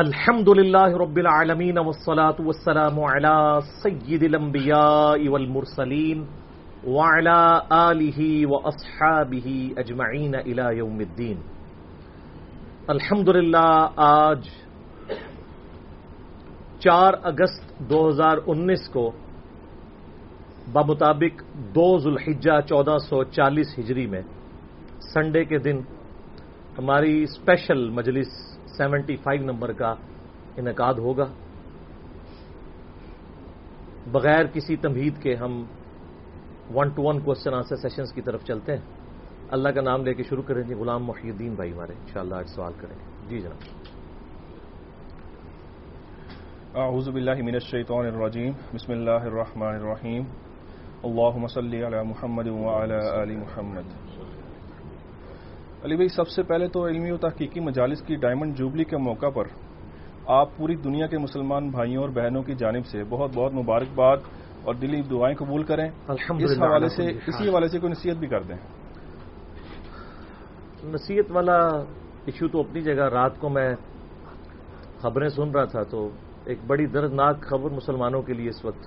الحمد لله رب العالمين والصلاة والسلام على سيد الأنبياء والمرسلين وعلى آله وأصحابه أجمعين إلى يوم الدين. الحمد لله، آج چار اگست دو ہزار انیس کو بمطابق دو ذوالحجہ چودہ سو چالیس ہجری میں سنڈے کے دن ہماری اسپیشل مجلس سیونٹی فائیو نمبر کا انعقاد ہوگا۔ بغیر کسی تمہید کے ہم one to one question answer sessions کی طرف چلتے ہیں۔ اللہ کا نام لے کے شروع کریں گے غلام محی الدین بھائی ہمارے۔ انشاءاللہ آج سوال کریں گے۔ جی جناب۔ اعوذ باللہ من الشیطان الرجیم۔ بسم اللہ الرحمن الرحیم۔ اللہم صلی علی محمد وعلی آل محمد۔ علی بھائی سب سے پہلے تو علمی و تحقیقی مجالس کی ڈائمنڈ جوبلی کے موقع پر آپ پوری دنیا کے مسلمان بھائیوں اور بہنوں کی جانب سے بہت بہت مبارکباد اور دلی دعائیں قبول کریں۔ اس حوالے سے اسی حوالے سے کوئی نصیحت بھی کر دیں۔ نصیحت والا ایشو تو اپنی جگہ رات کو میں خبریں سن رہا تھا تو ایک بڑی دردناک خبر مسلمانوں کے لیے اس وقت۔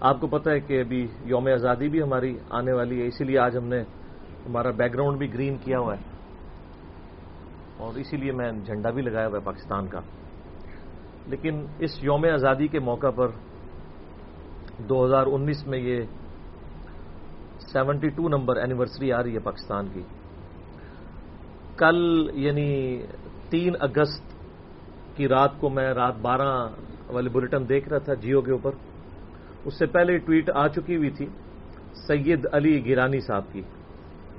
آپ کو پتہ ہے کہ ابھی یوم آزادی بھی ہماری آنے والی ہے اسی لیے آج ہم نے ہمارا بیک گراؤنڈ بھی گرین کیا ہوا ہے۔ اور اسی لیے میں جھنڈا بھی لگایا ہوا ہے پاکستان کا۔ لیکن اس یوم آزادی کے موقع پر دو ہزار انیس میں یہ سیونٹی ٹو نمبر اینیورسری آ رہی ہے پاکستان کی۔ کل یعنی تین اگست کی رات کو میں رات بارہ والے بلٹن دیکھ رہا تھا جیو کے اوپر۔ اس سے پہلے ٹویٹ آ چکی ہوئی تھی سید علی گیرانی صاحب کی۔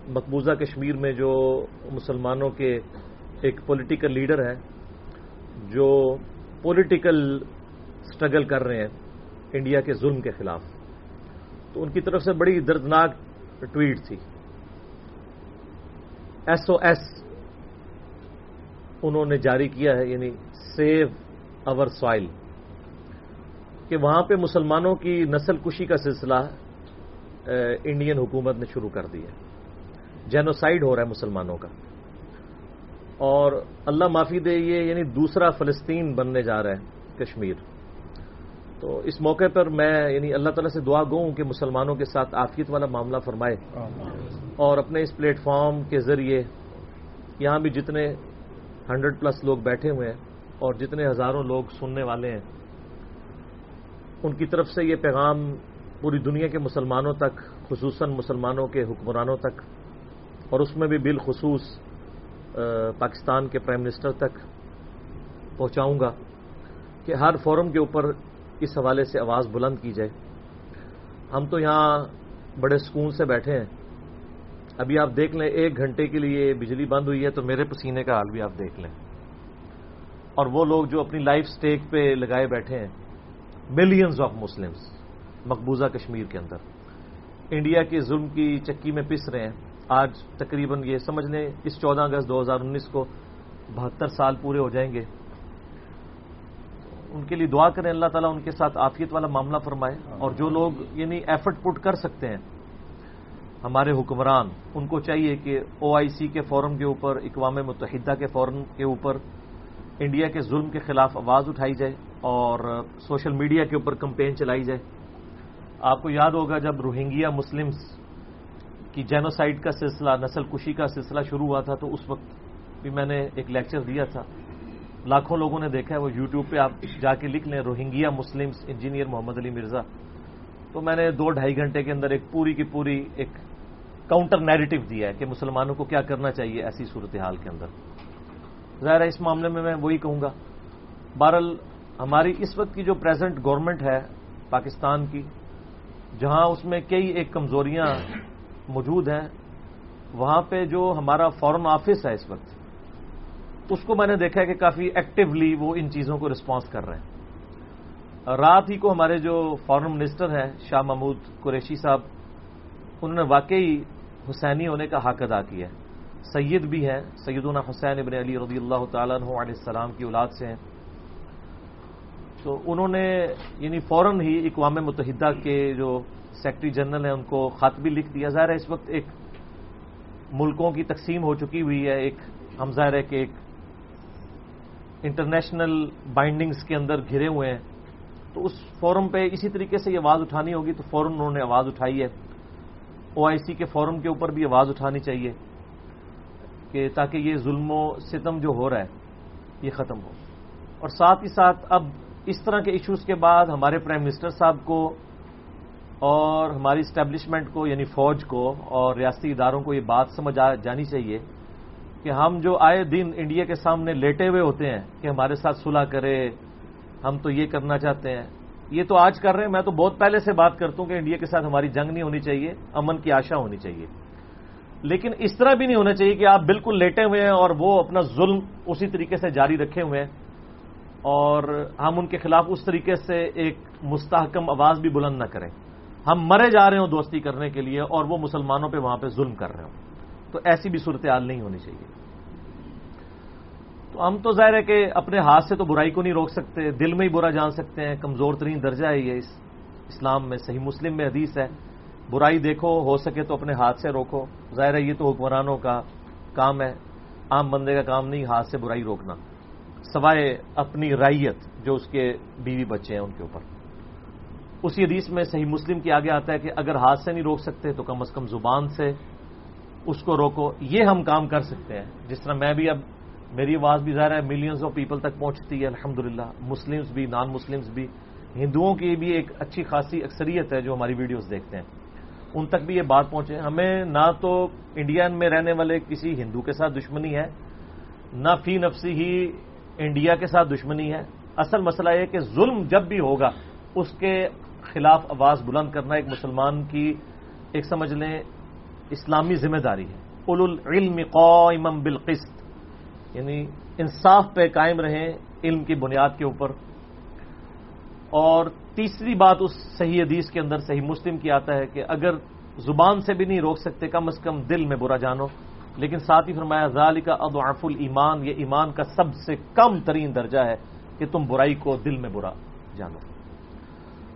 مقبوضہ کشمیر میں جو مسلمانوں کے ایک پولیٹیکل لیڈر ہے جو پولیٹیکل سٹرگل کر رہے ہیں انڈیا کے ظلم کے خلاف۔ تو ان کی طرف سے بڑی دردناک ٹویٹ تھی۔ ایس او ایس انہوں نے جاری کیا ہے یعنی سیو اور سوائل کہ وہاں پہ مسلمانوں کی نسل کشی کا سلسلہ انڈین حکومت نے شروع کر دیا۔ جینوسائڈ ہو رہا ہے مسلمانوں کا۔ اور اللہ معافی دے یہ یعنی دوسرا فلسطین بننے جا رہا ہے کشمیر۔ تو اس موقع پر میں یعنی اللہ تعالیٰ سے دعا گو ہوں کہ مسلمانوں کے ساتھ آفیت والا معاملہ فرمائے۔ اور اپنے اس پلیٹ فارم کے ذریعے یہاں بھی جتنے ہنڈریڈ پلس لوگ بیٹھے ہوئے ہیں اور جتنے ہزاروں لوگ سننے والے ہیں ان کی طرف سے یہ پیغام پوری دنیا کے مسلمانوں تک خصوصاً مسلمانوں کے حکمرانوں تک اور اس میں بھی بالخصوص پاکستان کے پرائم منسٹر تک پہنچاؤں گا کہ ہر فورم کے اوپر اس حوالے سے آواز بلند کی جائے۔ ہم تو یہاں بڑے سکون سے بیٹھے ہیں۔ ابھی آپ دیکھ لیں، ایک گھنٹے کے لیے بجلی بند ہوئی ہے تو میرے پسینے کا حال بھی آپ دیکھ لیں۔ اور وہ لوگ جو اپنی لائف سٹیک پہ لگائے بیٹھے ہیں ملینز آف مسلمز مقبوضہ کشمیر کے اندر۔ انڈیا کے ظلم کی چکی میں پس رہے ہیں۔ آج تقریباً یہ سمجھ لیں اس چودہ اگست دو ہزار انیس کو بہتر سال پورے ہو جائیں گے۔ ان کے لیے دعا کریں اللہ تعالیٰ ان کے ساتھ آفیت والا معاملہ فرمائے اور جو لوگ یعنی ایفرٹ پٹ کر سکتے ہیں ہمارے حکمران ان کو چاہیے کہ او آئی سی کے فورم کے اوپر اقوام متحدہ کے فورم کے اوپر انڈیا کے ظلم کے خلاف آواز اٹھائی جائے اور سوشل میڈیا کے اوپر کمپین چلائی جائے۔ آپ کو یاد ہوگا جب روہنگیا مسلمز کی جینوسائڈ کا سلسلہ، نسل کشی کا سلسلہ شروع ہوا تھا تو اس وقت بھی میں نے ایک لیکچر دیا تھا۔ لاکھوں لوگوں نے دیکھا ہے، وہ یوٹیوب پہ آپ جا کے لکھ لیں، Rohingya Muslims engineer Muhammad Ali Mirza. تو میں نے دو ڈھائی گھنٹے کے اندر ایک پوری کی پوری ایک کاؤنٹر نیریٹو دیا ہے کہ مسلمانوں کو کیا کرنا چاہیے ایسی صورتحال کے اندر۔ ظاہر ہے، اس معاملے میں میں وہی کہوں گا۔ بہرحال، ہماری اس وقت کی جو پریزنٹ گورنمنٹ ہے، پاکستان کی، جہاں اس میں کئی ایک کمزوریاں موجود ہیں، وہاں پہ جو ہمارا فورن آفس ہے اس وقت، اس کو میں نے دیکھا ہے کہ کافی ایکٹیولی وہ ان چیزوں کو رسپانس کر رہے ہیں۔ رات ہی کو ہمارے جو فارن منسٹر ہیں، شاہ محمود قریشی صاحب، انہوں نے واقعی حسینی ہونے کا حق ادا کیا ہے۔ سید بھی ہیں، سیدنا حسین ابن علی رضی اللہ تعالیٰ عنہ علیہ السلام کی اولاد سے ہیں۔ تو انہوں نے یعنی فوراً ہی اقوام متحدہ کے جو سیکٹری جنرل ہیں، ان کو خط بھی لکھ دیا۔ ظاہر ہے اس وقت ایک ملکوں کی تقسیم ہو چکی ہوئی ہے۔ ایک ہم ظاہر ہے کہ ایک انٹرنیشنل بائنڈنگز کے اندر گھرے ہوئے ہیں۔ تو اس فورم پہ اسی طریقے سے یہ آواز اٹھانی ہوگی تو فوراً انہوں نے آواز اٹھائی ہے۔ او آئی سی کے فورم کے اوپر بھی آواز اٹھانی چاہیے کہ تاکہ یہ ظلم و ستم جو ہو رہا ہے، یہ ختم ہو۔ اور ساتھ ہی ساتھ اب اس طرح کے ایشوز کے بعد ہمارے پرائم منسٹر صاحب کو اور ہماری اسٹیبلشمنٹ کو یعنی فوج کو اور ریاستی اداروں کو یہ بات سمجھ جانی چاہیے کہ ہم جو آئے دن انڈیا کے سامنے لیٹے ہوئے ہوتے ہیں کہ ہمارے ساتھ صلح کرے، ہم تو یہ کرنا چاہتے ہیں۔ یہ تو آج کر رہے ہیں، میں تو بہت پہلے سے بات کرتا ہوں کہ انڈیا کے ساتھ ہماری جنگ نہیں ہونی چاہیے، امن کی آشا ہونی چاہیے۔ لیکن اس طرح بھی نہیں ہونا چاہیے کہ آپ بالکل لیٹے ہوئے ہیں اور وہ اپنا ظلم اسی طریقے سے جاری رکھے ہوئے ہیں۔ اور ہم ان کے خلاف اس طریقے سے ایک مستحکم آواز بھی بلند نہ کریں۔ ہم مرے جا رہے ہوں دوستی کرنے کے لیے اور وہ مسلمانوں پہ وہاں پہ ظلم کر رہے ہوں۔ تو ایسی بھی صورتحال نہیں ہونی چاہیے۔ تو ہم تو ظاہر ہے کہ اپنے ہاتھ سے تو برائی کو نہیں روک سکتے، دل میں ہی برا جان سکتے ہیں، کمزور ترین درجہ ہے یہ۔ اس اسلام میں، صحیح مسلم میں حدیث ہے، برائی دیکھو، ہو سکے تو اپنے ہاتھ سے روکو۔ ظاہر ہے یہ تو حکمرانوں کا کام ہے۔ عام بندے کا کام نہیں، ہاتھ سے برائی روکنا۔ سوائے اپنی رائیت جو اس کے بیوی بچے ہیں ان کے اوپر۔ اسی حدیث میں صحیح مسلم کی آگے آتا ہے کہ اگر ہاتھ سے نہیں روک سکتے تو کم از کم زبان سے اس کو روکو۔ یہ ہم کام کر سکتے ہیں۔ جس طرح میں بھی اب میری آواز بھی ظاہر ہے ملینز آف پیپل تک پہنچتی ہے الحمد للہ مسلمس بھی نان مسلمس بھی۔ ہندوؤں کی بھی ایک اچھی خاصی اکثریت ہے جو ہماری ویڈیوز دیکھتے ہیں۔ ان تک بھی یہ بات پہنچے۔ ہمیں نہ تو انڈیا میں رہنے والے کسی ہندو کے ساتھ دشمنی ہے، نہ فی نفسی ہی انڈیا کے ساتھ دشمنی ہے۔ اصل مسئلہ یہ کہ ظلم جب بھی ہوگا، اس کے خلاف آواز بلند کرنا ایک مسلمان کی، ایک سمجھ لیں، اسلامی ذمہ داری ہے۔ اول العلم قائم بالقسط۔ یعنی انصاف پہ قائم رہیں علم کی بنیاد کے اوپر۔ اور تیسری بات اس صحیح حدیث کے اندر، صحیح مسلم کی آتا ہے کہ اگر زبان سے بھی نہیں روک سکتے، کم از کم دل میں برا جانو۔ لیکن ساتھ ہی فرمایا ذالی کا اضعف الایمان، یہ ایمان کا سب سے کم ترین درجہ ہے کہ تم برائی کو دل میں برا جانو۔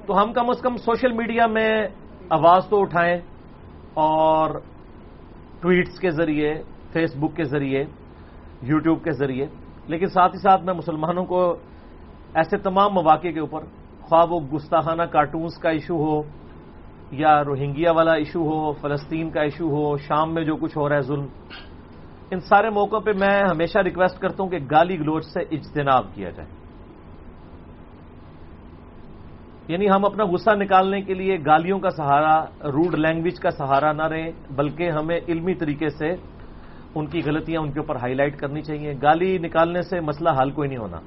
تو ہم کم از کم سوشل میڈیا میں آواز تو اٹھائیں اور ٹویٹس کے ذریعے، فیس بک کے ذریعے، یوٹیوب کے ذریعے، لیکن ساتھ ہی ساتھ میں مسلمانوں کو ایسے تمام مواقع کے اوپر خواہ وہ گستاخانہ کارٹونز کا ایشو ہو یا روہنگیا والا ایشو ہو، فلسطین کا ایشو ہو، شام میں جو کچھ ہو رہا ہے، ظلم، ان سارے موقعوں پہ میں ہمیشہ ریکویسٹ کرتا ہوں کہ گالی گلوچ سے اجتناب کیا جائے۔ یعنی ہم اپنا غصہ نکالنے کے لیے گالیوں کا سہارا روڈ لینگویج کا سہارا نہ رہیں، بلکہ ہمیں علمی طریقے سے ان کی غلطیاں ان کے اوپر ہائی لائٹ کرنی چاہیے۔ گالی نکالنے سے مسئلہ حل کوئی نہیں ہونا۔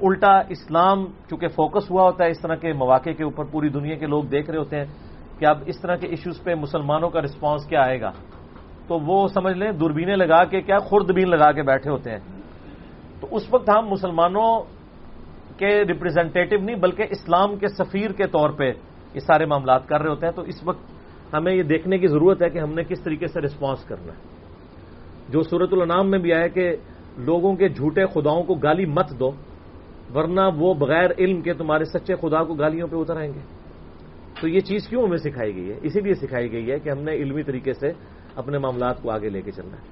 الٹا اسلام، چونکہ فوکس ہوا ہوتا ہے اس طرح کے مواقع کے اوپر، پوری دنیا کے لوگ دیکھ رہے ہوتے ہیں کہ اب اس طرح کے ایشوز پہ مسلمانوں کا رسپانس کیا آئے گا۔ تو وہ سمجھ لیں دوربینیں لگا کے کیا خوردبین لگا کے بیٹھے ہوتے ہیں۔ تو اس وقت ہم مسلمانوں کے ریپرزینٹیٹو نہیں، بلکہ اسلام کے سفیر کے طور پہ یہ سارے معاملات کر رہے ہوتے ہیں۔ تو اس وقت ہمیں یہ دیکھنے کی ضرورت ہے کہ ہم نے کس طریقے سے رسپانس کرنا ہے۔ جو صورت النام میں بھی آیا کہ لوگوں کے جھوٹے خداؤں کو گالی مت دو، ورنہ وہ بغیر علم کے تمہارے سچے خدا کو گالیوں پہ اتر آئیں گے۔ تو یہ چیز کیوں ہمیں سکھائی گئی ہے؟ اسی لیے سکھائی گئی ہے کہ ہم نے علمی طریقے سے اپنے معاملات کو آگے لے کے چلنا ہے۔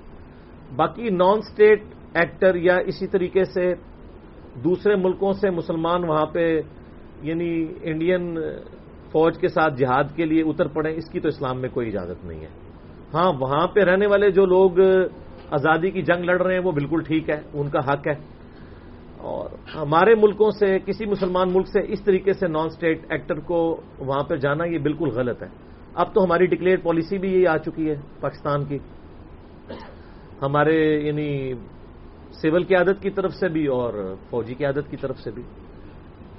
باقی نان اسٹیٹ ایکٹر یا اسی طریقے سے دوسرے ملکوں سے مسلمان وہاں پہ یعنی انڈین فوج کے ساتھ جہاد کے لیے اتر پڑے، اس کی تو اسلام میں کوئی اجازت نہیں ہے۔ ہاں وہاں پہ رہنے والے جو لوگ آزادی کی جنگ لڑ رہے ہیں، وہ بالکل ٹھیک ہے، ان کا حق ہے۔ اور ہمارے ملکوں سے، کسی مسلمان ملک سے اس طریقے سے نان اسٹیٹ ایکٹر کو وہاں پہ جانا یہ بالکل غلط ہے۔ اب تو ہماری ڈکلیئر پالیسی بھی یہ آ چکی ہے، پاکستان کی۔ ہمارے یعنی سول قیادت کی طرف سے بھی اور فوجی قیادت کی طرف سے بھی۔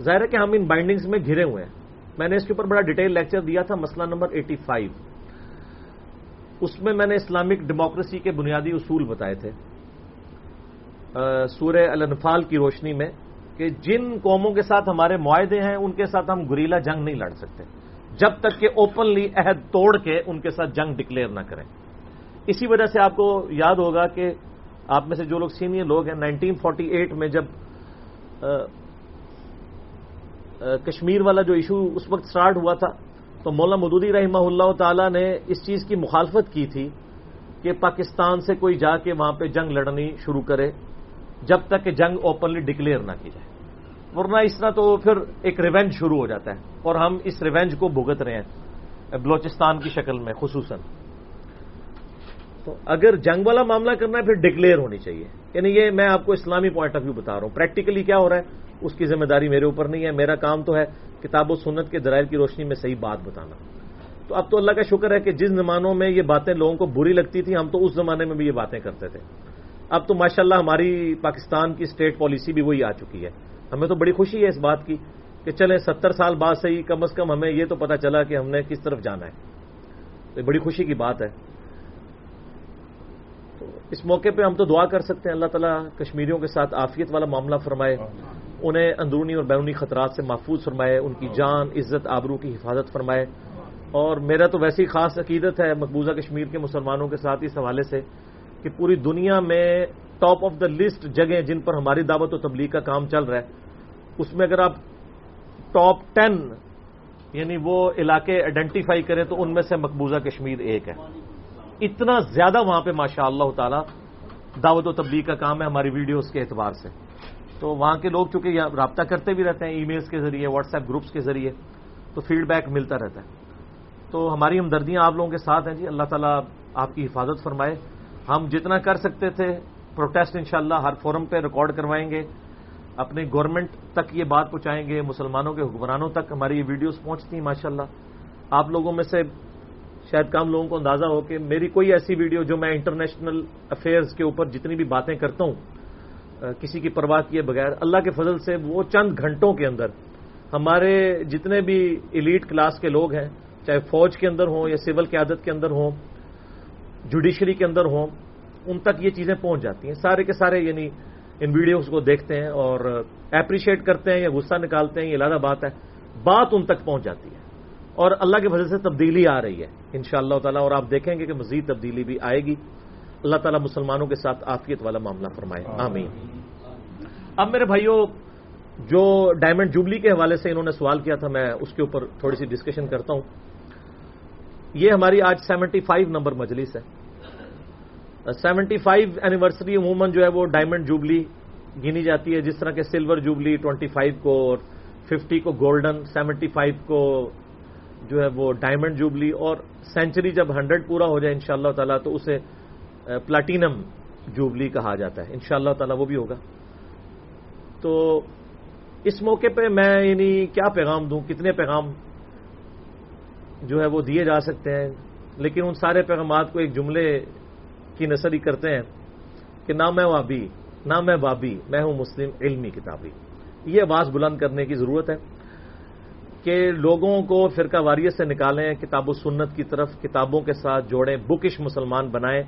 ظاہر ہے کہ ہم ان بائنڈنگز میں گھرے ہوئے ہیں۔ میں نے اس کے اوپر بڑا ڈیٹیل لیکچر دیا تھا، مسئلہ نمبر ایٹی فائیو اس میں میں نے اسلامک ڈیموکریسی کے بنیادی اصول بتائے تھے۔ سورہ الانفال کی روشنی میں کہ جن قوموں کے ساتھ ہمارے معاہدے ہیں، ان کے ساتھ ہم گریلا جنگ نہیں لڑ سکتے۔ جب تک کہ اوپنلی عہد توڑ کے ان کے ساتھ جنگ ڈکلیئر نہ کریں۔ اسی وجہ سے آپ کو یاد ہوگا کہ آپ میں سے جو لوگ سینئر لوگ ہیں، نائنٹین فورٹی ایٹ میں جب کشمیر والا جو ایشو اس وقت سٹارٹ ہوا تھا، تو مولانا مدودی رحمہ اللہ تعالی نے اس چیز کی مخالفت کی تھی کہ پاکستان سے کوئی جا کے وہاں پہ جنگ لڑنی شروع کرے، جب تک کہ جنگ اوپنلی ڈکلیئر نہ کی جائے۔ ورنہ اس طرح تو پھر ایک ریونج شروع ہو جاتا ہے اور ہم اس ریونج کو بھگت رہے ہیں، بلوچستان کی شکل میں خصوصاً۔ تو اگر جنگ والا معاملہ کرنا ہے، پھر ڈکلیئر ہونی چاہیے۔ یعنی یہ میں آپ کو اسلامی پوائنٹ آف ویو بتا رہا ہوں۔ پریکٹیکلی کیا ہو رہا ہے؟ اس کی ذمہ داری میرے اوپر نہیں ہے۔ میرا کام تو ہے کتاب و سنت کے درائل کی روشنی میں صحیح بات بتانا۔ تو اب تو اللہ کا شکر ہے کہ جن زمانوں میں یہ باتیں لوگوں کو بری لگتی تھی ہم تو اس زمانے میں بھی یہ باتیں کرتے تھے۔ اب تو ماشاء اللہ ہماری پاکستان کی اسٹیٹ پالیسی بھی وہی آ چکی ہے۔ ہمیں تو بڑی خوشی ہے اس بات کی کہ چلے ستر سال بعد سے ہی کم از کم ہمیں یہ تو پتا چلا کہ ہم نے کس طرف جانا ہے۔ تو بڑی خوشی کی بات ہے۔ اس موقع پہ ہم تو دعا کر سکتے ہیں، اللہ تعالیٰ کشمیریوں کے ساتھ آفیت والا معاملہ فرمائے، انہیں اندرونی اور بیرونی خطرات سے محفوظ فرمائے، ان کی جان، عزت، آبرو کی حفاظت فرمائے۔ اور میرا تو ویسی خاص عقیدت ہے مقبوضہ کشمیر کے مسلمانوں کے ساتھ اس حوالے سے کہ پوری دنیا میں ٹاپ آف دا لسٹ جگہیں جن پر ہماری دعوت و تبلیغ کا کام چل رہا ہے، اس میں اگر آپ ٹاپ ٹین یعنی وہ علاقے آئیڈینٹیفائی کریں تو ان میں سے مقبوضہ کشمیر ایک ہے۔ اتنا زیادہ وہاں پہ ماشاء اللہ تعالی دعوت و تبلیغ کا کام ہے ہماری ویڈیوز کے اعتبار سے۔ تو وہاں کے لوگ چونکہ رابطہ کرتے بھی رہتے ہیں، ای میلز کے ذریعے، واٹس ایپ گروپس کے ذریعے، تو فیڈ بیک ملتا رہتا ہے۔ تو ہماری ہمدردیاں آپ لوگوں کے ساتھ ہیں جی اللہ تعالیٰ آپ کی حفاظت فرمائے۔ ہم جتنا کر سکتے تھے، پروٹیسٹ انشاءاللہ ہر فورم پہ ریکارڈ کروائیں گے۔ اپنے گورنمنٹ تک یہ بات پہنچائیں گے، مسلمانوں کے حکمرانوں تک ہماری یہ ویڈیوز پہنچتی ہیں ماشاءاللہ۔ آپ لوگوں میں سے شاید کام لوگوں کو اندازہ ہو کہ میری کوئی ایسی ویڈیو جو میں انٹرنیشنل افیئرز کے اوپر جتنی بھی باتیں کرتا ہوں کسی کی پرواہ کیے بغیر، اللہ کے فضل سے وہ چند گھنٹوں کے اندر ہمارے جتنے بھی ایلیٹ کلاس کے لوگ ہیں، چاہے فوج کے اندر ہوں یا سول قیادت کے اندر ہوں جوڈیشری کے اندر ہوں، ان تک یہ چیزیں پہنچ جاتی ہیں۔ سارے کے سارے یعنی ان ویڈیوز کو دیکھتے ہیں اور اپریشیٹ کرتے ہیں یا غصہ نکالتے ہیں، یہ لادہ بات ہے۔ بات ان تک پہنچ جاتی ہے۔ اور اللہ کی وجہ سے تبدیلی آ رہی ہے۔ ان شاء اللہ تعالیٰ اور آپ دیکھیں گے کہ مزید تبدیلی بھی آئے گی۔ اللہ تعالیٰ مسلمانوں کے ساتھ آفیت والا معاملہ فرمائے۔ آمین۔ اب میرے بھائیوں جو ڈائمنڈ جوبلی کے حوالے سے انہوں نے سوال کیا تھا میں اس کے اوپر تھوڑی سی ڈسکشن کرتا ہوں۔ یہ ہماری آج سیونٹی فائیو نمبر مجلس ہے۔ سیونٹی فائیو اینیورسری عموماً جو ہے وہ ڈائمنڈ جوبلی گنی جاتی ہے۔ جس طرح کے سلور جوبلی ٹوینٹی فائیو کو اور ففٹی کو گولڈن سیونٹی فائیو کو جو ہے وہ ڈائمنڈ جوبلی اور سینچری جب ہنڈریڈ پورا ہو جائے ان شاء اللہ تعالیٰ تو اسے پلاٹینم جوبلی کہا جاتا ہے۔ ان شاء اللہ تعالیٰ وہ بھی ہوگا۔ تو اس موقع پہ میں یعنی کیا پیغام دوں؟ کتنے پیغام جو ہے وہ دیے جا سکتے ہیں؟ لیکن ان سارے پیغامات کو ایک جملے کی نثری کرتے ہیں کہ نہ میں وابی، نہ میں بابی میں ہوں مسلم، علمی کتابی۔ یہ آواز بلند کرنے کی ضرورت ہے۔ کہ لوگوں کو فرقہ واریت سے نکالیں، کتاب و سنت کی طرف کتابوں کے ساتھ جوڑیں، بکش مسلمان بنائیں۔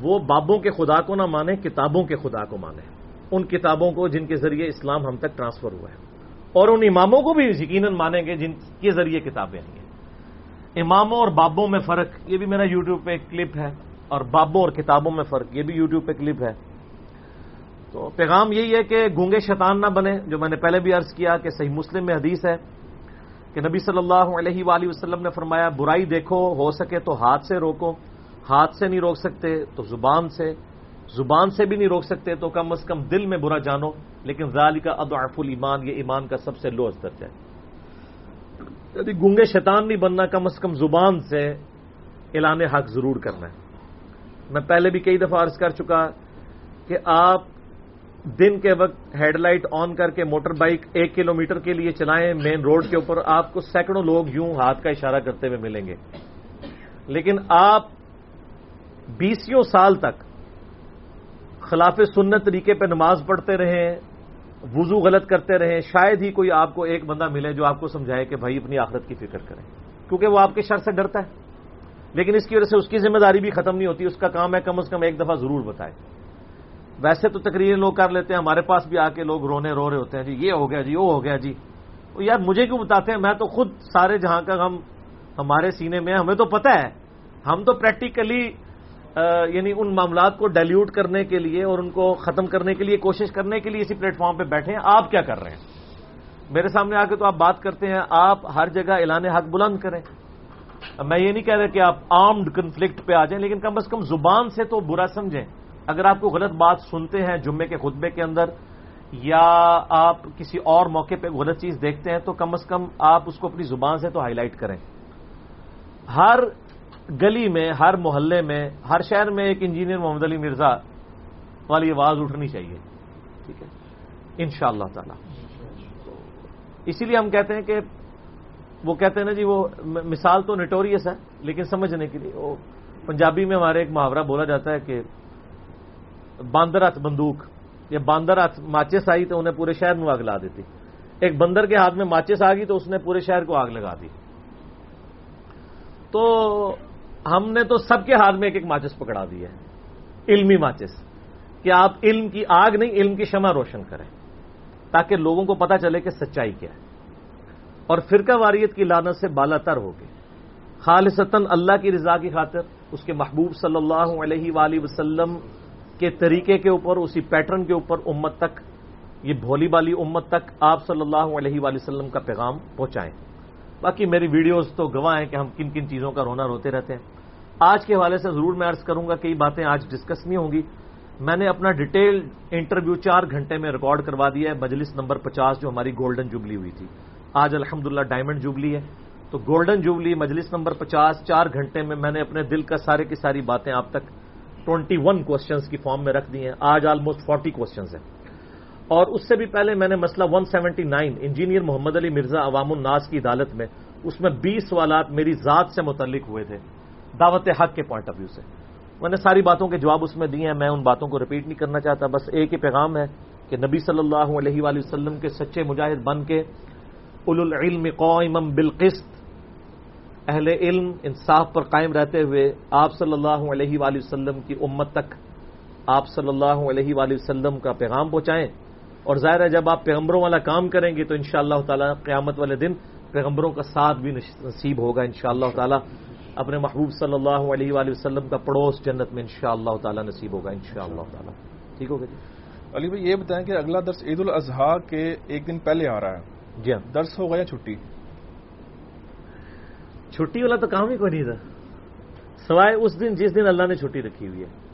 وہ بابوں کے خدا کو نہ مانیں، کتابوں کے خدا کو مانیں۔ ان کتابوں کو جن کے ذریعے اسلام ہم تک ٹرانسفر ہوا ہے۔ اور ان اماموں کو بھی یقیناً مانیں گے، جن کے ذریعے کتابیں آئی ہیں۔ اماموں اور بابوں میں فرق، یہ بھی میرا یوٹیوب پہ ایک کلپ ہے، اور بابوں اور کتابوں میں فرق، یہ بھی یوٹیوب پہ کلپ ہے۔ تو پیغام یہی ہے کہ گونگے شیطان نہ بنے جو میں نے پہلے بھی عرض کیا کہ صحیح مسلم میں حدیث ہے کہ نبی صلی اللہ علیہ وآلہ وسلم نے فرمایا، برائی دیکھو، ہو سکے تو ہاتھ سے روکو، ہاتھ سے نہیں روک سکتے تو زبان سے زبان سے بھی نہیں روک سکتے تو کم از کم دل میں برا جانو، لیکن ذالی کا ادعف الایمان، یہ ایمان کا سب سے لو درج ہے۔ یعنی گونگے شیطان نہیں بننا، کم از کم زبان سے اعلان حق ضرور کرنا ہے۔ میں پہلے بھی کئی دفعہ عرض کر چکا کہ آپ دن کے وقت ہیڈ لائٹ آن کر کے موٹر بائک ایک کلو میٹر کے لیے چلائیں مین روڈ کے اوپر، آپ کو سینکڑوں لوگ یوں ہاتھ کا اشارہ کرتے ہوئے ملیں گے۔ لیکن آپ بیسوں سال تک خلاف سنت طریقے پہ نماز پڑھتے رہیں، وضو غلط کرتے رہیں، شاید ہی کوئی آپ کو ایک بندہ ملے جو آپ کو سمجھائے کہ بھائی اپنی آخرت کی فکر کریں۔ کیونکہ وہ آپ کے شر سے ڈرتا ہے۔ لیکن اس کی وجہ سے اس کی ذمہ داری بھی ختم نہیں ہوتی، اس کا کام ہے کم از کم ایک دفعہ ضرور بتائے ویسے تو تقریر لوگ کر لیتے ہیں، ہمارے پاس بھی آ کے لوگ رونے رو رہے ہوتے ہیں جی یہ ہو گیا جی وہ ہو گیا جی۔ یار مجھے کیوں بتاتے ہیں؟ میں تو خود سارے جہاں کا ہم، ہمارے سینے میں، ہمیں تو پتہ ہے۔ ہم تو پریکٹیکلی یعنی ان معاملات کو ڈائلیوٹ کرنے کے لیے اور ان کو ختم کرنے کے لیے، کوشش کرنے کے لیے اسی پلیٹ فارم پہ بیٹھے ہیں۔ آپ کیا کر رہے ہیں؟ میرے سامنے آ کے تو آپ بات کرتے ہیں، آپ ہر جگہ اعلان حق بلند کریں۔ میں یہ نہیں کہہ رہا کہ آپ آرمڈ کنفلکٹ پہ آ جائیں، لیکن کم از کم زبان سے تو برا سمجھیں۔ اگر آپ کو غلط بات سنتے ہیں جمعے کے خطبے کے اندر، یا آپ کسی اور موقع پہ غلط چیز دیکھتے ہیں، تو کم از کم آپ اس کو اپنی زبان سے تو ہائی لائٹ کریں۔ ہر گلی میں، ہر محلے میں، ہر شہر میں ایک انجینئر محمد علی مرزا والی آواز اٹھنی چاہیے۔ ٹھیک ہے؟ ان شاء اللہ تعالی۔ اسی لیے ہم کہتے ہیں کہ، وہ کہتے ہیں نا جی وہ مثال تو نیٹوریس ہے، لیکن سمجھنے کے لیے، وہ پنجابی میں ہمارے ایک محاورہ بولا جاتا ہے کہ باندر ہاتھ بندوق، یا باندر ہاتھ ماچس آئی تو انہیں پورے شہر میں آگ لا دیتی۔ ایک بندر کے ہاتھ میں ماچس آ گئی تو اس نے پورے شہر کو آگ لگا دی۔ تو ہم نے تو سب کے ہاتھ میں ایک ایک ماچس پکڑا دی ہے۔ علمی ماچس، کہ آپ علم کی آگ نہیں، علم کی شمع روشن کریں، تاکہ لوگوں کو پتا چلے کہ سچائی کیا ہے۔ اور فرقہ واریت کی لانت سے بالا تر ہوگی خالصتاً اللہ کی رضا کی خاطر اس کے محبوب صلی اللہ علیہ وآلہ وسلم کے طریقے کے اوپر، اسی پیٹرن کے اوپر امت تک، یہ بھولی بالی امت تک آپ صلی اللہ علیہ وآلہ وسلم کا پیغام پہنچائیں۔ باقی میری ویڈیوز تو گواہ ہیں کہ ہم کن کن چیزوں کا رونا روتے رہتے ہیں۔ آج کے حوالے سے ضرور میں عرض کروں گا کئی باتیں آج ڈسکس نہیں ہوں گی۔ میں نے اپنا ڈیٹیل انٹرویو چار گھنٹے میں ریکارڈ کروا دیا ہے۔ مجلس نمبر پچاس جو ہماری گولڈن جوبلی ہوئی تھی۔ آج الحمدللہ ڈائمنڈ جوبلی ہے۔ تو گولڈن جوبلی مجلس نمبر پچاس چار گھنٹے میں میں نے اپنے دل کا سارے کی ساری باتیں آپ تک ٹوینٹی ون کوشچنس کی فارم میں رکھ دی ہیں۔ آج آلموسٹ فورٹی کوشچنس ہیں۔ اور اس سے بھی پہلے میں نے مسئلہ one seventy nine engineer Muhammad Ali Mirza عوام الناس کی عدالت میں، اس میں بیس سوالات میری ذات سے متعلق ہوئے تھے، دعوت حق کے پوائنٹ آف ویو سے۔ میں نے ساری باتوں کے جواب اس میں دیے ہیں، میں ان باتوں کو ریپیٹ نہیں کرنا چاہتا۔ بس ایک ہی پیغام ہے کہ نبی صلی اللہ علیہ وآلہ وسلم کے سچے مجاہد بن کے اول العلم قائمم بالقسط اہل علم انصاف پر قائم رہتے ہوئے آپ صلی اللہ علیہ وآلہ وسلم کی امت تک آپ صلی اللہ علیہ وآلہ وسلم کا پیغام پہنچائیں اور ظاہر ہے جب آپ پیغمبروں والا کام کریں گے تو ان شاء اللہ تعالیٰ قیامت والے دن پیغمبروں کا ساتھ بھی نصیب ہوگا ان شاء اللہ تعالیٰ۔ اپنے محبوب صلی اللہ علیہ وآلہ وسلم کا پڑوس جنت میں ان شاء اللہ تعالیٰ نصیب ہوگا ان شاء اللہ تعالیٰ۔ ٹھیک ہوگا جی؟ علی بھائی یہ بتائیں کہ اگلا درس عید الاضحیٰ کے ایک دن پہلے آ رہا ہے۔ جی ہاں۔ درس ہوگا یا چھٹی؟ چھٹی والا تو کام ہی کوئی نہیں تھا۔ سوائے اس دن، جس دن اللہ نے چھٹی رکھی ہوئی ہے۔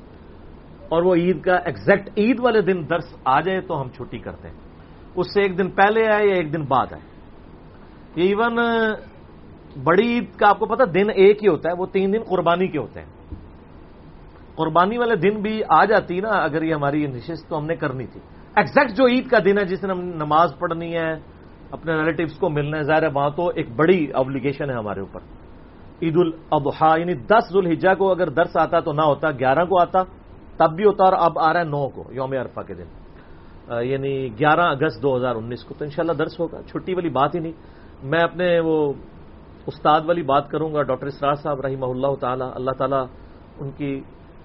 اور وہ عید کا ایگزیکٹ عید والے دن درس آ جائے تو ہم چھٹی کرتے ہیں۔ اس سے ایک دن پہلے آئے یا ایک دن بعد آئے۔ ایون بڑی عید کا آپ کو پتا دن ایک ہی ہوتا ہے، وہ تین دن قربانی کے ہوتے ہیں۔ قربانی والے دن بھی آ جاتی نا، اگر یہ ہماری نشست تو ہم نے کرنی تھی۔ ایگزیکٹ جو عید کا دن ہے، جس دن ہم نماز پڑھنی ہے اپنے ریلیٹوس کو ملنا ہے۔ ظاہر ہے وہاں تو ایک بڑی ابلیگیشن ہے ہمارے اوپر۔ عید الاضحیٰ یعنی دس ذوالحجہ کو اگر درس آتا تو نہ ہوتا، گیارہ کو آتا، تب بھی ہوتا اور اب آ رہا ہے نو کو، یوم عرفہ کے دن۔ یعنی گیارہ اگست دو ہزار انیس کو۔ تو انشاءاللہ درس ہوگا۔ چھٹی والی بات ہی نہیں۔ میں اپنے وہ استاد والی بات کروں گا، ڈاکٹر اسرار صاحب رحمہ اللہ تعالیٰ۔ اللہ تعالیٰ ان کی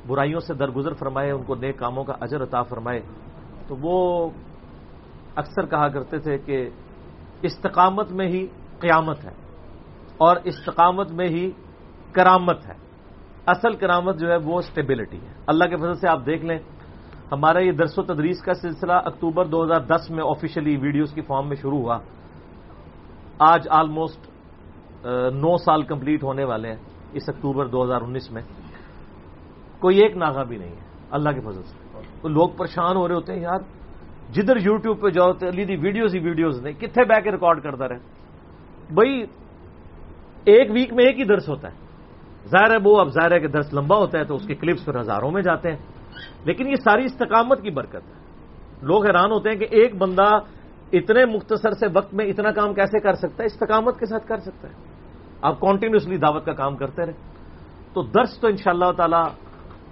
برائیوں سے درگزر فرمائے، ان کو نئے کاموں کا اجر عطا فرمائے۔ تو وہ اکثر کہا کرتے تھے کہ استقامت میں ہی قیامت ہے اور استقامت میں ہی کرامت ہے۔ اصل کرامت جو ہے وہ اسٹیبلٹی ہے۔ اللہ کے فضل سے آپ دیکھ لیں، ہمارا یہ درس و تدریس کا سلسلہ اکتوبر دو ہزار دس میں آفیشلی ویڈیوز کی فارم میں شروع ہوا۔ آج آلموسٹ نو سال کمپلیٹ ہونے والے ہیں اس اکتوبر دو ہزار انیس میں۔ کوئی ایک ناغا بھی نہیں ہے۔ اللہ کے فضل سے۔ تو لوگ پریشان ہو رہے ہوتے ہیں، یار جدھر یوٹیوب پہ جاؤ تو دی ویڈیوز ہی ویڈیوز نہیں کتنے بہ کے ریکارڈ کرتا رہے؟ بھائی ایک ویک میں ایک ہی درس ہوتا ہے۔ ظاہر ہے وہ اب ظاہر ہے کہ درس لمبا ہوتا ہے تو اس کے کلپس پھر ہزاروں میں جاتے ہیں۔ لیکن یہ ساری استقامت کی برکت ہے۔ لوگ حیران ہوتے ہیں کہ ایک بندہ اتنے مختصر سے وقت میں اتنا کام کیسے کر سکتا ہے؟ استقامت کے ساتھ کر سکتا ہے۔ آپ کنٹینیوسلی دعوت کا کام کرتے رہے۔ تو درس تو ان شاء اللہ تعالی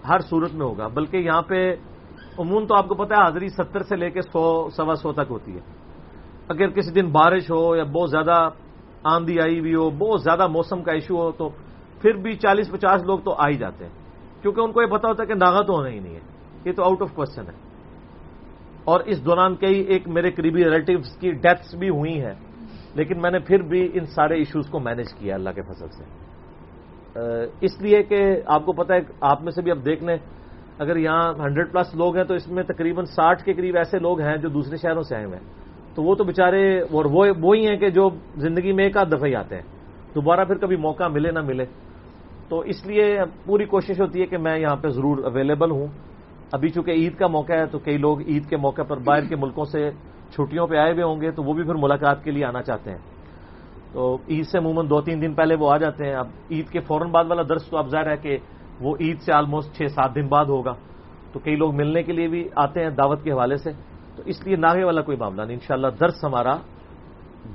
ہر صورت میں ہوگا، بلکہ یہاں پہ عموماً تو آپ کو پتا ہے حاضری ستر سے لے کے سو، سوا سو تک ہوتی ہے۔ اگر کسی دن بارش ہو یا بہت زیادہ آندھی آئی ہوئی ہو، بہت زیادہ موسم کا ایشو ہو، تو پھر بھی چالیس، پچاس لوگ تو آ ہی جاتے ہیں۔ کیونکہ ان کو یہ پتا ہوتا ہے کہ ناغا تو ہونا ہی نہیں ہے۔ یہ تو آؤٹ آف کوشچن ہے۔ اور اس دوران کئی ایک میرے قریبی ریلیٹوز کی ڈیتھس بھی ہوئی ہیں۔ لیکن میں نے پھر بھی ان سارے ایشوز کو مینج کیا اللہ کے فصل سے۔ اس لیے کہ آپ کو پتا ہے، آپ میں سے بھی اب دیکھ لیں اگر یہاں ہنڈریڈ پلس لوگ ہیں تو اس میں تقریباً ساٹھ کے قریب ایسے لوگ ہیں جو دوسرے شہروں سے آئے ہوئے ہیں۔ تو وہ تو بےچارے اور وہ وہی ہیں کہ جو زندگی میں ایک آدھ دفعہ ہی آتے ہیں۔ دوبارہ پھر کبھی موقع ملے نہ ملے۔ تو اس لیے پوری کوشش ہوتی ہے کہ میں یہاں پہ ضرور اویلیبل ہوں۔ ابھی چونکہ عید کا موقع ہے تو کئی لوگ عید کے موقع پر باہر کے ملکوں سے چھٹیوں پہ آئے ہوئے ہوں گے تو وہ بھی پھر ملاقات کے لیے آنا چاہتے ہیں۔ تو عید سے عموماً دو تین دن پہلے وہ آ جاتے ہیں۔ اب عید کے فوراً بعد والا درس تو اب ظاہر ہے کہ وہ عید سے آلموسٹ چھ سات دن بعد ہوگا۔ تو کئی لوگ ملنے کے لیے بھی آتے ہیں دعوت کے حوالے سے۔ تو اس لیے ناگے والا کوئی معاملہ نہیں۔ انشاءاللہ درس ہمارا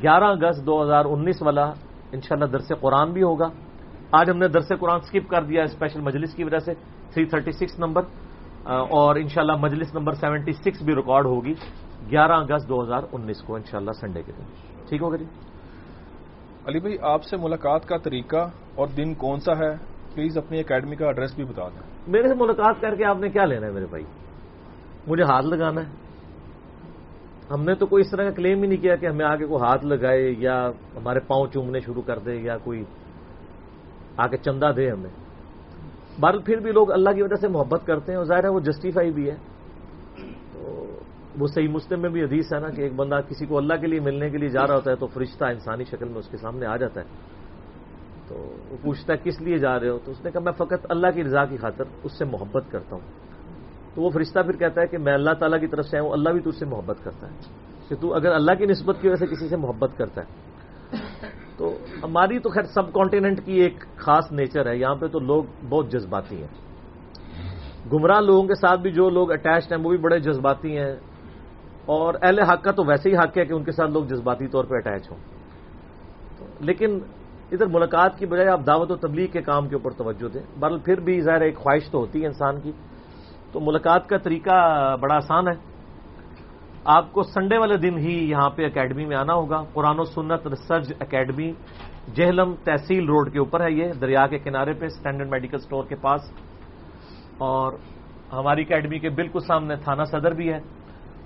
گیارہ اگست دو ہزار انیس والا انشاءاللہ درس قرآن بھی ہوگا۔ آج ہم نے درس قرآن سکپ کر دیا اسپیشل مجلس کی وجہ سے۔ 336 نمبر اور انشاءاللہ مجلس نمبر 76 بھی ریکارڈ ہوگی گیارہ اگست دو ہزار انیس کو، انشاءاللہ سنڈے کے دن۔ ٹھیک ہوگا جی؟ علی بھائی، آپ سے ملاقات کا طریقہ اور دن کون سا ہے؟ پلیز اپنی اکیڈمی کا ایڈریس بھی بتا دیں۔ میرے سے ملاقات کر کے آپ نے کیا لینا ہے میرے بھائی؟ مجھے ہاتھ لگانا ہے۔ ہم نے تو کوئی اس طرح کا کلیم ہی نہیں کیا کہ ہمیں آگے کو ہاتھ لگائے یا ہمارے پاؤں چومنے شروع کر دے یا کوئی آگے چندہ دے ہمیں۔ بار پھر بھی لوگ اللہ کی وجہ سے محبت کرتے ہیں اور ظاہر ہے وہ جسٹیفائی بھی ہے۔ تو وہ صحیح مسلم میں بھی حدیث ہے نا کہ ایک بندہ کسی کو اللہ کے لیے ملنے کے لیے جا رہا ہوتا ہے تو فرشتہ انسانی شکل میں اس کے سامنے آ جاتا ہے۔ تو وہ پوچھتا ہے، کس لیے جا رہے ہو؟ تو اس نے کہا، میں فقط اللہ کی رضا کی خاطر اس سے محبت کرتا ہوں. تو وہ فرشتہ پھر کہتا ہے کہ میں اللہ تعالیٰ کی طرف سے آؤں اللہ بھی تجھ سے محبت کرتا ہے۔ کہ تو اگر اللہ کی نسبت کی وجہ سے کسی سے محبت کرتا ہے۔ تو ہماری تو خیر سب کانٹیننٹ کی ایک خاص نیچر ہے، یہاں پہ تو لوگ بہت جذباتی ہیں۔ گمراہ لوگوں کے ساتھ بھی جو لوگ اٹیچڈ ہیں، وہ بھی بڑے جذباتی ہیں۔ اور اہل حق کا تو ویسے ہی حق ہے کہ ان کے ساتھ لوگ جذباتی طور پہ اٹیچ ہوں۔ لیکن ادھر ملاقات کی بجائے آپ دعوت و تبلیغ کے کام کے اوپر توجہ دیں۔ بہرحال پھر بھی ظاہر ایک خواہش تو ہوتی ہے انسان کی۔ تو ملاقات کا طریقہ بڑا آسان ہے۔ آپ کو سنڈے والے دن ہی یہاں پہ اکیڈمی میں آنا ہوگا۔ قرآن و Sunnat research academy Jhelum Tehsil road کے اوپر ہے یہ، دریا کے کنارے پہ اسٹینڈرڈ میڈیکل سٹور کے پاس۔ اور ہماری اکیڈمی کے بالکل سامنے تھانہ صدر بھی ہے۔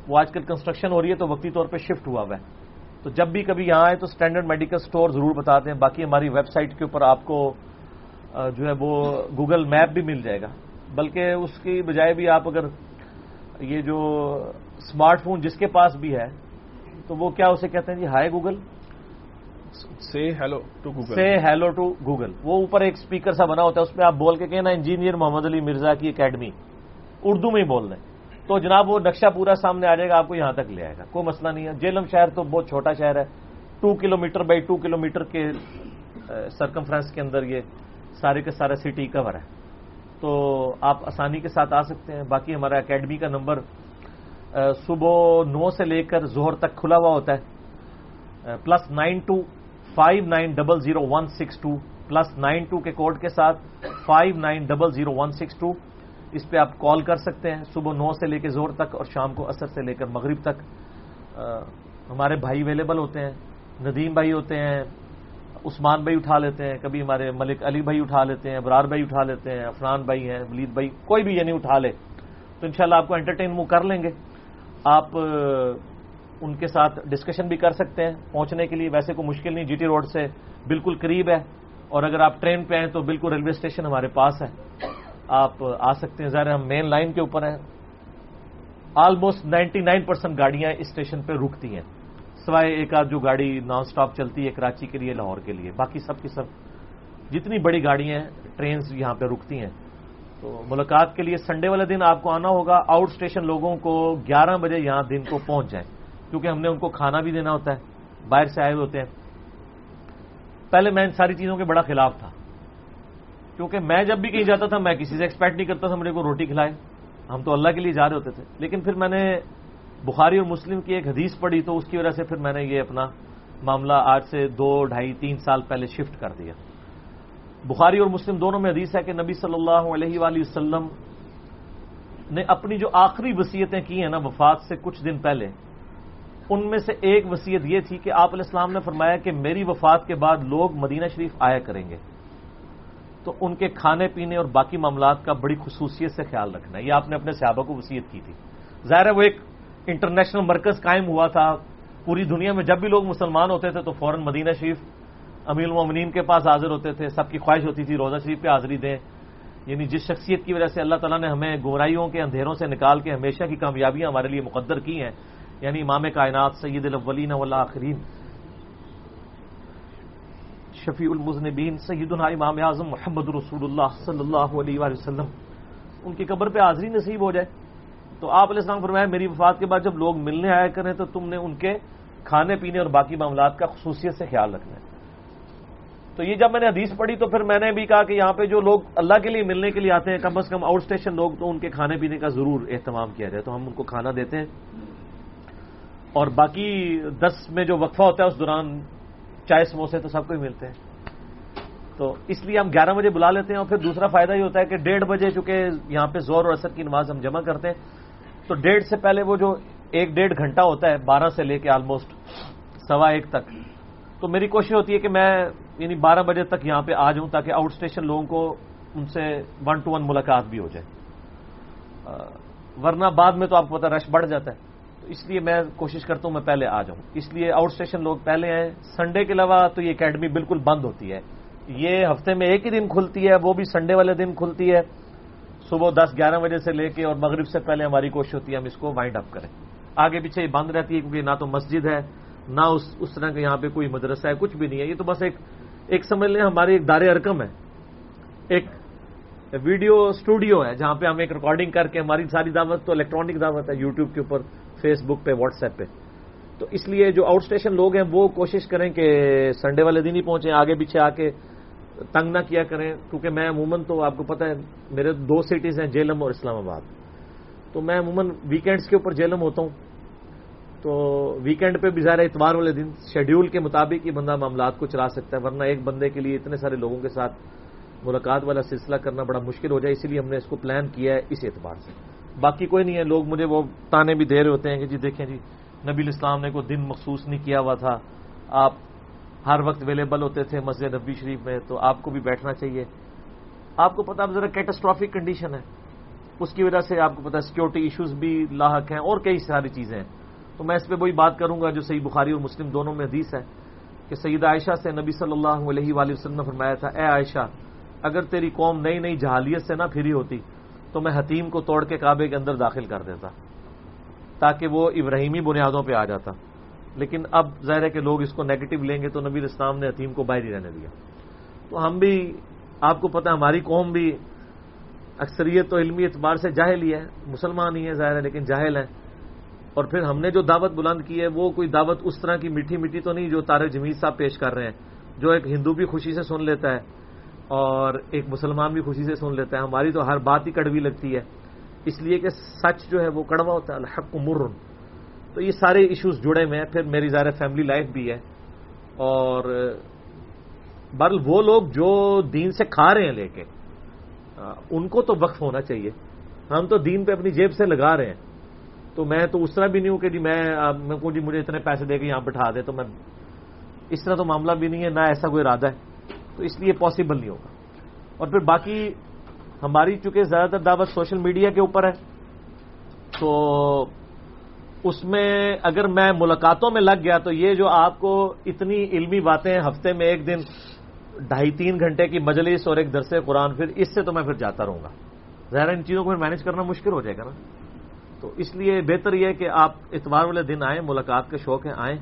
وہ آج کل کنسٹرکشن ہو رہی ہے تو وقتی طور پہ شفٹ ہوا ہوا ہے۔ تو جب بھی کبھی یہاں آئے تو اسٹینڈرڈ میڈیکل سٹور ضرور بتا دیں باقی ہماری ویب سائٹ کے اوپر آپ کو جو ہے وہ گوگل میپ بھی مل جائے گا۔ بلکہ اس کی بجائے بھی آپ اگر یہ جو اسمارٹ فون جس کے پاس بھی ہے تو وہ کیا اسے کہتے ہیں جی؟ ہائی گوگل سے ہیلو ٹو گوگل سے ہیلو ٹو گوگل وہ اوپر ایک اسپیکر سا بنا ہوتا ہے اس پہ آپ بول کے کہنا انجینئر محمد علی مرزا کی اکیڈمی اردو میں ہی بول دیں۔ تو جناب وہ نقشہ پورا سامنے آ جائے گا، آپ کو یہاں تک لے آئے گا۔ کوئی مسئلہ نہیں ہے۔ جیلم شہر تو بہت چھوٹا شہر ہے۔ Two kilometre by two kilometre کے سرکمفرنس کے اندر یہ سارے کے سارا سٹی کور ہے تو آپ آسانی کے ساتھ آ سکتے ہیں۔ باقی ہمارا اکیڈمی کا نمبر صبح نو سے لے کر زہر تک کھلا ہوا ہوتا ہے۔ Plus nine two five nine double zero one six two plus nine two کے کوڈ کے ساتھ five nine double zero one six two اس پہ آپ کال کر سکتے ہیں، صبح نو سے لے کے زور تک اور شام کو اثر سے لے کر مغرب تک۔ ہمارے بھائی اویلیبل ہوتے ہیں، ندیم بھائی ہوتے ہیں، عثمان بھائی اٹھا لیتے ہیں، کبھی ہمارے ملک علی بھائی اٹھا لیتے ہیں ابرار بھائی اٹھا لیتے ہیں افران بھائی ہیں، ولید بھائی، کوئی بھی یعنی اٹھا لے۔ تو انشاءاللہ آپ کو انٹرٹین وہ کر لیں گے۔ آپ ان کے ساتھ ڈسکشن بھی کر سکتے ہیں۔ پہنچنے کے لیے ویسے کوئی مشکل نہیں جی ٹی روڈ سے بالکل قریب ہے۔ اور اگر آپ ٹرین پہ آئیں تو بالکل ریلوے اسٹیشن ہمارے پاس ہے۔ آپ آ سکتے ہیں۔ ظاہر ہم مین لائن کے اوپر ہیں۔ آلموسٹ نائنٹی نائن پرسینٹ گاڑیاں اس اسٹیشن پہ رکتی ہیں۔ سوائے ایک آدھ جو گاڑی نان سٹاپ چلتی ہے کراچی کے لیے، لاہور کے لیے۔ باقی سب کی سب جتنی بڑی گاڑیاں ٹرینز یہاں پہ رکتی ہیں۔ تو ملاقات کے لیے سنڈے والے دن آپ کو آنا ہوگا۔ آؤٹ اسٹیشن لوگوں کو گیارہ بجے یہاں دن کو پہنچ جائیں۔ کیونکہ ہم نے ان کو کھانا بھی دینا ہوتا ہے، باہر سے آئے ہوئے ہوتے ہیں۔ پہلے میں ان ساری چیزوں کے بڑا خلاف تھا۔ کیونکہ میں جب بھی کہیں جاتا تھا، میں کسی سے ایکسپیکٹ نہیں کرتا تھا میرے کو روٹی کھلائے۔ ہم تو اللہ کے لیے جا رہے ہوتے تھے۔ لیکن پھر میں نے بخاری اور مسلم کی ایک حدیث پڑھی، تو اس کی وجہ سے پھر میں نے یہ اپنا معاملہ آج سے دو، ڈھائی، تین سال پہلے شفٹ کر دیا۔ بخاری اور مسلم دونوں میں حدیث ہے کہ نبی صلی اللہ علیہ وآلہ وسلم نے اپنی جو آخری وصیتیں کی ہیں نا وفات سے کچھ دن پہلے، ان میں سے ایک وصیت یہ تھی کہ آپ علیہ السلام نے فرمایا کہ میری وفات کے بعد لوگ مدینہ شریف آیا کریں گے۔ تو ان کے کھانے پینے اور باقی معاملات کا بڑی خصوصیت سے خیال رکھنا ہے۔ یہ آپ نے اپنے صحابہ کو وصیت کی تھی۔ ظاہر ہے وہ ایک انٹرنیشنل مرکز قائم ہوا تھا۔ پوری دنیا میں جب بھی لوگ مسلمان ہوتے تھے تو فوراً مدینہ شریف امیر المومنین کے پاس حاضر ہوتے تھے۔ سب کی خواہش ہوتی تھی روزہ شریف پہ حاضری دیں۔ یعنی جس شخصیت کی وجہ سے اللہ تعالیٰ نے ہمیں گمراہیوں کے اندھیروں سے نکال کے ہمیشہ کی کامیابیاں ہمارے لیے مقدر کی ہیں۔ یعنی امام کائنات سید الاولین والآخرین۔ شفیع المزنبین سید امام اعظم محمد رسول اللہ صلی اللہ علیہ وسلم۔ ان کی قبر پہ حاضری نصیب ہو جائے۔ تو آپ علیہ السلام فرمایا، میری وفات کے بعد جب لوگ ملنے آیا کریں تو تم نے ان کے کھانے پینے اور باقی معاملات کا خصوصیت سے خیال رکھنا ہے۔ تو یہ جب میں نے حدیث پڑھی تو پھر میں نے بھی کہا کہ یہاں پہ جو لوگ اللہ کے لیے ملنے کے لیے آتے ہیں، کم از کم آؤٹ اسٹیشن لوگ تو ان کے کھانے پینے کا ضرور اہتمام کیا جائے۔ تو ہم ان کو کھانا دیتے ہیں۔ اور باقی دس میں جو وقفہ ہوتا ہے، اس دوران چائے سموسے تو سب کو ہی ملتے ہیں۔ تو اس لیے ہم گیارہ بجے بلا لیتے ہیں اور پھر دوسرا فائدہ یہ ہوتا ہے کہ ڈیڑھ بجے چونکہ یہاں پہ زور اور اثر کی نماز ہم جمع کرتے ہیں، تو ڈیڑھ سے پہلے وہ جو ایک ڈیڑھ گھنٹہ ہوتا ہے، بارہ سے لے کے آلموسٹ سوا ایک تک۔ تو میری کوشش ہوتی ہے کہ میں یعنی بارہ بجے تک یہاں پہ آ جاؤں تاکہ آؤٹ اسٹیشن لوگوں کو ان سے ون ٹو ون ملاقات بھی ہو جائے۔ ورنہ بعد میں تو آپ کو پتا رش بڑھ جاتا ہے۔ تو اس لیے میں کوشش کرتا ہوں میں پہلے آ جاؤں۔ اس لیے آؤٹ اسٹیشن لوگ پہلے آئے سنڈے کے علاوہ تو یہ اکیڈمی بالکل بند ہوتی ہے۔ یہ ہفتے میں ایک ہی دن کھلتی ہے، وہ بھی سنڈے والے دن کھلتی ہے۔ صبح دس گیارہ بجے سے لے کے اور مغرب سے پہلے ہماری کوشش ہوتی ہے ہم اس کو وائنڈ اپ کریں۔ آگے پیچھے یہ بند رہتی ہے کیونکہ نہ تو مسجد ہے، نہ اس اس طرح کا یہاں پہ کوئی مدرسہ ہے، کچھ بھی نہیں ہے۔ یہ تو بس ایک ایک سمجھ لیں ہماری ایک دار ارکم ہے۔ ایک ویڈیو اسٹوڈیو ہے جہاں پہ ہم ایک ریکارڈنگ کر کے ہماری ساری دعوت تو الیکٹرانک دعوت ہے، یوٹیوب کے اوپر فیس بک پہ، واٹس ایپ پہ۔ تو اس لیے جو آؤٹ اسٹیشن لوگ ہیں، وہ کوشش کریں کہ سنڈے والے دن ہی پہنچیں، آگے پیچھے آ کے تنگ نہ کیا کریں۔ کیونکہ میں عموماً تو آپ کو پتا ہے، میرے دو سٹیز ہیں، جیلم اور اسلام آباد۔ تو میں عموماً ویکینڈز کے اوپر جیلم ہوتا ہوں۔ تو ویکینڈ پہ بھی ظاہر اتوار والے دن شیڈیول کے مطابق ہی بندہ معاملات کو چلا سکتا ہے، ورنہ ایک بندے کے لیے اتنے سارے لوگوں کے ساتھ ملاقات والا سلسلہ کرنا بڑا مشکل ہو جائے، اسی لیے ہم نے اس کو پلان کیا ہے اس اعتبار سے۔ باقی کوئی نہیں ہے۔ لوگ مجھے وہ تانے بھی دے رہے ہوتے ہیں کہ جی دیکھیں جی نبی الاسلام نے کوئی دن مخصوص نہیں کیا ہوا تھا۔ آپ ہر وقت اویلیبل ہوتے تھے مسجد نبی شریف میں، تو آپ کو بھی بیٹھنا چاہیے۔ آپ کو پتا ذرا کیٹاسٹرافک کنڈیشن ہے۔ اس کی وجہ سے آپ کو پتا سیکورٹی ایشوز بھی لاحق ہیں اور کئی ساری چیزیں ہیں۔ تو میں اس پہ وہی بات کروں گا جو صحیح بخاری اور مسلم دونوں میں حدیث ہے کہ سید عائشہ سے نبی صلی اللہ علیہ وآلہ وسلم نے فرمایا تھا، اے عائشہ، اگر تیری قوم نئی نئی جہالیت سے نہ پھری ہوتی تو میں حتیم کو توڑ کے کعبے کے اندر داخل کر دیتا، تاکہ وہ ابراہیمی بنیادوں پہ آ جاتا۔ لیکن اب ظاہر ہے کہ لوگ اس کو نیگیٹو لیں گے تو نبی اسلام نے حتیم کو باہر ہی رہنے دیا۔ تو ہم بھی، آپ کو پتا ہماری قوم بھی اکثریت تو علمی اعتبار سے جاہل ہی ہے، مسلمان ہی ہے ظاہر ہے، لیکن جاہل ہے اور پھر ہم نے جو دعوت بلند کی ہے، وہ کوئی دعوت اس طرح کی میٹھی میٹھی تو نہیں جو تارے جمیز صاحب پیش کر رہے ہیں، جو ایک ہندو بھی خوشی سے سن لیتا ہے۔ اور ایک مسلمان بھی خوشی سے سن لیتا ہے، ہماری تو ہر بات ہی کڑوی لگتی ہے۔ اس لیے کہ سچ جو ہے وہ کڑوا ہوتا ہے، الحق مرن تو یہ سارے ایشوز جڑے ہوئے ہیں۔ پھر میری ظاہر فیملی لائف بھی ہے۔ اور برل وہ لوگ جو دین سے کھا رہے ہیں لے کے، ان کو تو وقف ہونا چاہیے۔ ہم تو دین پہ اپنی جیب سے لگا رہے ہیں۔ تو میں تو اس طرح بھی نہیں ہوں کہ جی میں کو جی مجھے اتنے پیسے دے کے یہاں بٹھا دے تو میں، اس طرح تو معاملہ بھی نہیں ہے، نہ ایسا کوئی ارادہ ہے۔ تو اس لیے پاسبل نہیں ہوگا۔ اور پھر باقی ہماری چونکہ زیادہ تر دعوت سوشل میڈیا کے اوپر ہے، تو اس میں اگر میں ملاقاتوں میں لگ گیا تو یہ جو آپ کو اتنی علمی باتیں ہفتے میں ایک دن ڈھائی تین گھنٹے کی مجلس اور ایک درس قرآن، پھر اس سے تو میں پھر جاتا رہوں گا۔ ظاہر ان چیزوں کو پھر مینج کرنا مشکل ہو جائے گا نا۔ تو اس لیے بہتر یہ ہے کہ آپ اتوار والے دن آئیں، ملاقات کے شوق ہیں، آئیں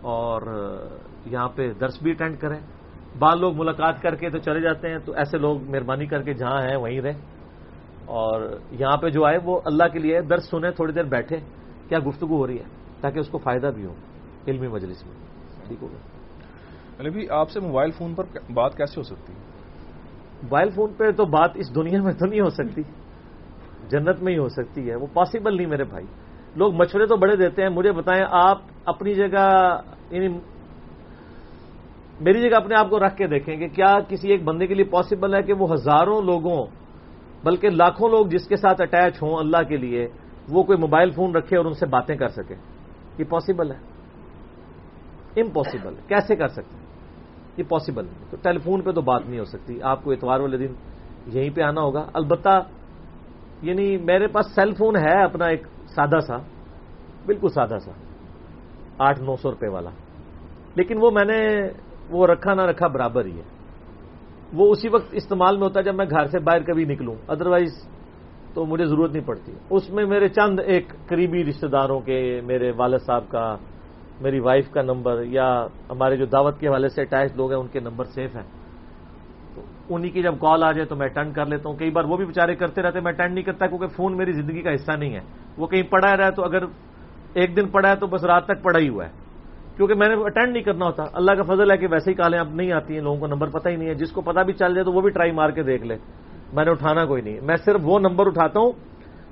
اور یہاں پہ درس بھی اٹینڈ کریں۔ بعض لوگ ملاقات کر کے تو چلے جاتے ہیں تو ایسے لوگ مہربانی کر کے جہاں ہیں وہیں رہیں۔ اور یہاں پہ جو آئے وہ اللہ کے لیے درس سنیں تھوڑی دیر بیٹھے کیا گفتگو ہو رہی ہے؟ تاکہ اس کو فائدہ بھی ہو علمی مجلس میں۔ ٹھیک ہوگا علی بھی آپ سے موبائل فون پر بات کیسے ہو سکتی؟ ہے موبائل فون پہ تو بات اس دنیا میں تو نہیں ہو سکتی۔ جنت میں ہی ہو سکتی ہے وہ پاسبل نہیں میرے بھائی۔ لوگ مشورے تو بڑے دیتے ہیں مجھے بتائیں آپ اپنی جگہ یعنی میری جگہ اپنے آپ کو رکھ کے دیکھیں کہ کیا کسی ایک بندے کے لیے پاسبل ہے کہ وہ ہزاروں لوگوں، بلکہ لاکھوں لوگ جس کے ساتھ اٹیچ ہوں اللہ کے لیے، وہ کوئی موبائل فون رکھے اور ان سے باتیں کر سکے؟ یہ پاسبل ہے؟ امپاسبل کیسے کر سکتے یہ پاسبل نہیں تو ٹیلی فون پہ تو بات نہیں ہو سکتی. آپ کو اتوار والے دن یہیں پہ آنا ہوگا. البتہ یعنی میرے پاس سیل فون ہے اپنا ایک سادہ سا، بالکل سادہ سا، آٹھ نو سو روپے والا. لیکن وہ میں نے وہ رکھا نہ رکھا برابر ہی ہے۔ وہ اسی وقت استعمال میں ہوتا ہے جب میں گھر سے باہر کبھی نکلوں۔ ادروائز تو مجھے ضرورت نہیں پڑتی۔ اس میں میرے چند ایک قریبی رشتہ داروں کے، میرے والد صاحب کا، میری وائف کا نمبر یا ہمارے جو دعوت کے حوالے سے اٹیچ لوگ ہیں، ان کے نمبر سیف ہیں۔ تو انہیں کی جب کال آ جائے تو میں اٹینڈ کر لیتا ہوں۔ کئی بار وہ بھی بےچارے کرتے رہتے میں اٹینڈ نہیں کرتا کیونکہ فون میری زندگی کا حصہ نہیں ہے۔ وہ کہیں پڑھا رہا ہے تو اگر ایک دن پڑھا ہے تو بس رات تک پڑھا ہی ہوا ہے۔ کیونکہ میں نے اٹینڈ نہیں کرنا ہوتا۔ اللہ کا فضل ہے کہ ویسے ہی کالیں اب نہیں آتی ہیں، لوگوں کو نمبر پتہ ہی نہیں ہے۔ جس کو پتا بھی چل جائے تو وہ بھی ٹرائی مار کے دیکھ لے۔ میں نے اٹھانا کوئی نہیں۔ میں صرف وہ نمبر اٹھاتا ہوں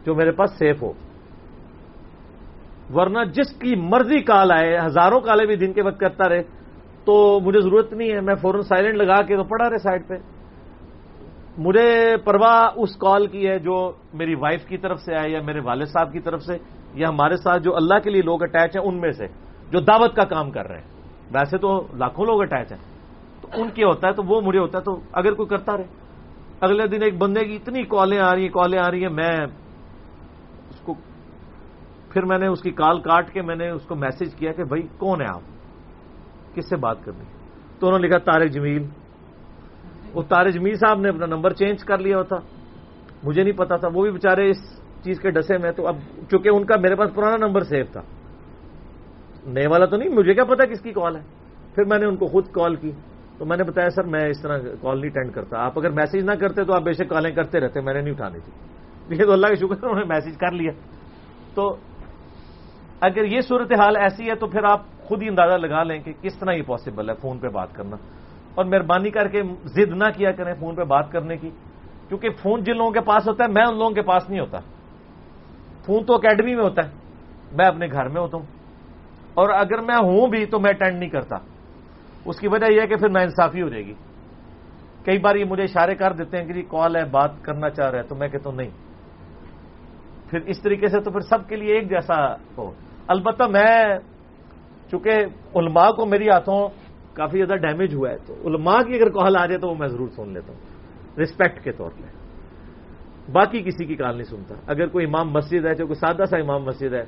جو میرے پاس سیف ہو۔ ورنہ جس کی مرضی کال آئے، ہزاروں کالیں بھی دن کے وقت کرتا رہے، تو مجھے ضرورت نہیں ہے۔ میں فوراً سائلنٹ لگا کے تو پڑا رہے سائڈ پہ۔ مجھے پرواہ اس کال کی ہے جو میری وائف کی طرف سے آئے یا میرے والد صاحب کی طرف سے یا ہمارے ساتھ جو اللہ کے لیے لوگ اٹیچ ہیں ان میں سے۔ جو دعوت کا کام کر رہے ہیں۔ ویسے تو لاکھوں لوگ اٹیچ ہیں۔ تو ان کے ہوتا ہے تو وہ مجھے ہوتا ہے تو اگر کوئی کرتا رہے۔ اگلے دن ایک بندے کی اتنی کالیں آ رہی ہیں، کالیں آ رہی ہیں، میں اس کو پھر میں نے اس کی کال کاٹ کے میں نے اس کو میسج کیا کہ بھائی، کون ہے آپ؟ کس سے بات کرنی تو انہوں نے لکھا تارک جمیل۔ وہ تارک جمیل صاحب نے اپنا نمبر چینج کر لیا تھا مجھے نہیں پتا تھا، وہ بھی بےچارے اس چیز کے ڈسے میں تو اب چونکہ ان کا میرے پاس پرانا نمبر سیو تھا۔ نئے والا تو نہیں، مجھے کیا پتا کس کی کال ہے؟ پھر میں نے ان کو خود کال کی۔ تو میں نے بتایا، سر، میں اس طرح کال نہیں اٹینڈ کرتا۔ آپ اگر میسج نہ کرتے تو آپ بے شک کالیں کرتے رہتے، میں نے نہیں اٹھانی تھی یہ تو اللہ کا شکر انہوں نے میسج کر لیا۔ تو اگر یہ صورتحال ایسی ہے تو پھر آپ خود ہی اندازہ لگا لیں کہ کس طرح یہ پاسبل ہے فون پہ بات کرنا۔ اور مہربانی کر کے ضد نہ کیا کریں فون پہ بات کرنے کی۔ کیونکہ فون جن لوگوں کے پاس ہوتا ہے، میں ان لوگوں کے پاس نہیں ہوتا۔ فون تو اکیڈمی میں ہوتا ہے۔ میں اپنے گھر میں ہوتا ہوں۔ اور اگر میں ہوں بھی تو میں اٹینڈ نہیں کرتا۔ اس کی وجہ یہ ہے کہ پھر نا انصافی ہو جائے گی۔ کئی بار یہ مجھے اشارے کر دیتے ہیں کہ جی کال ہے، بات کرنا چاہ رہا ہے تو میں کہتا ہوں نہیں۔ پھر اس طریقے سے تو پھر سب کے لیے ایک جیسا ہو۔ البتہ میں چونکہ علماء کو میری ہاتھوں کافی زیادہ ڈیمیج ہوا ہے، تو علماء کی اگر کال آ جائے تو وہ میں ضرور سن لیتا ہوں۔ رسپیکٹ کے طور پہ۔ باقی کسی کی کال نہیں سنتا۔ اگر کوئی امام مسجد ہے جو کوئی سادہ سا امام مسجد ہے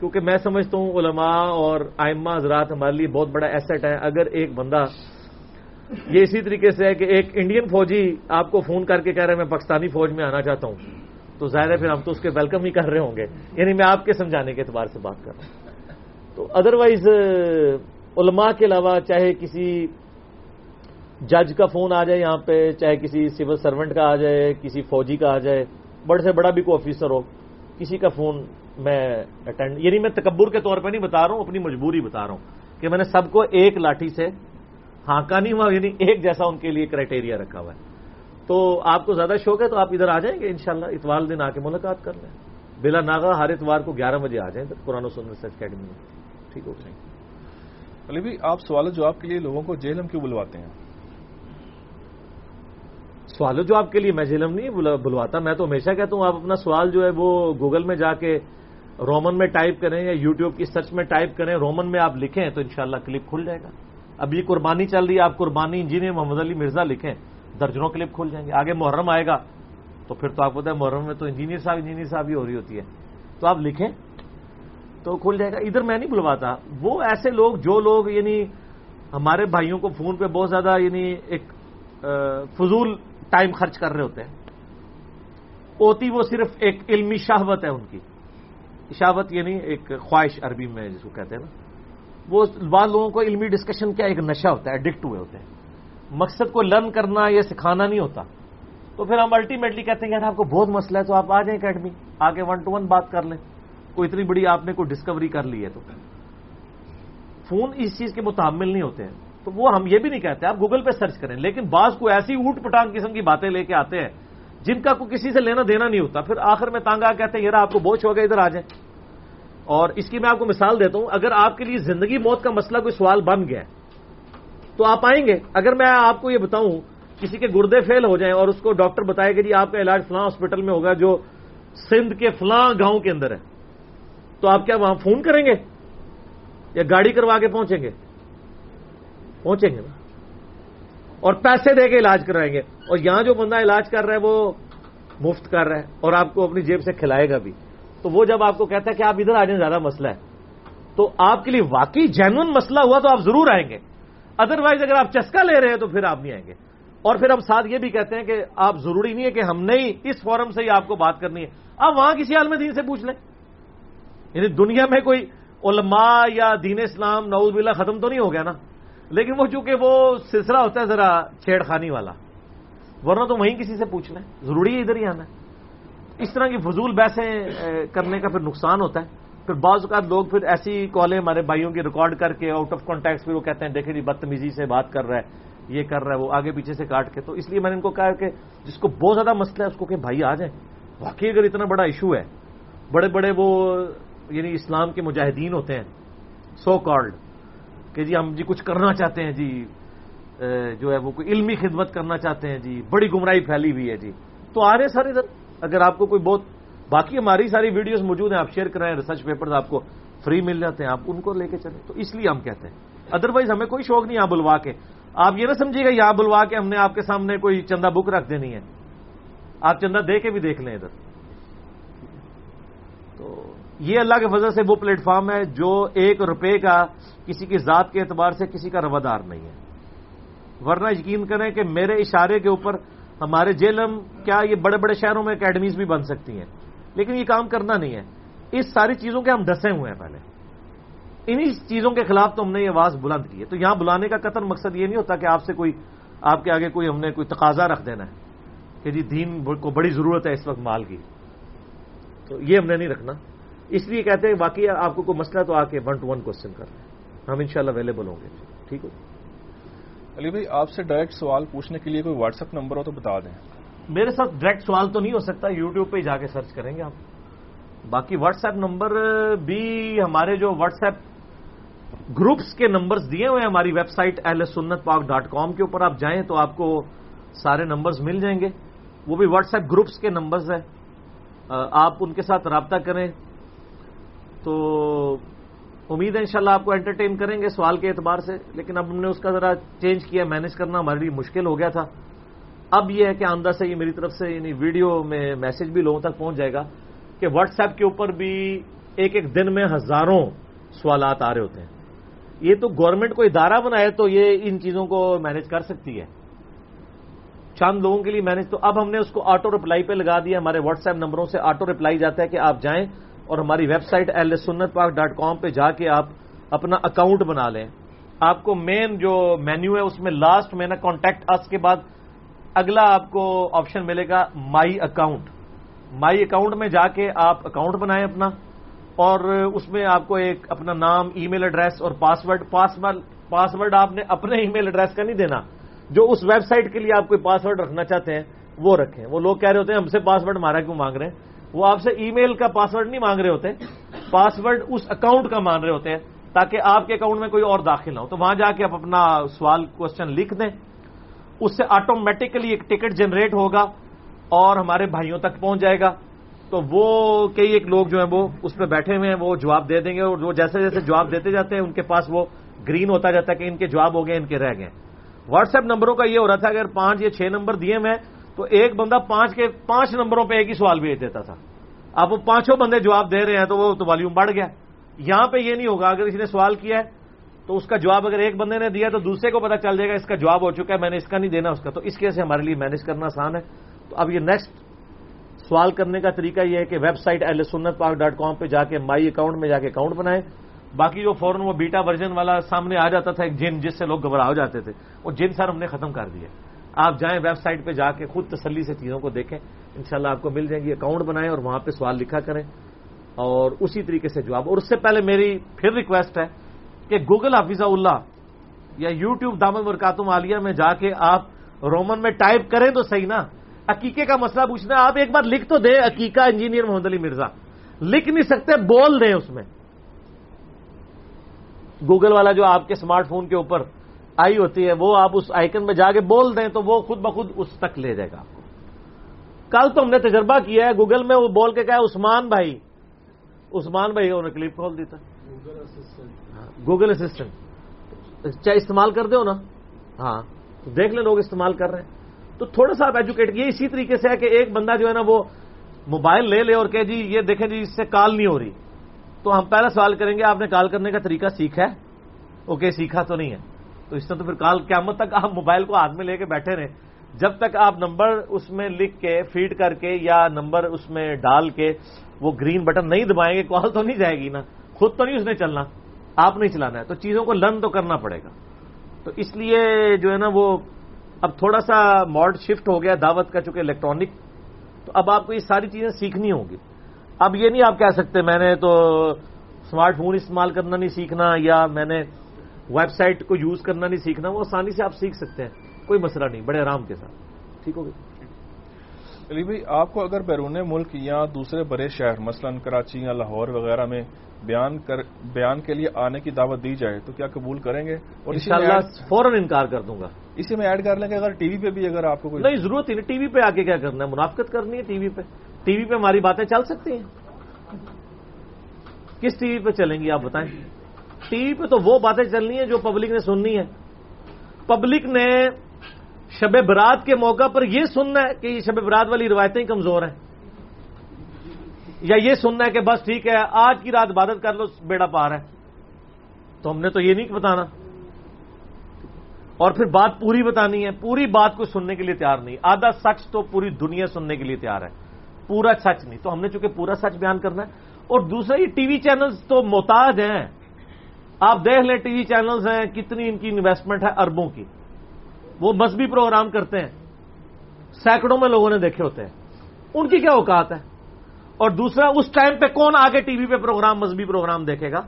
کیونکہ میں سمجھتا ہوں علماء اور آئمہ حضرات ہمارے لیے بہت بڑا ایسٹ ہے اگر ایک بندہ یہ اسی طریقے سے ہے کہ ایک انڈین فوجی آپ کو فون کر کے کہہ رہے ہیں میں پاکستانی فوج میں آنا چاہتا ہوں، تو ظاہر ہے پھر ہم تو اس کے ویلکم ہی کر رہے ہوں گے۔ یعنی میں آپ کے سمجھانے کے اعتبار سے بات کر رہا ہوں۔ تو ادروائز علماء کے علاوہ چاہے کسی جج کا فون آ جائے یہاں پہ، چاہے کسی سول سروینٹ کا آ جائے، کسی فوجی کا آ جائے، بڑے سے بڑا بھی کوئی آفیسر ہو کسی کا فون میں اٹینڈ یعنی میں تکبر کے طور پہ نہیں بتا رہا ہوں، اپنی مجبوری بتا رہا ہوں کہ میں نے سب کو ایک لاٹھی سے ہانکا نہیں ہوا یعنی ایک جیسا ان کے لیے کرائٹیریا رکھا ہوا ہے۔ تو آپ کو زیادہ شوق ہے تو آپ ادھر آ جائیں گے، انشاءاللہ اتوار دن آ کے ملاقات کر لیں۔ بلا ناگا ہر اتوار کو گیارہ بجے آ جائیں ادھر قرآن و سن ریسرچ اکیڈمی میں۔ ٹھیک ہو جائیں۔ علی بھائی، آپ سوال جواب کے لیے لوگوں کو جیل ہم کیوں بلواتے ہیں؟ سوال جواب کے لیے میں جیلم نہیں بلواتا، میں تو ہمیشہ کہتا ہوں آپ اپنا سوال جو ہے وہ گوگل میں جا کے رومن میں ٹائپ کریں یا یوٹیوب کی سرچ میں ٹائپ کریں، رومن میں آپ لکھیں تو انشاءاللہ کلپ کھل جائے گا۔ اب یہ قربانی چل رہی ہے، آپ قربانی انجینئر محمد علی مرزا لکھیں، درجنوں کلپ کھل جائیں گے۔ آگے محرم آئے گا تو پھر تو آپ کو ہے محرم میں تو انجینئر صاحب انجینئر صاحب ہی ہو رہی ہوتی ہے۔ تو آپ لکھیں تو کھل جائے گا۔ ادھر میں نہیں بلواتا، وہ ایسے لوگ جو لوگ یعنی ہمارے بھائیوں کو فون پہ بہت زیادہ یعنی ایک فضول ٹائم خرچ کر رہے ہوتے ہیں۔ ہوتی وہ صرف ایک علمی شہوت ہے ان کی۔ شہوت یعنی ایک خواہش عربی میں جس کو کہتے ہیں نا۔ وہ بعض لوگوں کو علمی ڈسکشن کیا ایک نشہ ہوتا ہے ایڈکٹ ہوئے ہوتے ہیں۔ مقصد کو لرن کرنا یا سکھانا نہیں ہوتا۔ تو پھر ہم الٹیمیٹلی کہتے ہیں کہ آپ کو بہت مسئلہ ہے تو آپ آ جائیں اکیڈمی آگے ون ٹو ون بات کر لیں۔ کوئی اتنی بڑی آپ نے کوئی ڈسکوری کر لی ہے تو۔ فون اس چیز کے متعمل نہیں ہوتے ہیں۔ تو وہ ہم یہ بھی نہیں کہتے، آپ گوگل پہ سرچ کریں۔ لیکن بعض کو ایسی اوٹ پٹانگ قسم کی باتیں لے کے آتے ہیں جن کا کوئی کسی سے لینا دینا نہیں ہوتا۔ پھر آخر میں تانگا کہتے ہیں یار آپ کو بوجھ ہو گیا ادھر آ جائیں۔ اور اس کی میں آپ کو مثال دیتا ہوں، اگر آپ کے لیے زندگی موت کا مسئلہ کوئی سوال بن گیا تو آپ آئیں گے۔ اگر میں آپ کو یہ بتاؤں، کسی کے گردے فیل ہو جائیں اور اس کو ڈاکٹر بتائے کہ جی آپ کا علاج فلاں ہاسپٹل میں ہوگا جو سندھ کے فلاں گاؤں کے اندر ہے۔ تو آپ کیا وہاں فون کریں گے یا گاڑی کروا کے پہنچیں گے؟ پہنچیں گے نا۔ اور پیسے دے کے علاج کرائیں گے۔ اور یہاں جو بندہ علاج کر رہا ہے وہ مفت کر رہا ہے اور آپ کو اپنی جیب سے کھلائے گا بھی۔ تو وہ جب آپ کو کہتا ہے کہ آپ ادھر آ جائیں، زیادہ مسئلہ ہے۔ تو آپ کے لیے واقعی جینون مسئلہ ہوا تو آپ ضرور آئیں گے۔ ادروائز اگر آپ چسکا لے رہے ہیں تو پھر آپ نہیں آئیں گے۔ اور پھر ہم ساتھ یہ بھی کہتے ہیں کہ آپ ضروری نہیں ہے کہ ہم نہیں اس فورم سے ہی آپ کو بات کرنی ہے۔ آپ وہاں کسی عالم دین سے پوچھ لیں۔ یعنی دنیا میں کوئی علماء یا دین اسلام نعوذ باللہ ختم تو نہیں ہو گیا نا؟ لیکن وہ چونکہ وہ سلسلہ ہوتا ہے ذرا چھیڑ خانی والا، ورنہ تو وہیں کسی سے پوچھنا ہے ضروری ہے ادھر ہی آنا۔ ہے اس طرح کی فضول بحثیں کرنے کا پھر نقصان ہوتا ہے۔ پھر بعض اوقات لوگ پھر ایسی کالیں ہمارے بھائیوں کی ریکارڈ کر کے آؤٹ آف کانٹیکٹ پھر وہ کہتے ہیں، دیکھیں جی بدتمیزی سے بات کر رہا ہے یہ کر رہا ہے وہ آگے پیچھے سے کاٹ کے۔ تو اس لیے میں نے ان کو کہا کہ جس کو بہت زیادہ مسئلہ ہے، اس کو کہ بھائی آ جائیں۔ واقعی اگر اتنا بڑا ایشو ہے، بڑے بڑے وہ یعنی اسلام کے مجاہدین ہوتے ہیں سو کالڈ کہ جی ہم جی کچھ کرنا چاہتے ہیں جی جو ہے وہ کوئی علمی خدمت کرنا چاہتے ہیں جی بڑی گمراہی پھیلی ہوئی ہے جی۔ تو آ رہے سارے ادھر۔ اگر آپ کو کوئی بہت باقی ہماری ساری ویڈیوز موجود ہیں، آپ شیئر کرائیں ریسرچ پیپر آپ کو فری مل جاتے ہیں، آپ ان کو لے کے چلیں۔ تو اس لیے ہم کہتے ہیں۔ ادروائز ہمیں کوئی شوق نہیں یہاں بلوا کے۔ آپ یہ نہ سمجھیے گا یہاں بلوا کے ہم نے آپ کے سامنے کوئی چندہ بک رکھ دینی ہے۔ آپ چندہ دے کے بھی دیکھ لیں ادھر۔ یہ اللہ کے فضل سے وہ پلیٹ فارم ہے جو ایک روپے کا کسی کی ذات کے اعتبار سے کسی کا روادار نہیں ہے۔ ورنہ یقین کریں کہ میرے اشارے کے اوپر ہمارے جیلم کیا یہ بڑے بڑے شہروں میں اکیڈمیز بھی بن سکتی ہیں۔ لیکن یہ کام کرنا نہیں ہے۔ اس ساری چیزوں کے ہم ڈسے ہوئے ہیں پہلے۔ انہی چیزوں کے خلاف تو ہم نے یہ آواز بلند کی ہے۔ تو یہاں بلانے کا قطر مقصد یہ نہیں ہوتا کہ آپ سے کوئی آپ کے آگے کوئی ہم نے کوئی تقاضا رکھ دینا ہے کہ جی دین کو بڑی ضرورت ہے اس وقت مال کی۔ تو یہ ہم نے نہیں رکھنا۔ اس لیے کہتے ہیں باقی آپ کو کوئی مسئلہ تو آ کے ون ٹو ون کوشچن کر ہیں۔ ہم انشاءاللہ اویلیبل ہوں گے۔ ٹھیک ہے علی بھائی آپ سے ڈائریکٹ سوال پوچھنے کے لیے کوئی واٹس ایپ نمبر ہو تو بتا دیں۔ میرے ساتھ ڈائریکٹ سوال تو نہیں ہو سکتا یوٹیوب پہ جا کے سرچ کریں گے آپ۔ باقی واٹس ایپ نمبر بھی ہمارے جو واٹس ایپ گروپس کے نمبرز دیے ہوئے ہیں ہماری ویب سائٹ اہل سنت پاک ڈاٹ کام کے اوپر آپ جائیں تو آپ کو سارے نمبرز مل جائیں گے۔ وہ بھی واٹس ایپ گروپس کے نمبرز ہیں۔ آپ ان کے ساتھ رابطہ کریں۔ تو امید ہے انشاءاللہ آپ کو انٹرٹین کریں گے سوال کے اعتبار سے، لیکن اب ہم نے اس کا ذرا چینج کیا مینج کرنا ہمارے لیے مشکل ہو گیا تھا۔ اب یہ ہے کہ آندہ سے یہ میری طرف سے یعنی ویڈیو میں میسج بھی لوگوں تک پہنچ جائے گا کہ واٹس ایپ کے اوپر بھی ایک ایک دن میں ہزاروں سوالات آ رہے ہوتے ہیں۔ یہ تو گورنمنٹ کو ادارہ بنائے تو یہ ان چیزوں کو مینج کر سکتی ہے۔ چند لوگوں کے لیے مینج تو اب ہم نے اس کو آٹو رپلائی پہ لگا دیا۔ ہمارے واٹس ایپ نمبروں سے آٹو رپلائی جاتا ہے کہ آپ جائیں۔ اور ہماری ویب سائٹ ایل سنت پاک ڈاٹ کام پہ جا کے آپ اپنا اکاؤنٹ بنا لیں۔ آپ کو مین جو مینیو ہے، اس میں لاسٹ میں نا کانٹیکٹ اس کے بعد اگلا آپ کو آپشن ملے گا مائی اکاؤنٹ مائی اکاؤنٹ میں جا کے آپ اکاؤنٹ بنائیں اپنا اور اس میں آپ کو ایک اپنا نام ای میل ایڈریس اور پاسورڈ پاسورڈ آپ نے اپنے ای میل ایڈریس کا نہیں دینا۔ جو اس ویب سائٹ کے لیے آپ کوئی پاسورڈ رکھنا چاہتے ہیں، وہ رکھیں۔ وہ لوگ کہہ رہے ہوتے ہیں، ہم سے پاسورڈ ہمارا کیوں مانگ رہے ہیں؟ وہ آپ سے ای میل کا پاسورڈ نہیں مانگ رہے ہوتے پاسورڈ اس اکاؤنٹ کا مان رہے ہوتے ہیں، تاکہ آپ کے اکاؤنٹ میں کوئی اور داخل نہ ہو۔ تو وہاں جا کے آپ اپنا سوال کوشچن لکھ دیں۔ اس سے آٹومیٹکلی ایک ٹکٹ جنریٹ ہوگا اور ہمارے بھائیوں تک پہنچ جائے گا۔ تو وہ کئی ایک لوگ جو ہیں وہ اس پہ بیٹھے ہوئے ہیں، وہ جواب دے دیں گے اور وہ جیسے جیسے جواب دیتے جاتے ہیں، ان کے پاس وہ گرین ہوتا جاتا ہے کہ ان کے جواب ہو گئے، ان کے رہ گئے۔ واٹس ایپ نمبروں کا یہ ہو رہا تھا، اگر پانچ یا چھ نمبر دیے میں تو ایک بندہ پانچ کے پانچ نمبروں پہ ایک ہی سوال بھیج دیتا تھا۔ اب وہ پانچوں بندے جواب دے رہے ہیں تو وہ تو والیوم بڑھ گیا۔ یہاں پہ یہ نہیں ہوگا، اگر کسی نے سوال کیا ہے تو اس کا جواب اگر ایک بندے نے دیا تو دوسرے کو پتا چل جائے گا اس کا جواب ہو چکا ہے، میں نے اس کا نہیں دینا، اس کا۔ تو اس کے سے ہمارے لیے مینج کرنا آسان ہے۔ تو اب یہ نیکسٹ سوال کرنے کا طریقہ یہ ہے کہ ویب سائٹ ایل سنت پاک ڈاٹ کام پہ جا کے مائی اکاؤنٹ میں جا کے اکاؤنٹ بنائیں۔ باقی جو فوراً وہ بیٹا ورژن والا سامنے آ جاتا تھا ایک جن، جس سے لوگ گھبراہ ہو جاتے تھے، وہ جن سر ہم نے ختم کر دیا۔ آپ جائیں ویب سائٹ پہ جا کے خود تسلی سے چیزوں کو دیکھیں، انشاءاللہ آپ کو مل جائیں گی، اکاؤنٹ بنائیں اور وہاں پہ سوال لکھا کریں۔ اور اسی طریقے سے جواب۔ اور اس سے پہلے میری پھر ریکویسٹ ہے کہ گوگل حافظہ اللہ یا یو ٹیوب دامن ورکاتم عالیہ میں جا کے آپ رومن میں ٹائپ کریں تو صحیح نا۔ عقیقے کا مسئلہ پوچھنا، آپ ایک بار لکھ تو دیں عقیقہ انجینئر محمد علی مرزا۔ لکھ نہیں سکتے، بول دیں اس میں۔ گوگل والا جو آپ کے اسمارٹ فون کے اوپر آئی ہوتی ہے وہ آپ اس آئکن میں جا کے بول دیں تو وہ خود بخود اس تک لے جائے گا آپ کو۔ کل تو ہم نے تجربہ کیا ہے گوگل میں وہ بول کے کہا عثمان بھائی عثمان بھائی انہوں نے کلپ کھول دیتا گوگل اسسٹنٹ۔ چاہے استعمال کر دو نا۔ ہاں تو دیکھ لیں لوگ استعمال کر رہے ہیں۔ تو تھوڑا سا آپ ایجوکیٹ یہ اسی طریقے سے ہے کہ ایک بندہ جو ہے نا وہ موبائل لے لے اور کہ جی یہ دیکھیں جی اس سے کال نہیں ہو رہی۔ تو ہم پہلا سوال کریں گے آپ نے کال کرنے کا طریقہ سیکھا ہے؟ اوکے سیکھا تو نہیں ہے۔ تو اس طرح تو پھر کال قیامت تک آپ موبائل کو ہاتھ میں لے کے بیٹھے رہے۔ جب تک آپ نمبر اس میں لکھ کے، فیڈ کر کے یا نمبر اس میں ڈال کے وہ گرین بٹن نہیں دبائیں گے، کال تو نہیں جائے گی نا۔ خود تو نہیں اس نے چلنا، آپ نہیں چلانا ہے۔ تو چیزوں کو لرن تو کرنا پڑے گا۔ تو اس لیے جو ہے نا وہ اب تھوڑا سا ماڈ شفٹ ہو گیا، دعوت کا چونکہ الیکٹرانک تو اب آپ کو یہ ساری چیزیں سیکھنی ہوں گی۔ اب یہ نہیں آپ کہہ سکتے میں نے تو اسمارٹ فون استعمال کرنا نہیں سیکھنا یا میں نے ویب سائٹ کو یوز کرنا نہیں سیکھنا وہ آسانی سے آپ سیکھ سکتے ہیں۔ کوئی مسئلہ نہیں بڑے آرام کے ساتھ۔ ٹھیک ہوگی علی بھائی آپ کو اگر بیرون ملک یا دوسرے بڑے شہر مثلا کراچی یا لاہور وغیرہ میں بیان کر بیان کے لیے آنے کی دعوت دی جائے تو کیا قبول کریں گے؟ اور فوراً انکار کر دوں گا۔ اسی میں ایڈ کر لیں گے اگر ٹی وی پہ بھی اگر آپ کو کوئی نہیں ضرورت ہی نہیں۔ ٹی وی پہ آ کے کیا کرنا ہے؟ منافقت کرنی ہے ٹی وی پہ۔ ٹی وی پہ ہماری باتیں چل سکتی ہیں۔ کس ٹی وی پہ چلیں گی؟ آپ بتائیں۔ ٹی وی پہ تو وہ باتیں چلنی ہیں جو پبلک نے سننی ہے پبلک نے شب برات کے موقع پر یہ سننا ہے کہ یہ شب برات والی روایتیں کمزور ہیں۔ یا یہ سننا ہے کہ بس ٹھیک ہے، آج کی رات عبادت کر لو، بیڑا پار ہے۔ تو ہم نے تو یہ نہیں بتانا۔ اور پھر بات پوری بتانی ہے، پوری بات کو سننے کے لیے تیار نہیں۔ آدھا سچ تو پوری دنیا سننے کے لیے تیار ہے۔ پورا سچ نہیں۔ تو ہم نے چونکہ پورا سچ بیان کرنا ہے، اور دوسرا یہ ٹی وی چینلز تو محتاج ہیں۔ آپ دیکھ لیں ٹی وی چینلز ہیں، کتنی ان کی انویسٹمنٹ ہے اربوں کی۔ وہ مذہبی پروگرام کرتے ہیں۔ سینکڑوں میں لوگوں نے دیکھے ہوتے ہیں۔ ان کی کیا اوقات ہے اور دوسرا، اس ٹائم پہ کون آگے ٹی وی پہ پروگرام مذہبی پروگرام دیکھے گا؟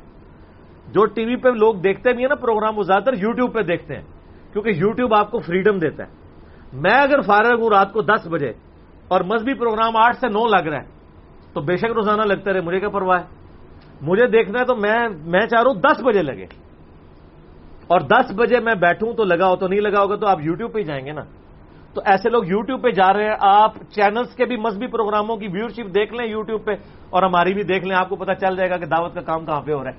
جو ٹی وی پہ لوگ دیکھتے نہیں ہیں نا پروگرام وہ زیادہ تر یو ٹیوب پہ دیکھتے ہیں۔ کیونکہ یو ٹیوب آپ کو فریڈم دیتا ہے۔ میں اگر فارغ ہوں رات کو دس بجے اور مذہبی پروگرام آٹھ سے نو لگ رہا ہے، تو بے شک روزانہ لگتا رہے، مجھے کیا پرواہ ہے؟ مجھے دیکھنا ہے تو میں میں چاہ رہا ہوں دس بجے لگے۔ اور دس بجے میں بیٹھوں تو لگا ہو تو نہیں لگا ہوگا تو آپ یوٹیوب پہ جائیں گے نا۔ تو ایسے لوگ یوٹیوب پہ جا رہے ہیں، آپ چینلز کے بھی مذہبی پروگراموں کی ویورشپ دیکھ لیں یوٹیوب پہ اور ہماری بھی دیکھ لیں، آپ کو پتا چل جائے گا کہ دعوت کا کام کہاں پہ ہو رہا ہے۔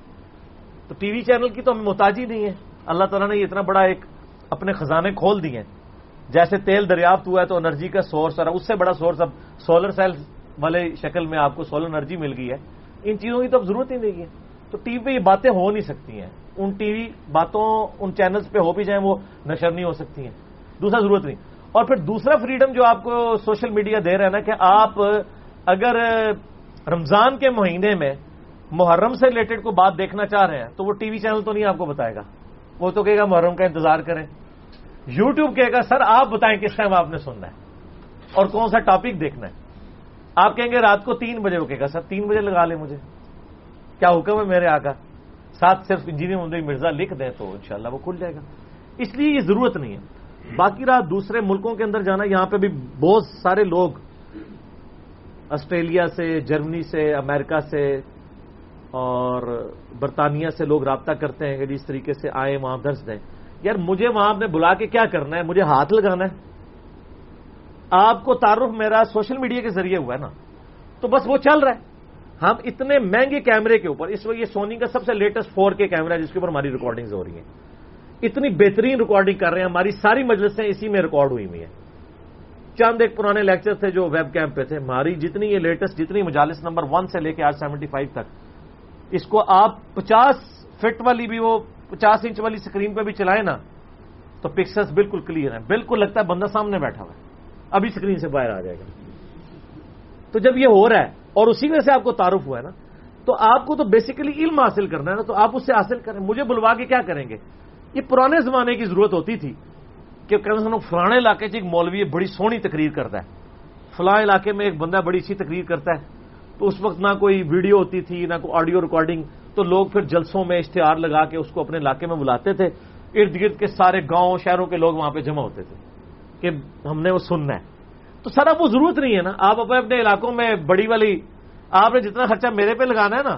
تو ٹی وی چینل کی تو ہمیں محتاجی نہیں ہے۔ اللہ تعالیٰ نے یہ اتنا بڑا ایک اپنے خزانے کھول دیے ہیں۔ جیسے تیل دریافت ہوا ہے تو انرجی کا سورس اور اس سے بڑا سورس اب سولر سیل والے شکل میں آپ کو سولر انرجی مل گئی ہے۔ ان چیزوں کی تو اب ضرورت ہی نہیں ہے۔ تو ٹی وی پہ یہ باتیں ہو نہیں سکتی ہیں۔ ان ٹی وی باتوں، ان چینلز پہ ہو بھی جائیں وہ نشر نہیں ہو سکتی ہیں۔ دوسرا ضرورت نہیں۔ اور پھر دوسرا فریڈم جو آپ کو سوشل میڈیا دے رہا ہے نا کہ آپ اگر رمضان کے مہینے میں محرم سے ریلیٹڈ کو بات دیکھنا چاہ رہے ہیں، تو وہ ٹی وی چینل تو نہیں آپ کو بتائے گا۔ وہ تو کہے گا محرم کا انتظار کریں۔ یو ٹیوب کہے گا، سر، آپ بتائیں کس ٹائم آپ نے سننا ہے؟ اور کون سا ٹاپک دیکھنا ہے؟ آپ کہیں گے رات کو تین بجے وہ کہے گا سر، تین بجے لگا لیں مجھے۔ کیا حکم ہے میرے آقا؟ ساتھ صرف انجینئر محمد مرزا لکھ دیں تو انشاءاللہ وہ کھل جائے گا۔ اس لیے یہ ضرورت نہیں ہے۔ باقی رات دوسرے ملکوں کے اندر جانا، یہاں پہ بھی بہت سارے لوگ آسٹریلیا سے، جرمنی سے، امریکہ سے اور برطانیہ سے لوگ رابطہ کرتے ہیں۔ کہ جس طریقے سے آئے، وہاں درس دیں۔ یار، مجھے وہاں نے بلا کے کیا کرنا ہے؟ مجھے ہاتھ لگانا ہے۔ آپ کو تعارف میرا سوشل میڈیا کے ذریعے ہوا ہے نا، تو بس وہ چل رہا ہے۔ ہم اتنے مہنگے کیمرے کے اوپر، اس وقت یہ سونی کا سب سے لیٹسٹ فور کے کیمرہ ہے، جس کے اوپر ہماری ریکارڈنگ ہو رہی ہیں۔ اتنی بہترین ریکارڈنگ کر رہے ہیں، ہماری ساری مجلسیں اسی میں ریکارڈ ہوئی ہوئی ہیں۔ چند ایک پرانے لیکچر تھے جو ویب کیمپ پہ تھے۔ ہماری جتنی یہ لیٹسٹ جتنی مجالس نمبر ون سے لے کے آج سیونٹی فائیو تک۔ اس کو آپ پچاس فٹ والی بھی وہ پچاس انچ والی اسکرین پہ بھی چلائیں نا، تو پکسلس بالکل کلیئر ہیں۔ بالکل لگتا ہے بندہ سامنے بیٹھا ہوا ہے۔ ابھی اسکرین سے باہر آ جائے گا۔ تو جب یہ ہو رہا ہے اور اسی وجہ سے آپ کو تعارف ہوا ہے نا، تو آپ کو تو بیسیکلی علم حاصل کرنا ہے نا، تو آپ اس سے حاصل کریں۔ مجھے بلوا کے کیا کریں گے؟ یہ پرانے زمانے کی ضرورت ہوتی تھی کہ کم سے کم فلانے علاقے سے ایک مولوی بڑی سونی تقریر کرتا ہے۔ فلاں علاقے میں ایک بندہ بڑی اچھی تقریر کرتا ہے۔ تو اس وقت نہ کوئی ویڈیو ہوتی تھی، نہ کوئی آڈیو ریکارڈنگ تو لوگ پھر جلسوں میں اشتہار لگا کے اس کو اپنے علاقے میں بلاتے تھے۔ ارد گرد کے سارے گاؤں، شہروں کے لوگ وہاں پہ جمع ہوتے تھے۔ کہ ہم نے وہ سننا ہے۔ تو سر اب وہ ضرورت نہیں ہے نا۔ آپ اپنے اپنے علاقوں میں بڑی والی، آپ نے جتنا خرچہ میرے پہ لگانا ہے نا،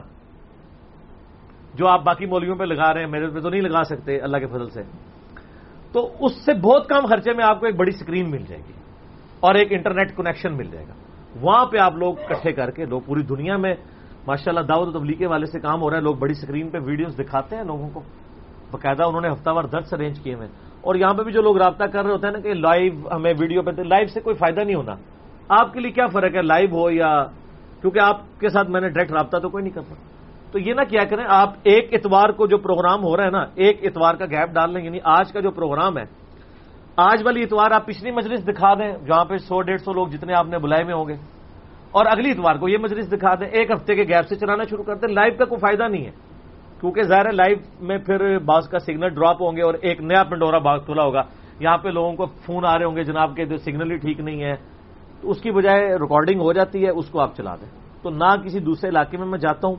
جو آپ باقی مولیوں پہ لگا رہے ہیں، میرے پہ تو نہیں لگا سکتے اللہ کے فضل سے۔ تو اس سے بہت کم خرچے میں آپ کو ایک بڑی اسکرین مل جائے گی اور ایک انٹرنیٹ کنیکشن مل جائے گا۔ وہاں پہ آپ لوگ کٹھے کر کے، لوگ پوری دنیا میں ماشاء اللہ داود و تبلیغ کے والے سے کام ہو رہا ہے، لوگ بڑی اسکرین پہ ویڈیوز دکھاتے ہیں لوگوں کو۔ باقاعدہ انہوں نے ہفتہ وار درس ارینج کیے ہوئے اور یہاں پہ بھی جو لوگ رابطہ کر رہے ہوتے ہیں نا کہ لائیو ہمیں ویڈیو پہ لائیو سے کوئی فائدہ نہیں ہونا۔ آپ کے لیے کیا فرق ہے لائیو ہو یا کیونکہ آپ کے ساتھ میں نے ڈائریکٹ رابطہ تو کوئی نہیں کرتا تو یہ نہ کیا کریں، آپ ایک اتوار کو جو پروگرام ہو رہا ہے نا، ایک اتوار کا گیپ ڈال لیں یعنی آج کا جو پروگرام ہے، آج والی اتوار آپ پچھلی مجلس دکھا دیں، جہاں پہ سو ڈیڑھ سو لوگ جتنے آپ نے بلائے میں ہوں گے۔ اور اگلی اتوار کو یہ مجلس دکھا دیں، ایک ہفتے کے گیپ سے چلانا شروع کر دیں۔ لائیو کا کوئی فائدہ نہیں ہے۔ کیونکہ ظاہر لائیو میں پھر بعض کا سگنل ڈراپ ہوں گے اور ایک نیا پنڈورا باغ کھلا ہوگا۔ یہاں پہ لوگوں کو فون آ رہے ہوں گے، جناب کے سگنل ہی ٹھیک نہیں ہے۔ تو اس کی بجائے ریکارڈنگ ہو جاتی ہے، اس کو آپ چلا دیں۔ تو نہ کسی دوسرے علاقے میں میں جاتا ہوں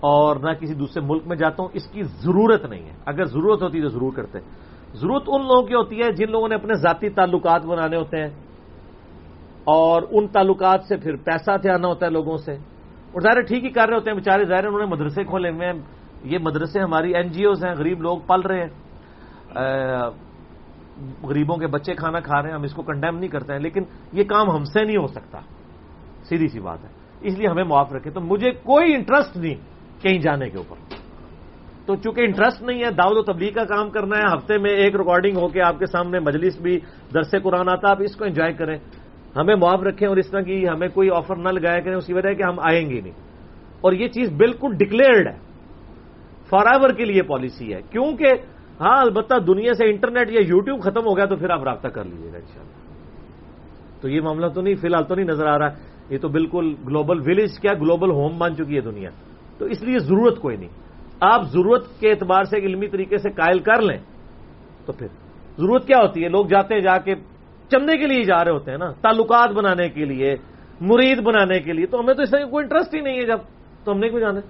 اور نہ کسی دوسرے ملک میں جاتا ہوں، اس کی ضرورت نہیں ہے۔ اگر ضرورت ہوتی تو ضرور کرتے۔ ضرورت ان لوگوں کی ہوتی ہے جن لوگوں نے اپنے ذاتی تعلقات بنانے ہوتے ہیں اور ان تعلقات سے پھر پیسہ تھے آنا ہوتا ہے لوگوں سے۔ اور ظاہر ٹھیک ہی کر رہے ہوتے ہیں بےچارے ظاہر انہوں نے مدرسے کھولے ہوئے ہیں۔ یہ مدرسے ہماری این جی اوز ہیں، غریب لوگ پل رہے ہیں۔ غریبوں کے بچے کھانا کھا رہے ہیں، ہم اس کو کنڈیم نہیں کرتے ہیں۔ لیکن یہ کام ہم سے نہیں ہو سکتا۔ سیدھی سی بات ہے۔ اس لیے ہمیں معاف رکھے تو مجھے کوئی انٹرسٹ نہیں کہیں جانے کے اوپر۔ تو چونکہ انٹرسٹ نہیں ہے داود و تبلیغ کا کام کرنا ہے، ہفتے میں ایک ریکارڈنگ ہو کے آپ کے سامنے مجلس بھی، درس قرآن آتا آپ اس کو انجوائے کریں۔ ہمیں معاف رکھیں اور اس طرح کی ہمیں کوئی آفر نہ لگایا کریں اس کی وجہ ہے کہ ہم آئیں گے نہیں۔ اور یہ چیز بالکل ڈکلیئرڈ ہے۔ فار ایور کے لیے پالیسی ہے۔ کیونکہ ہاں البتہ دنیا سے انٹرنیٹ یا یوٹیوب ختم ہو گیا تو پھر آپ رابطہ کر لیجیے گا ان تو یہ معاملہ تو نہیں، فی الحال تو نہیں نظر آ رہا۔ یہ تو بالکل گلوبل ولیج کیا گلوبل ہوم بن چکی ہے دنیا۔ تو اس لیے ضرورت کوئی نہیں۔ آپ ضرورت کے اعتبار سے علمی طریقے سے قائل کر لیں تو پھر۔ ضرورت کیا ہوتی ہے؟ لوگ جاتے ہیں جا کے چندے کے لیے جا رہے ہوتے ہیں نا، تعلقات بنانے کے لیے، مرید بنانے کے لیے، تو ہمیں تو اس طرح کوئی انٹرسٹ ہی نہیں ہے جب تو ہم نہیں کو جانے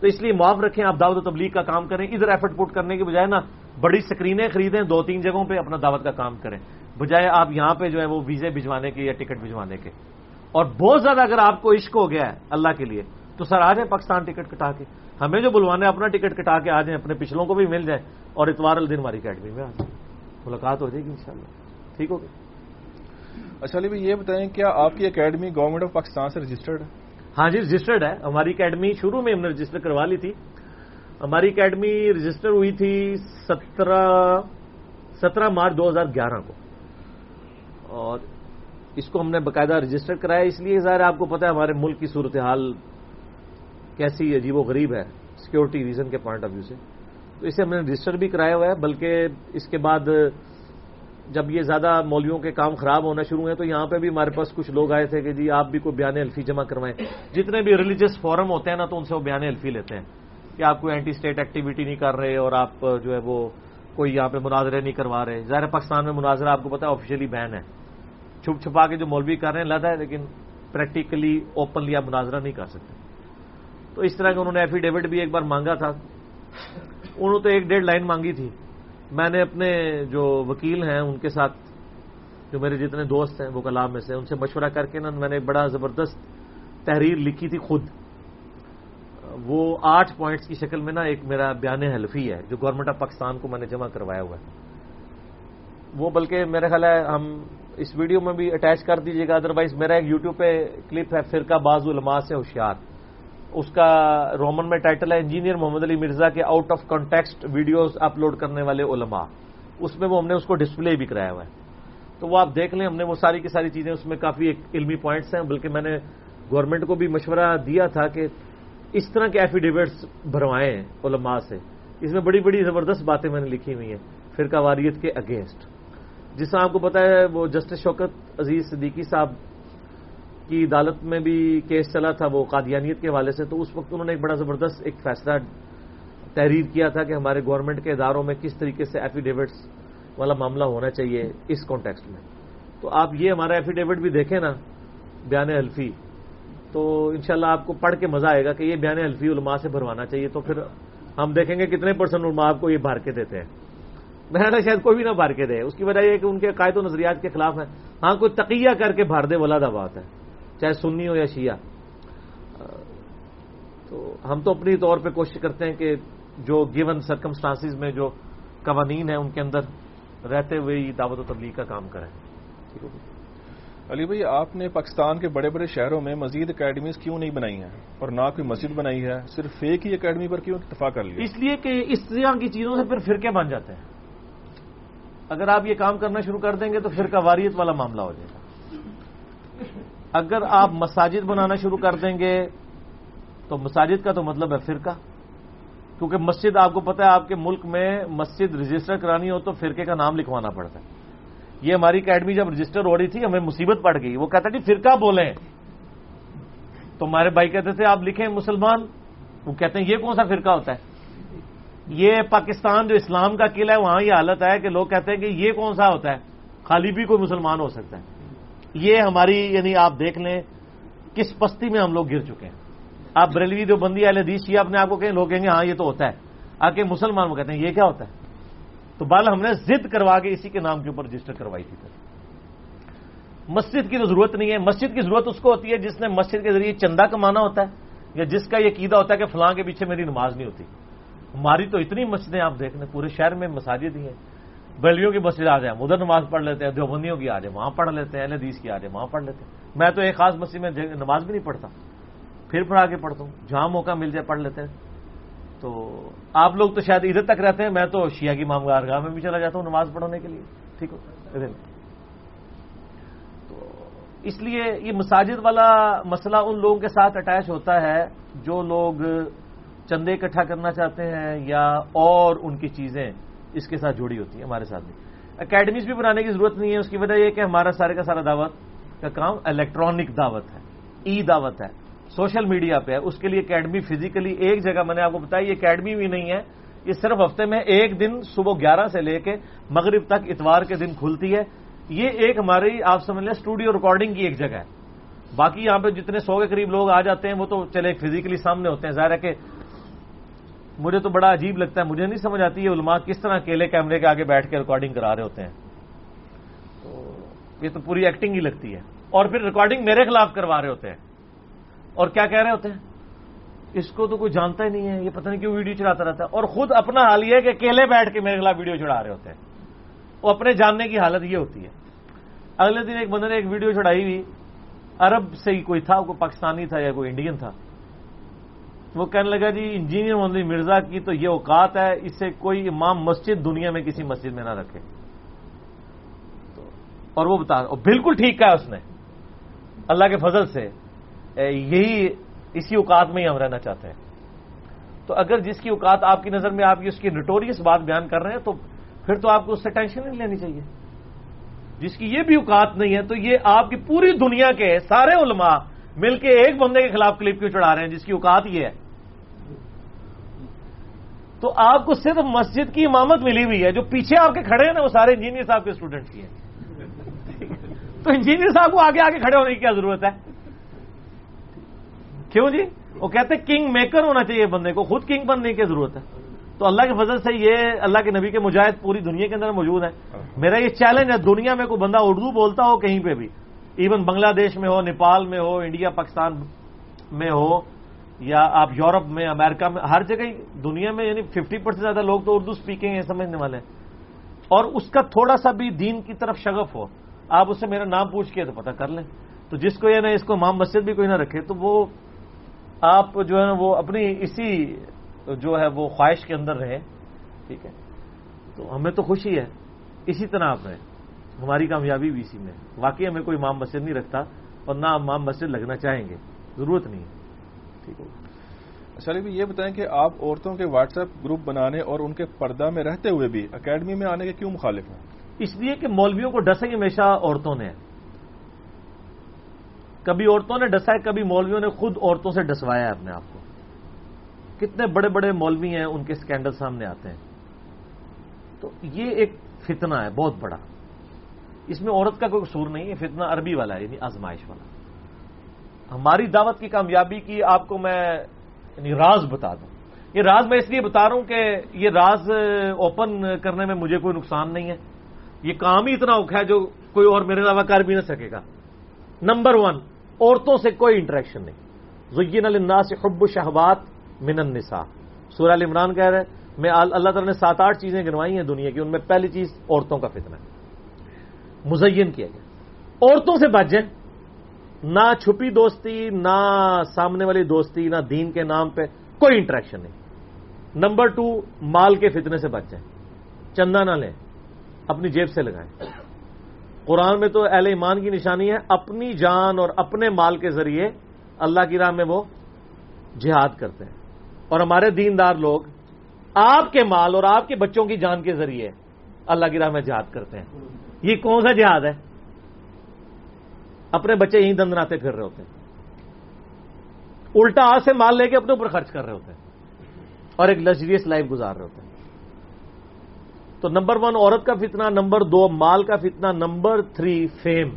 تو اس لیے معاف رکھیں، آپ دعوت و تبلیغ کا کام کریں، ادھر ایفرٹ پٹ کرنے کے بجائے نا، بڑی سکرینیں خریدیں، دو تین جگہوں پہ اپنا دعوت کا کام کریں۔ بجائے آپ یہاں پہ جو ہے وہ ویزے بھجوانے کے یا ٹکٹ بھجوانے کے۔ اور بہت زیادہ اگر آپ کو عشق ہو گیا ہے اللہ کے لیے، تو سر آ جائیں پاکستان ٹکٹ کٹا کے۔ ہمیں جو بلوانے اپنا ٹکٹ کٹا کے آ جائیں، اپنے پچھلوں کو بھی مل جائیں اور اتوار الدن ہماری اکیڈمی میں آ جائیں۔ ملاقات ہو جائے گی انشاءاللہ۔ ٹھیک ہوگی اچھا علی بھائی، یہ بتائیں، کیا آپ کی اکیڈمی گورنمنٹ آف پاکستان سے رجسٹرڈ ہے؟ ہاں جی رجسٹرڈ ہے۔ ہماری اکیڈمی شروع میں ہم نے رجسٹر کروا لی تھی۔ ہماری اکیڈمی رجسٹر ہوئی تھی سترہ سترہ مارچ دو ہزار گیارہ کو۔ اور اس کو ہم نے باقاعدہ رجسٹر کرایا۔ اس لیے ظاہر آپ کو پتا ہے، ہمارے ملک کی صورتحال کیسی عجیب و غریب ہے سیکورٹی ریزن کے پوائنٹ آف ویو سے۔ تو اسے ہم نے رجسٹر بھی کرایا ہوا ہے، بلکہ اس کے بعد جب یہ زیادہ مولیوں کے کام خراب ہونا شروع ہوئے تو یہاں پہ بھی ہمارے پاس کچھ لوگ آئے تھے کہ جی آپ بھی کوئی بیان الفی جمع کروائیں۔ جتنے بھی ریلیجس فورم ہوتے ہیں نا تو ان سے وہ بیان الفی لیتے ہیں۔ کہ آپ کوئی اینٹی اسٹیٹ ایکٹیویٹی نہیں کر رہے اور آپ جو ہے وہ کوئی یہاں پہ مناظرے نہیں کروا رہے۔ ظاہر پاکستان میں مناظرہ آپ کو پتا ہے آفیشلی بین ہے۔ چھپ چھپا کے جو مولوی کر رہے ہیں لدا ہے، لیکن پریکٹیکلی اوپنلی آپ مناظرہ نہیں کر سکتے۔ تو اس طرح کا انہوں نے ایفیڈیوٹ بھی ایک بار مانگا تھا۔ انہوں نے تو ایک ڈیڑھ لائن مانگی تھی۔ میں نے اپنے جو وکیل ہیں، ان کے ساتھ جو میرے جتنے دوست ہیں، وہ کلام میں سے، ان سے مشورہ کر کے نا، میں نے بڑا زبردست تحریر لکھی تھی خود۔ وہ آٹھ پوائنٹس کی شکل میں نا ایک میرا بیان حلفی ہے، جو گورنمنٹ آف پاکستان کو میں نے جمع کروایا ہوا ہے۔ وہ بلکہ میرا خیال ہے، ہم اس ویڈیو میں بھی اٹیچ کر دیجیے گا ادروائز میرا ایک یوٹیوب پہ کلپ ہے، فرقہ باز علماء سے ہوشیار۔ اس کا رومن میں ٹائٹل ہے انجینئر محمد علی مرزا کے out of context videos upload کرنے والے علماء۔ اس میں وہ ہم نے اس کو ڈسپلے بھی کرایا ہوا ہے۔ تو وہ آپ دیکھ لیں، ہم نے وہ ساری کی ساری چیزیں، اس میں کافی ایک علمی پوائنٹس ہیں، بلکہ میں نے گورنمنٹ کو بھی مشورہ دیا تھا کہ اس طرح کے ایفیڈیوٹس بھروائے ہیں علماء سے۔ اس میں بڑی بڑی زبردست باتیں میں نے لکھی ہوئی ہیں، فرقہ واریت کے اگینسٹ جس طرح آپ کو پتا ہے، وہ جسٹس شوکت عزیز صدیقی صاحب کی عدالت میں بھی کیس چلا تھا وہ قادیانیت کے حوالے سے، تو اس وقت انہوں نے ایک بڑا زبردست ایک فیصلہ تحریر کیا تھا کہ ہمارے گورنمنٹ کے اداروں میں کس طریقے سے ایفیڈیوٹس والا معاملہ ہونا چاہیے اس کانٹیکسٹ میں۔ تو آپ یہ ہمارا ایفیڈیوٹ بھی دیکھیں نا، بیان حلفی۔ تو انشاءاللہ آپ کو پڑھ کے مزہ آئے گا کہ یہ بیان حلفی علماء سے بھروانا چاہیے۔ تو پھر ہم دیکھیں گے کتنے پرسنٹ علماء آپ کو یہ بھر کے دیتے ہیں۔ میں شاید کوئی بھی نہ بھر کے دے، اس کی وجہ یہ کہ ان کے قائد و نظریات کے خلاف ہے ہاں کوئی تقیہ کر کے بھر دے ولادہ بات ہے۔ چاہے سنی ہو یا شیعہ تو ہم تو اپنی طور پہ کوشش کرتے ہیں کہ جو گیون سرکمسٹانسز میں جو قوانین ہیں ان کے اندر رہتے ہوئے ہی دعوت و تبلیغ کا کام کریں۔ علی بھائی آپ نے پاکستان کے بڑے بڑے شہروں میں مزید اکیڈمیز کیوں نہیں بنائی ہیں؟ اور نہ کوئی مسجد بنائی ہے صرف ایک ہی اکیڈمی پر کیوں اتفاق کر لیا؟ اس لیے کہ اس طرح کی چیزوں سے پھر فرقے بن جاتے ہیں۔ اگر آپ یہ کام کرنا شروع کر دیں گے تو فرقہ واریت والا معاملہ ہو جائے گا۔ اگر آپ مساجد بنانا شروع کر دیں گے، تو مساجد کا تو مطلب ہے فرقہ۔ کیونکہ مسجد، آپ کو پتا ہے، آپ کے ملک میں مسجد رجسٹر کرانی ہو تو فرقے کا نام لکھوانا پڑتا ہے۔ یہ ہماری اکیڈمی جب رجسٹر ہو رہی تھی، ہمیں مصیبت پڑ گئی۔ وہ کہتا جی فرقہ بولیں۔ تو ہمارے بھائی کہتے تھے، آپ لکھیں مسلمان؟ وہ کہتے ہیں، یہ کون سا فرقہ ہوتا ہے؟ یہ پاکستان جو اسلام کا قلعہ ہے، وہاں یہ حالت ہے کہ لوگ کہتے ہیں کہ یہ کون سا ہوتا ہے؟ خالی بھی کوئی مسلمان ہو سکتا ہے۔ یہ ہماری یعنی آپ دیکھ لیں کس پستی میں ہم لوگ گر چکے ہیں۔ آپ بریلوی جو بندی اہل حدیث یہ اپنے آپ کو کہیں، لوگ کہیں گے ہاں یہ تو ہوتا ہے۔ آ کے مسلمان وہ کہتے ہیں، یہ کیا ہوتا ہے؟ تو بال ہم نے ضد کروا کے اسی کے نام کے اوپر رجسٹر کروائی تھی۔ پھر مسجد کی تو ضرورت نہیں ہے۔ مسجد کی ضرورت اس کو ہوتی ہے جس نے مسجد کے ذریعے چندہ کمانا ہوتا ہے یا جس کا یہ قیدا ہوتا ہے کہ فلاں کے پیچھے میری نماز نہیں ہوتی۔ ہماری تو اتنی مسجدیں آپ دیکھ لیں، پورے شہر میں مساجد ہی ہیں۔ بلیوں کی مسجد آ جائیں ادھر نماز پڑھ لیتے ہیں، دیوبندیوں کی آ جائے، وہاں پڑھ لیتے ہیں، اہل حدیث کی آ جائے، وہاں پڑھ لیتے ہیں۔ میں تو ایک خاص مسجد میں نماز بھی نہیں پڑھتا۔ پھر پڑھا کے پڑھتا ہوں۔ جہاں موقع مل جائے پڑھ لیتے ہیں۔ تو آپ لوگ تو شاید ادھر تک رہتے ہیں، میں تو شیعہ کی مامگار گاہ میں بھی چلا جاتا ہوں نماز پڑھنے کے لیے۔ ٹھیک ہو؟ تو اس لیے یہ مساجد والا مسئلہ ان لوگوں کے ساتھ اٹیچ ہوتا ہے جو لوگ چندے اکٹھا کرنا چاہتے ہیں یا اور ان کی چیزیں اس کے ساتھ جڑی ہوتی ہیں ہمارے ساتھ بھی اکیڈمیز بھی بنانے کی ضرورت نہیں ہے، اس کی وجہ یہ کہ ہمارا سارے کا سارا دعوت کا کام الیکٹرانک دعوت ہے، ای دعوت ہے۔ سوشل میڈیا پہ ہے، اس کے لیے اکیڈمی فزیکلی ایک جگہ، میں نے آپ کو بتایا، یہ اکیڈمی بھی نہیں ہے۔ یہ صرف ہفتے میں ایک دن صبح گیارہ سے لے کے مغرب تک اتوار کے دن کھلتی ہے۔ یہ ایک ہماری، آپ سمجھ لیں اسٹوڈیو ریکارڈنگ کی ایک جگہ ہے۔ باقی یہاں پہ جتنے سو کے قریب لوگ آ جاتے ہیں، وہ تو چلے فزیکلی سامنے ہوتے ہیں۔ ظاہر ہے کہ مجھے تو بڑا عجیب لگتا ہے، مجھے نہیں سمجھ آتی ہے علماء کس طرح اکیلے کیمرے کے آگے بیٹھ کے ریکارڈنگ کرا رہے ہوتے ہیں۔ تو یہ تو پوری ایکٹنگ ہی لگتی ہے۔ اور پھر ریکارڈنگ میرے خلاف کروا رہے ہوتے ہیں۔ اور کیا کہہ رہے ہوتے ہیں؟ اس کو تو کوئی جانتا ہی نہیں ہے، یہ پتہ نہیں کیوں ویڈیو چڑھاتا رہتا ہے۔ اور خود اپنا حال یہ ہے کہ اکیلے بیٹھ کے میرے خلاف ویڈیو چڑھا رہے ہوتے ہیں۔ وہ اپنے جاننے کی حالت یہ ہوتی ہے۔ اگلے دن ایک بندے نے ایک ویڈیو چڑھائی ہوئی۔ عرب سے ہی کوئی تھا، کوئی پاکستانی تھا یا کوئی انڈین تھا۔ وہ کہنے لگا جی انجینئر محمد مرزا کی تو یہ اوقات ہے اس سے کوئی امام مسجد دنیا میں کسی مسجد میں نہ رکھے۔ اور وہ بتا بالکل ٹھیک کہا اس نے۔ اللہ کے فضل سے یہی اسی اوقات میں ہی ہم رہنا چاہتے ہیں۔ تو اگر جس کی اوقات آپ کی نظر میں آپ کی اس کی نٹوریس بات بیان کر رہے ہیں، تو پھر تو آپ کو اس سے ٹینشن نہیں لینی چاہیے۔ جس کی یہ بھی اوقات نہیں ہے، تو یہ آپ کی پوری دنیا کے سارے علماء مل کے ایک بندے کے خلاف کلپ کیوں چڑھا رہے ہیں؟ جس کی اوقات یہ ہے۔ تو آپ کو صرف مسجد کی امامت ملی ہوئی ہے، جو پیچھے آپ کے کھڑے ہیں نا، وہ سارے انجینئر صاحب کے اسٹوڈنٹ کی ہیں۔ تو انجینئر صاحب کو آگے آگے کھڑے ہونے کی کیا ضرورت ہے؟ کیوں جی؟ وہ کہتے ہیں کنگ میکر ہونا چاہیے بندے کو، خود کنگ بننے کی ضرورت ہے۔ تو اللہ کے فضل سے یہ اللہ کے نبی کے مجاہد پوری دنیا کے اندر موجود ہے میرا یہ چیلنج ہے، دنیا میں کوئی بندہ اردو بولتا ہو کہیں پہ بھی ایون بنگلہ دیش میں ہو، نیپال میں ہو، انڈیا، پاکستان میں ہو یا آپ یورپ میں، امریکہ میں، ہر جگہ دنیا میں یعنی ففٹی پرسینٹ زیادہ لوگ تو اردو اسپیکنگ ہے سمجھنے والے اور اس کا تھوڑا سا بھی دین کی طرف شغف ہو، آپ اس سے میرا نام پوچھ کے تو پتہ کر لیں۔ تو جس کو یہ نا اس کو مام مسجد بھی کوئی نہ رکھے، تو وہ آپ جو ہے وہ اپنی اسی جو ہے، وہ خواہش کے اندر رہیں ٹھیک ہے؟ تو ہمیں تو خوشی ہے۔ اسی طرح آپ رہیں ہماری کامیابی بھی اسی میں واقعی ہمیں کوئی امام مسجد نہیں رکھتا اور نہ امام مسجد لگنا چاہیں گے۔ ضرورت نہیں ہے۔ ٹھیک اچھا بھی یہ بتائیں کہ آپ عورتوں کے واٹس ایپ گروپ بنانے اور ان کے پردہ میں رہتے ہوئے بھی اکیڈمی میں آنے کے کیوں مخالف ہیں؟ اس لیے کہ مولویوں کو ڈسے ہمیشہ عورتوں نے۔ کبھی عورتوں نے ڈسا ہے، کبھی مولویوں نے خود عورتوں سے ڈسوایا ہے اپنے آپ کو۔ کتنے بڑے بڑے مولوی ہیں، ان کے اسکینڈل سامنے آتے ہیں۔ تو یہ ایک فتنہ ہے، بہت بڑا۔ اس میں عورت کا کوئی قصور نہیں ہے، فتنہ عربی والا ہے یعنی آزمائش والا۔ ہماری دعوت کی کامیابی کی آپ کو میں یعنی راز بتا دوں۔ یہ راز میں اس لیے بتا رہا ہوں کہ یہ راز اوپن کرنے میں مجھے کوئی نقصان نہیں ہے۔ یہ کام ہی اتنا اوکھا ہے جو کوئی اور میرے علاوہ کر بھی نہ سکے گا۔ نمبر ون، عورتوں سے کوئی انٹریکشن نہیں۔ زین الناس حب شہبات من النساء۔ سورہ عمران کہہ رہے ہیں، میں اللہ تعالیٰ نے سات آٹھ چیزیں گنوائی ہیں دنیا کی، ان میں پہلی چیز عورتوں کا فتنہ ہے۔ مزین کیا گیا۔ عورتوں سے بچ جائیں۔ نہ چھپی دوستی، نہ سامنے والی دوستی، نہ دین کے نام پہ کوئی انٹریکشن نہیں۔ نمبر ٹو مال کے فتنے سے بچ جائیں چندہ نہ لیں، اپنی جیب سے لگائیں۔ قرآن میں تو اہل ایمان کی نشانی ہے، اپنی جان اور اپنے مال کے ذریعے اللہ کی راہ میں وہ جہاد کرتے ہیں۔ اور ہمارے دیندار لوگ آپ کے مال اور آپ کے بچوں کی جان کے ذریعے اللہ کی راہ میں جہاد کرتے ہیں۔ یہ کون سا جہاد ہے؟ اپنے بچے یہیں دندناتے پھر رہے ہوتے ہیں۔ الٹا آج سے مال لے کے اپنے اوپر خرچ کر رہے ہوتے ہیں اور ایک لگژریس لائف گزار رہے ہوتے ہیں۔ تو نمبر ون عورت کا فتنہ، نمبر دو مال کا فتنہ، نمبر تھری فیم،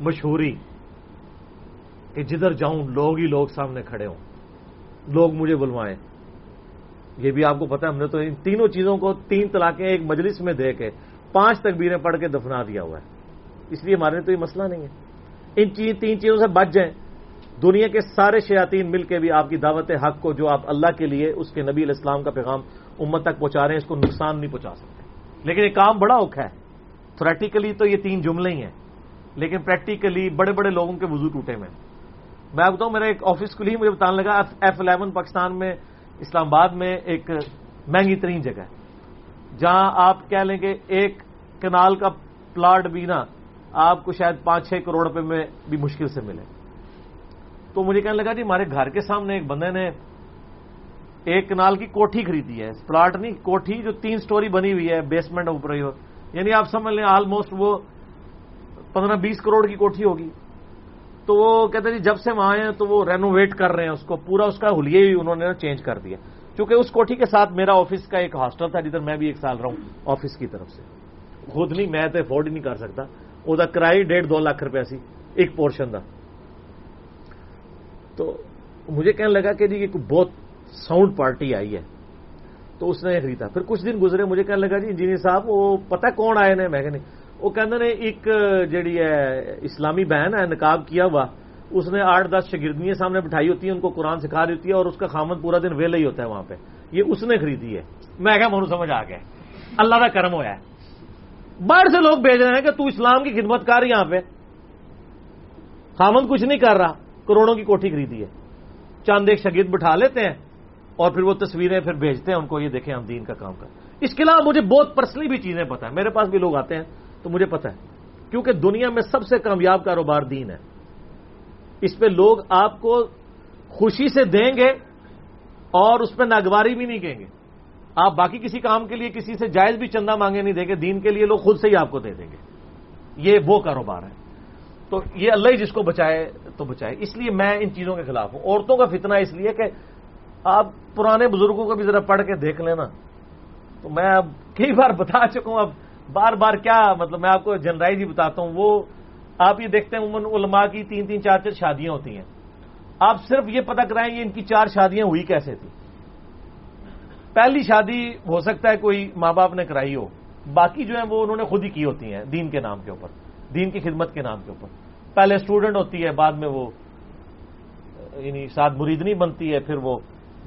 مشہوری۔ کہ جدھر جاؤں، لوگ ہی لوگ سامنے کھڑے ہوں۔ لوگ مجھے بلوائیں۔ یہ بھی آپ کو پتا ہم نے تو ان تینوں چیزوں کو تین طلاقیں ایک مجلس میں دے کے پانچ تکبیریں پڑھ کے دفنا دیا ہوا ہے۔ اس لیے ہمارے تو یہ مسئلہ نہیں ہے۔ ان چیز تین چیزوں سے بچ جائیں۔ دنیا کے سارے شیاتین مل کے بھی آپ کی دعوت حق کو جو آپ اللہ کے لیے اس کے نبی علیہ السلام کا پیغام امت تک پہنچا رہے ہیں، اس کو نقصان نہیں پہنچا سکتے۔ لیکن یہ کام بڑا اوکھا ہے۔ تھریٹیکلی تو یہ تین جملے ہی ہیں، لیکن پریکٹیکلی بڑے بڑے لوگوں کے وضو ٹوٹے میں میں آپ بتاؤں، میرا ایک آفس کھلی مجھے بتانے لگا ایف الیون پاکستان میں اسلام آباد میں ایک مہنگی ترین جگہ ہے۔ جہاں آپ کہہ لیں کہ ایک کنال کا پلاٹ بھی نا آپ کو شاید پانچ چھ کروڑ روپے میں بھی مشکل سے ملے۔ تو مجھے کہنے لگا جی ہمارے گھر کے سامنے ایک بندے نے ایک کنال کی کوٹھی خریدی ہے، پلاٹ نہیں، کوٹھی جو تین سٹوری بنی ہوئی ہے بیسمنٹ اوپر ہی ہو۔ یعنی آپ سمجھ لیں آلموسٹ وہ پندرہ بیس کروڑ کی کوٹھی ہوگی۔ تو وہ کہتے جی جب سے وہاں آئے ہیں تو وہ رینوویٹ کر رہے ہیں اس کو، پورا اس کا ہولیے ہی انہوں نے چینج کر دیا۔ کیونکہ اس کوٹھی کے ساتھ میرا آفس کا ایک ہاسٹل تھا جدھر میں بھی ایک سال رہا ہوں آفس کی طرف سے۔ خود نہیں، میں تو افورڈ ہی نہیں کر سکتا۔ وہ کرائی ڈیڑھ دو لاکھ روپیہ سی ایک پورشن تھا تو مجھے کہنے لگا کہ جی یہ بہت ساؤنڈ پارٹی آئی ہے تو اس نے خریدا پھر کچھ دن گزرے مجھے کہنے لگا جی انجینئر صاحب وہ پتہ کون آئے نے میں کہ نہیں وہ کہتے نے ایک جیڑی ہے اسلامی بہن ہے نکاب کیا ہوا اس نے آٹھ دس شگردیاں سامنے بٹھائی ہوتی ہیں ان کو قرآن سکھا رہی ہوتی ہے اور اس کا خامن پورا دن ویلا ہی ہوتا ہے وہاں پہ یہ اس نے خریدی ہے میں کہا مجھے سمجھ آ گیا اللہ کا کرم ہوا ہے باہر سے لوگ بھیج رہے ہیں کہ تو اسلام کی خدمت کر یہاں پہ۔ خامن کچھ نہیں کر رہا، کروڑوں کی کوٹھی خریدی ہے۔ چاند ایک شگید بٹھا لیتے ہیں اور پھر وہ تصویریں پھر بھیجتے ہیں، ان کو یہ دیکھیں ہم دین کا کام کر اس کے علاوہ مجھے بہت پرسنلی بھی چیزیں پتہ ہے میرے پاس بھی لوگ آتے ہیں تو مجھے پتہ ہے۔ کیونکہ دنیا میں سب سے کامیاب کاروبار دین ہے۔ اس پہ لوگ آپ کو خوشی سے دیں گے اور اس پہ ناگواری بھی نہیں کہیں گے۔ آپ باقی کسی کام کے لیے کسی سے جائز بھی چندہ مانگے نہیں دیں گے، دین کے لیے لوگ خود سے ہی آپ کو دے دیں گے۔ یہ وہ کاروبار ہے۔ تو یہ اللہ ہی جس کو بچائے تو بچائے۔ اس لیے میں ان چیزوں کے خلاف ہوں۔ عورتوں کا فتنہ اس لیے کہ آپ پرانے بزرگوں کو بھی ذرا پڑھ کے دیکھ لینا۔ تو میں اب کئی بار بتا چکا ہوں۔ اب بار بار کیا مطلب میں آپ کو جنرائز ہی بتاتا ہوں۔ وہ آپ یہ دیکھتے ہیں، عموماً علماء کی تین تین چار چار شادیاں ہوتی ہیں۔ آپ صرف یہ پتہ کرائیں گے ان کی چار شادیاں ہوئی کیسے تھیں؟ پہلی شادی ہو سکتا ہے کوئی ماں باپ نے کرائی ہو، باقی جو ہیں وہ انہوں نے خود ہی کی ہوتی ہیں، دین کے نام کے اوپر، دین کی خدمت کے نام کے اوپر۔ پہلے اسٹوڈنٹ ہوتی ہے، بعد میں وہ یعنی ساتھ مریدنی بنتی ہے، پھر وہ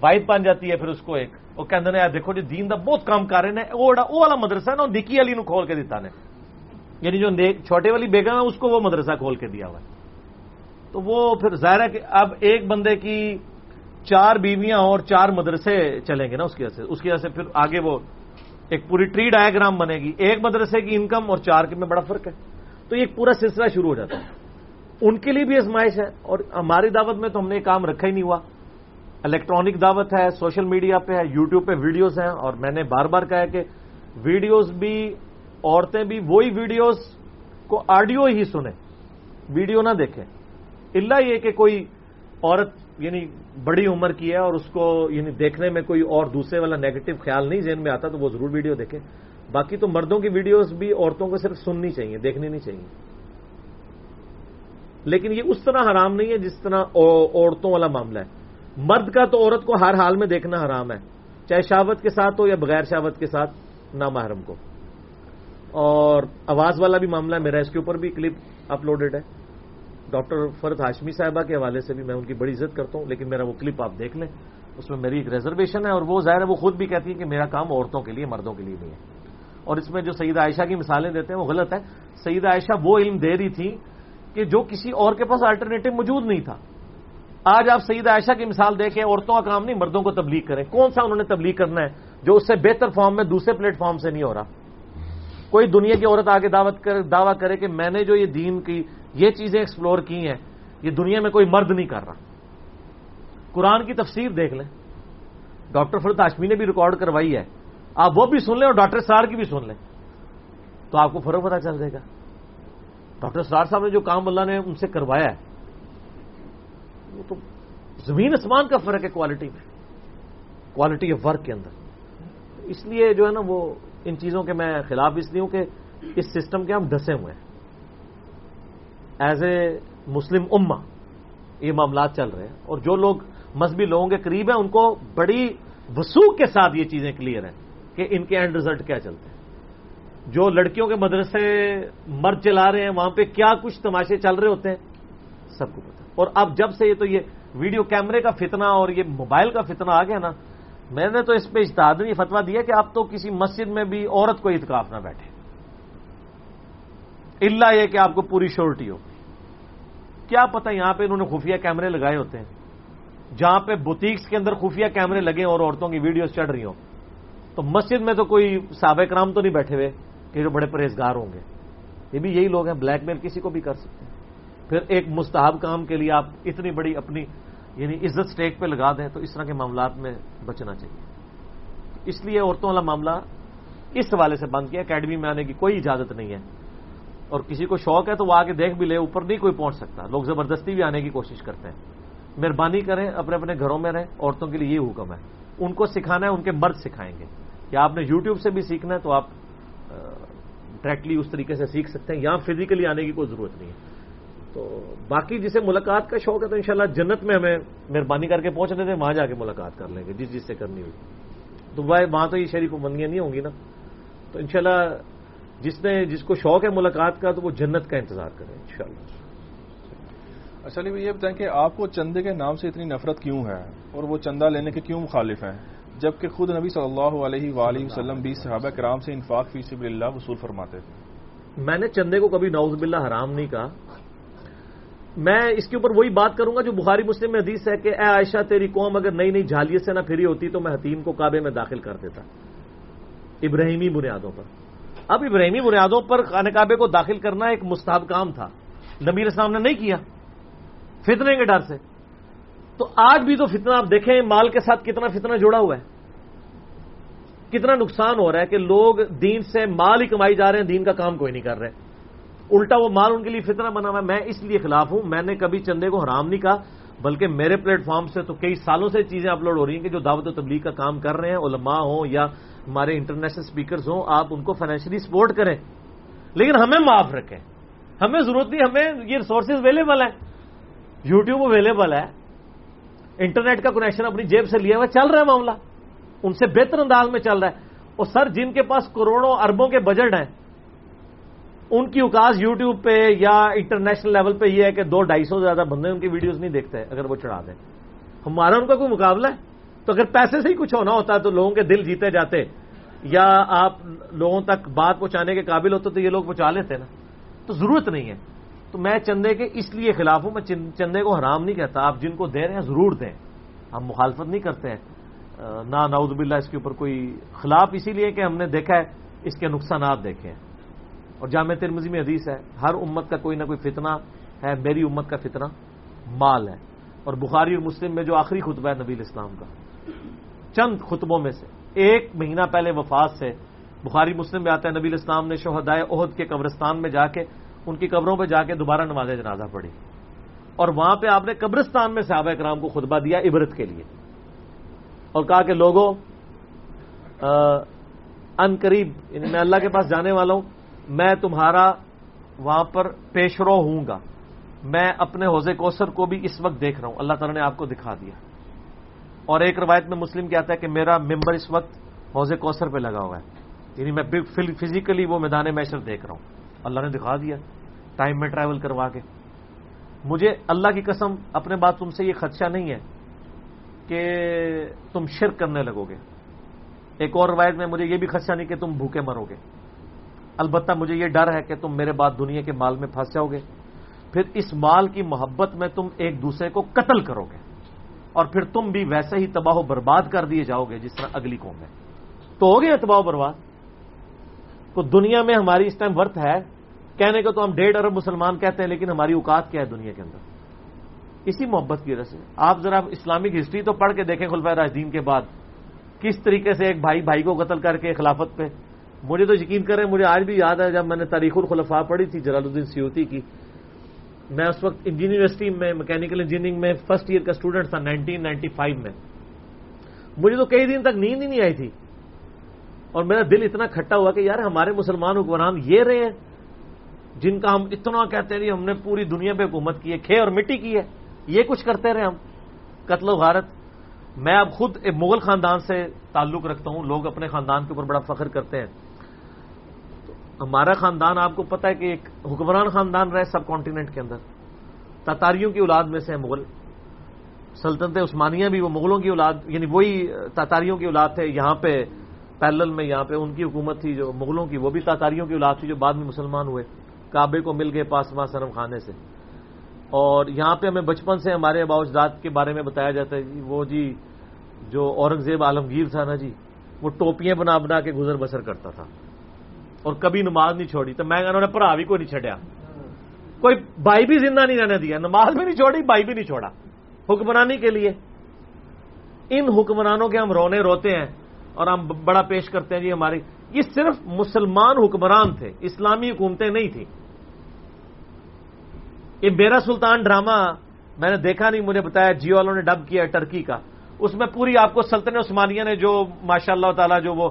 وائف بن جاتی ہے، پھر اس کو ایک، وہ کہتے ہیں دیکھو جی دین دا بہت کام کر رہے ہیں وہ والا مدرسہ ہے نا نکی علی نو کھول کے دیتا نے۔ یعنی جو چھوٹے والی بیگم ہے، اس کو وہ مدرسہ کھول کے دیا ہوا ہے۔ تو وہ پھر ظاہر ہے کہ اب ایک بندے کی چار بیویاں اور چار مدرسے چلیں گے نا اس کی وجہ سے۔ اس کی وجہ سے پھر آگے وہ ایک پوری ٹری ڈایاگرام بنے گی۔ ایک مدرسے کی انکم اور چار کے میں بڑا فرق ہے۔ تو یہ پورا سلسلہ شروع ہو جاتا ہے۔ ان کے لیے بھی ازمائش ہے۔ اور ہماری دعوت میں تو ہم نے کام رکھا ہی نہیں ہوا۔ الیکٹرانک دعوت ہے، سوشل میڈیا پہ ہے، یوٹیوب پہ ویڈیوز ہیں۔ اور میں نے بار بار کہا کہ ویڈیوز بھی، عورتیں بھی وہی ویڈیوز کو آڈیو ہی سنیں۔ ویڈیو نہ دیکھیں۔ اللہ یہ کہ کوئی عورت یعنی بڑی عمر کی ہے اور اس کو یعنی دیکھنے میں کوئی اور دوسرے والا نیگیٹو خیال نہیں ذہن میں آتا، تو وہ ضرور ویڈیو دیکھے باقی تو مردوں کی ویڈیوز بھی عورتوں کو صرف سننی چاہیے، دیکھنی نہیں چاہیے۔ لیکن یہ اس طرح حرام نہیں ہے جس طرح عورتوں والا معاملہ ہے۔ مرد کا تو عورت کو ہر حال میں دیکھنا حرام ہے، چاہے شاوت کے ساتھ ہو یا بغیر شاوت کے ساتھ، نامحرم کو۔ اور آواز والا بھی معاملہ ہے میرا اس کے اوپر بھی کلپ اپلوڈڈ ہے۔ ڈاکٹر فرد ہاشمی صاحبہ کے حوالے سے بھی میں ان کی بڑی عزت کرتا ہوں، لیکن میرا وہ کلپ آپ دیکھ لیں۔ اس میں میری ایک ریزرویشن ہے اور وہ ظاہر ہے وہ خود بھی کہتی ہے کہ میرا کام عورتوں کے لیے، مردوں کے لیے نہیں ہے۔ اور اس میں جو سعید عائشہ کی مثالیں دیتے ہیں وہ غلط ہے سعید عائشہ وہ علم دے رہی تھی کہ جو کسی اور کے پاس الٹرنیٹو موجود نہیں تھا۔ آج آپ سعید عائشہ کی مثال دے کے عورتوں کا کام نہیں، مردوں کو تبلیغ کریں۔ کون سا انہوں نے تبلیغ کرنا ہے جو اس سے بہتر فارم میں دوسرے پلیٹ فارم سے نہیں ہو رہا؟ کوئی دنیا کی عورت آگے دعویٰ کرے کہ میں نے جو یہ دین کی یہ چیزیں ایکسپلور کی ہیں، یہ دنیا میں کوئی مرد نہیں کر رہا۔ قرآن کی تفسیر دیکھ لیں۔ ڈاکٹر فرد ہاشمی نے بھی ریکارڈ کروائی ہے۔ آپ وہ بھی سن لیں اور ڈاکٹر سار کی بھی سن لیں۔ تو آپ کو فرق پتا چل جائے گا۔ ڈاکٹر سار صاحب نے جو کام اللہ نے ان سے کروایا ہے، وہ تو زمین اسمان کا فرق ہے کوالٹی میں۔ کوالٹی آف ورک کے اندر۔ اس لیے جو ہے نا وہ ان چیزوں کے میں خلاف اس لیے ہوں کہ اس سسٹم کے ہم ڈسے ہوئے ہیں۔ ایز اے مسلم اما یہ معاملات چل رہے ہیں اور جو لوگ مذہبی لوگوں کے قریب ہیں، ان کو بڑی وسوخ کے ساتھ یہ چیزیں کلیئر ہیں کہ ان کے اینڈ ریزلٹ کیا چلتے ہیں۔ جو لڑکیوں کے مدرسے مرد چلا رہے ہیں، وہاں پہ کیا کچھ تماشے چل رہے ہوتے ہیں، سب کو پتا۔ اور اب جب سے یہ تو یہ ویڈیو کیمرے کا فتنہ اور یہ موبائل کا فتنہ آ گیا نا میں نے تو اس پہ یہ فتوا دیا کہ آپ تو کسی مسجد میں بھی عورت کو اتکاف نہ بیٹھے۔ اللہ یہ کہ آپ کو پوری شورٹی ہو کیا پتہ یہاں پہ انہوں نے خفیہ کیمرے لگائے ہوتے ہیں۔ جہاں پہ بوتیکس کے اندر خفیہ کیمرے لگے اور عورتوں کی ویڈیوز چڑھ رہی ہوں۔ تو مسجد میں تو کوئی سابق رام تو نہیں بیٹھے ہوئے کہ جو بڑے پرہیزگار ہوں گے۔ یہ بھی یہی لوگ ہیں، بلیک میل کسی کو بھی کر سکتے ہیں۔ پھر ایک مستحب کام کے لیے آپ اتنی بڑی اپنی یعنی عزت سٹیک پہ لگا دیں تو اس طرح کے معاملات میں بچنا چاہیے۔ اس لیے عورتوں والا معاملہ اس حوالے سے بند کیا، اکیڈمی میں آنے کی کوئی اجازت نہیں ہے۔ اور کسی کو شوق ہے تو وہ آگے دیکھ بھی لے، اوپر نہیں کوئی پہنچ سکتا۔ لوگ زبردستی بھی آنے کی کوشش کرتے ہیں۔ مہربانی کریں، اپنے اپنے گھروں میں رہیں، عورتوں کے لیے یہ حکم ہے۔ ان کو سکھانا ہے، ان کے مرد سکھائیں گے۔ کہ آپ نے یوٹیوب سے بھی سیکھنا ہے تو آپ ڈائریکٹلی اس طریقے سے سیکھ سکتے ہیں یہاں فزیکلی آنے کی کوئی ضرورت نہیں ہے۔ تو باقی جسے ملاقات کا شوق ہے تو انشاءاللہ جنت میں ہمیں مہربانی کر کے پہنچنے تھے وہاں جا کے ملاقات کر لیں گے جس جس سے کرنی ہوگی تو وہاں تو یہ شریف بندیاں نہیں ہوں گی نا؟ تو انشاءاللہ جس نے جس کو شوق ہے ملاقات کا تو وہ جنت کا انتظار کرے انشاءاللہ۔ اچھا یہ بتائیں کہ آپ کو چندے کے نام سے اتنی نفرت کیوں ہے؟ اور وہ چندہ لینے کے کیوں مخالف ہیں؟ جبکہ خود نبی صلی اللہ علیہ وآلہ وسلم بھی صحابہ کرام سے انفاق فی سبیل اللہ وصول فرماتے تھے۔ میں نے چندے کو کبھی نوز باللہ حرام نہیں کہا میں اس کے اوپر وہی بات کروں گا جو بخاری مسلم میں حدیث ہے کہ اے عائشہ، تیری قوم اگر نئی نئی جھالیت سے نہ پھری ہوتی تو میں حتیم کو کعبے میں داخل کر دیتا۔ ابراہیمی بنیادوں پر۔ اب ابراہیمی بنیادوں پر خانہ کعبے کو داخل کرنا ایک مستحب کام تھا۔ نبی اسلام نے نہیں کیا۔ فتنے کے ڈر سے۔ تو آج بھی تو فتنہ آپ دیکھیں، مال کے ساتھ کتنا فتنہ جڑا ہوا ہے۔ کتنا نقصان ہو رہا ہے کہ لوگ دین سے مال ہی کمائی جا رہے ہیں، دین کا کام کوئی نہیں کر رہے۔ الٹا وہ مال ان کے لیے فتنہ بنا ہوا ہے۔ میں اس لیے خلاف ہوں۔ میں نے کبھی چندے کو حرام نہیں کہا، بلکہ میرے پلیٹ فارم سے تو کئی سالوں سے چیزیں اپلوڈ ہو رہی ہیں کہ جو دعوت و تبلیغ کا کام کر رہے ہیں، علماء ہوں یا ہمارے انٹرنیشنل اسپیکرز ہوں، آپ ان کو فائنینشلی سپورٹ کریں۔ لیکن ہمیں معاف رکھیں۔ ہمیں ضرورت نہیں، ہمیں یہ ریسورسز اویلیبل ہیں۔ یوٹیوب اویلیبل ہے۔ انٹرنیٹ کا کنیکشن اپنی جیب سے لیا ہوا چل رہا ہے معاملہ۔ ان سے بہتر انداز میں چل رہا ہے۔ اور سر، جن کے پاس کروڑوں اربوں کے بجٹ ہیں ان کی اوکاس یوٹیوب پہ یا انٹرنیشنل لیول پہ یہ ہے کہ دو ڈھائی سو زیادہ بندے ان کی ویڈیوز نہیں دیکھتے اگر وہ چڑھا دیں۔ ہمارا ان کا کوئی مقابلہ ہے؟ تو اگر پیسے سے ہی کچھ ہونا ہوتا ہے تو لوگوں کے دل جیتے جاتے۔ یا آپ لوگوں تک بات پہنچانے کے قابل ہوتے تو یہ لوگ پہنچا لیتے نا۔ تو ضرورت نہیں ہے۔ تو میں چندے کے اس لیے خلاف ہوں، میں چندے کو حرام نہیں کہتا۔ آپ جن کو دے رہے ہیں ضرور دیں۔ ہم مخالفت نہیں کرتے ہیں۔ نہ ناؤد باللہ اس کے اوپر کوئی خلاف، اسی لیے کہ ہم نے دیکھا ہے اس کے نقصانات دیکھے ہیں۔ اور جامع ترمزی میں حدیث ہے، ہر امت کا کوئی نہ کوئی فتنہ ہے، میری امت کا فتنہ مال ہے۔ اور بخاری اور مسلم میں جو آخری خطبہ ہے نبی اسلام کا، چند خطبوں میں سے، ایک مہینہ پہلے وفات سے بخاری مسلم میں آتا ہے، نبی اسلام نے شہدائے عہد کے قبرستان میں جا کے ان کی قبروں پہ جا کے دوبارہ نماز جنازہ پڑھی۔ اور وہاں پہ آپ نے قبرستان میں صحابہ کرام کو خطبہ دیا عبرت کے لیے۔ اور کہا کہ لوگوں ان قریب یعنی میں اللہ کے پاس جانے والا ہوں میں تمہارا وہاں پر پیشرو ہوں گا۔ میں اپنے حوضے کوثر کو بھی اس وقت دیکھ رہا ہوں۔ اللہ تعالیٰ نے آپ کو دکھا دیا۔ اور ایک روایت میں مسلم کہتا ہے کہ میرا ممبر اس وقت حوضے کوثر پہ لگا ہوا ہے۔ یعنی میں فزیکلی وہ میدان میشر دیکھ رہا ہوں۔ اللہ نے دکھا دیا۔ ٹائم میں ٹریول کروا کے۔ مجھے اللہ کی قسم اپنے بات تم سے یہ خدشہ نہیں ہے کہ تم شرک کرنے لگو گے۔ ایک اور روایت میں مجھے یہ بھی خدشہ نہیں کہ تم بھوکے مرو گے۔ البتہ مجھے یہ ڈر ہے کہ تم میرے بعد دنیا کے مال میں پھنس جاؤ گے۔ پھر اس مال کی محبت میں تم ایک دوسرے کو قتل کرو گے۔ اور پھر تم بھی ویسے ہی تباہ و برباد کر دیے جاؤ گے جس طرح اگلی قوم ہے تو ہو گیا تباہ و برباد؟ تو دنیا میں ہماری اس ٹائم ورتھ ہے۔ کہنے کو تو ہم ڈیڑھ ارب مسلمان کہتے ہیں، لیکن ہماری اوقات کیا ہے دنیا کے اندر؟ اسی محبت کی وجہ سے۔ آپ ذرا اسلامک ہسٹری تو پڑھ کے دیکھیں خلفۂ راجدین کے بعد، کس طریقے سے ایک بھائی بھائی کو قتل کر کے خلافت پہ مجھے تو یقین کریں مجھے آج بھی یاد ہے جب میں نے تاریخ الخلفاء پڑھی تھی، جلال الدین سیوتی کی۔ میں اس وقت یونیورسٹی میں میکینکل انجینئرنگ میں فرسٹ ایئر کا اسٹوڈنٹ تھا نائنٹین نائنٹی فائیو میں۔ مجھے تو کئی دن تک نیند ہی نہیں آئی تھی۔ اور میرا دل اتنا کھٹا ہوا کہ یار ہمارے مسلمان حکمران یہ رہے ہیں، جن کا ہم اتنا کہتے ہیں ہم نے پوری دنیا پہ حکومت کی ہے، کھے اور مٹی کی ہے، یہ کچھ کرتے رہے ہم۔ قتل و غارت۔ میں اب خود ایک مغل خاندان سے تعلق رکھتا ہوں، لوگ اپنے خاندان کے اوپر بڑا فخر کرتے ہیں۔ ہمارا خاندان آپ کو پتا ہے کہ ایک حکمران خاندان رہے سب کانٹیننٹ کے اندر۔ تاتاریوں کی اولاد میں سے مغل، سلطنت عثمانیہ بھی وہ مغلوں کی اولاد یعنی وہی تاتاریوں کی اولاد تھے، یہاں پہ پیلل میں یہاں پہ ان کی حکومت تھی، جو مغلوں کی، وہ بھی تاتاریوں کی اولاد تھی جو بعد میں مسلمان ہوئے، کعبے کو مل گئے پاسما سرم خانے سے۔ اور یہاں پہ ہمیں بچپن سے ہمارے باوجداد کے بارے میں بتایا جاتا ہے جی وہ جی جو اورنگزیب عالمگیر تھا نا جی وہ ٹوپیاں بنا بنا کے گزر بسر کرتا تھا۔ اور کبھی نماز نہیں چھوڑی، تو میں انہوں نے پڑھا بھی کوئی نہیں چھڑیا۔ کوئی بھائی بھی زندہ نہیں رہنے دیا، نماز بھی نہیں چھوڑی، بھائی بھی نہیں چھوڑا۔ حکمرانی کے لیے۔ ان حکمرانوں کے ہم رونے روتے ہیں اور ہم بڑا پیش کرتے ہیں جی ہماری۔ یہ صرف مسلمان حکمران تھے، اسلامی حکومتیں نہیں تھیں۔ یہ میرا سلطان ڈرامہ میں نے دیکھا نہیں، مجھے بتایا جیو والوں نے ڈب کیا ٹرکی کا۔ اس میں پوری آپ کو سلطنت عثمانیہ نے جو ماشاء اللہ تعالی جو وہ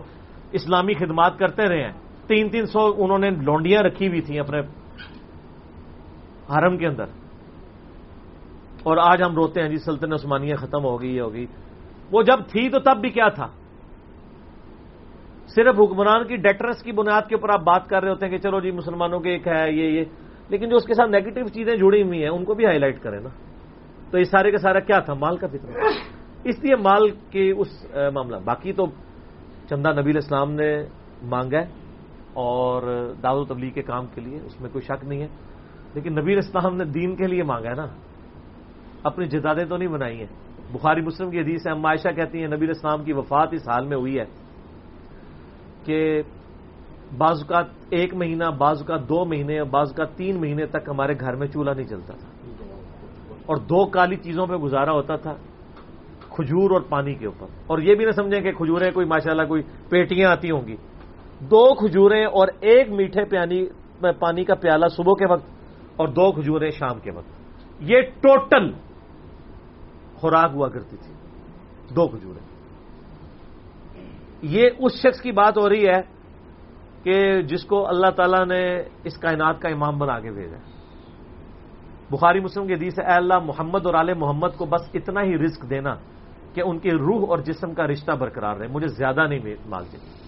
اسلامی خدمات کرتے رہے ہیں۔ تین تین سو انہوں نے لونڈیاں رکھی ہوئی تھیں اپنے حرم کے اندر۔ اور آج ہم روتے ہیں جی سلطنت عثمانیہ ختم ہو گئی ہوگی وہ جب تھی تو تب بھی کیا تھا؟ صرف حکمران کی ڈیٹرس کی بنیاد کے اوپر آپ بات کر رہے ہوتے ہیں کہ چلو جی مسلمانوں کے ایک ہے، یہ یہ۔ لیکن جو اس کے ساتھ نیگیٹو چیزیں جڑی ہوئی ہیں، ان کو بھی ہائی لائٹ کریں نا۔ تو یہ سارے کا سارا کیا تھا؟ مال کا فطر اس لیے مال کے اس معاملہ۔ باقی تو چندہ نبی اسلام نے مانگا ہے۔ اور داد و تبلیغ کے کام کے لیے، اس میں کوئی شک نہیں ہے۔ لیکن نبی اسلام نے دین کے لیے مانگا ہے نا۔ اپنی جدادیں تو نہیں بنائی ہیں۔ بخاری مسلم کی حدیث ہے عائشہ کہتی ہیں، نبی اسلام کی وفات اس حال میں ہوئی ہے کہ بعض اوقات ایک مہینہ، بعض اوقات دو مہینے، بعض اوقات تین مہینے تک ہمارے گھر میں چولہا نہیں چلتا تھا۔ اور دو کالی چیزوں پہ گزارا ہوتا تھا کھجور اور پانی کے اوپر۔ اور یہ بھی نہ سمجھیں کہ کھجوریں کوئی ماشاءاللہ کوئی پیٹیاں آتی ہوں گی۔ دو کھجوریں اور ایک میٹھے پیانی پانی کا پیالہ صبح کے وقت اور دو کھجوریں شام کے وقت۔ یہ ٹوٹل خوراک ہوا کرتی تھی۔ دو کھجوریں۔ یہ اس شخص کی بات ہو رہی ہے کہ جس کو اللہ تعالیٰ نے اس کائنات کا امام بنا کے بھیجا بخاری مسلم کے حدیث اے اللہ، محمد اور آل محمد کو بس اتنا ہی رزق دینا کہ ان کے روح اور جسم کا رشتہ برقرار رہے۔ مجھے زیادہ نہیں مانگتے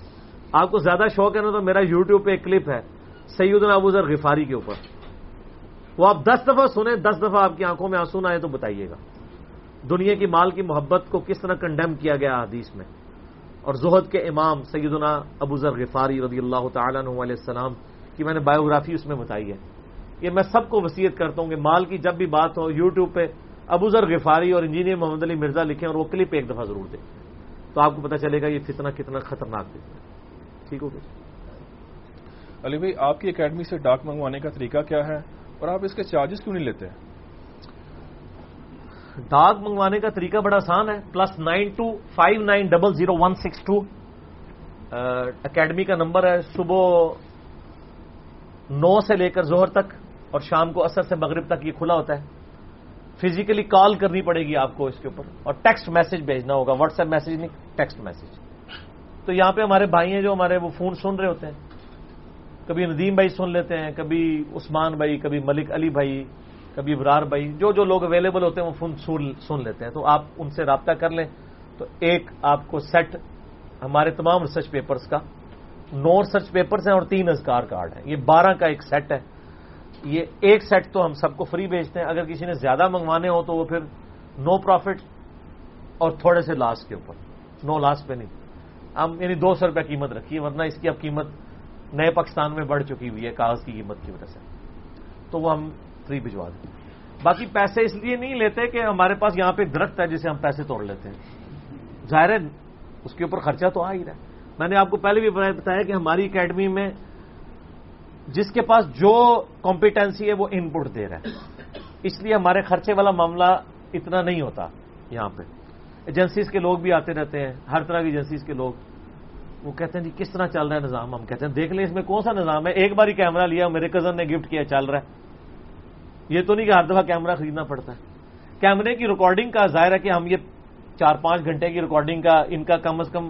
آپ کو زیادہ شوق ہے نا تو میرا یوٹیوب پہ ایک کلپ ہے سید ابو ذر غفاری کے اوپر۔ وہ آپ دس دفعہ سنیں، دس دفعہ آپ کی آنکھوں میں آنسو نہ آئے تو بتائیے گا۔ دنیا کی مال کی محبت کو کس طرح کنڈیم کیا گیا حدیث میں؟ اور زہد کے امام سیدنا ابو ذر غفاری رضی اللہ تعالیٰ علیہ السلام کی میں نے بایوگرافی اس میں بتائی ہے کہ میں سب کو وسیعت کرتا ہوں کہ مال کی جب بھی بات ہو، یوٹیوب پہ ابو ذر غفاری اور انجینئر محمد علی مرزا لکھیں اور وہ کلپ ایک دفعہ ضرور دیں تو آپ کو پتا چلے گا یہ فتنہ کتنا خطرناک ہے۔ ٹھیک ہو علی بھائی آپ کی اکیڈمی سے ڈاک منگوانے کا طریقہ کیا ہے؟ اور آپ اس کے چارجز کیوں نہیں لیتے؟ ڈاک منگوانے کا طریقہ بڑا آسان ہے plus nine two five nine double zero one six two academy کا نمبر ہے صبح نو سے لے کر زہر تک اور شام کو اثر سے مغرب تک یہ کھلا ہوتا ہے۔ فزیکلی کال کرنی پڑے گی آپ کو اس کے اوپر اور ٹیکسٹ میسج بھیجنا ہوگا واٹس ایپ میسج نہیں ٹیکسٹ میسج تو یہاں پہ ہمارے بھائی ہیں جو ہمارے وہ فون سن رہے ہوتے ہیں۔ کبھی ندیم بھائی سن لیتے ہیں، کبھی عثمان بھائی، کبھی ملک علی بھائی، کبھی ابرار بھائی، جو جو لوگ اویلیبل ہوتے ہیں وہ فون سن لیتے ہیں۔ تو آپ ان سے رابطہ کر لیں۔ تو ایک آپ کو سیٹ ہمارے تمام ریسرچ پیپرز کا، نو ریسرچ پیپرز ہیں اور تین ازکار کارڈ ہیں۔ یہ بارہ کا ایک سیٹ ہے۔ یہ ایک سیٹ تو ہم سب کو فری بھیجتے ہیں۔ اگر کسی نے زیادہ منگوانے ہو تو وہ پھر نو پروفٹ اور تھوڑے سے لاس کے اوپر۔ نو لاس پہ نہیں۔ ہم یعنی دو سو روپے قیمت رکھی ہے ورنہ اس کی اب قیمت نئے پاکستان میں بڑھ چکی ہوئی ہے، کاغذ کی قیمت کی وجہ سے۔ تو وہ ہم فری بھجوا دیں۔ باقی پیسے اس لیے نہیں لیتے کہ ہمارے پاس یہاں پہ درخت ہے جسے ہم پیسے توڑ لیتے ہیں۔ ظاہر ہے، اس کے اوپر خرچہ تو آ ہی رہا ہے۔ میں نے آپ کو پہلے بھی بتایا کہ ہماری اکیڈمی میں جس کے پاس جو کمپیٹنسی ہے وہ ان پٹ دے رہا ہے۔ اس لیے ہمارے خرچے والا معاملہ اتنا نہیں ہوتا یہاں پہ۔ ایجنسیز کے لوگ بھی آتے رہتے ہیں، ہر طرح کی ایجنسیز کے لوگ۔ وہ کہتے ہیں جی کس طرح چل رہا ہے نظام؟ ہم کہتے ہیں دیکھ لیں اس میں کون سا نظام ہے؟ ایک بار ہی کیمرہ لیا، میرے کزن نے گفٹ کیا، چل رہا ہے۔ یہ تو نہیں کہ ہر دفعہ کیمرہ خریدنا پڑتا ہے۔ کیمرے کی ریکارڈنگ کا ظاہر ہے کہ ہم یہ چار پانچ گھنٹے کی ریکارڈنگ کا، ان کا کم از کم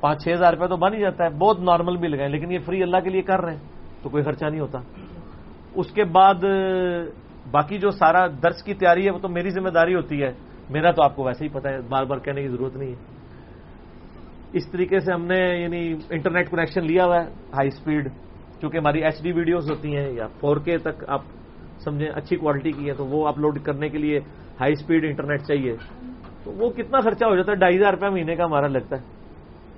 پانچ چھ ہزار روپے تو بن ہی جاتا ہے۔ بہت نارمل بھی لگائیں لیکن یہ فری اللہ کے لیے کر رہے ہیں، تو کوئی خرچہ نہیں ہوتا۔ اس کے بعد، باقی جو سارا درس کی تیاری ہے، وہ تو میری ذمہ داری ہوتی ہے۔ میرا تو آپ کو ویسے ہی پتا ہے، بار بار کہنے کی ضرورت نہیں ہے۔ اس طریقے سے ہم نے یعنی انٹرنیٹ کنیکشن لیا ہوا ہے ہائی اسپیڈ چونکہ ہماری ایچ ڈی ویڈیوز ہوتی ہیں یا فور کے تک آپ سمجھیں، اچھی کوالٹی کی ہے تو وہ اپلوڈ کرنے کے لیے ہائی اسپیڈ انٹرنیٹ چاہیے۔ تو وہ کتنا خرچہ ہو جاتا ہے؟ ڈھائی ہزار روپیہ مہینے کا ہمارا لگتا ہے۔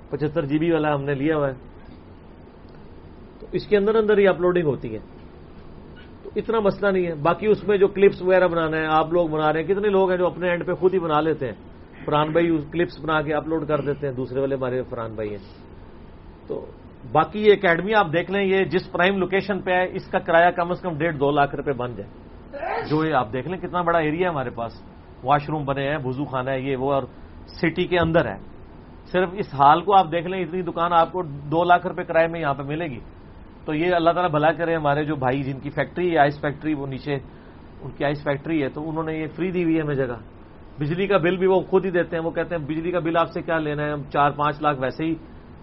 پچہتر جی بی والا ہم نے لیا ہوا ہے۔ تو اس کے اندر اندر ہی اپلوڈنگ ہوتی ہے۔ اتنا مسئلہ نہیں ہے۔ باقی اس میں جو کلپس وغیرہ بنانا ہے، آپ لوگ بنا رہے ہیں۔ کتنے لوگ ہیں جو اپنے اینڈ پہ خود ہی بنا لیتے ہیں۔ فران بھائی کلپس بنا کے اپلوڈ کر دیتے ہیں۔ دوسرے والے ہمارے فران بھائی ہیں۔ تو باقی یہ اکیڈمی آپ دیکھ لیں، یہ جس پرائم لوکیشن پہ ہے، اس کا کرایہ کم از کم ڈیڑھ دو لاکھ روپے بن جائے۔ جو یہ آپ دیکھ لیں، کتنا بڑا ایریا ہے ہمارے پاس۔ واش روم بنے ہیں وزو خانہ ہے، یہ وہ، اور سٹی کے اندر ہے۔ صرف اس حال کو آپ دیکھ لیں، اتنی دکان آپ کو دو لاکھ روپے کرائے میں یہاں پہ ملے گی۔ تو یہ اللہ تعالیٰ بھلا کرے ہمارے جو بھائی جن کی فیکٹری ہے، آئس فیکٹری، وہ نیچے، ان کی آئس فیکٹری ہے، تو انہوں نے یہ فری دی ہوئی ہے ہمیں جگہ۔ بجلی کا بل بھی وہ خود ہی دیتے ہیں، وہ کہتے ہیں، بجلی کا بل آپ سے کیا لینا ہے؟ ہم چار پانچ لاکھ ویسے ہی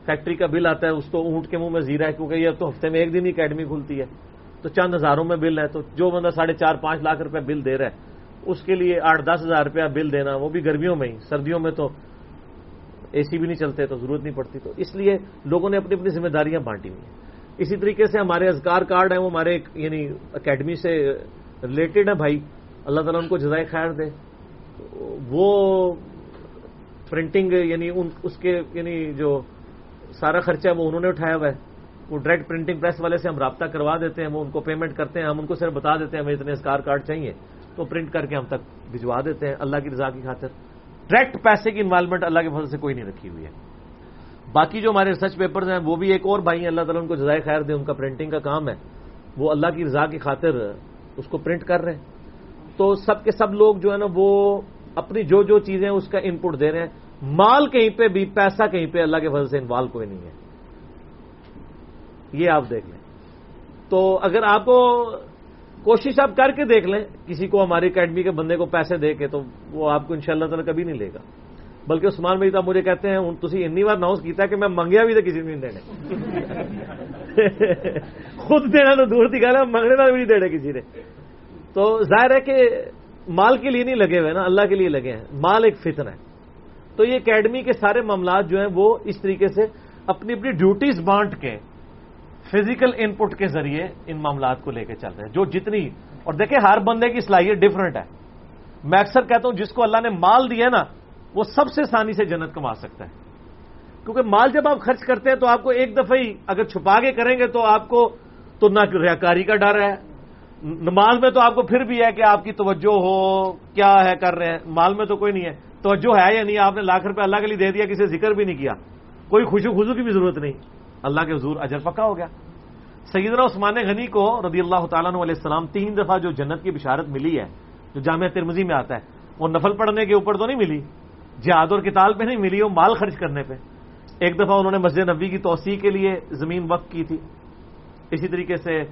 فیکٹری کا بل آتا ہے، اس تو اونٹ کے منہ میں زیرا ہے، کیونکہ یہ تو ہفتے میں ایک دن ہی اکیڈمی کھلتی ہے۔ تو چند ہزاروں میں بل ہے، تو جو بندہ ساڑھے چار پانچ لاکھ روپے بل دے رہا ہے، اس کے لیے آٹھ دس ہزار روپیہ بل دینا، وہ بھی گرمیوں میں ہی، سردیوں میں تو اے سی بھی نہیں چلتے، تو ضرورت نہیں پڑتی۔ تو اس لیے لوگوں نے اپنی اپنی ذمہ داریاں بانٹی ہوئی ہیں۔ اسی طریقے سے ہمارے ازکار کارڈ ہیں، وہ ہمارے یعنی اکیڈمی سے ریلیٹڈ ہیں بھائی۔ اللہ تعالیٰ ان کو جزائے خیر دے۔ وہ پرنٹنگ یعنی اس کے یعنی جو سارا خرچہ ہے وہ انہوں نے اٹھایا ہوا ہے۔ وہ ڈائریکٹ پرنٹنگ پریس والے سے ہم رابطہ کروا دیتے ہیں، وہ ان کو پیمنٹ کرتے ہیں، ہم ان کو صرف بتا دیتے ہیں، ہمیں اتنے اسکار کارڈ چاہیے۔ تو پرنٹ کر کے ہم تک بھجوا دیتے ہیں، اللہ کی رضا کی خاطر۔ ڈائریکٹ پیسے کی انوالومنٹ اللہ کے فضل سے کوئی نہیں رکھی ہوئی ہے۔ باقی جو ہمارے ریسرچ پیپرز ہیں، وہ بھی ایک اور بھائی ہیں، اللہ تعالیٰ ان کو جزائے خیر دے، ان کا پرنٹنگ کا کام ہے۔ وہ اللہ کی رضا کی خاطر اس کو پرنٹ کر رہے ہیں۔ تو سب کے سب لوگ جو ہے نا، وہ اپنی جو جو چیزیں اس کا ان پٹ دے رہے ہیں۔ مال کہیں پہ بھی، پیسہ کہیں پہ اللہ کے فضل سے انوالو کوئی نہیں ہے۔ یہ آپ دیکھ لیں۔ تو اگر آپ کو کوشش آپ کر کے دیکھ لیں، کسی کو ہماری اکیڈمی کے بندے کو پیسے دے کے، تو وہ آپ کو ان شاء اللہ تعالیٰ کبھی نہیں لے گا۔ بلکہ عثمان بھائی صاحب مجھے کہتے ہیں تھی انی بار اناؤنس کیا کہ میں منگیا بھی تو کسی نے نہیں دینے۔ خود دینا تو دور دکھا رہا منگنے بھی نہیں دینا کسی نے تو ظاہر ہے کہ مال کے لیے نہیں لگے ہوئے نا، اللہ کے لیے لگے ہیں۔ مال ایک فتن ہے۔ تو یہ اکیڈمی کے سارے معاملات جو ہیں، وہ اس طریقے سے اپنی اپنی ڈیوٹیز بانٹ کے فزیکل ان پٹ کے ذریعے ان معاملات کو لے کے چل رہے ہیں۔ جو جتنی، اور دیکھیں ہر بندے کی صلاحیت ڈفرنٹ ہے۔ میں اکثر کہتا ہوں، جس کو اللہ نے مال دیا نا وہ سب سے آسانی سے جنت کما سکتا ہے۔ کیونکہ مال جب آپ خرچ کرتے ہیں تو آپ کو ایک دفعہ ہی اگر چھپا کے کریں گے تو آپ کو تو نہ ریاکاری کا ڈر ہے۔ نماز میں تو آپ کو پھر بھی ہے کہ آپ کی توجہ ہو، کیا ہے، کر رہے ہیں۔ مال میں تو کوئی نہیں ہے۔ توجہ ہے یا نہیں؟ آپ نے لاکھ روپے اللہ کے لیے دے دیا، کسی ذکر بھی نہیں کیا۔ کوئی خوشی خوشو کی بھی ضرورت نہیں۔ اللہ کے حضور اجر پکا ہو گیا۔ سیدنا عثمان غنی کو رضی اللہ تعالیٰ علیہ السلام تین دفعہ جو جنت کی بشارت ملی ہے، جو جامعہ ترمزی میں آتا ہے، وہ نفل پڑھنے کے اوپر تو نہیں ملی۔ جہاد اور کتاب پہ نہیں ملی وہ مال خرچ کرنے پہ۔ ایک دفعہ انہوں نے مسجد نبی کی توسیع کے لیے زمین وقت کی تھی۔ اسی طریقے سے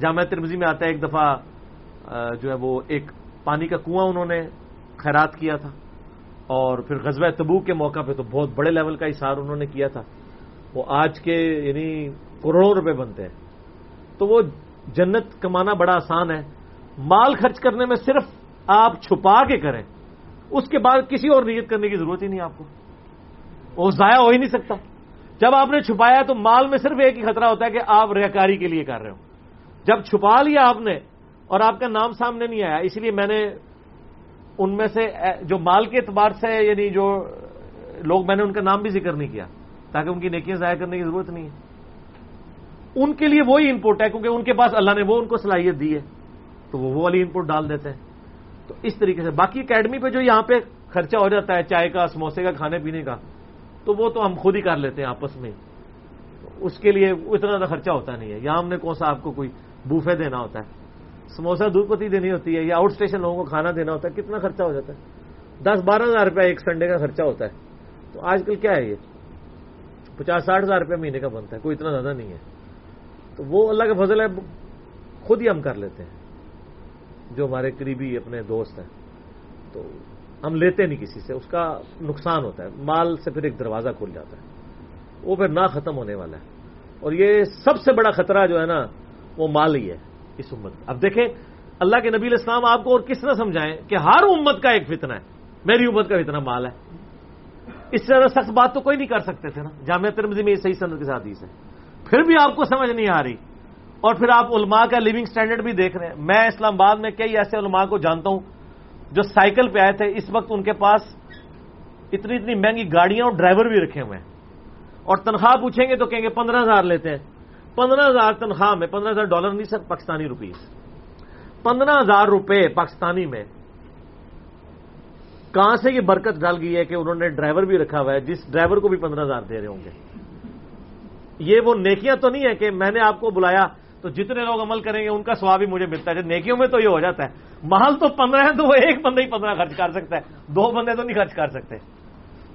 جامعہ ترمزی میں آتا ہے، ایک دفعہ جو ہے وہ ایک پانی کا کنواں انہوں نے خیرات کیا تھا۔ اور پھر غزوہ تبو کے موقع پہ تو بہت بڑے لیول کا اشار انہوں نے کیا تھا۔ وہ آج کے یعنی کروڑوں روپے بنتے ہیں۔ تو وہ جنت کمانا بڑا آسان ہے۔ مال خرچ کرنے میں صرف آپ چھپا کے کریں۔ اس کے بعد کسی اور نیت کرنے کی ضرورت ہی نہیں آپ کو۔ وہ ضائع ہو ہی نہیں سکتا۔ جب آپ نے چھپایا تو مال میں صرف ایک ہی خطرہ ہوتا ہے کہ آپ ریاکاری کے لیے کر رہے ہو جب چھپا لیا آپ نے اور آپ کا نام سامنے نہیں آیا، اس لیے میں نے ان میں سے جو مال کے اعتبار سے یعنی جو لوگ میں نے ان کا نام بھی ذکر نہیں کیا، تاکہ ان کی نیکیاں ضائع کرنے کی ضرورت نہیں ہے۔ ان کے لیے وہی انپٹ ہے، کیونکہ ان کے پاس اللہ نے وہ ان کو صلاحیت دی ہے۔ تو وہ والی انپٹ ڈال دیتے ہیں۔ تو اس طریقے سے۔ باقی اکیڈمی پہ جو یہاں پہ خرچہ ہو جاتا ہے، چائے کا، سموسے کا، کھانے پینے کا، تو وہ تو ہم خود ہی کر لیتے ہیں آپس میں۔ اس کے لیے اتنا زیادہ خرچہ ہوتا نہیں ہے۔ یہاں ہم نے کون سا آپ کو کوئی بوفے دینا ہوتا ہے۔ سموسا دودھ پتی دینی ہوتی ہے یا آؤٹ اسٹیشن لوگوں کو کھانا دینا ہوتا ہے، کتنا خرچہ ہو جاتا ہے؟ دس بارہ ہزار روپیہ ایک سنڈے کا خرچہ ہوتا ہے۔ تو آج کل کیا ہے یہ؟ پچاس ساٹھ ہزار روپیہ مہینے کا بنتا ہے، کوئی اتنا زیادہ نہیں ہے۔ تو وہ اللہ کا فضل ہے، خود ہی ہم کر لیتے ہیں۔ جو ہمارے قریبی اپنے دوست ہیں، تو ہم لیتے نہیں کسی سے، اس کا نقصان ہوتا ہے۔ مال سے پھر ایک دروازہ کھل جاتا ہے۔ وہ پھر نہ ختم ہونے والا ہے۔ اور یہ سب سے بڑا خطرہ جو ہے نا، وہ مال ہی ہے اس امت اب دیکھیں، اللہ کے نبی الاسلام آپ کو اور کس طرح سمجھائیں کہ ہر امت کا ایک فتنہ ہے۔ میری امت کا فتنہ مال ہے۔ اس سے زیادہ سخت بات تو کوئی نہیں کر سکتے تھے نا۔ جامعہ ترمزی میں یہ صحیح صنعت کے ساتھ ہی سے پھر بھی آپ کو سمجھ نہیں آ رہی۔ اور پھر آپ علماء کا لیونگ سٹینڈرڈ بھی دیکھ رہے ہیں۔ میں اسلام آباد میں کئی ایسے علماء کو جانتا ہوں جو سائیکل پہ آئے تھے۔ اس وقت ان کے پاس اتنی اتنی مہنگی گاڑیاں اور ڈرائیور بھی رکھے ہوئے ہیں۔ اور تنخواہ پوچھیں گے تو کہیں گے پندرہ ہزار لیتے ہیں۔ پندرہ ہزار تنخواہ میں، پندرہ ہزار ڈالر نہیں سر پاکستانی روپیز۔ پندرہ ہزار روپے پاکستانی میں۔ کہاں سے یہ برکت ڈال گئی ہے کہ انہوں نے ڈرائیور بھی رکھا ہوا ہے، جس ڈرائیور کو بھی پندرہ ہزار دے رہے ہوں گے؟ یہ وہ نیکیاں تو نہیں ہے کہ میں نے آپ کو بلایا تو جتنے لوگ عمل کریں گے ان کا سواب بھی مجھے ملتا ہے۔ نیکیوں میں تو یہ ہو جاتا ہے۔ محل تو پندرہ ہے تو وہ ایک بندہ ہی پندرہ خرچ کر سکتا ہے۔ دو بندے تو نہیں خرچ کر سکتے۔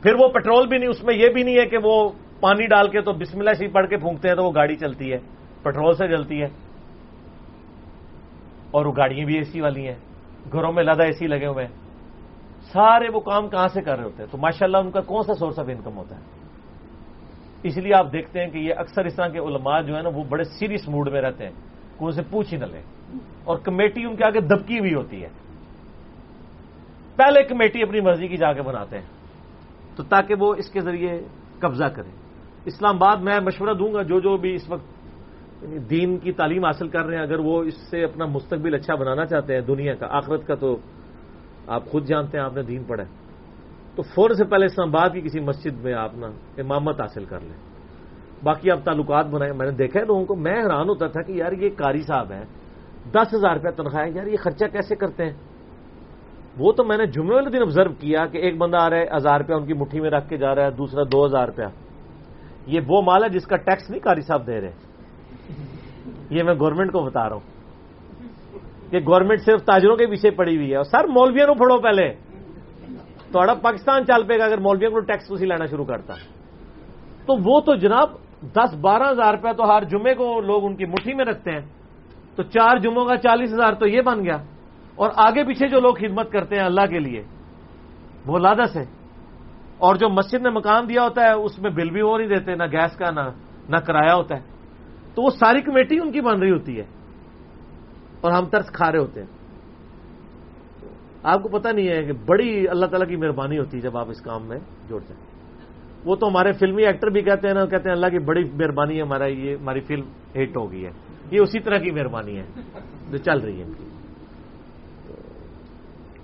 پھر وہ پیٹرول بھی نہیں، اس میں یہ بھی نہیں ہے کہ وہ پانی ڈال کے تو بسم اللہ سی پڑھ کے پھونکتے ہیں تو وہ گاڑی چلتی ہے۔ پیٹرول سے چلتی ہے۔ اور وہ گاڑیاں بھی اے سی والی ہیں۔ گھروں میں لادہ اے سی لگے ہوئے ہیں۔ سارے وہ کام کہاں سے کر رہے ہوتے ہیں؟ تو ماشاء اللہ ان کا کون سا سورس آف انکم ہوتا ہے؟ اس لیے آپ دیکھتے ہیں کہ یہ اکثر اس طرح کے علماء جو ہے نا، وہ بڑے سیریس موڈ میں رہتے ہیں، کہ ان سے پوچھ ہی نہ لیں۔ اور کمیٹی ان کے آگے دبکی ہوئی ہوتی ہے۔ پہلے کمیٹی اپنی مرضی کی جا کے بناتے ہیں، تو تاکہ وہ اس کے ذریعے قبضہ کریں اسلام آباد میں مشورہ دوں گا، جو جو بھی اس وقت یعنی دین کی تعلیم حاصل کر رہے ہیں، اگر وہ اس سے اپنا مستقبل اچھا بنانا چاہتے ہیں دنیا کا، آخرت کا، تو آپ خود جانتے ہیں، آپ نے دین پڑھا تو فور سے پہلے اسلام آباد کی کسی مسجد میں آپ نا امامت حاصل کر لیں۔ باقی آپ تعلقات بنائیں۔ میں نے دیکھا ہے لوگوں کو، میں حیران ہوتا تھا کہ یار یہ کاری صاحب ہیں، دس ہزار روپیہ تنخواہ یار یہ خرچہ کیسے کرتے ہیں؟ وہ تو میں نے جمعے والے دن آبزرو کیا کہ ایک بندہ آ رہا ہے، ہزار روپیہ ان کی مٹھی میں رکھ کے جا رہا ہے، دوسرا دو ہزار روپیہ۔ یہ وہ مال ہے جس کا ٹیکس نہیں کاری صاحب دے رہے۔ یہ میں گورنمنٹ کو بتا رہا ہوں کہ گورنمنٹ صرف تاجروں کے پیچھے پڑی ہوئی ہے اور سر مولویا نو پڑھو پہلے۔ تھوڑا پاکستان چل پے گا اگر مولویا کو ٹیکس اسی لینا شروع کرتا۔ تو وہ تو جناب دس بارہ ہزار روپیہ تو ہر جمعے کو لوگ ان کی مٹھی میں رکھتے ہیں۔ تو چار جمعوں کا چالیس ہزار تو یہ بن گیا۔ اور آگے پیچھے جو لوگ خدمت کرتے ہیں اللہ کے لیے، وہ لادس ہے۔ اور جو مسجد نے مکان دیا ہوتا ہے، اس میں بل بھی وہ نہیں دیتے، نہ گیس کا، نہ نہ کرایہ ہوتا ہے۔ تو وہ ساری کمیٹی ان کی بن رہی ہوتی ہے۔ اور ہم ترس کھا رہے ہوتے ہیں۔ آپ کو پتہ نہیں ہے کہ بڑی اللہ تعالیٰ کی مہربانی ہوتی ہے جب آپ اس کام میں جوڑتے ہیں وہ تو ہمارے فلمی ایکٹر بھی کہتے ہیں نا، کہتے ہیں اللہ کی بڑی مہربانی ہے، ہمارا یہ، ہماری فلم ہٹ ہو گئی ہے۔ یہ اسی طرح کی مہربانی ہے جو چل رہی ہے۔ ان کی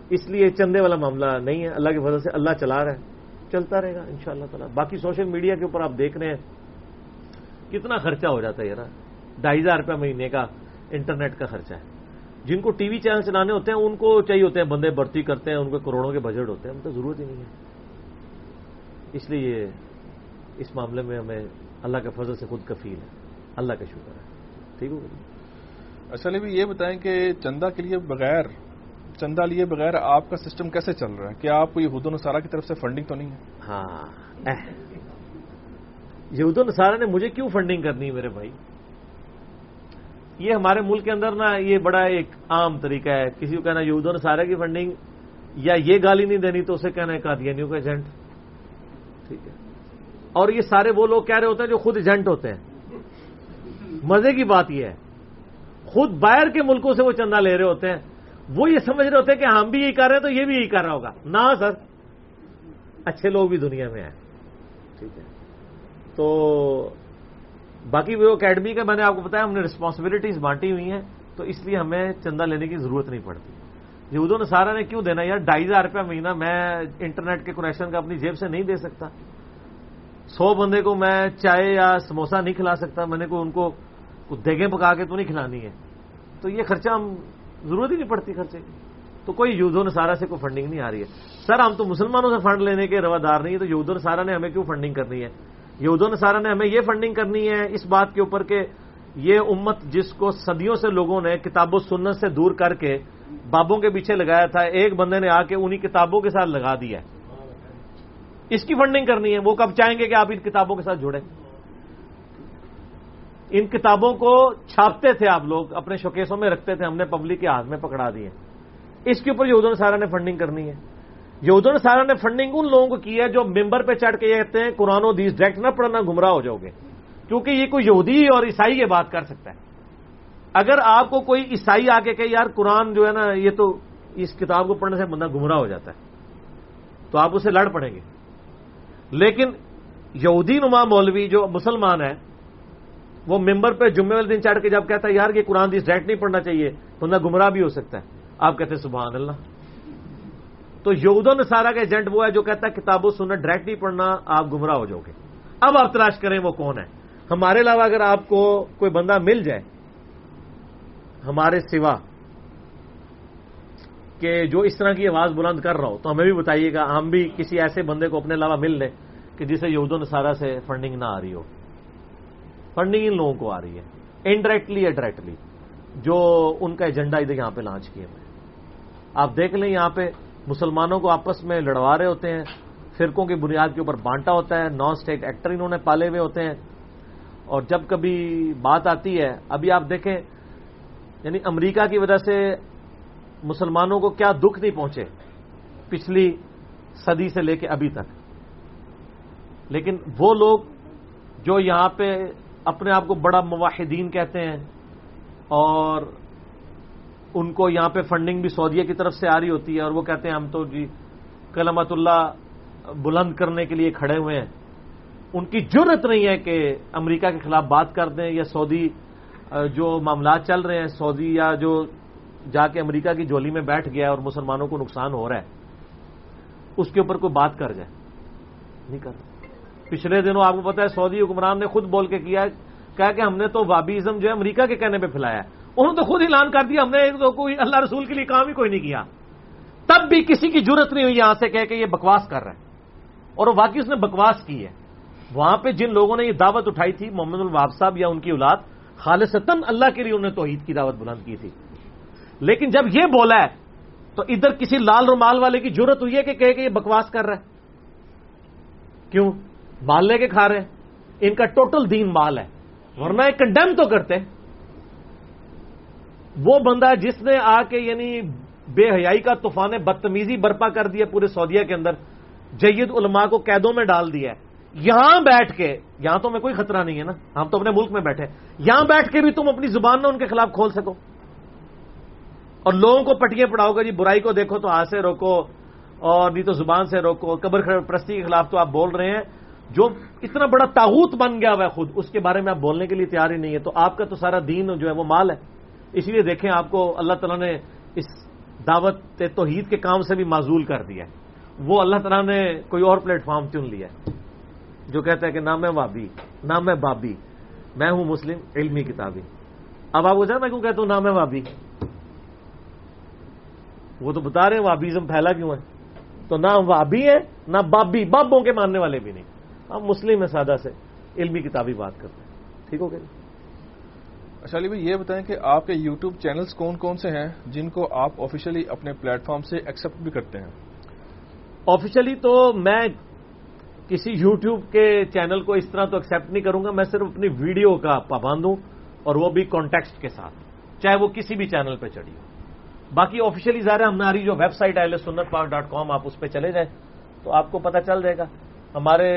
اس لیے چندے والا معاملہ نہیں ہے۔ اللہ کی وجہ سے اللہ چلا رہا ہے۔ چلتا رہے گا ان شاء اللہ تعالیٰ۔ باقی سوشل میڈیا کے اوپر آپ دیکھ رہے ہیں۔ کتنا خرچہ ہو جاتا ہے یار۔ ڈھائی ہزار روپیہ مہینے کا انٹرنیٹ کا خرچہ ہے۔ جن کو ٹی وی چینل چلانے ہوتے ہیں ان کو چاہیے ہوتے ہیں بندے بھرتی کرتے ہیں ان کو کروڑوں کے بجٹ ہوتے ہیں ہم تو ضرورت ہی نہیں ہے۔ اس لیے اس معاملے میں ہمیں اللہ کے فضل سے خود کفیل ہے اللہ کا شکر ہے۔ ٹھیک ہو اصل بھی یہ بتائیں کہ چندہ کے لیے بغیر چندہ لیے بغیر آپ کا سسٹم کیسے چل رہا ہے؟ کیا آپ کو یہود و نصارہ کی طرف سے فنڈنگ تو نہیں ہے؟ ہاں یہود و نصارہ نے مجھے کیوں فنڈنگ کرنی ہے میرے بھائی؟ یہ ہمارے ملک کے اندر نا یہ بڑا ایک عام طریقہ ہے۔ کسی کو کہنا یہود و نصارہ کی فنڈنگ یا یہ گالی نہیں دینی تو اسے کہنا ہے قادیانیوں کا ایجنٹ ٹھیک ہے۔ اور یہ سارے وہ لوگ کہہ رہے ہوتے ہیں جو خود ایجنٹ ہوتے ہیں۔ مزے کی بات یہ ہے۔ خود باہر کے ملکوں سے وہ چندہ لے رہے ہوتے ہیں۔ وہ یہ سمجھ رہے ہوتے ہیں کہ ہم بھی یہی کر رہے ہیں تو یہ بھی یہی کر رہا ہوگا۔ نہ سر، اچھے لوگ بھی دنیا میں ہیں۔ ٹھیک ہے۔ تو باقی وہ اکیڈمی کا میں نے آپ کو بتایا ہم نے رسپانسبلٹیز بانٹی ہوئی ہیں، تو اس لیے ہمیں چندہ لینے کی ضرورت نہیں پڑتی۔ یہود و نصارہ نے کیوں دینا؟ یار، ڈھائی ہزار روپیہ مہینہ میں انٹرنیٹ کے کنیکشن کا اپنی جیب سے نہیں دے سکتا۔ سو بندے کو میں چائے یا سموسا نہیں کھلا سکتا، میں نے کو ان کو دیگیں پکا کے تو نہیں کھلانی ہے۔ تو یہ خرچہ ہم، ضرورت ہی نہیں پڑتی خرچے کی۔ تو کوئی یوز و نصارہ سے کوئی فنڈنگ نہیں آ رہی ہے۔ سر، ہم تو مسلمانوں سے فنڈ لینے کے روادار نہیں ہے تو یہود و نصارہ نے ہمیں کیوں فنڈنگ کرنی ہے؟ یہود نصارہ نے ہمیں یہ فنڈنگ کرنی ہے اس بات کے اوپر کہ یہ امت جس کو صدیوں سے لوگوں نے کتاب و سنت سے دور کر کے بابوں کے پیچھے لگایا تھا، ایک بندے نے آ کے انہی کتابوں کے ساتھ لگا دیا اس کی فنڈنگ کرنی ہے۔ وہ کب چاہیں گے کہ آپ ان کتابوں کے ساتھ جڑیں؟ ان کتابوں کو چھاپتے تھے آپ لوگ، اپنے شوکیسوں میں رکھتے تھے، ہم نے پبلک کے ہاتھ میں پکڑا دیے اس کے اوپر یہود سارا نے فنڈنگ کرنی ہے۔ یہود سارا نے فنڈنگ ان لوگوں کو کی ہے جو ممبر پہ چڑھ کے یہ کہتے ہیں، قرآن و دیس ڈائریکٹ نہ پڑھنا گمراہ ہو جاؤ گے۔ کیونکہ یہ کوئی یہودی اور عیسائی یہ بات کر سکتا ہے۔ اگر آپ کو کوئی عیسائی آ کے کہ یار قرآن جو ہے نا، یہ تو اس کتاب کو پڑھنے سے بندہ گمراہ ہو جاتا ہے۔ تو آپ اسے لڑ پڑیں گے۔ لیکن یہودی نما مولوی جو مسلمان ہے، وہ ممبر پہ جمعے والے دن چڑھ کے جب کہتا ہے، یار یہ قرآن دیس ڈائریکٹ نہیں پڑھنا چاہیے، بندہ گمراہ بھی ہو سکتا ہے۔ آپ کہتے ہیں، سبحان اللہ۔ تو یہود و نصارہ کا ایجنٹ وہ ہے جو کہتا ہے کتاب و سنت ڈائریکٹ نہیں پڑھنا آپ گمراہ ہو جاؤ گے۔ اب آپ تلاش کریں وہ کون ہے۔ ہمارے علاوہ اگر آپ کو کوئی بندہ مل جائے، ہمارے سوا، کہ جو اس طرح کی آواز بلند کر رہا ہو، تو ہمیں بھی بتائیے گا، ہم بھی کسی ایسے بندے کو اپنے علاوہ مل لیں کہ جسے یہود و نصارہ سے فنڈنگ نہ آ رہی ہو۔ فنڈنگ ان لوگوں کو آ رہی ہے۔ انڈائریکٹلی یا ڈائریکٹلی جو ان کا ایجنڈا ادھر یہاں پہ لانچ کیے ہوئے آپ دیکھ لیں یہاں پہ مسلمانوں کو آپس میں لڑوا رہے ہوتے ہیں، فرقوں کی بنیاد کے اوپر بانٹا ہوتا ہے نان اسٹیٹ ایکٹر انہوں نے پالے ہوئے ہوتے ہیں۔ اور جب کبھی بات آتی ہے، ابھی آپ دیکھیں یعنی امریکہ کی وجہ سے مسلمانوں کو کیا دکھ نہیں پہنچے پچھلی صدی سے لے کے ابھی تک۔ لیکن وہ لوگ جو یہاں پہ اپنے آپ کو بڑا مواحدین کہتے ہیں اور ان کو یہاں پہ فنڈنگ بھی سعودیہ کی طرف سے آ رہی ہوتی ہے اور وہ کہتے ہیں ہم تو جی کلمت اللہ بلند کرنے کے لیے کھڑے ہوئے ہیں۔ ان کی ضرورت نہیں ہے کہ امریکہ کے خلاف بات کر دیں یا سعودی جو معاملات چل رہے ہیں، سعودی یا جو جا کے امریکہ کی جولی میں بیٹھ گیا اور مسلمانوں کو نقصان ہو رہا ہے، اس کے اوپر کوئی بات کر جائے۔ نہیں کر پچھلے دنوں آپ کو پتا ہے سعودی حکمران نے خود بول کے کیا، کہا کہ ہم نے تو وابیزم جو ہے امریکہ کے کہنے پہ پھیلایا ہے۔ انہوں نے تو خود اعلان کر دیا، ہم نے تو کوئی اللہ رسول کے لیے کام ہی کوئی نہیں کیا۔ تب بھی کسی کی ضرورت نہیں ہوئی یہاں سے کہہ کہ یہ بکواس کر رہا ہے اور واقعی اس نے بکواس کی ہے۔ وہاں پہ جن لوگوں نے یہ دعوت اٹھائی تھی، محمد الواب صاحب یا ان کی اولاد، خالصتاً اللہ کے لیے انہوں نے توحید کی دعوت بلند کی تھی۔ لیکن جب یہ بولا ہے، تو ادھر کسی لال رومال والے کی ضرورت ہوئی ہے کہ کہے کہ یہ بکواس کر رہا ہے کیوں؟ مال لے کے کھا رہے ہیں۔ ان کا ٹوٹل دین مال ہے۔ ورنہ یہ کنڈیم تو کرتے وہ بندہ جس نے آ کے یعنی بے حیائی کا طوفان بدتمیزی برپا کر دیا پورے سعودیہ کے اندر، جید علماء کو قیدوں میں ڈال دیا ہے۔ یہاں بیٹھ کے، یہاں تو میں کوئی خطرہ نہیں ہے نا، ہم تو اپنے ملک میں بیٹھے یہاں بیٹھ کے بھی تم اپنی زبان نہ ان کے خلاف کھول سکو۔ اور لوگوں کو پٹیاں پڑاؤ گے جی برائی کو دیکھو تو ہاتھ سے روکو، اور نہیں تو زبان سے روکو۔ قبر پرستی کے خلاف تو آپ بول رہے ہیں۔ جو اتنا بڑا تاوت بن گیا ہوا ہے خود، اس کے بارے میں آپ بولنے کے لیے تیار ہی نہیں ہے تو آپ کا تو سارا دین جو ہے وہ مال ہے۔ اس لیے دیکھیں آپ کو اللہ تعالیٰ نے اس دعوت توحید کے کام سے بھی معذول کر دیا ہے۔ وہ اللہ تعالیٰ نے کوئی اور پلیٹ فارم چن لیا جو کہتا ہے کہ نہ میں وابی نہ میں بابی، میں ہوں مسلم، علمی کتابی اب آپ کو جانا میں کیوں کہتا ہوں نہ میں وابی وہ تو بتا رہے ہیں وابیزم پھیلا کیوں ہے؟ تو نہ وابی ہے، نہ بابی، بابوں کے ماننے والے بھی نہیں۔ ہم مسلم ہیں سادہ سے، علمی کتابی بات کرتے ہیں۔ ٹھیک ہو گیا؟ اچھا علی بھائی، یہ بتائیں کہ آپ کے یوٹیوب چینلز کون کون سے ہیں جن کو آپ آفیشلی اپنے پلیٹ فارم سے ایکسپٹ بھی کرتے ہیں؟ آفیشلی تو میں کسی یوٹیوب کے چینل کو اس طرح تو ایکسپٹ نہیں کروں گا، میں صرف اپنی ویڈیو کا پابند ہوں اور وہ بھی کانٹیکسٹ کے ساتھ، چاہے وہ کسی بھی چینل پہ چڑھی ہو۔ باقی آفیشلی ظاہر ہماری جو ویب سائٹ ہے سنت پاک ڈاٹ کام آپ اس پہ چلے جائیں تو آپ کو پتا چل جائے گا۔ ہمارے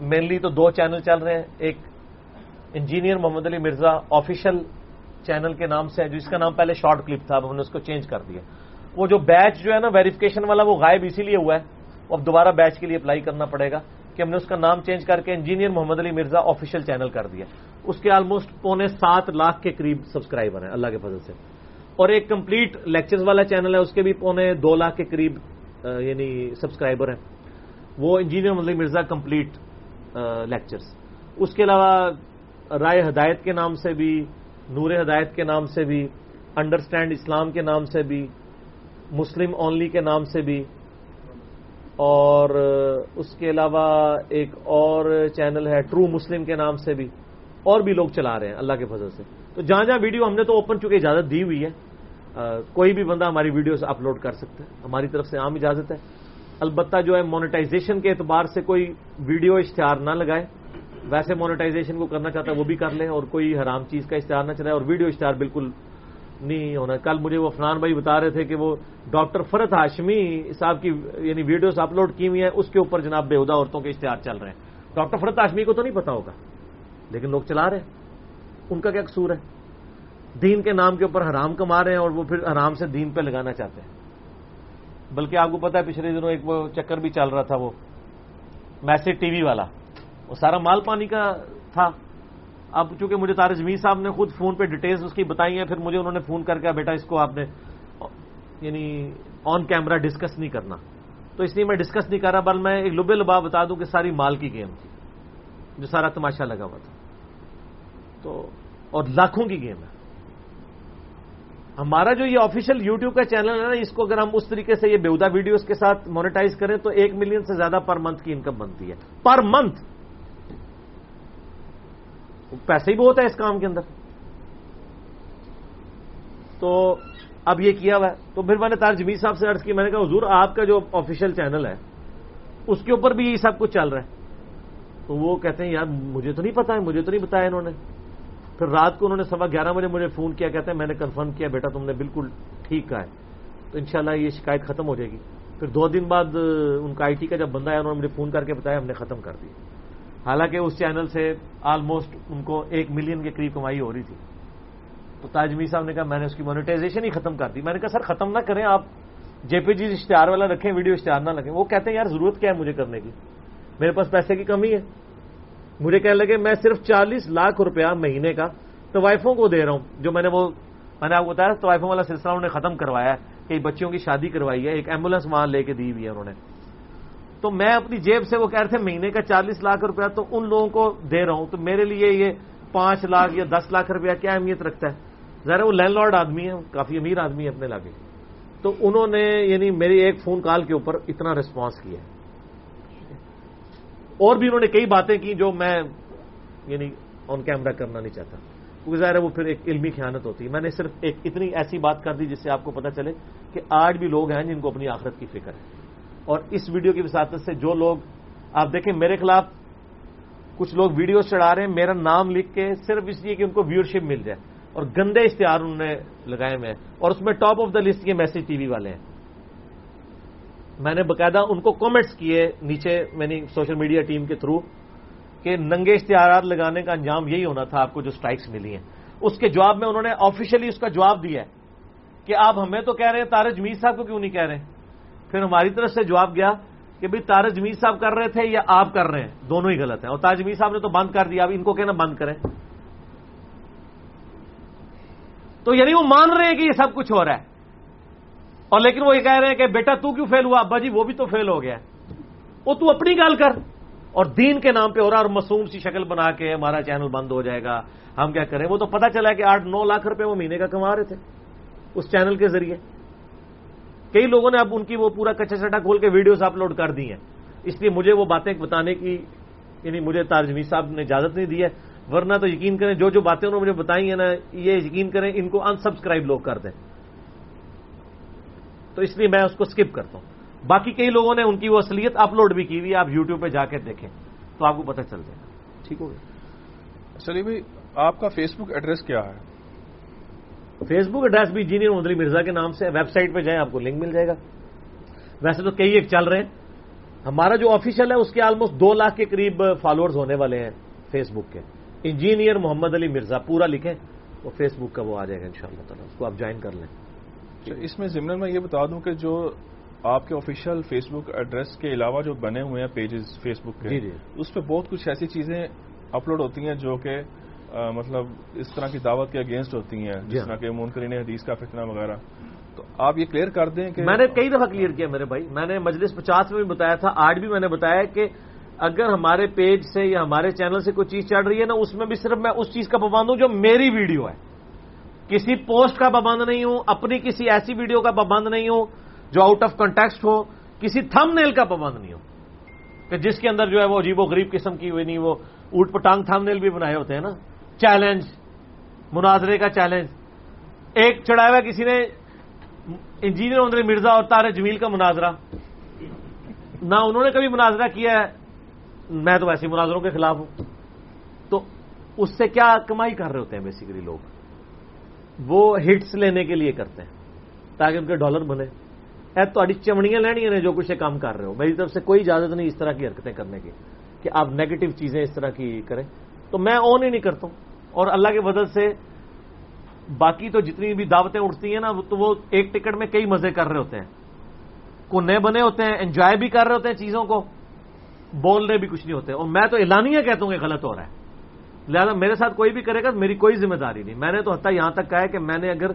مینلی تو دو چینل چل رہے ہیں، ایک engineer Muhammad Ali Mirza official channel کے نام سے ہے جس کا نام پہلے شارٹ کلپ تھا، اب ہم نے اس کو چینج کر دیا۔ وہ جو بیچ جو ہے نا ویریفکیشن والا، وہ غائب اسی لیے ہوا ہے۔ اب دوبارہ بیچ کے لیے اپلائی کرنا پڑے گا کہ ہم نے اس کا نام چینج کر کے engineer Muhammad Ali Mirza official channel کر دیا۔ اس کے آلموسٹ پونے سات لاکھ کے قریب سبسکرائبر ہیں، اللہ کے فضل سے۔ اور ایک کمپلیٹ لیکچرز والا چینل ہے، اس کے بھی پونے دو لاکھ کے قریب یعنی سبسکرائبر ہیں۔ وہ engineer Muhammad Ali Mirza complete lectures اس کے علاوہ رائے ہدایت کے نام سے بھی، نور ہدایت کے نام سے بھی انڈرسٹینڈ اسلام کے نام سے بھی، مسلم اونلی کے نام سے بھی، اور اس کے علاوہ ایک اور چینل ہے ٹرو مسلم کے نام سے بھی، اور بھی لوگ چلا رہے ہیں اللہ کے فضل سے۔ تو جہاں جہاں ویڈیو ہم نے تو اوپن چونکہ اجازت دی ہوئی ہے۔ کوئی بھی بندہ ہماری ویڈیو سے اپلوڈ کر سکتا ہے۔ ہماری طرف سے عام اجازت ہے۔ البتہ جو ہے مانیٹائزیشن کے اعتبار سے کوئی ویڈیو اشتہار نہ لگائے۔ ویسے مانیٹائزیشن کو کرنا چاہتا ہے وہ بھی کر لیں اور کوئی حرام چیز کا اشتہار نہ چلائے اور ویڈیو اشتہار بالکل نہیں ہونا۔ کل مجھے وہ فنان بھائی بتا رہے تھے کہ وہ ڈاکٹر فرت ہاشمی صاحب کی یعنی ویڈیوز اپلوڈ کی ہوئی ہیں، اس کے اوپر جناب بےحدہ عورتوں کے اشتہار چل رہے ہیں۔ ڈاکٹر فرت ہاشمی کو تو نہیں پتا ہوگا، لیکن لوگ چلا رہے ہیں۔ ان کا کیا قصور ہے؟ دین کے نام کے اوپر حرام کما رہے ہیں اور وہ پھر حرام سے دین پہ لگانا چاہتے ہیں۔ بلکہ آپ کو پتا ہے، پچھلے دنوں ایک وہ چکر بھی چل رہا تھا وہ، میسج ٹی وی والا۔ وہ سارا مال پانی کا تھا۔ اب چونکہ مجھے تارے جمیل صاحب نے خود فون پہ ڈیٹیلز اس کی بتائی ہیں، پھر مجھے انہوں نے فون کر کے بیٹا، اس کو آپ نے یعنی آن کیمرہ ڈسکس نہیں کرنا۔ تو اس لیے میں ڈسکس نہیں کر رہا، بل میں ایک لبے لبا بتا دوں کہ ساری مال کی گیم تھی، جو سارا تماشا لگا ہوا تھا۔ تو، اور لاکھوں کی گیم ہے۔ ہمارا جو یہ آفیشیل یوٹیوب کا چینل ہے نا، اس کو اگر ہم اس طریقے سے یہ بےودا ویڈیوز کے ساتھ مانیٹائز کریں، تو ایک ملین سے زیادہ پر منتھ کی انکم بنتی ہے۔ پر منتھ پیسے ہی بہت ہے اس کام کے اندر۔ تو اب یہ کیا ہوا ہے؟ تو پھر میں نے تار جمیل صاحب سے عرض کی، میں نے کہا، حضور، آپ کا جو آفیشیل چینل ہے، اس کے اوپر بھی یہ سب کچھ چل رہا ہے۔ تو وہ کہتے ہیں، یار، مجھے تو نہیں پتا ہے، مجھے تو نہیں بتایا انہوں نے۔ پھر رات کو انہوں نے سوا گیارہ بجے مجھے فون کیا، کہتے ہیں، میں نے کنفرم کیا، بیٹا، تم نے بالکل ٹھیک کہا ہے۔ تو انشاءاللہ یہ شکایت ختم ہو جائے گی۔ پھر دو دن بعد، ان کا آئی ٹی کا جب بندہ آیا، انہوں نے مجھے فون کر کے بتایا، ہم نے ختم کر دی حالانکہ اس چینل سے آلموسٹ ان کو ایک ملین کے قریب کمائی ہو رہی تھی۔ تو تاجمی صاحب نے کہا، میں نے اس کی مانیٹائزیشن ہی ختم کر دی۔ میں نے کہا، سر، ختم نہ کریں، آپ جے پی جی اشتہار والا رکھیں، ویڈیو اشتہار نہ لگیں۔ وہ کہتے ہیں، یار، ضرورت کیا ہے مجھے کرنے کی؟ میرے پاس پیسے کی کمی ہے۔ مجھے کہنے لگے، میں صرف چالیس لاکھ روپیہ مہینے کا طوائفوں کو دے رہا ہوں۔ جو میں نے وہ، میں نے آپ کو بتایا، طوائفوں والا سلسلہ انہوں نے ختم کروایا ہے۔ کہ بچیوں کی شادی کروائی ہے، ایک ایمبولینس وہاں لے کے دی ہوئی ہے انہوں نے۔ تو میں اپنی جیب سے وہ کہہ رہے تھے مہینے کا چالیس لاکھ روپیہ تو ان لوگوں کو دے رہا ہوں تو میرے لیے یہ پانچ لاکھ یا دس لاکھ روپیہ کیا اہمیت رکھتا ہے؟ ذرا وہ لینڈ لارڈ آدمی ہے کافی امیر آدمی ہے اپنے علاقے تو انہوں نے یعنی میری ایک فون کال کے اوپر اتنا رسپانس کیا اور بھی انہوں نے کئی باتیں کی جو میں یعنی آن کیمرہ کرنا نہیں چاہتا۔ کیونکہ ظاہر ہے وہ پھر ایک علمی خیانت ہوتی ہے۔ میں نے صرف ایک اتنی ایسی بات کر دی جس سے آپ کو پتا چلے کہ آج بھی لوگ ہیں جن کو اپنی آخرت کی فکر ہے۔ اور اس ویڈیو کی وساطت سے جو لوگ، آپ دیکھیں میرے خلاف کچھ لوگ ویڈیوز چڑھا رہے ہیں، میرا نام لکھ کے صرف اس لیے کہ ان کو ویورشپ مل جائے اور گندے اشتہار انہوں نے لگائے ہوئے ہیں اور اس میں ٹاپ آف دا لسٹ کے میسج ٹی وی والے ہیں۔ میں نے باقاعدہ ان کو کامنٹس کیے نیچے میں نے سوشل میڈیا ٹیم کے تھرو کہ ننگے اشتہارات لگانے کا انجام یہی ہونا تھا، آپ کو جو سٹرائکس ملی ہیں۔ اس کے جواب میں انہوں نے آفیشلی اس کا جواب دیا ہے کہ آپ ہمیں تو کہہ رہے ہیں تارج میر صاحب کو کیوں نہیں کہہ رہے ہیں؟ پھر ہماری طرف سے جواب گیا کہ بھائی تارج میر صاحب کر رہے تھے یا آپ کر رہے ہیں؟ دونوں ہی غلط ہیں۔ اور تاج میر صاحب نے تو بند کر دیا اب ان کو کہنا بند کریں۔ تو یعنی وہ مان رہے ہیں کہ یہ سب کچھ ہو رہا ہے۔ اور لیکن وہ یہ کہہ رہے ہیں کہ بیٹا تو کیوں فیل ہوا؟ ابا جی وہ بھی تو فیل ہو گیا۔ وہ تو اپنی گال کر۔ اور دین کے نام پہ ہو رہا اور معصوم سی شکل بنا کے ہمارا چینل بند ہو جائے گا۔ ہم کیا کریں؟ وہ تو پتا چلا کہ آٹھ نو لاکھ روپے وہ مہینے کا کما رہے تھے۔ اس چینل کے ذریعے۔ کئی لوگوں نے اب ان کی وہ پورا کچا چٹا کھول کے ویڈیوز اپلوڈ کر دی ہیں۔ اس لیے مجھے وہ باتیں بتانے کی یعنی مجھے تارجمی صاحب نے اجازت نہیں دی ہے۔ ورنہ تو یقین کریں، جو جو باتیں انہوں نے مجھے بتائی ہیں نا، یہ یقین کریں ان کو انسبسکرائب لوگ کر دیں۔ تو اس لیے میں اس کو اسکپ کرتا ہوں۔ باقی کئی لوگوں نے ان کی وہ اصلیت اپلوڈ بھی کی ہوئی آپ یوٹیوب پہ جا کے دیکھیں تو آپ کو پتہ چل جائے گا۔ ٹھیک ہوگا چلیے بھائی، آپ کا فیس بک ایڈریس کیا ہے؟ فیس بک ایڈریس بھی انجینئر مدری مرزا کے نام سے ویب سائٹ پہ جائیں آپ کو لنک مل جائے گا۔ ویسے تو کئی ایک چل رہے ہیں۔ ہمارا جو آفیشیل ہے اس کے آلموسٹ دو لاکھ کے قریب فالوورز ہونے والے ہیں فیس بک کے۔ انجینئر محمد علی مرزا پورا لکھیں وہ فیس بک کا وہ آ جائے گا ان شاء اللہ تعالیٰ اس کو آپ جوائن کر لیں۔ اس میں ضمن میں یہ بتا دوں کہ جو آپ کے آفیشیل فیس بک ایڈریس کے علاوہ جو بنے ہوئے ہیں پیجز فیس بک کے جی جی۔ اس پہ بہت کچھ ایسی چیزیں اپلوڈ ہوتی ہیں جو کہ مطلب اس طرح کی دعوت کے اگینسٹ ہوتی ہیں جس طرح کہ منکرین حدیث کا فتنہ وغیرہ۔ تو آپ یہ کلیئر کر دیں کہ میں نے کئی دفعہ کلیئر کیا میرے بھائی۔ میں نے مجلس پچاس میں بھی بتایا تھا آج بھی میں نے بتایا کہ اگر ہمارے پیج سے یا ہمارے چینل سے کوئی چیز چڑھ رہی ہے نا اس میں بھی صرف میں اس چیز کا پابند ہوں جو میری ویڈیو ہے۔ کسی پوسٹ کا پابند نہیں ہوں اپنی کسی ایسی ویڈیو کا پابند نہیں ہوں جو آؤٹ آف کنٹیکسٹ ہو کسی تھم نیل کا پابند نہیں ہو کہ جس کے اندر جو ہے وہ عجیب و غریب قسم کی ہوئی نہیں وہ اوٹ پٹانگ تھم نیل بھی بنائے ہوتے ہیں نا۔ چیلنج، مناظرے کا چیلنج۔ ایک چڑھایا ہوا کسی نے، انجینئر اندر مرزا اور تارے جمیل کا مناظرہ۔ نہ انہوں نے کبھی مناظرہ کیا ہے، میں تو ویسے مناظروں کے خلاف ہوں۔ تو اس سے کیا کمائی کر رہے ہوتے ہیں بیسیکلی لوگ؟ وہ ہٹس لینے کے لیے کرتے ہیں، تاکہ ان کے ڈالر بنے۔ اے تاری چمڑیاں لینی نے جو کچھ کام کر رہے ہو۔ میری طرف سے کوئی اجازت نہیں اس طرح کی حرکتیں کرنے کی، کہ آپ نیگیٹو چیزیں اس طرح کی کریں۔ تو میں آن ہی نہیں کرتا ہوں۔ اور اللہ کے بدل سے باقی تو جتنی بھی دعوتیں اٹھتی ہیں نا، تو وہ ایک ٹکٹ میں کئی مزے کر رہے ہوتے ہیں۔ کو نئے بنے ہوتے ہیں انجوائے بھی کر رہے ہوتے ہیں چیزوں کو بول رہے بھی کچھ نہیں ہوتے۔ اور میں تو اعلانیہ کہتا ہوں کہ غلط ہو رہا ہے۔ لہٰذا میرے ساتھ کوئی بھی کرے گا، میری کوئی ذمہ داری نہیں۔ میں نے تو حتیٰ یہاں تک کہا ہے کہ میں نے اگر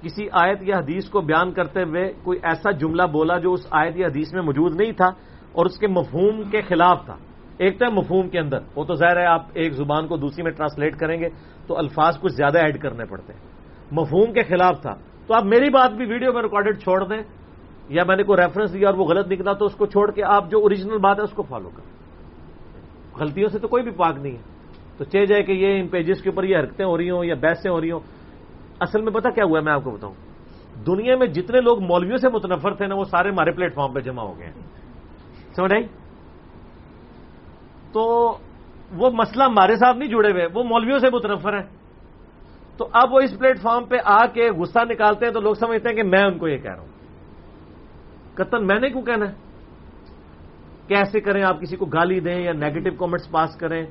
کسی آیت یا حدیث کو بیان کرتے ہوئے کوئی ایسا جملہ بولا جو اس آیت یا حدیث میں موجود نہیں تھا اور اس کے مفہوم کے خلاف تھا۔ ایک تو ہے مفہوم کے اندر، وہ تو ظاہر ہے آپ ایک زبان کو دوسری میں ٹرانسلیٹ کریں گے تو الفاظ کچھ زیادہ ایڈ کرنے پڑتے ہیں۔ مفہوم کے خلاف تھا۔ تو آپ میری بات بھی ویڈیو میں ریکارڈڈ چھوڑ دیں یا میں نے کوئی ریفرنس دیا اور وہ غلط نکلا تو اس کو چھوڑ کے آپ جو اوریجنل بات ہے اس کو فالو کریں۔ غلطیوں سے تو کوئی بھی پاک نہیں ہے۔ تو چاہے جائے کہ یہ ان پیجز کے اوپر یہ حرکتیں ہو رہی ہوں یا بحثیں ہو رہی ہوں۔ اصل میں پتا کیا ہوا ہے میں آپ کو بتاؤں۔ دنیا میں جتنے لوگ مولویوں سے متنفر تھے نا، وہ سارے ہمارے پلیٹ فارم پہ جمع ہو گئے ہیں۔ سمجھ آئی؟ تو وہ مسئلہ ہمارے ساتھ نہیں جڑے ہوئے، وہ مولویوں سے متنفر ہیں۔ تو اب وہ اس پلیٹ فارم پہ آ کے غصہ نکالتے ہیں تو لوگ سمجھتے ہیں کہ میں ان کو یہ کہہ رہا ہوں۔ قطن میں نے کیوں کہنا ہے؟ کیسے کریں آپ کسی کو گالی دیں یا نیگیٹو کامنٹس پاس کریں؟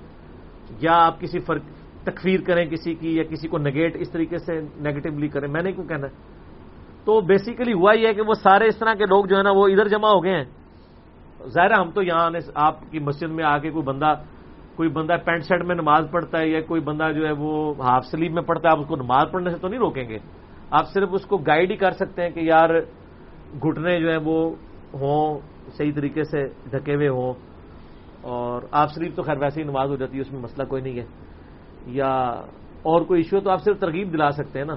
یا آپ کسی فرق، تکفیر کریں کسی کی یا کسی کو نگیٹ اس طریقے سے نیگیٹولی کریں؟ میں نے کیوں کہنا ہے؟ تو بیسیکلی ہوا یہ ہے کہ وہ سارے اس طرح کے لوگ جو ہے نا، وہ ادھر جمع ہو گئے ہیں۔ ظاہر ہم تو یہاں آنے آپ کی مسجد میں آ کے کوئی بندہ کوئی بندہ پینٹ شرٹ میں نماز پڑھتا ہے یا کوئی بندہ جو ہے وہ ہاف سلیپ میں پڑھتا ہے، آپ اس کو نماز پڑھنے سے تو نہیں روکیں گے۔ آپ صرف اس کو گائیڈ ہی کر سکتے ہیں کہ یار، گھٹنے جو ہیں وہ ہوں، صحیح طریقے سے ڈھکے ہوئے ہوں۔ اور آپ سلیپ تو خیر ویسے ہی نماز ہو جاتی ہے، اس میں مسئلہ کوئی نہیں ہے۔ یا اور کوئی ایشو ہے تو آپ صرف ترغیب دلا سکتے ہیں نا۔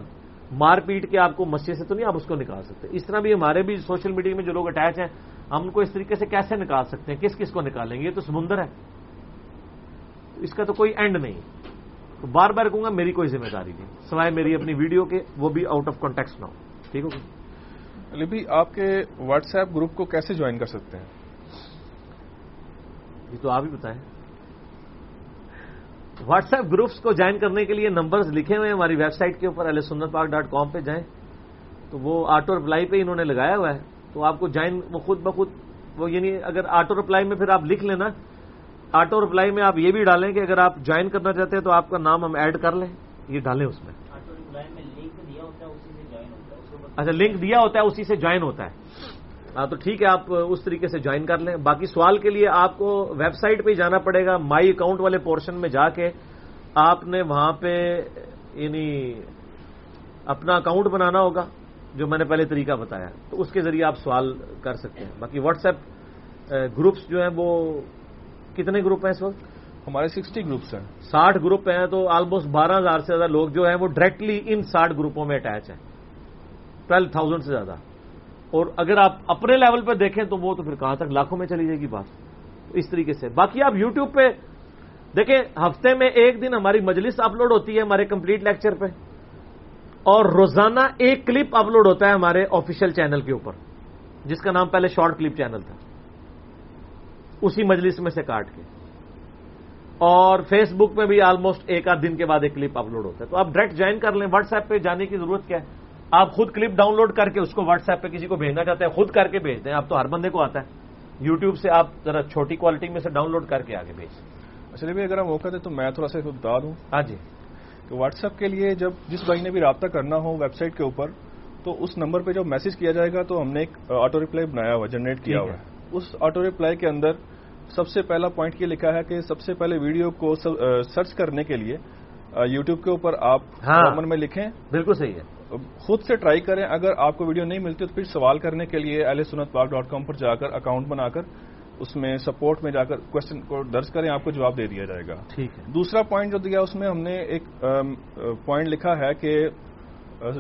مار پیٹ کے آپ کو مسجد سے تو نہیں آپ اس کو نکال سکتے۔ اس طرح بھی ہمارے بھی سوشل میڈیا میں جو لوگ اٹیچ ہیں ہم ان کو اس طریقے سے کیسے نکال سکتے ہیں؟ کس کس کو نکالیں گے؟ یہ تو سمندر ہے۔ اس کا تو کوئی اینڈ نہیں۔ تو بار بار کہوں گا میری کوئی ذمہ داری نہیں۔ سوائے میری اپنی ویڈیو کے وہ بھی آؤٹ آف کانٹیکٹ نہ ہو۔ ٹھیک ہو لبی آپ کے واٹس ایپ گروپ کو کیسے جوائن کر سکتے ہیں؟ یہ تو آپ ہی بتائیں۔ واٹس ایپ گروپس کو جوائن کرنے کے لیے نمبرز لکھے ہوئے ہیں۔ ہماری ویب سائٹ کے اوپر علیہ سنت پاک ڈاٹ کام پہ جائیں۔ تو وہ آٹو رپلائی پہ انہوں نے لگایا ہوا ہے۔ تو آپ کو جوائن وہ خود بخود وہ یعنی اگر آٹو رپلائی میں پھر آپ لکھ لینا آٹو رپلائی میں آپ یہ بھی ڈالیں کہ اگر آپ جوائن کرنا چاہتے ہیں تو آپ کا نام ہم ایڈ کر لیں یہ ڈالیں اس میں۔ اچھا لنک دیا ہوتا ہے اسی سے جوائن ہوتا ہے۔ ہاں تو ٹھیک ہے آپ اس طریقے سے جوائن کر لیں۔ باقی سوال کے لیے آپ کو ویب سائٹ پہ جانا پڑے گا مائی اکاؤنٹ والے پورشن میں جا کے آپ نے وہاں پہ یعنی اپنا اکاؤنٹ بنانا ہوگا۔ جو میں نے پہلے طریقہ بتایا تو اس کے ذریعے آپ سوال کر سکتے ہیں۔ باقی واٹس ایپ گروپس جو ہیں وہ کتنے گروپ ہیں اس وقت؟ ہمارے سکسٹی گروپس ہیں۔ ساٹھ گروپ ہیں تو آلموسٹ بارہ ہزار سے زیادہ لوگ جو ہیں وہ ڈائریکٹلی ان ساٹھ گروپوں میں اٹیچ ہیں۔ ٹویلو تھاؤزینڈ سے زیادہ۔ اور اگر آپ اپنے لیول پہ دیکھیں تو وہ تو پھر کہاں تک لاکھوں میں چلی جائے گی بات۔ اس طریقے سے۔ باقی آپ یوٹیوب پہ دیکھیں ہفتے میں ایک دن ہماری مجلس اپلوڈ ہوتی ہے ہمارے کمپلیٹ لیکچر پہ۔ اور روزانہ ایک کلپ اپلوڈ ہوتا ہے ہمارے آفیشیل چینل کے اوپر جس کا نام پہلے شارٹ کلپ چینل تھا۔ اسی مجلس میں سے کاٹ کے۔ اور فیس بک میں بھی آلموسٹ ایک آدھ دن کے بعد ایک کلپ اپلوڈ ہوتا ہے۔ تو آپ ڈائریکٹ جوائن کر لیں۔ واٹس ایپ پہ جانے کی ضرورت کیا ہے؟ آپ خود کلپ ڈاؤن لوڈ کر کے اس کو واٹس ایپ پہ کسی کو بھیجنا چاہتے ہیں خود کر کے بھیجتے ہیں آپ تو ہر بندے کو آتا ہے۔ یوٹیوب سے آپ ذرا چھوٹی کوالٹی میں سے ڈاؤن لوڈ کر کے آگے بھیج۔ اچھا بھی اگر موقع دیں تو میں تھوڑا سا بتا دوں۔ ہاں جی۔ کہ واٹس ایپ کے لیے جب جس بھائی نے بھی رابطہ کرنا ہو ویب سائٹ کے اوپر تو اس نمبر پہ جب میسج کیا جائے گا تو ہم نے ایک آٹو ریپلائی بنایا ہوا جنریٹ کیا ہوا ہے۔ اس آٹو ریپلائی کے اندر سب سے پہلا پوائنٹ یہ لکھا ہے کہ سب سے پہلے ویڈیو کو سرچ کرنے کے لیے یوٹیوب کے اوپر آپ ہاں۔ میں لکھیں۔ بالکل صحیح ہے۔ خود سے ٹرائی کریں۔ اگر آپ کو ویڈیو نہیں ملتی تو پھر سوال کرنے کے لیے ایل سنت پاک ڈاٹ کام پر جا کر اکاؤنٹ بنا کر اس میں سپورٹ میں جا کر کوشچن کو درج کریں آپ کو جواب دے دیا جائے گا۔ ٹھیک ہے۔ دوسرا پوائنٹ جو دیا اس میں ہم نے ایک پوائنٹ لکھا ہے کہ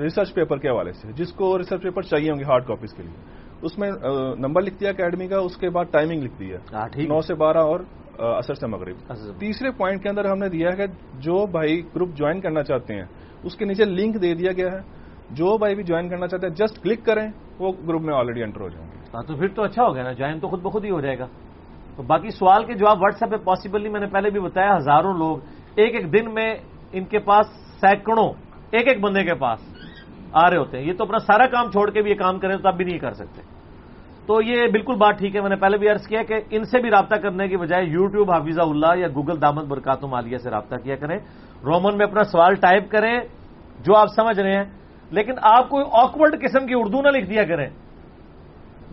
ریسرچ پیپر کے حوالے سے جس کو ریسرچ پیپر چاہیے ہوں گے ہارڈ کاپیز کے لیے۔ اس میں نمبر لکھ دیا اکیڈمی کا اس کے بعد ٹائمنگ لکھ دی ہے۔ نو سے بارہ اور اثر سے مغرب۔ تیسرے پوائنٹ کے اندر ہم نے دیا ہے کہ جو بھائی گروپ جوائن کرنا چاہتے ہیں اس کے نیچے لنک دے دیا گیا ہے۔ جو بھائی بھی جوائن کرنا چاہتے ہیں جسٹ کلک کریں، وہ گروپ میں آلریڈی انٹر ہو جائیں گے۔ ہاں تو پھر تو اچھا ہو گیا نا جوائن تو خود بخود ہی ہو جائے گا۔ تو باقی سوال کے جواب واٹس ایپ پہ پاسبل نہیں میں نے پہلے بھی بتایا، ہزاروں لوگ ایک ایک دن میں ان کے پاس سینکڑوں ایک ایک بندے کے پاس آ رہے ہوتے ہیں۔ یہ تو اپنا سارا کام چھوڑ کے بھی یہ کام کریں تو اب بھی نہیں کر سکتے۔ تو یہ بالکل بات ٹھیک ہے، میں نے پہلے بھی عرض کیا کہ ان سے بھی رابطہ کرنے کی بجائے یو ٹیوب حافظہ اللہ یا گوگل دامت برکاتم عالیہ سے رابطہ کیا کریں۔ رومن میں اپنا سوال ٹائپ کریں، جو آپ سمجھ رہے ہیں لیکن آپ کوئی آکورڈ قسم کی اردو نہ لکھ دیا کریں۔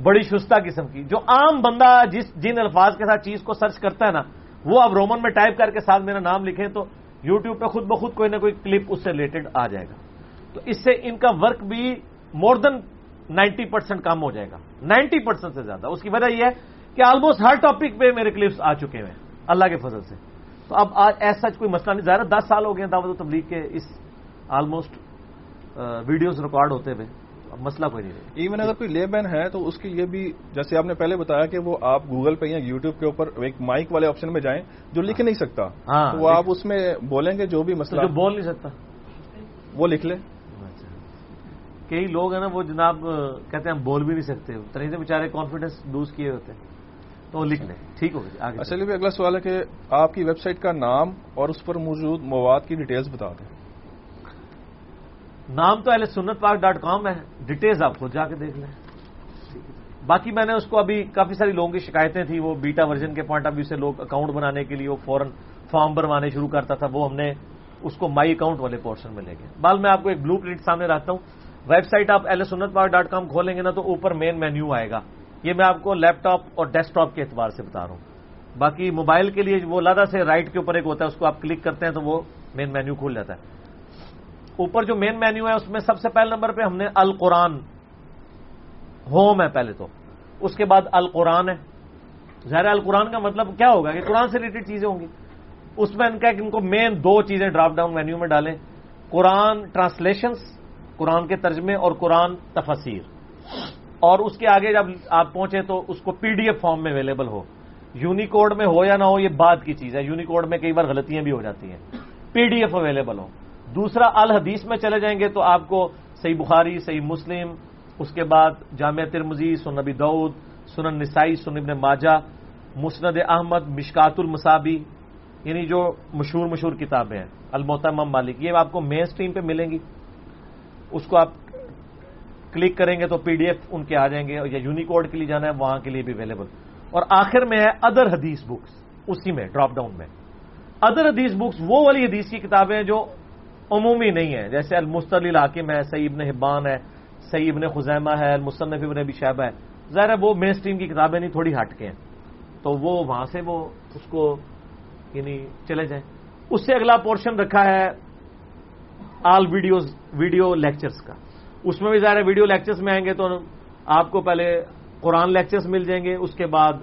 بڑی شستہ قسم کی۔ جو عام بندہ جس جن الفاظ کے ساتھ چیز کو سرچ کرتا ہے نا، وہ اب رومن میں ٹائپ کر کے ساتھ میرا نام لکھیں تو یوٹیوب پہ خود بخود کوئی نہ کوئی کلپ اس سے ریلیٹڈ آ جائے گا۔ تو اس سے ان کا ورک بھی مور دین نائنٹی پرسینٹ کم ہو جائے گا۔ نائنٹی پرسینٹ سے زیادہ۔ اس کی وجہ یہ ہے کہ آلموسٹ ہر ٹاپک پہ میرے کلپس آ چکے ہیں۔ اللہ کے فضل سے۔ تو اب آج ایسا کوئی مسئلہ نہیں۔ ظاہر دس سال ہو گئے دعوت و تبلیغ کے اس آلموسٹ ویڈیوز ریکارڈ ہوتے ہوئے مسئلہ کوئی نہیں ایون اگر کوئی لے بین ہے تو اس کے لیے بھی جیسے آپ نے پہلے بتایا کہ وہ آپ گوگل پہ یا یوٹیوب کے اوپر ایک مائک والے آپشن میں جائیں جو لکھ نہیں سکتا ہاں، وہ آپ اس میں بولیں گے جو بھی مسئلہ۔ جو بول نہیں سکتا۔ وہ لکھ لیں۔ اچھا۔ کئی لوگ ہیں نا وہ جناب کہتے ہیں ہم بول بھی نہیں سکتے۔ طرح سے بیچارے کانفیڈینس لوز کیے ہوتے ہیں۔ تو وہ لکھ لیں۔ ٹھیک ہوگا اصل بھی اگلا سوال ہے کہ آپ کی ویب سائٹ کا نام اور اس پر موجود مواد کی ڈیٹیلز بتا دیں۔ نام تو اہل سنت پاک ڈاٹ کام ہے ڈیٹیلز آپ خود جا کے دیکھ لیں۔ باقی میں نے اس کو ابھی کافی ساری لوگوں کی شکایتیں تھیں، وہ بیٹا ورژن کے پوائنٹ آف ویو سے لوگ اکاؤنٹ بنانے کے لیے وہ فوراً فارم بھروانے شروع کرتا تھا، وہ ہم نے اس کو مائی اکاؤنٹ والے پورشن میں لے گئے۔ بال میں آپ کو ایک بلو پرنٹ سامنے رکھتا ہوں۔ ویب سائٹ آپ ایل سنت پاک ڈاٹ کام کھولیں گے نا تو اوپر مین مینیو آئے گا۔ یہ میں آپ کو لیپ ٹاپ اور ڈیسک ٹاپ کے اعتبار سے بتا رہا ہوں۔ باقی موبائل کے لیے وہ لادہ سے رائٹ کے اوپر ایک ہوتا ہے، اس کو آپ کلک کرتے ہیں تو وہ مین مینیو کھول جاتا ہے۔ اوپر جو مین مینیو ہے، اس میں سب سے پہلے نمبر پہ ہم نے القرآن۔ ہوم ہے پہلے تو۔ اس کے بعد القرآن ہے۔ ظاہر القرآن کا مطلب کیا ہوگا کہ قرآن سے ریلیٹڈ چیزیں ہوں گی۔ اس میں ان کا کہ ان کو مین دو چیزیں ڈراپ ڈاؤن مینیو میں ڈالیں۔ قرآن ٹرانسلیشنس قرآن کے ترجمے اور قرآن تفسیر۔ اور اس کے آگے جب آپ پہنچے تو اس کو پی ڈی ایف فارم میں اویلیبل ہو۔ یونیکوڈ میں ہو یا نہ ہو، یہ بعد کی چیز ہے۔ یونیکوڈ میں کئی بار غلطیاں بھی ہو جاتی ہیں۔ پی ڈی ایف اویلیبل ہو دوسرا الحدیث میں چلے جائیں گے تو آپ کو صحیح بخاری، صحیح مسلم، اس کے بعد جامعہ ترمزی سن نبی دعود سنن نسائی سن ابن ماجہ، مسند احمد، مشکات المصابی یعنی جو مشہور مشہور کتابیں ہیں المحتمم مالک، یہ آپ کو مین اسٹریم پہ ملیں گی۔ اس کو آپ کلک کریں گے تو پی ڈی ایف ان کے آ جائیں گے یا یونیکوڈ کے لیے جانا ہے، وہاں کے لیے بھی اویلیبل اور آخر میں ہے ادر حدیث بکس اسی میں ڈراپ ڈاؤن میں۔ ادر حدیث بکس وہ والی حدیث کی کتابیں جو عمومی نہیں ہے۔ جیسے المستل الحاکم ہے سعید ابن حبان ہے سعید ابن خزیمہ ہے، المصنف ابن ابی شہبہ ہے۔ ظاہر ہے وہ مین اسٹریم کی کتابیں نہیں، تھوڑی ہٹ کے ہیں۔ تو وہ وہاں سے وہ اس کو یعنی چلے جائیں۔ اس سے اگلا پورشن رکھا ہے آل ویڈیوز ویڈیو لیکچرز کا۔ اس میں بھی ظاہر ہے ویڈیو لیکچرز میں آئیں گے تو آپ کو پہلے قرآن لیکچرز مل جائیں گے، اس کے بعد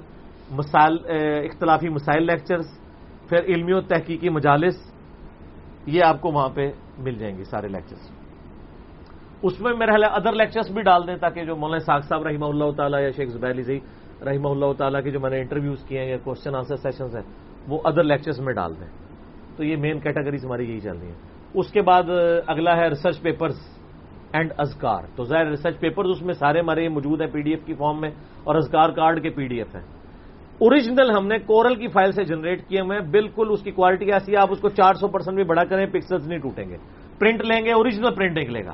مسائل اختلافی مسائل لیکچرز پھر علمی و تحقیقی مجالس یہ آپ کو وہاں پہ مل جائیں گے سارے لیکچرز اس میں میرا خیال ادر لیکچرز بھی ڈال دیں تاکہ جو مولانا ساگ صاحب رحمہ اللہ تعالیٰ یا شیخ زبیر علی رحمہ اللہ تعالیٰ کے جو میں نے انٹرویوز کیے ہیں یا کوشچن آنسر سیشنز ہیں، وہ ادر لیکچرز میں ڈال دیں۔ تو یہ مین کیٹیگریز ہماری یہی چل رہی ہیں۔ اس کے بعد اگلا ہے ریسرچ پیپرز اینڈ ازکار تو ظاہر ریسرچ پیپرز اس میں سارے ہمارے موجود ہیں پی ڈی ایف کی فارم میں، اور ازکار کارڈ کے پی ڈی ایف ہیں۔ اوریجنل ہم نے کورل کی فائل سے جنریٹ کیے ہوئے بالکل اس کی کوالٹی ایسی ہے، آپ اس کو چار سو پرسینٹ بھی بڑا کریں، پکسلز نہیں ٹوٹیں گے۔ پرنٹ لیں گے، اوریجنل پرنٹ نکلے گا۔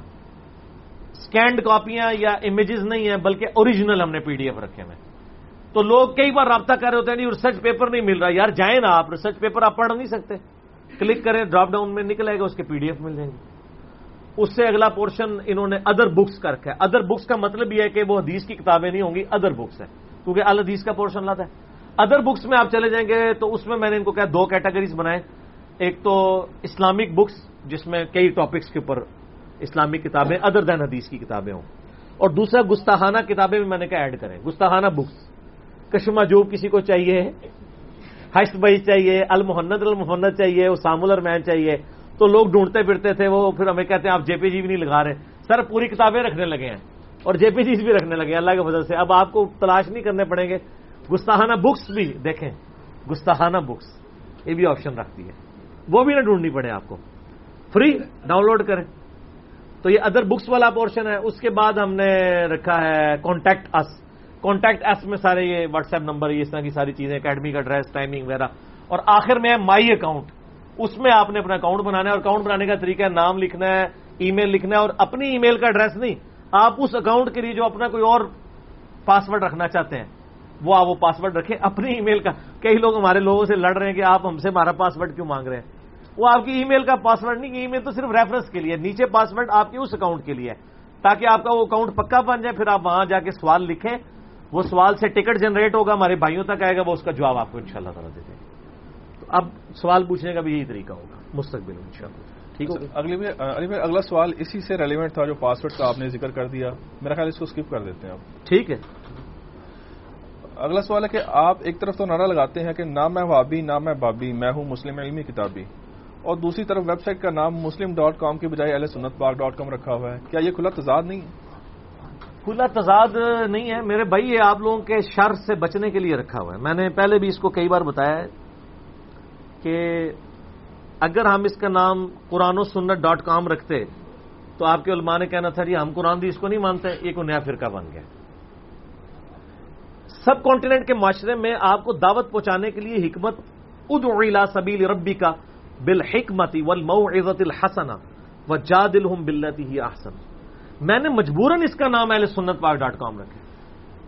اسکینڈ کاپیاں یا امیجز نہیں ہیں، بلکہ اوریجنل ہم نے پی ڈی ایف رکھے ہوئے تو لوگ کئی بار رابطہ کر رہے ہوتے ہیں، نہیں ریسرچ پیپر نہیں مل رہا۔ یار، جائیں نا آپ ریسرچ پیپر آپ پڑھ نہیں سکتے۔ کلک کریں ڈراپ ڈاؤن میں نکلے گا، اس کے پی ڈی ایف مل جائیں گے۔ اس سے اگلا پورشن انہوں نے ادر بکس کا رکھا ہے۔ ادر بکس کا مطلب یہ ہے کہ وہ حدیث کی کتابیں نہیں ہوں گی ادر بکس ہے کیونکہ الحدیث کا پورشن لاتا ہے۔ ادر بکس میں آپ چلے جائیں گے تو اس میں میں نے ان کو کہا دو کیٹیگریز بنائے ایک تو اسلامک بکس جس میں کئی ٹاپکس کے اوپر اسلامک کتابیں ادر دین حدیث کی کتابیں ہوں۔ اور دوسرا گستاحانہ کتابیں بھی میں نے کہا ایڈ کریں۔ گستاحانہ بکس کشمہ جو کسی کو چاہیے؟ حشت بھائی چاہیے؟ المحنت المحنت چاہیے؟ اسام الرمین چاہیے؟ تو لوگ ڈھونڈتے پھرتے تھے، وہ پھر ہمیں کہتے ہیں، آپ جے پی جی بھی نہیں لگا رہے۔ سر، پوری کتابیں رکھنے لگے ہیں اور جے پی جیز بھی رکھنے لگے ہیں، اللہ کی وجہ سے۔ اب آپ کو تلاش نہیں کرنے پڑیں گے۔ گستاحانہ بکس بھی دیکھیں۔ گستاحانہ بکس یہ بھی آپشن رکھتی ہے۔ وہ بھی نہ ڈھونڈنی پڑے آپ کو۔ فری ڈاؤن لوڈ کریں۔ تو یہ ادر بکس والا پورشن ہے۔ اس کے بعد ہم نے رکھا ہے کانٹیکٹ اس کانٹیکٹ ایس میں سارے یہ واٹس ایپ نمبر اس طرح کی ساری چیزیں اکیڈمی کا ایڈریس ٹائمنگ وغیرہ۔ اور آخر میں ہے مائی اکاؤنٹ اس میں آپ نے اپنا اکاؤنٹ بنانا ہے اور اکاؤنٹ بنانے کا طریقہ ہے، نام لکھنا ہے ای میل لکھنا ہے اور اپنی ای میل کا ایڈریس نہیں۔ آپ اس اکاؤنٹ کے لیے جو اپنا کوئی اور پاسورڈ رکھنا چاہتے ہیں وہ آپ وہ پاسورڈ رکھیں اپنی ای میل کا۔ کئی لوگ ہمارے لوگوں سے لڑ رہے ہیں کہ آپ ہم سے ہمارا پاسورڈ کیوں مانگ رہے ہیں؟ وہ آپ کی ای میل کا پاسورڈ نہیں ای میل تو صرف ریفرنس کے لیے نیچے پاسورڈ آپ کے اس اکاؤنٹ کے لیے تاکہ آپ کا وہ اکاؤنٹ پکا بن جائے پھر آپ وہاں جا کے سوال لکھیں۔ وہ سوال سے ٹکٹ جنریٹ ہوگا ہمارے بھائیوں تک آئے گا وہ اس کا جواب آپ کو ان شاء اللہ تعالیٰ دے دیں تو اب سوال پوچھنے کا بھی یہی طریقہ ہوگا مستقبل ان شاء اللہ ٹھیک ہے اگلی اگلا سوال اسی سے ریلیونٹ تھا جو پاسورڈ کا آپ نے ذکر کر دیا۔ میرا خیال اس کو اسکپ کر دیتے ہیں آپ۔ ٹھیک ہے۔ اگلا سوال ہے کہ آپ ایک طرف تو نعرہ لگاتے ہیں کہ نہ میں وابی نہ میں بابی، میں ہوں مسلم علمی کتابی، اور دوسری طرف ویب سائٹ کا نام مسلم ڈاٹ کام کی بجائے اہل سنت پاک ڈاٹ کام رکھا ہوا ہے۔ کیا یہ کھلا تضاد نہیں ہے؟ کھلا تضاد نہیں ہے۔ میرے بھائی، یہ آپ لوگوں کے شر سے بچنے کے لیے رکھا ہوا ہے۔ میں نے پہلے بھی اس کو کئی بار بتایا ہے کہ اگر ہم اس کا نام قرآن و سنت ڈاٹ کام رکھتے تو آپ کے علماء نے کہنا تھا جی ہم قرآن دی اس کو نہیں مانتے، یہ کوئی نیا فرقہ بن گیا۔ سب کانٹیننٹ کے معاشرے میں آپ کو دعوت پہنچانے کے لیے حکمت ادلا سبیل ربی کا بل حکمتی ول مئو عزت ہی احسن۔ میں نے مجبوراً اس کا نام اہل سنت پاک ڈاٹ کام رکھے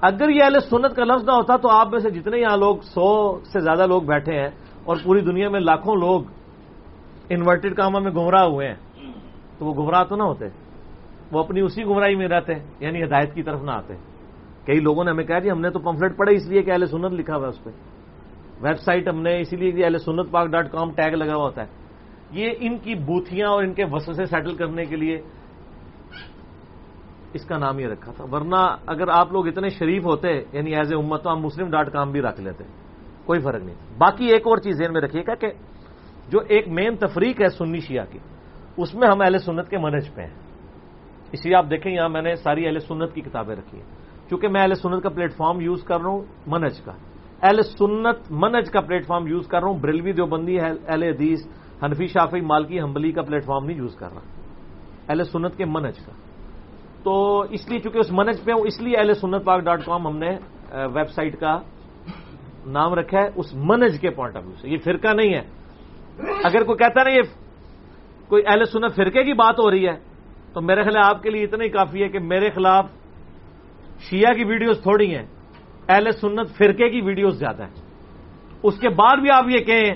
اگر یہ اہل سنت کا لفظ نہ ہوتا تو آپ میں سے جتنے یہاں لوگ، سو سے زیادہ لوگ بیٹھے ہیں اور پوری دنیا میں لاکھوں لوگ انورٹڈ کاموں میں گمراہ ہوئے ہیں، تو وہ گمراہ تو نہ ہوتے، وہ اپنی اسی گمراہی میں رہتے یعنی ہدایت کی طرف نہ آتے۔ کئی لوگوں نے ہمیں کہا جی ہم نے تو پمفلٹ پڑھا اس لیے کہ اہل سنت لکھا ہوا ہے اس پہ۔ ویب سائٹ ہم نے اسی لیے کہ اہل سنت پاک ڈاٹ کام ٹیگ لگا ہوا ہوتا ہے۔ یہ ان کی بوتھیاں اور ان کے وسوسے سیٹل کرنے کے لیے اس کا نام یہ رکھا تھا۔ ورنہ اگر آپ لوگ اتنے شریف ہوتے یعنی ایز اے امت، تو ہم مسلم ڈاٹ کام بھی رکھ لیتے۔ کوئی فرق نہیں۔ باقی ایک اور چیز ذہن میں رکھیے گا کہ جو ایک مین تفریق ہے سنی شیعہ کی، اس میں ہم اہل سنت کے منج پہ ہیں۔ اس لیے آپ دیکھیں، یہاں میں نے ساری اہل سنت کی کتابیں رکھی ہیں۔ چونکہ میں اہل سنت کا پلیٹ فارم یوز کر رہا ہوں منج کا۔ اہل سنت منج کا پلیٹ فارم یوز کر رہا ہوں، بریلوی جو بندی ہے، اہل حدیث، حنفی شافی مالکی، حنبلی کا پلیٹ فارم نہیں یوز کر رہا۔ اہل سنت کے منج کا۔ تو اس لیے چونکہ اس منج پہ ہوں، اس لیے اہل سنت پاک ڈاٹ کام ہم نے ویب سائٹ کا نام رکھا ہے اس منج کے پوائنٹ آف ویو سے۔ یہ فرقہ نہیں ہے۔ اگر کوئی کہتا نا یہ کوئی اہل سنت فرقے کی بات ہو رہی ہے، تو میرے خیال آپ کے لیے اتنا ہی کافی ہے کہ میرے خلاف شیعہ کی ویڈیوز تھوڑی ہیں، اہل سنت فرقے کی ویڈیوز زیادہ ہیں۔ اس کے بعد بھی آپ یہ کہیں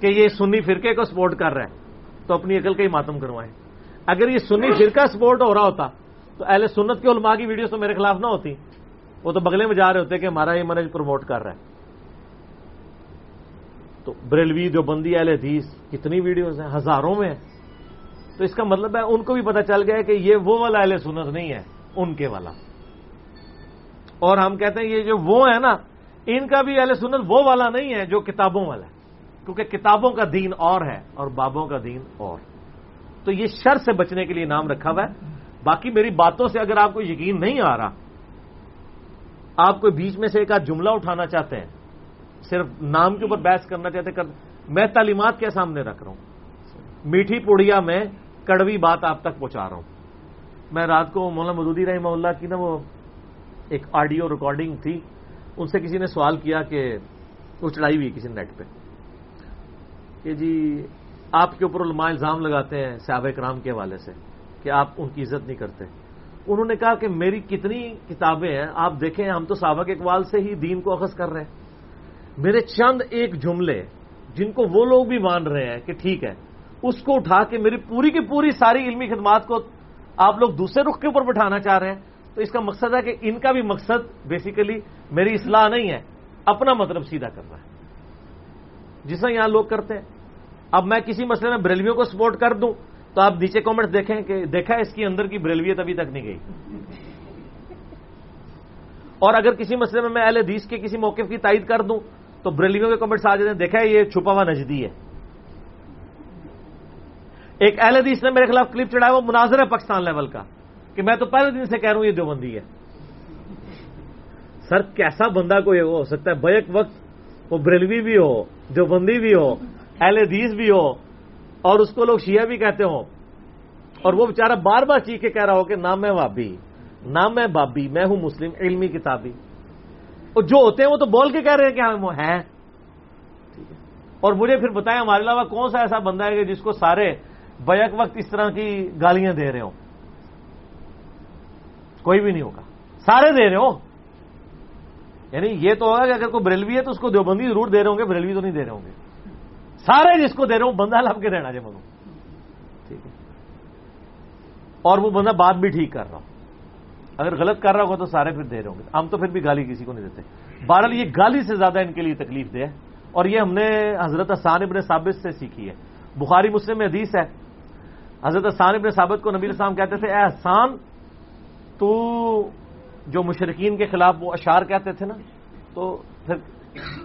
کہ یہ سنی فرقے کو سپورٹ کر رہا ہے تو اپنی عقل کا ہی ماتم کروائیں۔ اگر یہ سنی فرقہ سپورٹ ہو رہا ہوتا، تو اہل سنت کے علماء کی ویڈیوز تو میرے خلاف نہ ہوتی۔ وہ تو بگلے میں جا رہے ہوتے کہ ہمارا یہ منج پروموٹ کر رہا ہے۔ تو بریلوی جو بندی اہل حدیث کتنی ویڈیوز ہیں؟ ہزاروں میں تو اس کا مطلب ہے، ان کو بھی پتا چل گیا کہ یہ وہ والا اہل سنت نہیں ہے، ان کے والا۔ اور ہم کہتے ہیں یہ جو وہ ہے نا، ان کا بھی اہل سنت وہ والا نہیں ہے جو کتابوں والا ہے۔ کیونکہ کتابوں کا دین اور ہے اور بابوں کا دین اور۔ تو یہ شر سے بچنے کے لیے نام رکھا ہوا ہے۔ باقی میری باتوں سے اگر آپ کو یقین نہیں آ رہا، آپ کو بیچ میں سے ایک آدھ جملہ اٹھانا چاہتے ہیں، صرف نام کے اوپر بحث کرنا چاہتے کر میں تعلیمات کے سامنے رکھ رہا ہوں۔ میٹھی پوڑیا میں کڑوی بات آپ تک پہنچا رہا ہوں۔ میں رات کو مولانا مدودی رحمہ اللہ کی نا وہ ایک آڈیو ریکارڈنگ تھی، ان سے کسی نے سوال کیا کہ وہ چڑھائی ہوئی کسی نیٹ پہ۔ کہ جی آپ کے اوپر علماء الزام لگاتے ہیں صحابہ کرام کے حوالے سے کہ آپ ان کی عزت نہیں کرتے۔ انہوں نے کہا کہ میری کتنی کتابیں ہیں، آپ دیکھیں، ہم تو صحابہ کے اقوال سے ہی دین کو اخذ کر رہے ہیں۔ میرے چند ایک جملے جن کو وہ لوگ بھی مان رہے ہیں کہ ٹھیک ہے، اس کو اٹھا کے میری پوری کی پوری ساری علمی خدمات کو آپ لوگ دوسرے رخ کے اوپر بٹھانا چاہ رہے ہیں۔ تو اس کا مقصد ہے کہ ان کا بھی مقصد بیسیکلی میری اصلاح نہیں ہے، اپنا مطلب سیدھا کرنا ہے۔ جس طرح یہاں لوگ کرتے ہیں۔ اب میں کسی مسئلے میں بریلویوں کو سپورٹ کر دوں تو آپ نیچے کامنٹ دیکھیں کہ دیکھا اس کی اندر کی بریلویت ابھی تک نہیں گئی۔ اور اگر کسی مسئلے میں میں اہل حدیث کے کسی موقف کی تائید کر دوں تو بریلیوں کے کمنٹس آ جاتے ہیں، دیکھا یہ چھپا ہوا نجدی ہے۔ ایک اہل حدیث نے میرے خلاف کلپ چڑھایا، وہ مناظر ہے پاکستان لیول کا۔ کہ میں تو پہلے دن سے کہہ رہا ہوں یہ جو بندی ہے۔ سر، کیسا بندہ کوئی ہو سکتا ہے؟ بیک وقت وہ بریلوی بھی ہو جو بندی بھی ہو، اہل حدیث بھی ہو، اور اس کو لوگ شیعہ بھی کہتے ہوں۔ اور وہ بےچارا بار بار چیخ کے کہہ رہا ہو کہ نام میں بابی نام میں بابی، میں ہوں مسلم، علمی کتابی۔ اور جو ہوتے ہیں وہ تو بول کے کہہ رہے ہیں کہ ہم ہیں۔ اور مجھے پھر بتائیں ہمارے علاوہ کون سا ایسا بندہ ہے کہ جس کو سارے بیک وقت اس طرح کی گالیاں دے رہے ہوں؟ کوئی بھی نہیں ہوگا۔ سارے دے رہے ہو۔ یعنی یہ تو ہوگا کہ اگر کوئی بریلوی ہے تو اس کو دیوبندی ضرور دے رہے ہوں گے، بریلوی تو نہیں دے رہے ہوں گے۔ سارے جس کو دے رہا ہوں، بندہ لب کے دینا جی ٹھیک ہے۔ اور وہ بندہ بات بھی ٹھیک کر رہا ہوں اگر غلط کر رہا ہوگا تو سارے پھر دے رہے ہوں گے۔ ہم تو پھر بھی گالی کسی کو نہیں دیتے۔ بہرحال یہ گالی سے زیادہ ان کے لیے تکلیف دے اور یہ ہم نے حضرت حسان ابن ثابت سے سیکھی ہے۔ بخاری مسلم میں حدیث ہے۔ حضرت حسان ابن ثابت کو نبی السلام کہتے تھے، اے حسان تو جو مشرقین کے خلاف وہ اشار کہتے تھے نا، تو پھر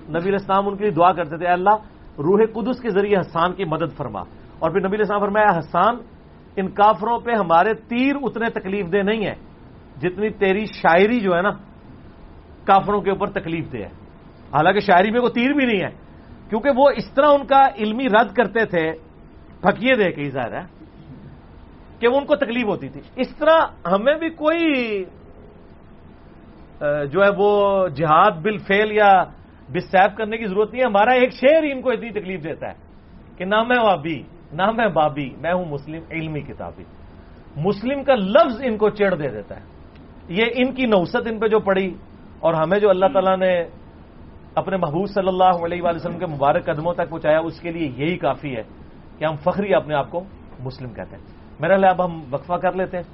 نبی السلام ان کے لیے دعا کرتے تھے، اے اللہ، روح قدس کے ذریعے حسان کی مدد فرما۔ اور پھر نبی السلام فرمایا، حسان، ان کافروں پہ ہمارے تیر اتنے تکلیف دہ نہیں ہیں جتنی تیری شاعری جو ہے نا، کافروں کے اوپر تکلیف دہ ہے۔ حالانکہ شاعری میں کوئی تیر بھی نہیں ہے، کیونکہ وہ اس طرح ان کا علمی رد کرتے تھے، پھکیے دے کے ظاہر ہے۔ کہ وہ ان کو تکلیف ہوتی تھی۔ اس طرح ہمیں بھی کوئی جو ہے وہ جہاد بل فیل یا بسیب کرنے کی ضرورت نہیں ہے۔ ہمارا ایک شعر ہی ان کو اتنی تکلیف دیتا ہے کہ نہ میں وابی نہ میں بابی، میں ہوں مسلم، علمی کتابی۔ مسلم کا لفظ ان کو چڑھ دے دیتا ہے۔ یہ ان کی نوسط ان پہ جو پڑی اور ہمیں جو اللہ تعالیٰ نے اپنے محبوب صلی اللہ علیہ وآلہ وسلم کے مبارک قدموں تک پہنچایا، اس کے لیے یہی کافی ہے کہ ہم فخری اپنے آپ کو مسلم کہتے ہیں۔ میرا لیے اب ہم وقفہ کر لیتے ہیں۔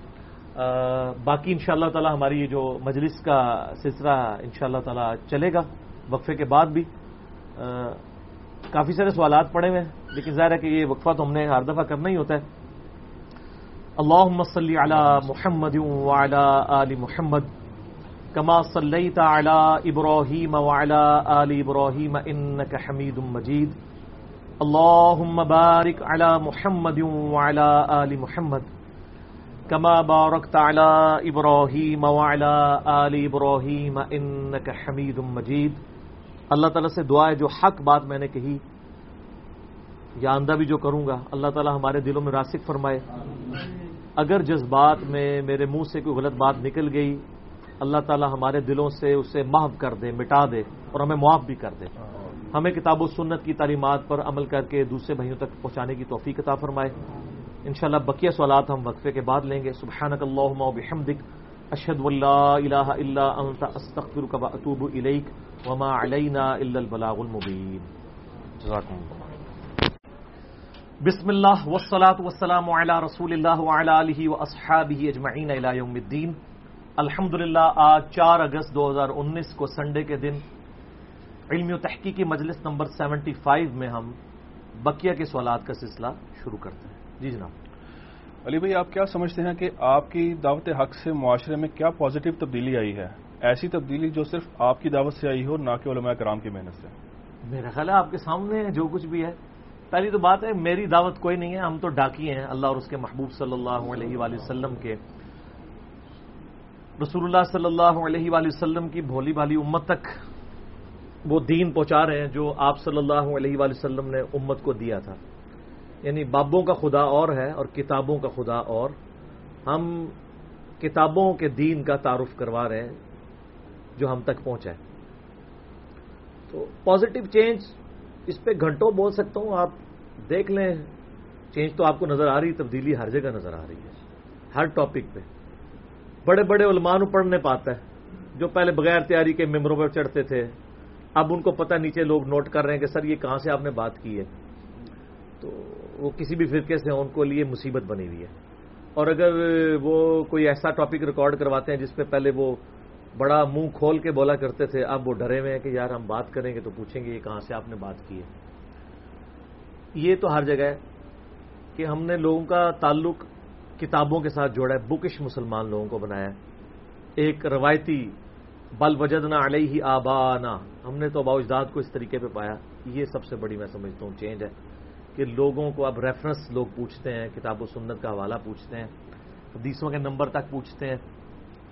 باقی ان شاء اللہ تعالی ہماری یہ جو مجلس کا سلسلہ ان شاء اللہ تعالی چلے گا، وقفے کے بعد بھی۔ کافی سارے سوالات پڑے ہوئے ہیں، لیکن ظاہر ہے کہ یہ وقفہ تو ہم نے ہر دفعہ کرنا ہی ہوتا ہے۔ اللہ صلی علی محمد وعلی آل محمد كما صليت على إبراهيم وعلى آل إبراهيم إنك حميد مجيد اللهم بارك على محمد وعلى آل محمد كما باركت على إبراهيم وعلى آل إبراهيم إنك حميد مجيد اللہ تعالیٰ سے دعا ہے جو حق بات میں نے کہی یا آندہ بھی جو کروں گا اللہ تعالیٰ ہمارے دلوں میں راسک فرمائے اگر جذبات میں میرے منہ سے کوئی غلط بات نکل گئی اللہ تعالی ہمارے دلوں سے اسے محو کر دے، مٹا دے اور ہمیں معاف بھی کر دے۔ ہمیں کتاب و سنت کی تعلیمات پر عمل کر کے دوسرے بھائیوں تک پہنچانے کی توفیق عطا فرمائے۔ انشاءاللہ بقیہ سوالات ہم وقفے کے بعد لیں گے۔ سبحانک اللہم و بحمدک، اشہد واللہ الہ الا انت، استغفرک و اتوب الیک وما علینا الا البلاغ المبین۔ جزاکم اللہ بسم اللہ والصلاة والسلام علی رسول اللہ وعلی آلہ و اصحابہ اجمعین الى یوم الدین۔ الحمد آج چار اگست دو ہزار انیس کو سنڈے کے دن علمی و تحقیقی مجلس نمبر سیونٹی فائیو میں ہم بقیہ کے سوالات کا سلسلہ شروع کرتے ہیں۔ جی جناب۔ علی بھائی آپ کیا سمجھتے ہیں کہ آپ کی دعوت حق سے معاشرے میں کیا پازیٹو تبدیلی آئی ہے؟ ایسی تبدیلی جو صرف آپ کی دعوت سے آئی ہو نہ کہ علماء کرام کی محنت سے۔ میرا خیال ہے آپ کے سامنے جو کچھ بھی ہے۔ پہلی تو بات ہے میری دعوت کوئی نہیں ہے ہم تو ڈاکی ہیں۔ اللہ اور اس کے محبوب صلی اللہ علیہ وآلہ وسلم کے۔ رسول اللہ صلی اللہ علیہ وآلہ وسلم کی بھولی بھالی امت تک وہ دین پہنچا رہے ہیں جو آپ صلی اللہ علیہ وآلہ وسلم نے امت کو دیا تھا۔ یعنی بابوں کا خدا اور ہے اور کتابوں کا خدا اور۔ ہم کتابوں کے دین کا تعارف کروا رہے ہیں جو ہم تک پہنچا ہے۔ تو پازیٹو چینج اس پہ گھنٹوں بول سکتا ہوں، آپ دیکھ لیں۔ چینج تو آپ کو نظر آ رہی، تبدیلی ہر جگہ نظر آ رہی ہے۔ ہر ٹاپک پہ۔ بڑے بڑے علماء پڑھنے پاتا ہے، جو پہلے بغیر تیاری کے ممبروں پر چڑھتے تھے۔ اب ان کو پتہ نیچے لوگ نوٹ کر رہے ہیں کہ سر یہ کہاں سے آپ نے بات کی ہے۔ تو وہ کسی بھی فرقے سے ان کو لیے مصیبت بنی ہوئی ہے۔ اور اگر وہ کوئی ایسا ٹاپک ریکارڈ کرواتے ہیں جس پہ پہلے وہ بڑا منہ کھول کے بولا کرتے تھے، اب وہ ڈرے ہوئے ہیں کہ یار ہم بات کریں گے تو پوچھیں گے یہ کہاں سے آپ نے بات کی ہے۔ یہ تو ہر جگہ ہے کہ ہم نے لوگوں کا تعلق کتابوں کے ساتھ جوڑا ہے بکش مسلمان لوگوں کو بنایا ہے۔ ایک روایتی بل وجدنا علیہ ہی آبانا۔ ہم نے تو ابا اجداد کو اس طریقے پہ پایا۔ یہ سب سے بڑی میں سمجھتا ہوں چینج ہے کہ لوگوں کو اب ریفرنس لوگ پوچھتے ہیں، کتاب و سنت کا حوالہ پوچھتے ہیں، حدیثوں کے نمبر تک پوچھتے ہیں۔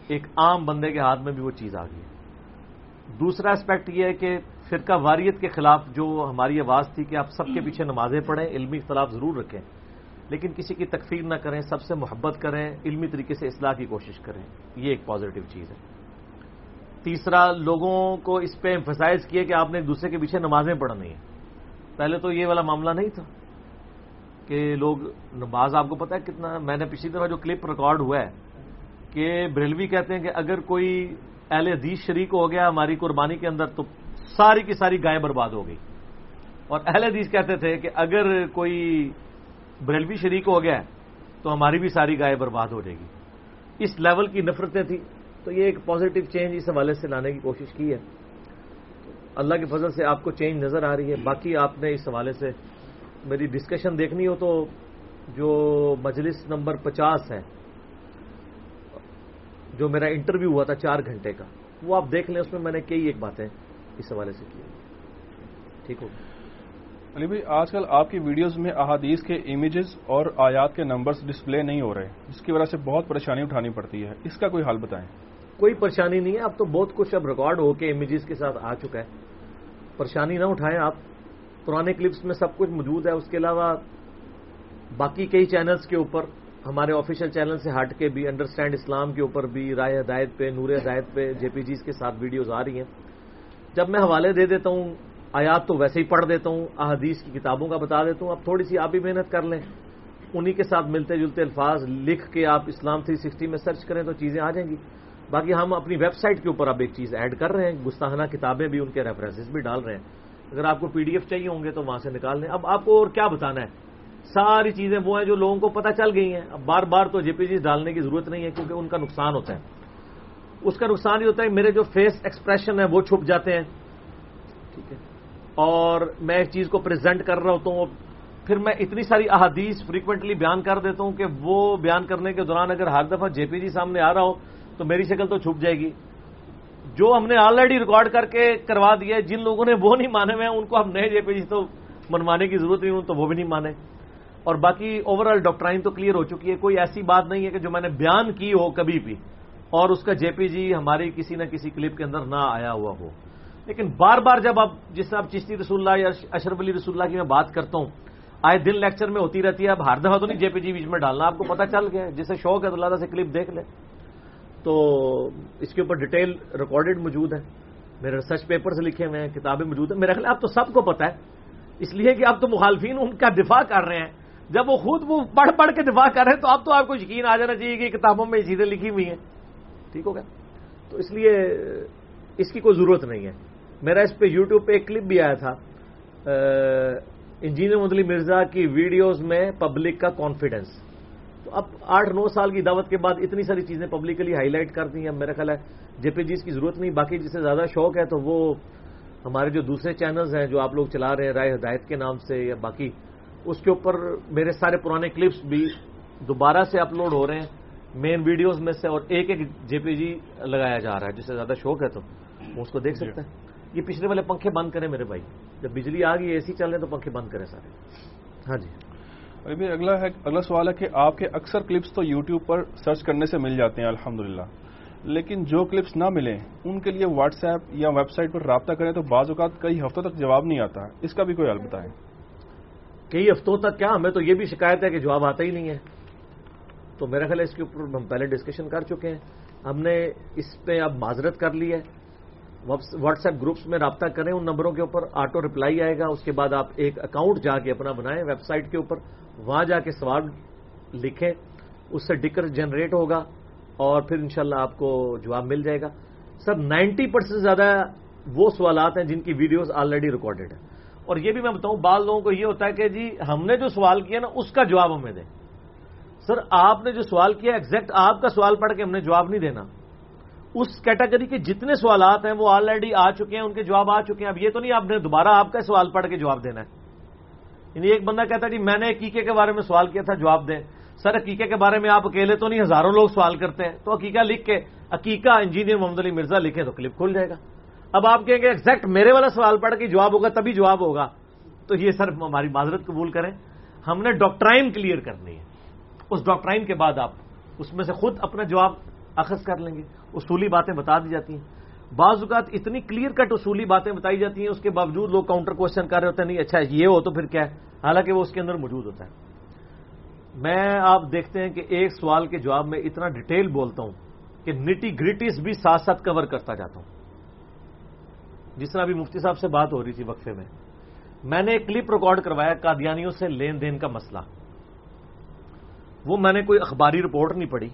ایک عام بندے کے ہاتھ میں بھی وہ چیز آ گئی ہے۔ دوسرا اسپیکٹ یہ ہے کہ فرقہ واریت کے خلاف جو ہماری آواز تھی کہ آپ سب کے پیچھے نمازیں پڑھیں، علمی اختلاف ضرور رکھیں۔ لیکن کسی کی تکفیر نہ کریں، سب سے محبت کریں، علمی طریقے سے اصلاح کی کوشش کریں۔ یہ ایک پازیٹو چیز ہے۔ تیسرا، لوگوں کو اس پہ امفسائز کیا کہ آپ نے ایک دوسرے کے پیچھے نمازیں پڑھنی ہیں۔ پہلے تو یہ والا معاملہ نہیں تھا کہ لوگ، نماز آپ کو پتا ہے کتنا، میں نے پچھلی دفعہ جو کلپ ریکارڈ ہوا ہے کہ بریلوی کہتے ہیں کہ اگر کوئی اہل حدیث شریک ہو گیا ہماری قربانی کے اندر تو ساری کی ساری گائے برباد ہو گئی۔ اور اہل حدیث کہتے تھے کہ اگر کوئی بریلوی شریک ہو گیا تو ہماری بھی ساری گائے برباد ہو جائے گی۔ اس لیول کی نفرتیں تھیں۔ تو یہ ایک پازیٹو چینج اس حوالے سے لانے کی کوشش کی ہے۔ اللہ کے فضل سے آپ کو چینج نظر آ رہی ہے۔ باقی آپ نے اس حوالے سے میری ڈسکشن دیکھنی ہو تو جو مجلس نمبر پچاس ہے، جو میرا انٹرویو ہوا تھا چار گھنٹے کا، وہ آپ دیکھ لیں، اس میں میں نے کئی ایک باتیں اس حوالے سے کی ٹھیک ہو۔ علی بھائی، آج کل آپ کی ویڈیوز میں احادیث کے امیجز اور آیات کے نمبرز ڈسپلے نہیں ہو رہے، جس کی وجہ سے بہت پریشانی اٹھانی پڑتی ہے۔ اس کا کوئی حل بتائیں؟ کوئی پریشانی نہیں ہے۔ اب تو بہت کچھ اب ریکارڈ ہو کے امیجز کے ساتھ آ چکا ہے۔ پریشانی نہ اٹھائیں آپ۔ پرانے کلپس میں سب کچھ موجود ہے۔ اس کے علاوہ باقی کئی چینلز کے اوپر، ہمارے آفیشیل چینل سے ہٹ کے بھی انڈرسٹینڈ اسلام کے اوپر بھی، رائے ہدایت پہ، نور ہدایت پہ جے پی جیز کے ساتھ ویڈیوز آ رہی ہیں۔ جب میں حوالے دے دیتا ہوں، آیات تو ویسے ہی پڑھ دیتا ہوں، احادیث کی کتابوں کا بتا دیتا ہوں۔ اب تھوڑی سی آپ بھی محنت کر لیں۔ انہی کے ساتھ ملتے جلتے الفاظ لکھ کے آپ اسلام تھری سکسٹی میں سرچ کریں تو چیزیں آ جائیں گی۔ باقی ہم اپنی ویب سائٹ کے اوپر اب ایک چیز ایڈ کر رہے ہیں گستاحانہ کتابیں بھی ان کے ریفرنسز بھی ڈال رہے ہیں۔ اگر آپ کو پی ڈی ایف چاہیے ہوں گے تو وہاں سے نکال لیں۔ اب آپ کو اور کیا بتانا ہے؟ ساری چیزیں وہ ہیں جو لوگوں کو پتہ چل گئی ہیں۔ اب بار بار تو جے پی جی ڈالنے کی ضرورت نہیں ہے کیونکہ ان کا نقصان ہوتا ہے۔ اس کا نقصان یہ ہوتا ہے، میرے جو فیس ایکسپریشن ہے وہ چھپ جاتے ہیں۔ ٹھیک ہے۔ اور میں ایک چیز کو پریزنٹ کر رہا ہوتا ہوں پھر میں اتنی ساری احادیث فریکوینٹلی بیان کر دیتا ہوں کہ وہ بیان کرنے کے دوران اگر ہر دفعہ جے پی جی سامنے آ رہا ہو تو میری شکل تو چھپ جائے گی۔ جو ہم نے آلریڈی ریکارڈ کر کے کروا دیا جن لوگوں نے وہ نہیں مانے ہوئے ہیں ان کو ہم نئے جے پی جی تو منوانے کی ضرورت نہیں ہوں، تو وہ بھی نہیں مانے۔ اور باقی اوور آل ڈاکٹرائن تو کلیئر ہو چکی ہے، کوئی ایسی بات نہیں ہے کہ جو میں نے بیان کی ہو کبھی بھی، اور اس کا جے پی جی ہماری کسی نہ کسی کلپ کے اندر نہ آیا ہوا ہو۔ لیکن بار بار جب آپ، جس طرح چشتی رسول اللہ یا اشرف علی رسول اللہ کی میں بات کرتا ہوں، آئے دن لیکچر میں ہوتی رہتی ہے، اب ہر دفعہ تو نہیں جے پی جی بیچ میں ڈالنا، آپ کو پتا چل گیا جسے شوق ہے تو اللہ سے کلپ دیکھ لیں تو اس کے اوپر ڈیٹیل ریکارڈڈ موجود ہے۔ میرے ریسرچ پیپر سے لکھے ہوئے ہیں، کتابیں موجود ہیں۔ میرے خیال اب تو سب کو پتا ہے۔ اس لیے کہ اب تو مخالفین ان کا دفاع کر رہے ہیں۔ جب وہ خود وہ پڑھ پڑھ کے دفاع کر رہے ہیں تو اب تو آپ کو یقین آ جانا چاہیے کہ کتابوں میں چیزیں لکھی ہوئی ہیں۔ ٹھیک ہو گیا؟ تو اس لیے اس کی کوئی ضرورت نہیں ہے۔ میرا اس پہ یوٹیوب پہ ایک کلپ بھی آیا تھا۔ انجینئر مدلی مرزا کی ویڈیوز میں پبلک کا کانفیڈنس اب آٹھ نو سال کی دعوت کے بعد اتنی ساری چیزیں پبلکلی ہائی لائٹ کر دی ہیں میرا خیال ہے جے پی جی اس کی ضرورت نہیں، باقی جسے زیادہ شوق ہے تو وہ ہمارے جو دوسرے چینلز ہیں، جو آپ لوگ چلا رہے ہیں، رائے ہدایت کے نام سے یا باقی، اس کے اوپر میرے سارے پرانے کلپس بھی دوبارہ سے اپلوڈ ہو رہے ہیں مین ویڈیوز میں سے اور ایک ایک جے پی جی لگایا جا رہا ہے جس سے زیادہ شوق ہے تو۔ وہ اس کو دیکھ سکتے ہیں۔ یہ پچھلے والے پنکھے بند کریں میرے بھائی، جب بجلی آ گئی، اے سی چل رہے تو پنکھے بند کریں سارے۔ ہاں جی۔ ابھی اگلا ہے اگلا سوال ہے کہ آپ کے اکثر کلپس تو یوٹیوب پر سرچ کرنے سے مل جاتے ہیں، الحمدللہ۔ لیکن جو کلپس نہ ملیں، ان کے لیے واٹس ایپ یا ویب سائٹ پر رابطہ کریں تو بعض اوقات کئی ہفتوں تک جواب نہیں آتا۔ اس کا بھی کوئی حل بتائیں۔ کئی ہفتوں تک کیا؟ ہمیں تو یہ بھی شکایت ہے کہ جواب آتا ہی نہیں ہے۔ تو میرا خیال ہے اس کے اوپر ہم پہلے ڈسکشن کر چکے ہیں۔ ہم نے اس پہ اب معذرت کر لی ہے۔ واٹس ایپ گروپس میں رابطہ کریں ان نمبروں کے اوپر۔ آٹو رپلائی آئے گا، اس کے بعد آپ ایک اکاؤنٹ جا کے اپنا بنائیں ویب سائٹ کے اوپر۔ وہاں جا کے سوال لکھیں، اس سے ڈکر جنریٹ ہوگا اور پھر انشاءاللہ آپ کو جواب مل جائے گا۔ سر نائنٹی پرسینٹ زیادہ وہ سوالات ہیں جن کی ویڈیوز آلریڈی ریکارڈیڈ ہیں۔ اور یہ بھی میں بتاؤں، بعض لوگوں کو یہ ہوتا ہے کہ جی ہم نے جو سوال کیا نا، اس کا جواب ہمیں دیں۔ سر، آپ نے جو سوال کیا ایگزیکٹ آپ کا سوال پڑھ کے ہم نے جواب نہیں دینا۔ اس کیٹیگری کے جتنے سوالات ہیں وہ آلریڈی آ چکے ہیں، ان کے جواب آ چکے ہیں۔ اب یہ تو نہیں، آپ نے دوبارہ آپ کا سوال پڑھ کے جواب دینا ہے۔ یعنی ایک بندہ کہتا ہے جی میں نے عقیقے کے بارے میں سوال کیا تھا، جواب دیں۔ سر عقیقے کے بارے میں آپ اکیلے تو نہیں، ہزاروں لوگ سوال کرتے ہیں۔ تو عقیقہ لکھ کے عقیقہ انجینئر محمد علی مرزا لکھے تو کلپ کھل جائے گا۔ اب آپ کہیں گے ایگزیکٹ میرے والا سوال پڑھ کے جواب ہوگا، تبھی جواب ہوگا۔ تو یہ سر ہماری معذرت قبول کریں۔ ہم نے ڈاکٹرائن کلیئر کرنی ہے۔ اس ڈاکٹرائن کے بعد آپ اس میں سے خود اپنا جواب اخذ کر لیں گے۔ اصولی باتیں بتا دی جاتی ہیں۔ بعض اوقات اتنی کلیئر کٹ اصولی باتیں بتائی جاتی ہیں، اس کے باوجود لوگ کاؤنٹر کوشچن کر رہے ہوتے ہیں، نہیں اچھا یہ ہو تو پھر کیا ہے؟ حالانکہ وہ اس کے اندر موجود ہوتا ہے۔ میں، آپ دیکھتے ہیں کہ ایک سوال کے جواب میں اتنا ڈیٹیل بولتا ہوں کہ نٹی گریٹیز بھی ساتھ ساتھ کور کرتا جاتا ہوں۔ جس طرح ابھی مفتی صاحب سے بات ہو رہی تھی وقفے میں۔ میں نے ایک کلپ ریکارڈ کروایا قادیانیوں سے لین دین کا مسئلہ۔ وہ میں نے کوئی اخباری رپورٹ نہیں پڑھی۔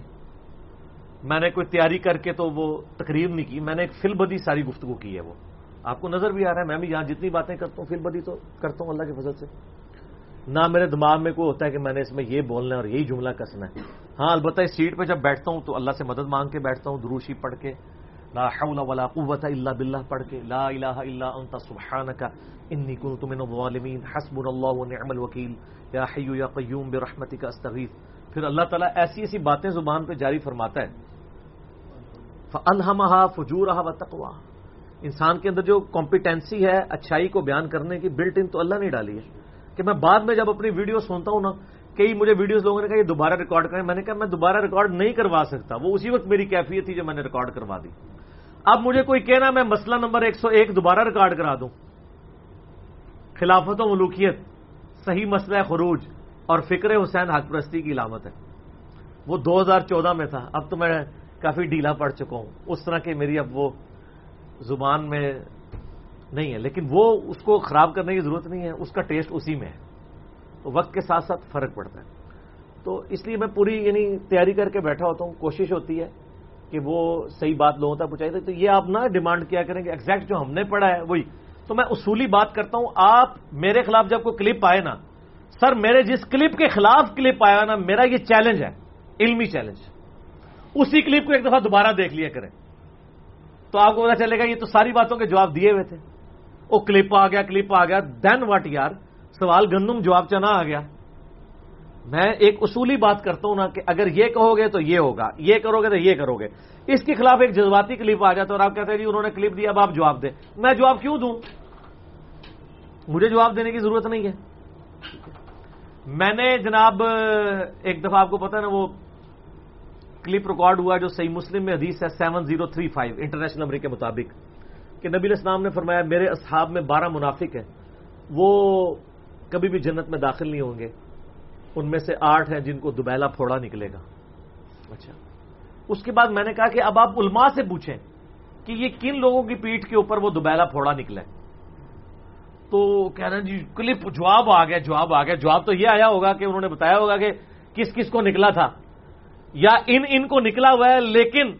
میں نے کوئی تیاری کر کے تو وہ تقریر نہیں کی، میں نے ایک فل بدی ساری گفتگو کی ہے وہ۔ آپ کو نظر بھی آ رہا ہے، میں بھی یہاں جتنی باتیں کرتا ہوں، فل بدی تو کرتا ہوں اللہ کی فضل سے۔ نہ میرے دماغ میں کوئی ہوتا ہے کہ میں نے اس میں یہ بولنا ہے اور یہی جملہ کسنا ہے۔ ہاں البتہ اس سیٹ پہ جب بیٹھتا ہوں تو اللہ سے مدد مانگ کے بیٹھتا ہوں، دروشی پڑھ کے، لا حول ولا قوت الا باللہ پڑھ کے، لا الہ الا انت سبحانک، انی کنت من الظالمین حسبنا اللہ ونعم الوکیل، یا حی یا قیوم برحمتک، استغیث۔ پھر اللہ تعالیٰ ایسی ایسی باتیں زبان پہ جاری فرماتا ہے فَأَلْهَمَهَا فُجُورَهَا وَتَقْوَاهَا۔ انسان کے اندر جو کمپیٹنسی ہے، اچھائی کو بیان کرنے کی بلٹ ان تو اللہ نے ڈالی ہے۔ کہ میں بعد میں جب اپنی ویڈیو سنتا ہوں نا، کئی مجھے ویڈیوز لوگوں نے کہا، یہ دوبارہ ریکارڈ کریں۔ میں نے کہا، میں دوبارہ ریکارڈ نہیں کروا سکتا۔ وہ اسی وقت میری کیفیت تھی جو میں نے ریکارڈ کروا دی۔ اب مجھے کوئی کہنا، میں مسئلہ نمبر ایک سو ایک دوبارہ ریکارڈ کرا دوں۔ خلافت و ملوکیت، صحیح مسئلہ خروج اور فکر حسین حق پرستی کی علامت ہے۔ وہ دو ہزار چودہ میں تھا۔ اب تو میں کافی ڈھیلا پڑ چکا ہوں۔ اس طرح کے میری اب وہ زبان میں نہیں ہے، لیکن وہ اس کو خراب کرنے کی ضرورت نہیں ہے، اس کا ٹیسٹ اسی میں ہے۔ تو وقت کے ساتھ ساتھ فرق پڑتا ہے۔ تو اس لیے میں پوری یعنی تیاری کر کے بیٹھا ہوتا ہوں۔ کوشش ہوتی ہے کہ وہ صحیح بات لوگوں تک پہنچائی تھی تو یہ آپ نہ ڈیمانڈ کیا کریں کہ ایگزیکٹ جو ہم نے پڑھا ہے وہی۔ تو میں اصولی بات کرتا ہوں، آپ میرے خلاف جب کوئی کلپ آئے نا، سر میرے جس کلپ کے خلاف کلپ آیا نا، میرا یہ چیلنج ہے، علمی چیلنج۔ اسی کلپ کو ایک دفعہ دوبارہ دیکھ لیا کریں۔ تو آپ کو پتا چلے گا یہ تو ساری باتوں کے جواب دیے ہوئے تھے۔ وہ کلپ آ گیا، کلپ آ گیا۔ دین واٹ یار؟ سوال گندم، جواب چنا آ گیا۔ میں ایک اصولی بات کرتا ہوں نا کہ اگر یہ کہو گے تو یہ ہوگا، یہ کرو گے تو یہ کرو گے۔ اس کے خلاف ایک جذباتی کلپ آ جاتا اور آپ کہتے ہیں جی انہوں نے کلپ دیا، اب آپ جواب دیں۔ میں جواب کیوں دوں؟ مجھے جواب دینے کی ضرورت نہیں ہے۔ میں نے جناب، ایک دفعہ آپ کو پتا نا وہ کلپ ریکارڈ ہوا جو صحیح مسلم میں حدیث ہے seven zero three five international number کے مطابق کہ نبی اسلام نے فرمایا میرے اصحاب میں بارہ منافق ہیں وہ کبھی بھی جنت میں داخل نہیں ہوں گے۔ ان میں سے آٹھ ہیں جن کو دوبیلا پھوڑا نکلے گا۔ اچھا۔ اس کے بعد میں نے کہا کہ اب آپ علماء سے پوچھیں کہ یہ کن لوگوں کی پیٹھ کے اوپر وہ دوبیلا پھوڑا نکلے تو کہہ رہے ہیں جی کلپ جواب آ گیا جواب آ گیا۔ جواب تو یہ آیا ہوگا کہ انہوں نے بتایا ہوگا کہ کس کس کو نکلا تھا۔ یا ان ان کو نکلا ہوا ہے، لیکن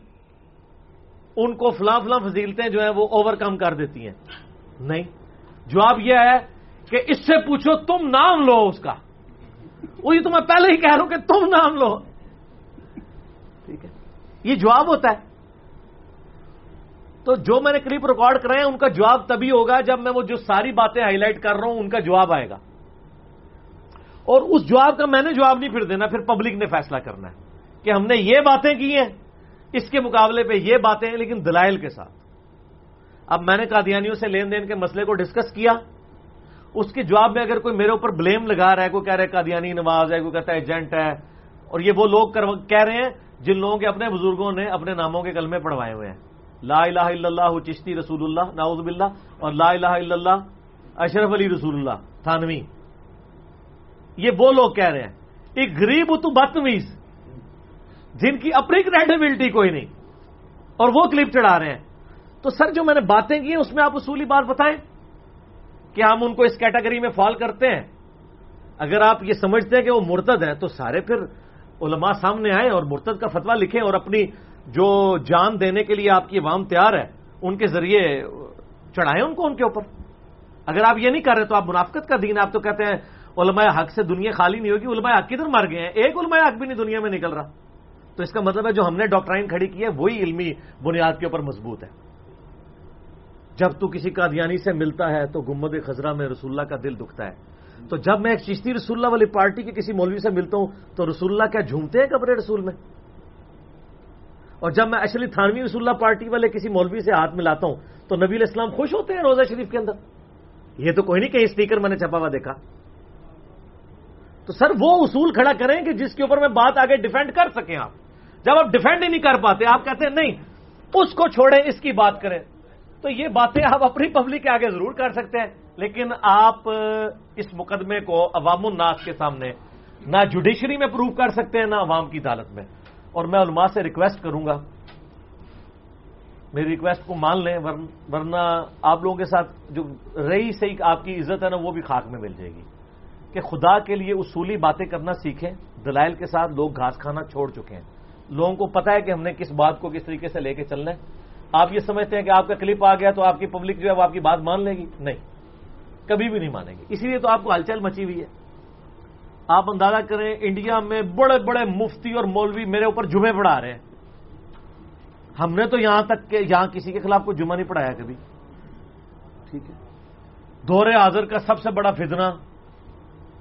ان کو فلاں فلاں فضیلتیں جو ہیں وہ اوور کم کر دیتی ہیں۔ نہیں۔ جواب یہ ہے کہ اس سے پوچھو تم نام لو اس کا۔ وہی تو میں پہلے ہی کہہ رہا ہوں کہ تم نام لو۔ ٹھیک ہے۔ یہ جواب ہوتا ہے۔ تو جو میں نے کلپ ریکارڈ کرائے ان کا جواب تبھی ہوگا جب میں وہ جو ساری باتیں ہائی لائٹ کر رہا ہوں، ان کا جواب آئے گا۔ اور اس جواب کا میں نے جواب نہیں پھر دینا، پھر پبلک نے فیصلہ کرنا ہے۔ کہ ہم نے یہ باتیں کی ہیں، اس کے مقابلے پہ یہ باتیں ہیں، لیکن دلائل کے ساتھ۔ اب میں نے قادیانیوں سے لین دین کے مسئلے کو ڈسکس کیا۔ اس کے جواب میں اگر کوئی میرے اوپر بلیم لگا رہا ہے، کوئی کہہ رہا ہے قادیانی نواز ہے، کوئی کہتا ہے ایجنٹ ہے، اور یہ وہ لوگ کہہ رہے ہیں جن لوگوں کے اپنے بزرگوں نے اپنے ناموں کے کلمے پڑھوائے ہوئے ہیں۔ لا الہ الا اللہ، چشتی رسول اللہ ناؤز باللہ، اور لا الہ الا اللہ، اشرف علی رسول اللہ، تھانوی۔ یہ وہ لوگ کہہ رہے ہیں۔ ایک غریب تو بدتمیز جن کی اپنی کریڈیبلٹی کوئی نہیں، اور وہ کلپ چڑھا رہے ہیں۔ تو سر جو میں نے باتیں کی ہیں، اس میں آپ اصولی بات بتائیں کہ ہم ان کو اس کیٹیگری میں فال کرتے ہیں۔ اگر آپ یہ سمجھتے ہیں کہ وہ مرتد ہیں، تو سارے پھر علماء سامنے آئے اور مرتد کا فتوا لکھیں اور اپنی جو جان دینے کے لیے آپ کی عوام تیار ہے، ان کے ذریعے چڑھائیں ان کو ان کے اوپر۔ اگر آپ یہ نہیں کر رہے تو آپ منافقت کا دین، آپ تو کہتے ہیں، علماء حق سے دنیا خالی نہیں ہوگی، علماء حق کدھر مر گئے ہیں؟ ایک علماء حق بھی نہیں دنیا میں نکل رہا۔ تو اس کا مطلب ہے جو ہم نے ڈاکٹرائن کھڑی کی ہے، وہی علمی بنیاد کے اوپر مضبوط ہے۔ جب تو کسی قادیانی سے ملتا ہے تو گمد خزرہ میں رسول اللہ کا دل دکھتا ہے۔ تو جب میں ایک چشتی رسول اللہ والی پارٹی کے کسی مولوی سے ملتا ہوں، تو رسول اللہ کیا جھومتے ہیں کپڑے رسول میں؟ اور جب میں اشلی تھانوی رسول اللہ پارٹی والے کسی مولوی سے ہاتھ ملاتا ہوں، تو نبی علیہ السلام خوش ہوتے ہیں روزہ شریف کے اندر۔ یہ تو کوئی نہیں کہیں اسپیکر میں نے چھپا ہوا دیکھا۔ تو سر، وہ اصول کھڑا کریں کہ جس کے اوپر میں بات آگے ڈیفینڈ کر سکیں آپ۔ جب آپ ڈیفینڈ ہی نہیں کر پاتے، آپ کہتے ہیں نہیں، اس کو چھوڑیں، اس کی بات کریں۔ تو یہ باتیں آپ اپنی پبلک کے آگے ضرور کر سکتے ہیں، لیکن آپ اس مقدمے کو عوام الناس کے سامنے نہ جوڈیشری میں پروو کر سکتے ہیں، نہ عوام کی عدالت میں۔ اور میں علماء سے ریکویسٹ کروں گا۔ میری ریکویسٹ کو مان لیں ورنہ آپ لوگوں کے ساتھ جو رہی صحیح آپ کی عزت ہے نا، وہ بھی خاک میں مل جائے گی۔ کہ خدا کے لیے اصولی باتیں کرنا سیکھیں، دلائل کے ساتھ لوگ گھاس کھانا چھوڑ چکے ہیں۔ لوگوں کو پتا ہے کہ ہم نے کس بات کو کس طریقے سے لے کے چلنا ہے۔ آپ یہ سمجھتے ہیں کہ آپ کا کلپ آ گیا تو آپ کی پبلک جو ہے وہ آپ کی بات مان لے گی؟ نہیں۔ کبھی بھی نہیں مانے گی اسی لیے تو آپ کو ہلچل مچی ہوئی ہے۔ آپ اندازہ کریں انڈیا میں بڑے بڑے مفتی اور مولوی میرے اوپر جمعے پڑھا رہے ہیں۔ ہم نے تو یہاں تک کہ یہاں کسی کے خلاف کوئی جمعہ نہیں پڑھایا کبھی۔ ٹھیک ہے۔ دور حاضر کا سب سے بڑا فتنہ،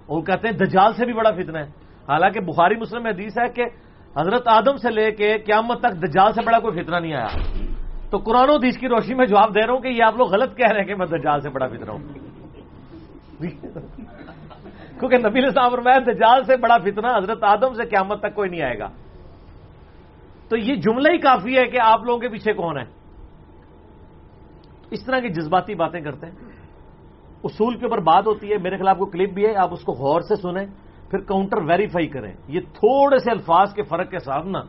وہ کہتے ہیں دجال سے بھی بڑا فتنہ ہے۔ حالانکہ بخاری مسلم حدیث ہے کہ حضرت آدم سے لے کے قیامت تک دجال سے بڑا کوئی فتنہ نہیں آیا۔ تو قرآن و حدیث کی روشنی میں جواب دے رہا ہوں کہ یہ آپ لوگ غلط کہہ رہے ہیں کہ میں دجال سے بڑا فتنہ ہوں۔ کیونکہ نبی صاحب اور میں دجال سے بڑا فتنہ حضرت آدم سے قیامت تک کوئی نہیں آئے گا۔ تو یہ جملہ ہی کافی ہے کہ آپ لوگوں کے پیچھے کون ہے۔ اس طرح کی جذباتی باتیں کرتے ہیں۔ اصول کے اوپر بات ہوتی ہے، میرے خلاف کو کلپ بھی ہے، آپ اس کو غور سے سنیں۔ پھر کاؤنٹر ویریفائی کریں۔ یہ تھوڑے سے الفاظ کے فرق کے ساتھ نا،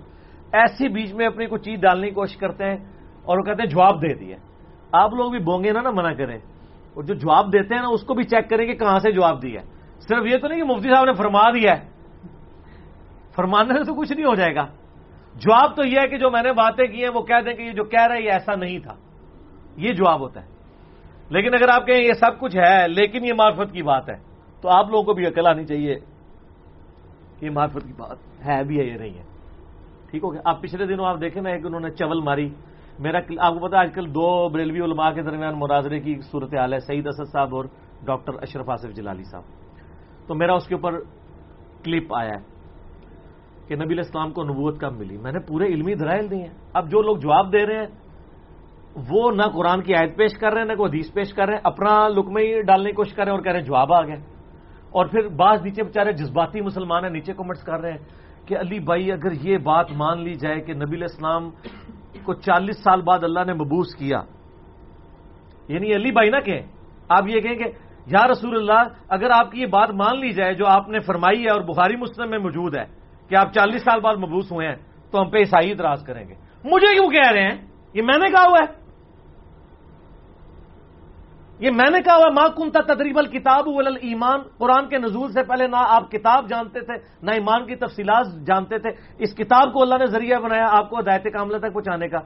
ایسی بیچ میں اپنی کوئی چیز ڈالنے کی کوشش کرتے ہیں اور وہ کہتے ہیں جواب دے دیے۔ آپ لوگ بھی بونگے نا نا منع کریں۔ اور جو جواب دیتے ہیں نا، اس کو بھی چیک کریں کہ کہاں سے جواب دیا صرف یہ تو نہیں کہ مفتی صاحب نے فرما دیا ہے۔ فرمانے سے تو کچھ نہیں ہو جائے گا۔ جواب تو یہ ہے کہ جو میں نے باتیں کی ہیں، وہ کہہ دیں کہ یہ جو کہہ رہے ہیں یہ ایسا نہیں تھا۔ یہ جواب ہوتا ہے۔ لیکن اگر آپ کہیں یہ سب کچھ ہے، لیکن یہ معرفت کی بات ہے، تو آپ لوگوں کو بھی عقل آنی چاہیے۔ یہ معرفت کی بات ہے، بھی ہے یہ نہیں ہے؟ ٹھیک ہو گیا؟ آپ پچھلے دنوں آپ دیکھیں نا کہ انہوں نے چول ماری۔ میرا آپ کو پتا آج کل دو بریلوی علماء کے درمیان مرازرے کی صورت حال ہے، سعید اسد صاحب اور ڈاکٹر اشرف آصف جلالی صاحب۔ تو میرا اس کے اوپر کلپ آیا ہے کہ نبی الاسلام کو نبوت کب ملی۔ میں نے پورے علمی دلائل دی ہیں۔ اب جو لوگ جواب دے رہے ہیں، وہ نہ قرآن کی آیت پیش کر رہے ہیں، نہ کوئی حدیث پیش کر رہے ہیں، اپنا لکمے ہی ڈالنے کی کوشش کر رہے ہیں اور کہہ رہے ہیں جواب آ گئے اور پھر بعض نیچے بےچارے جذباتی مسلمان ہیں، نیچے کمنٹس کر رہے ہیں کہ علی بھائی اگر یہ بات مان لی جائے کہ نبی الاسلام کو چالیس سال بعد اللہ نے مبوس کیا یعنی علی بھائی نہ کہیں، آپ یہ کہیں کہ یا رسول اللہ، اگر آپ کی یہ بات مان لی جائے جو آپ نے فرمائی ہے اور بخاری مسلم میں موجود ہے کہ آپ چالیس سال بعد مبوس ہوئے ہیں، تو ہم پہ عیسائی اعتراض کریں گے۔ مجھے کیوں کہہ رہے ہیں؟ یہ میں نے کہا ہوا ہے۔ یہ میں نے کہا ہوا ماں کنتا تدریب الکتاب ولل ایمان، قرآن کے نزول سے پہلے نہ آپ کتاب جانتے تھے، نہ ایمان کی تفصیلات جانتے تھے۔ اس کتاب کو اللہ نے ذریعہ بنایا آپ کو ہدایت کاملہ تک پہنچانے کا۔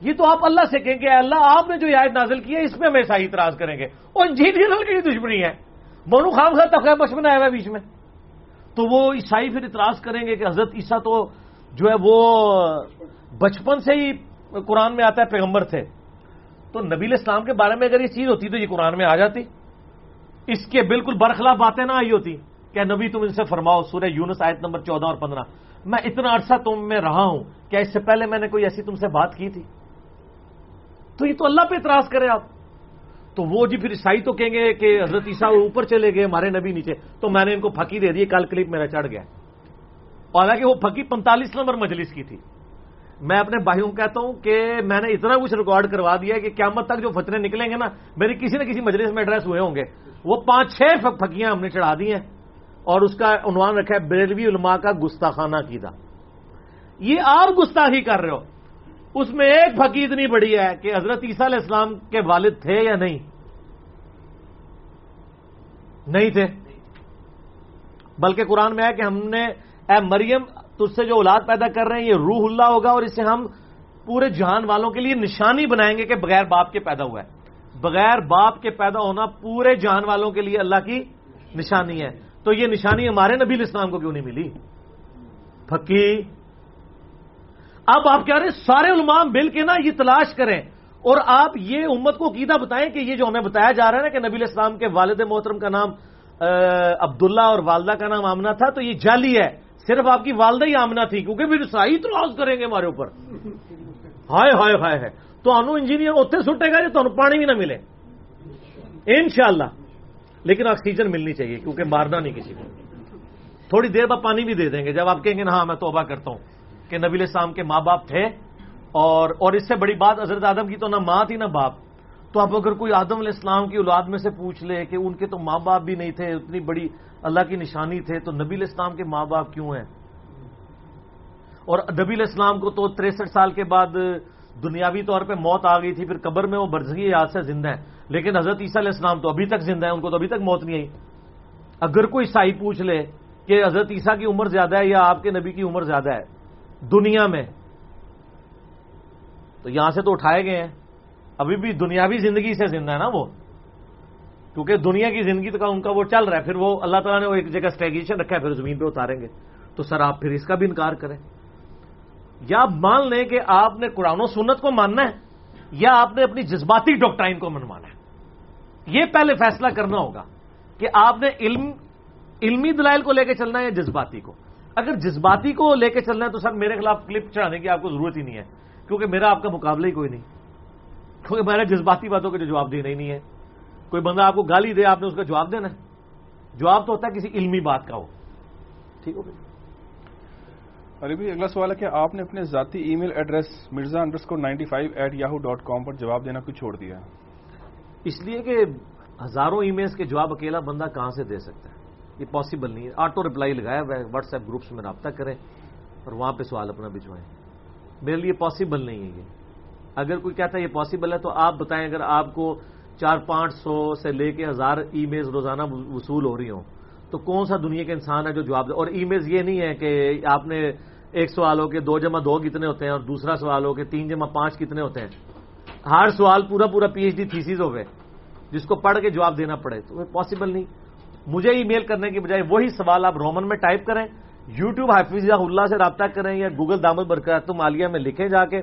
یہ تو آپ اللہ سے کہیں گے اللہ، آپ نے جو عائد نازل کی ہے، اس میں ہم اعتراض کریں گے۔ اور جی کی دشمنی ہے۔ بونو خام خاص تخہ بش بنایا ہوا بیچ میں۔ تو وہ عیسائی پھر اعتراض کریں گے کہ حضرت عیسیٰ تو جو ہے وہ بچپن سے ہی قرآن میں آتا ہے، پیغمبر تھے۔ تو نبی اسلام کے بارے میں اگر یہ چیز ہوتی تو یہ قرآن میں آ جاتی۔ اس کے بالکل برخلاف باتیں نہ آئی ہوتی۔ کہ نبی تم ان سے فرماؤ، سورہ یونس آیت نمبر چودہ اور پندرہ۔ میں اتنا عرصہ تم میں رہا ہوں کیا اس سے پہلے میں نے کوئی ایسی تم سے بات کی تھی۔ تو یہ تو اللہ پہ اعتراض کرے آپ۔ تو وہ جی پھر عیسائی تو کہیں گے کہ حضرت عیسیٰ اوپر چلے گئے، ہمارے نبی نیچے۔ تو میں نے ان کو پھکی دے دی کل کلپ میرا چڑھ گیا۔ حالانکہ وہ پھکی پینتالیس نمبر مجلس کی تھی۔ میں اپنے بھائیوں کو کہتا ہوں کہ میں نے اتنا کچھ ریکارڈ کروا دیا کہ قیامت تک جو فتنے نکلیں گے نا، میری کسی نہ کسی مجلس میں ایڈریس ہوئے ہوں گے۔ وہ پانچ چھ پھکیاں ہم نے چڑھا دی ہیں۔ اور اس کا عنوان رکھا ہے، بریلوی علماء کا گستاخانہ کیدا یہ آپ گستاخی کر رہے ہو۔ اس میں ایک پھکی اتنی بڑی ہے کہ حضرت عیسیٰ علیہ السلام کے والد تھے یا نہیں؟ نہیں تھے۔ بلکہ قرآن میں ہے کہ ہم نے، اے مریم تو اس سے جو اولاد پیدا کر رہے ہیں، یہ روح اللہ ہوگا اور اسے ہم پورے جہان والوں کے لیے نشانی بنائیں گے کہ بغیر باپ کے پیدا ہوا ہے۔ بغیر باپ کے پیدا ہونا پورے جہان والوں کے لیے اللہ کی نشانی ہے۔ تو یہ نشانی ہمارے نبی اسلام کو کیوں نہیں ملی؟ پھکی۔ اب آپ کہہ رہے ہیں، سارے علماء مل کے نا یہ تلاش کریں۔ اور آپ یہ امت کو قیدا بتائیں کہ یہ جو ہمیں بتایا جا رہا ہے نا کہ نبی اسلام کے والد محترم کا نام عبداللہ اور والدہ کا نام آمنا تھا، تو یہ جعلی ہے۔ صرف آپ کی والدہ ہی آمنا تھی، کیونکہ پھر سائی تلاش کریں گے ہمارے اوپر۔ ہائے ہائے ہائے ہے تو انو انجینئر اتنے سٹے گا جی تو پانی بھی نہ ملے۔ انشاءاللہ۔ لیکن آکسیجن ملنی چاہیے، کیونکہ مارنا نہیں کسی کو۔ تھوڑی دیر بعد پانی بھی دے دیں گے۔ جب آپ کہیں گے نا ہاں میں توبہ کرتا ہوں، کہ نبی السلام کے ماں باپ تھے اور اور اس سے بڑی بات حضرت آدم کی تو نہ ماں تھی نہ باپ۔ تو اب اگر کوئی آدم علیہ السلام کی اولاد میں سے پوچھ لے کہ ان کے تو ماں باپ بھی نہیں تھے، اتنی بڑی اللہ کی نشانی تھے، تو نبی الاسلام کے ماں باپ کیوں ہیں؟ اور نبی الاسلام کو تو تریسٹھ سال کے بعد دنیاوی طور پہ موت آ گئی تھی، پھر قبر میں وہ برزگی یاد سے زندہ ہے لیکن حضرت عیسیٰ علیہ السلام تو ابھی تک زندہ ہے ان کو تو ابھی تک موت نہیں آئی۔ اگر کوئی سائی پوچھ لے کہ حضرت عیسیٰ کی عمر زیادہ ہے یا آپ کے نبی کی عمر زیادہ ہے دنیا میں، تو یہاں سے تو اٹھائے گئے ہیں۔ ابھی بھی دنیاوی زندگی سے زندہ ہے نا وہ۔ کیونکہ دنیا کی زندگی تو ان کا وہ چل رہا ہے، پھر وہ اللہ تعالیٰ نے وہ ایک جگہ اسٹریگیشن رکھا ہے، پھر زمین پہ اتاریں گے۔ تو سر آپ پھر اس کا بھی انکار کریں۔ یا مان لیں کہ آپ نے قرآن و سنت کو ماننا ہے، یا آپ نے اپنی جذباتی ڈاکٹرائن کو منوانا ہے۔ یہ پہلے فیصلہ کرنا ہوگا کہ آپ نے علم، علمی دلائل کو لے کے چلنا ہے یا جذباتی کو۔ اگر جذباتی کو لے کے چلنا ہے تو سر میرے خلاف کلپ چڑھانے کی آپ کو ضرورت ہی نہیں ہے، کیونکہ میرا آپ کا مقابلہ ہی کوئی نہیں۔ کیونکہ میرا جذباتی باتوں کا جو جواب دینا ہی نہیں ہے۔ کوئی بندہ آپ کو گالی دے آپ نے اس کا جواب دینا ہے۔ جواب تو ہوتا ہے کسی علمی بات کا ہو۔ ٹھیک ہو ارے بھی اگلا سوال ہے کہ آپ نے اپنے ذاتی email address Mirza under ninety five at Yahoo dot com پر جواب دینا کچھ چھوڑ دیا؟ اس لیے کہ ہزاروں ای میلس کے جواب اکیلا بندہ کہاں سے دے سکتا ہے؟ یہ پاسبل نہیں ہے۔ آٹو ریپلائی لگایا ہوا ہے واٹس ایپ گروپس میں رابطہ کریں اور وہاں پہ سوال اپنا بھجوائیں۔ میرے لیے پاسبل نہیں ہے یہ۔ اگر کوئی کہتا ہے یہ پاسبل ہے تو آپ بتائیں اگر آپ کو چار پانچ سو سے لے کے ہزار ای میلز روزانہ وصول ہو رہی ہوں، تو کون سا دنیا کے انسان ہے جو جواب دے؟ اور ای میلز یہ نہیں ہے کہ آپ نے ایک سوال ہو کے دو جمع دو کتنے ہوتے ہیں اور دوسرا سوال ہو کے تین جمع پانچ کتنے ہوتے ہیں۔ ہر سوال پورا پورا پی ایچ ڈی تھیسیز ہو گئے جس کو پڑھ کے جواب دینا پڑے، تو پاسبل نہیں۔ مجھے ای میل کرنے کی بجائے وہی سوال آپ رومن میں ٹائپ کریں یو ٹیوب حافظ اللہ سے رابطہ کریں یا گوگل دامد برکاتم عالیہ میں لکھیں جا کے۔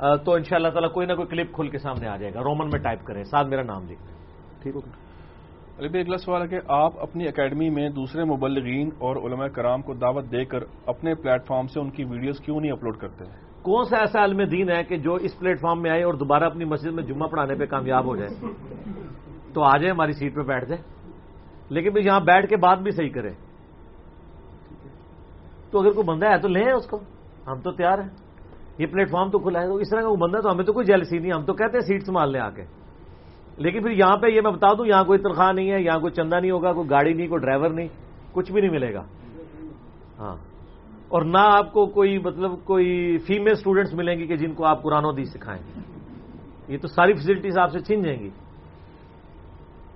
تو ان شاء اللہ تعالیٰ کوئی نہ کوئی کلپ کھل کے سامنے آ جائے گا۔ رومن میں ٹائپ کریں۔ ساتھ میرا نام لکھ دیں ٹھیک ہوگا علی بھائی اگلا سوال ہے کہ آپ اپنی اکیڈمی میں دوسرے مبلغین اور علماء کرام کو دعوت دے کر اپنے پلیٹ فارم سے ان کی ویڈیوز کیوں نہیں اپلوڈ کرتے کون سا ایسا علم دین ہے کہ جو اس پلیٹ فارم میں آئے اور دوبارہ اپنی مسجد میں جمعہ پڑھانے پہ کامیاب ہو جائے؟ تو آ جائے ہماری سیٹ پہ بیٹھ جائے لیکن پھر یہاں بیٹھ کے بات بھی صحیح کرے تو اگر کوئی بندہ ہے تو لیں اس کو۔ ہم تو تیار ہیں۔ یہ پلیٹ فارم تو کھلا ہے، تو اس طرح کا وہ بندہ تو ہمیں تو کوئی جیلسی نہیں، ہم تو کہتے ہیں سیٹ سنبھال لیں آ کے لیکن پھر یہاں پہ یہ میں بتا دوں، یہاں کوئی تنخواہ نہیں ہے، یہاں کوئی چندہ نہیں ہوگا، کوئی گاڑی نہیں، کوئی ڈرائیور نہیں، کچھ بھی نہیں ملے گا۔ ہاں۔ اور نہ آپ کو کوئی مطلب کوئی فیمل اسٹوڈینٹس ملیں گی کہ جن کو آپ قرآن و دی سکھائیں۔ یہ تو ساری فیسلٹیز آپ سے چھین جائیں گی۔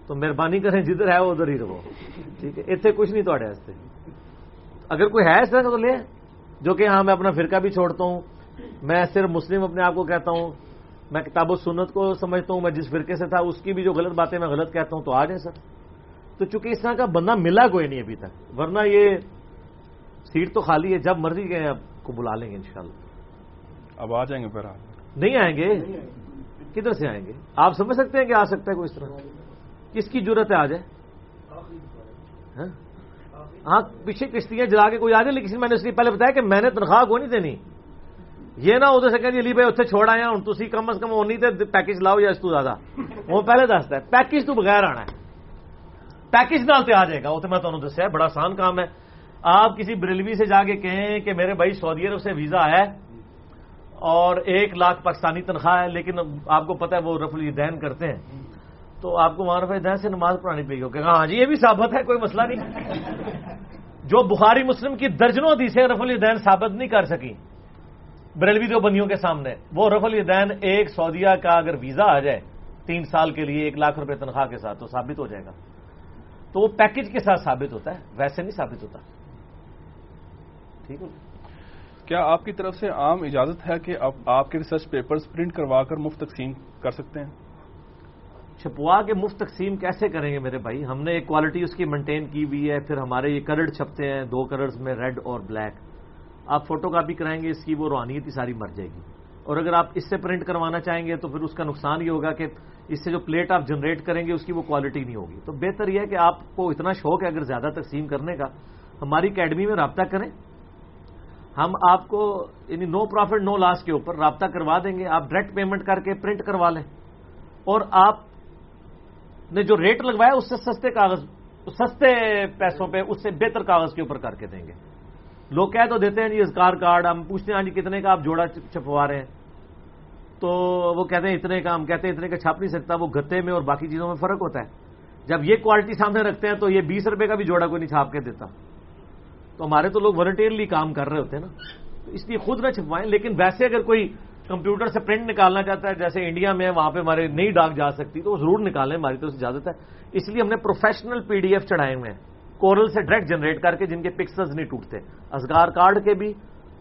تو مہربانی کریں، جدھر ہے وہ ادھر ہی رہو۔ ٹھیک ہے؟ اتنے کچھ نہیں تھوڑے اگر کوئی ہے اس طرح کا تو لے، جو کہ ہاں میں اپنا فرقہ بھی چھوڑتا ہوں۔ میں صرف مسلم اپنے آپ کو کہتا ہوں میں کتاب و سنت کو سمجھتا ہوں میں جس فرقے سے تھا اس کی بھی جو غلط باتیں میں غلط کہتا ہوں تو آ جائیں سر۔ تو چونکہ اس طرح کا بندہ ملا کوئی نہیں ابھی تک ورنہ یہ سیٹ تو خالی ہے جب مرضی گئے آپ کو بلا لیں گے انشاءاللہ۔ اب آ جائیں گے پھر نہیں آئیں گے؟ کدھر سے آئیں گے؟ آپ سمجھ سکتے ہیں کہ آ سکتا ہے کوئی اس طرح؟ کس کی ضرورت ہے آ جائے ہاں, ہاں، پیچھے کشتیاں جلا کے کوئی آ جائے لیکن میں نے اس لیے پہلے بتایا کہ میں نے تنخواہ کو نہیں دینی۔ یہ نہ ادھر سے کہ علی بھائی اتنے چھوڑ آیا ہوں تھی کم از کم وہ نہیں تھے پیکج لاؤ یا اس تو زیادہ؟ وہ پہلے دستا ہے پیکج تو بغیر آنا ہے۔ پیکج نال تے آ جائے گا، وہ تو میں تمہیں دسیا بڑا آسان کام ہے۔ آپ کسی بریلوی سے جا کے کہیں کہ میرے بھائی سعودی عرب سے ویزا ہے اور ایک لاکھ پاکستانی تنخواہ ہے، لیکن آپ کو پتا ہے وہ رف الدین کرتے ہیں۔ تو آپ کو وہاں رف الدین سے نماز پڑھانی پڑے گی کہ ہاں جی یہ بھی ثابت ہے، کوئی مسئلہ نہیں۔ جو بخاری مسلم کی درجنوں حدیثیں رف الدین ثابت نہیں کر سکی بریلوی جو بندیوں کے سامنے۔ وہ رف الدین ایک سعودیہ کا اگر ویزا آ جائے تین سال کے لیے ایک لاکھ روپے تنخواہ کے ساتھ تو ثابت ہو جائے گا۔ تو وہ پیکج کے ساتھ ثابت ہوتا ہے ویسے نہیں ثابت ہوتا۔ ٹھیک ہے۔ کیا آپ کی طرف سے عام اجازت ہے کہ آپ کے ریسرچ پیپرز پرنٹ کروا کر مفت تقسیم کر سکتے ہیں؟ چھپوا کے مفت تقسیم کیسے کریں گے میرے بھائی؟ ہم نے ایک کوالٹی اس کی مینٹین کی ہوئی ہے پھر ہمارے یہ کلرڈ چھپتے ہیں دو کلرز میں ریڈ اور بلیک آپ فوٹو کاپی کرائیں گے، اس کی وہ روحانیت ہی ساری مر جائے گی۔ اور اگر آپ اس سے پرنٹ کروانا چاہیں گے تو پھر اس کا نقصان یہ ہوگا کہ اس سے جو پلیٹ آپ جنریٹ کریں گے، اس کی وہ کوالٹی نہیں ہوگی۔ تو بہتر یہ ہے کہ آپ کو اتنا شوق ہے اگر زیادہ تقسیم کرنے کا، ہماری اکیڈمی میں رابطہ کریں۔ ہم آپ کو یعنی نو پروفٹ نو لاس کے اوپر رابطہ کروا دیں گے۔ آپ ڈائریکٹ پیمنٹ کر کے پرنٹ کروا لیں۔ اور آپ نے جو ریٹ لگوایا، اس سے سستے کاغذ، سستے پیسوں پہ، اس سے بہتر کاغذ کے اوپر کر کے دیں گے۔ لوگ کہہ تو دیتے ہیں جی ازکار کارڈ، ہم پوچھتے ہیں ہاں جی کتنے کا آپ جوڑا چھپوا رہے ہیں؟ تو وہ کہتے ہیں اتنے کا، ہم کہتے ہیں اتنے کا چھاپ نہیں سکتا، وہ گتے میں اور باقی چیزوں میں فرق ہوتا ہے۔ جب یہ کوالٹی سامنے رکھتے ہیں تو یہ بیس روپے کا بھی جوڑا کوئی نہیں چھاپ کے دیتا۔ تو ہمارے تو لوگ والنٹیئرلی کام کر رہے ہوتے ہیں نا۔ تو اس لیے خود نہ چھپوائیں، لیکن ویسے اگر کوئی کمپیوٹر سے پرنٹ نکالنا چاہتا ہے، جیسے انڈیا میں وہاں پہ ہمارے نئی ڈاک جا سکتی، تو وہ ضرور نکالیں، ہماری تو اجازت ہے۔ اس لیے ہم نے پروفیشنل پی ڈی ایف چڑھائے ہوئے ہیں۔ کورل سے ڈائریکٹ جنریٹ کر کے جن کے پکسلز نہیں ٹوٹتے۔ ازگار کارڈ کے بھی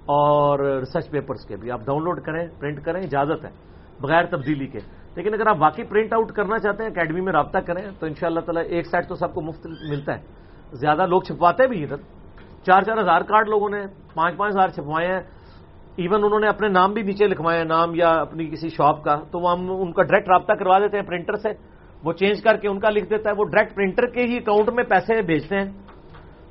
اور ریسرچ پیپرز کے بھی۔ آپ ڈاؤن لوڈ کریں، پرنٹ کریں، اجازت ہے، بغیر تبدیلی کے۔ لیکن اگر آپ واقعی پرنٹ آؤٹ کرنا چاہتے ہیں، اکیڈمی میں رابطہ کریں، تو ان شاء اللہ تعالیٰ ایک سائڈ تو سب کو مفت ملتا ہے۔ زیادہ لوگ چھپواتے بھی ادھر۔ چار چار ہزار کارڈ لوگوں نے، پانچ پانچ ہزار چھپوائے ہیں۔ ایون انہوں نے اپنے نام بھی نیچے لکھوائے ہیں، نام یا اپنی کسی شاپ کا، تو وہ ہم ان کا ڈائریکٹ رابطہ کروا دیتے ہیں پرنٹر سے۔ وہ چینج کر کے ان کا لکھ دیتا ہے، وہ ڈائریکٹ پرنٹر کے ہی اکاؤنٹ میں پیسے بھیجتے ہیں۔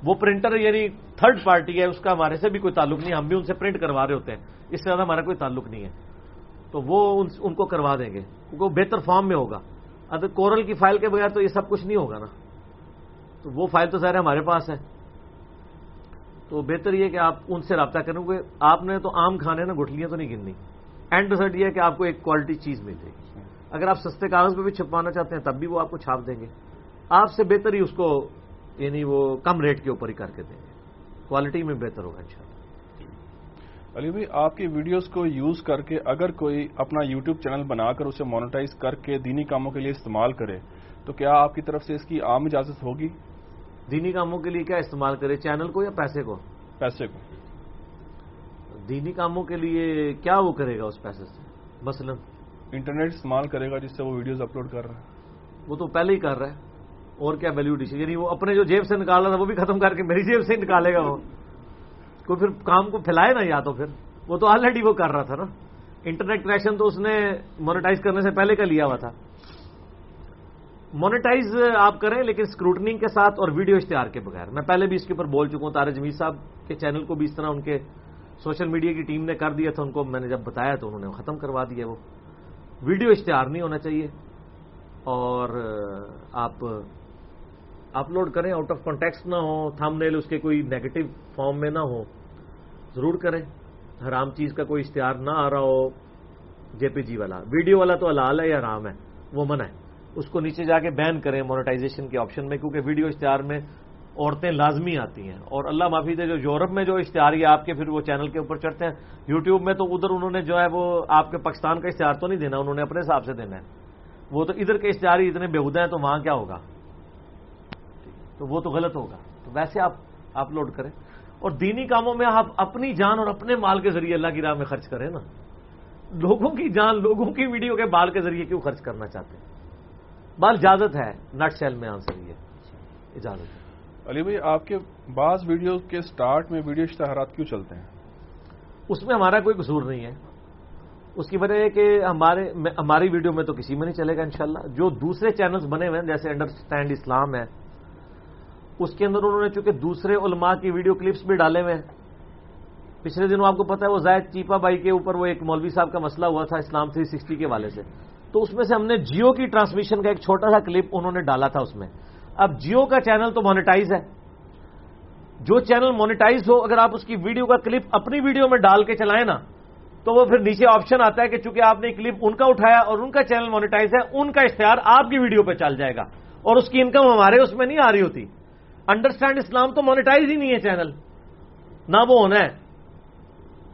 وہ پرنٹر یعنی تھرڈ پارٹی ہے، اس کا ہمارے سے بھی کوئی تعلق نہیں، ہم بھی ان سے پرنٹ کروا رہے ہوتے ہیں۔ اس سے زیادہ ہمارا کوئی تعلق نہیں ہے۔ تو وہ ان کو کروا دیں گے۔ کیونکہ وہ بہتر فارم میں ہوگا۔ اگر کورل کی فائل کے بغیر تو یہ سب کچھ نہیں ہوگا نا۔ تو وہ فائل تو ظاہر ہمارے پاس ہے۔ تو بہتر یہ کہ آپ ان سے رابطہ کریں گے آپ نے تو عام کھانے نا گٹھلیاں تو نہیں گننی۔ اینڈ ریزلٹ یہ ہے کہ آپ کو ایک کوالٹی چیز مل جائے۔ گی اگر آپ سستے کاغذ پہ بھی چھپوانا چاہتے ہیں تب بھی وہ آپ کو چھاپ دیں گے۔ آپ سے بہتر ہی اس کو یعنی وہ کم ریٹ کے اوپر ہی کر کے دیں گے۔ کوالٹی میں بہتر ہوگا انشاءاللہ۔ علی بھائی آپ کی ویڈیوز کو یوز کر کے اگر کوئی اپنا یوٹیوب چینل بنا کر اسے مانیٹائز کر کے دینی کاموں کے لیے استعمال کرے تو کیا آپ کی طرف سے اس کی عام اجازت ہوگی؟ دینی کاموں کے لیے کیا استعمال کرے؟ چینل کو یا پیسے کو؟ پیسے کو۔ دینی کاموں کے لیے کیا وہ کرے گا اس پیسے سے؟ مثلا انٹرنیٹ استعمال کرے گا جس سے وہ ویڈیوز اپلوڈ کر رہا ہے۔ وہ تو پہلے ہی کر رہا ہے۔ اور کیا ویلو ڈش یعنی وہ اپنے جو جیب سے نکال رہا تھا وہ بھی ختم کر کے میری جیب سے نکالے گا وہ۔ کوئی پھر کام کو پھیلائے نا یا تو پھر۔ وہ تو آلریڈی وہ کر رہا تھا نا۔ انٹرنیٹ کنیکشن تو اس نے مانیٹائز کرنے سے پہلے کا لیا ہوا تھا۔ مانیٹائز آپ کریں لیکن اسکروٹنگ کے ساتھ اور ویڈیو اشتہار کے بغیر۔ میں پہلے بھی اس کے اوپر بول چکا ہوں تارے جمیل صاحب کے چینل کو بھی اس طرح ان کے سوشل میڈیا کی ٹیم نے کر دیا تھا، ان کو میں نے جب بتایا تو انہوں نے ختم کروا دیا وہ۔ ویڈیو اشتہار نہیں ہونا چاہیے اور آپ اپلوڈ کریں آؤٹ آف کانٹیکس نہ ہو تھم نیل اس کے کوئی نیگیٹو فارم میں نہ ہو ضرور کریں۔ حرام چیز کا کوئی اشتہار نہ آ رہا ہو، جے پی جی والا۔ ویڈیو والا تو حلال ہے یا حرام ہے؟ وہ منع ہے۔ اس کو نیچے جا کے بین کریں مونیٹائزیشن کے آپشن میں، کیونکہ ویڈیو اشتہار میں عورتیں لازمی آتی ہیں۔ اور اللہ معافی دے، جو یورپ میں جو اشتہار ہے آپ کے پھر وہ چینل کے اوپر چڑھتے ہیں، یوٹیوب میں تو ادھر انہوں نے جو ہے وہ آپ کے پاکستان کا اشتہار تو نہیں دینا، انہوں نے اپنے حساب سے دینا ہے۔ وہ تو ادھر کے اشتہار ہی اتنے بےحدہ ہیں تو وہاں کیا ہوگا؟ تو وہ تو غلط ہوگا۔ تو ویسے آپ اپلوڈ کریں۔ اور دینی کاموں میں آپ اپنی جان اور اپنے مال کے ذریعے اللہ کی راہ میں خرچ کریں نا۔ لوگوں کی جان، لوگوں کی ویڈیو کے بال کے ذریعے کیوں خرچ کرنا چاہتے ہیں؟ بال اجازت ہے نٹ سیل میں آنسر یہ۔ اجازت ہے۔ علی بھائی، آپ کے بعض ویڈیو کے سٹارٹ میں ویڈیو اشتہارات کیوں چلتے ہیں؟ اس میں ہمارا کوئی قصور نہیں ہے۔ اس کی وجہ یہ کہ ہمارے ہماری ویڈیو میں تو کسی میں نہیں چلے گا انشاءاللہ۔ جو دوسرے چینلز بنے ہوئے ہیں، جیسے انڈرسٹینڈ اسلام ہے، اس کے اندر انہوں نے چونکہ دوسرے علماء کی ویڈیو کلپس بھی ڈالے ہوئے ہیں۔ پچھلے دنوں آپ کو پتا ہے، وہ زائد چیپا بائی کے اوپر وہ ایک مولوی صاحب کا مسئلہ ہوا تھا اسلام تھری سکسٹی کے والے سے۔ تو اس میں سے ہم نے جیو کی ٹرانسمیشن کا ایک چھوٹا سا کلپ انہوں نے ڈالا تھا اس میں۔ اب جیو کا چینل تو مانیٹائز ہے۔ جو چینل مانیٹائز ہو، اگر آپ اس کی ویڈیو کا کلپ اپنی ویڈیو میں ڈال کے چلائیں نا، تو وہ پھر نیچے آپشن آتا ہے کہ چونکہ آپ نے کلپ ان کا اٹھایا اور ان کا چینل مانیٹائز ہے، ان کا اشتہار آپ کی ویڈیو پہ چل جائے گا۔ اور اس کی انکم ہمارے اس میں نہیں آ رہی ہوتی۔ انڈرسٹینڈ اسلام تو مانیٹائز ہی نہیں ہے چینل۔ نہ وہ ہونا ہے۔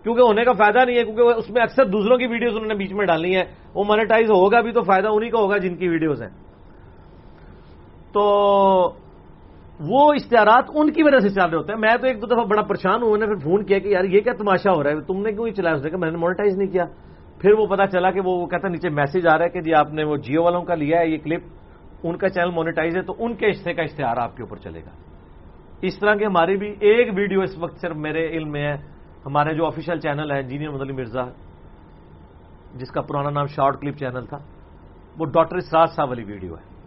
کیونکہ ہونے کا فائدہ نہیں ہے، کیونکہ اس میں اکثر دوسروں کی ویڈیوز انہوں نے بیچ میں ڈالنی ہے وہ مانیٹائز ہوگا بھی تو فائدہ انہی کا ہوگا جن کی ویڈیوز ہیں۔ تو وہ اشتہارات ان کی وجہ سے چل رہے ہوتے ہیں۔ میں تو ایک دو دفعہ بڑا پریشان ہوں، انہوں نے پھر فون کیا کہ یار یہ کیا تماشا ہو رہا ہے؟ تم نے کیوں چلایا؟ اس نے کہا، میں نے مانیٹائز نہیں کیا۔ پھر وہ پتا چلا کہ وہ کہتا نیچے میسج آ رہا ہے کہ جی آپ نے وہ جیو والوں کا لیا ہے، یہ کلپ ان کا چینل مانیٹائز ہے، تو ان کے حصے کا اشتہار آپ کے اوپر چلے گا۔ اس طرح کی ہماری بھی ایک ویڈیو اس وقت صرف میرے علم میں ہے۔ ہمارے جو آفیشیل چینل ہے انجینئر مدلی مرزا، جس کا پرانا نام شارٹ کلپ چینل تھا، وہ ڈاکٹر اسراج صاحب والی ویڈیو ہے۔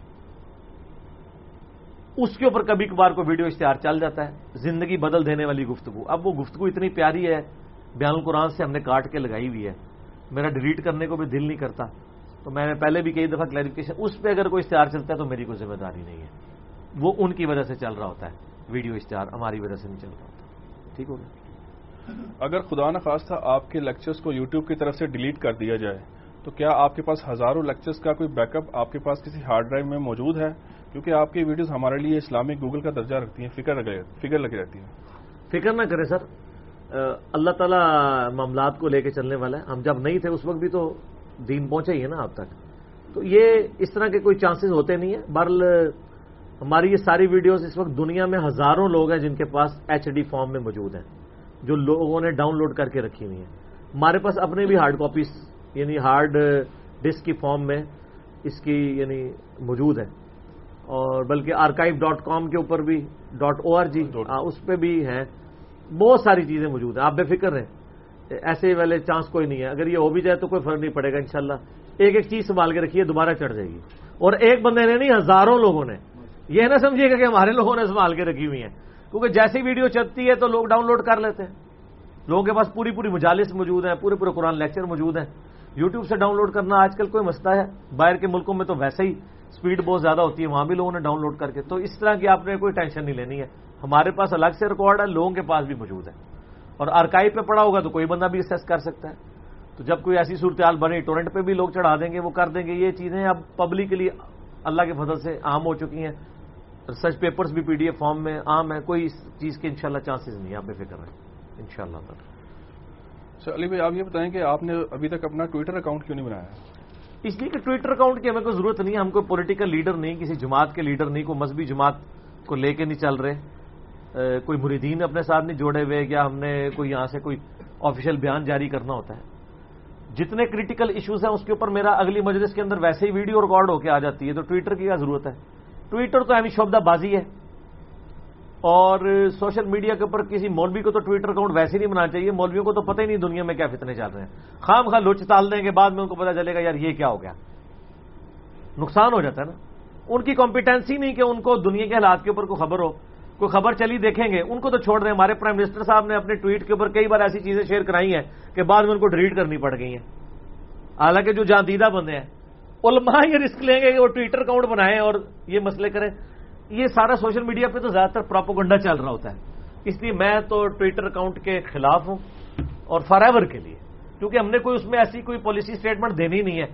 اس کے اوپر کبھی کبھار کو ویڈیو اشتہار چل جاتا ہے، زندگی بدل دینے والی گفتگو۔ اب وہ گفتگو اتنی پیاری ہے، بیان القرآن سے ہم نے کاٹ کے لگائی ہوئی ہے۔ میرا ڈیلیٹ کرنے کو بھی دل نہیں کرتا۔ تو میں نے پہلے بھی کئی دفعہ کلیریفکیشن اس پہ اگر کوئی اشتہار چلتا ہے تو میری کوئی ذمہ داری نہیں ہے۔ وہ ان کی وجہ سے چل رہا ہوتا ہے۔ ویڈیو اشتہار ہماری وجہ سے نہیں چل رہا ہوتا۔ ٹھیک ہو گیا۔ اگر خدا نخواستہ آپ کے لیکچرز کو یوٹیوب کی طرف سے ڈیلیٹ کر دیا جائے، تو کیا آپ کے پاس ہزاروں لیکچرز کا کوئی بیک اپ آپ کے پاس کسی ہارڈ ڈرائیو میں موجود ہے؟ کیونکہ آپ کی ویڈیوز ہمارے لیے اسلامک گوگل کا درجہ رکھتی ہیں، فکر فکر لگی رہتی ہیں۔ فکر نہ کریں سر اللہ تعالیٰ معاملات کو لے کے چلنے والا ہے۔ ہم جب نہیں تھے اس وقت بھی تو دین پہنچے ہی ہے نا آپ تک۔ تو یہ اس طرح کے کوئی چانسز ہوتے نہیں ہیں۔ برل ہماری یہ ساری ویڈیوز اس وقت دنیا میں ہزاروں لوگ ہیں جن کے پاس ایچ ڈی فارم میں موجود ہیں، جو لوگوں نے ڈاؤن لوڈ کر کے رکھی ہوئی ہیں۔ ہمارے پاس اپنے بھی ہارڈ کاپیز یعنی ہارڈ ڈسک کی فارم میں اس کی یعنی موجود ہے اور بلکہ آرکائیو ڈاٹ کام کے اوپر بھی ڈاٹ او آر جی اس پہ بھی ہیں۔ بہت ساری چیزیں موجود ہیں آپ بے فکر رہیں۔ ایسے والے چانس کوئی نہیں ہے۔ اگر یہ ہو بھی جائے تو کوئی فرق نہیں پڑے گا انشاءاللہ۔ ایک ایک چیز سنبھال کے رکھیے دوبارہ چڑھ جائے گی۔ اور ایک بندے نے نہیں ہزاروں لوگوں نے۔ یہ نہ سمجھیے گا کہ ہمارے لوگوں نے سنبھال کے رکھی ہوئی ہیں۔ کیونکہ جیسی ویڈیو چلتی ہے تو لوگ ڈاؤن لوڈ کر لیتے ہیں۔ لوگوں کے پاس پوری پوری مجالس موجود ہیں پورے پورے قرآن لیکچر موجود ہیں۔ یوٹیوب سے ڈاؤن لوڈ کرنا آج کل کوئی مسئلہ ہے؟ باہر کے ملکوں میں تو ویسے ہی اسپیڈ بہت زیادہ ہوتی ہے، وہاں بھی لوگوں نے ڈاؤن لوڈ کر کے۔ تو اس طرح کی آپ نے کوئی ٹینشن نہیں لینی ہے۔ ہمارے پاس الگ سے ریکارڈ ہے، لوگوں کے پاس بھی موجود ہے۔ اور آرکائی پہ پڑا ہوگا تو کوئی بندہ بھی اسیس کر سکتا ہے۔ تو جب کوئی ایسی صورتحال بنی ٹورنٹ پہ بھی لوگ چڑھا دیں گے، وہ کر دیں گے۔ یہ چیزیں اب پبلکلی اللہ کے فضل سے عام ہو چکی ہیں۔ ریسرچ پیپرز بھی پی ڈی ایف فارم میں عام ہے کوئی اس چیز کے انشاءاللہ چانسز نہیں آپ بے فکر ہیں ان شاء اللہ سر علی بھائی، آپ یہ بتائیں کہ آپ نے ابھی تک اپنا ٹویٹر اکاؤنٹ کیوں نہیں بنایا؟ اس لیے کہ ٹویٹر اکاؤنٹ کی ہمیں کوئی ضرورت نہیں ہے، ہم کوئی پولیٹیکل لیڈر نہیں، کسی جماعت کے لیڈر نہیں، کوئی مذہبی جماعت کو لے کے نہیں چل رہے۔ کوئی مریدین اپنے ساتھ نہیں جوڑے ہوئے، یا ہم نے کوئی یہاں سے کوئی آفیشیل بیان جاری کرنا ہوتا ہے۔ جتنے کریٹیکل ایشوز ہیں، اس کے اوپر میرا اگلی مجلس کے اندر ویسے ہی ویڈیو ریکارڈ ہو کے آ جاتی ہے، تو ٹویٹر کی کیا ضرورت ہے؟ ٹویٹر تو ہمیں شبدہ بازی ہے۔ اور سوشل میڈیا کے اوپر کسی مولوی کو تو ٹویٹر اکاؤنٹ ویسے نہیں بنانا چاہیے، مولویوں کو تو پتہ ہی نہیں دنیا میں کیا فتنے چل رہے ہیں۔ خام خواہ لوچ تال دیں گے، بعد میں ان کو پتا چلے گا یار یہ کیا ہو گیا۔ نقصان ہو جاتا ہے نا۔ ان کی کمپیٹنسی نہیں کہ ان کو دنیا کے حالات کے اوپر کوئی خبر ہو۔ کوئی خبر چلی دیکھیں گے، ان کو تو چھوڑ دیں ہمارے پرائم منسٹر صاحب نے اپنے ٹویٹ کے اوپر کئی بار ایسی چیزیں شیئر کرائی ہیں کہ بعد میں ان کو ڈیلیٹ کرنی پڑ گئی ہیں۔ حالانکہ جو جہاں دیدہ بندے ہیں، علماء یہ رسک لیں گے کہ وہ ٹویٹر اکاؤنٹ بنائیں اور یہ مسئلے کریں۔ یہ سارا سوشل میڈیا پہ تو زیادہ تر پراپوگنڈا چل رہا ہوتا ہے۔ اس لیے میں تو ٹویٹر اکاؤنٹ کے خلاف ہوں اور فار ایور کے لیے۔ کیونکہ ہم نے کوئی اس میں ایسی کوئی پالیسی اسٹیٹمنٹ دینی نہیں ہے۔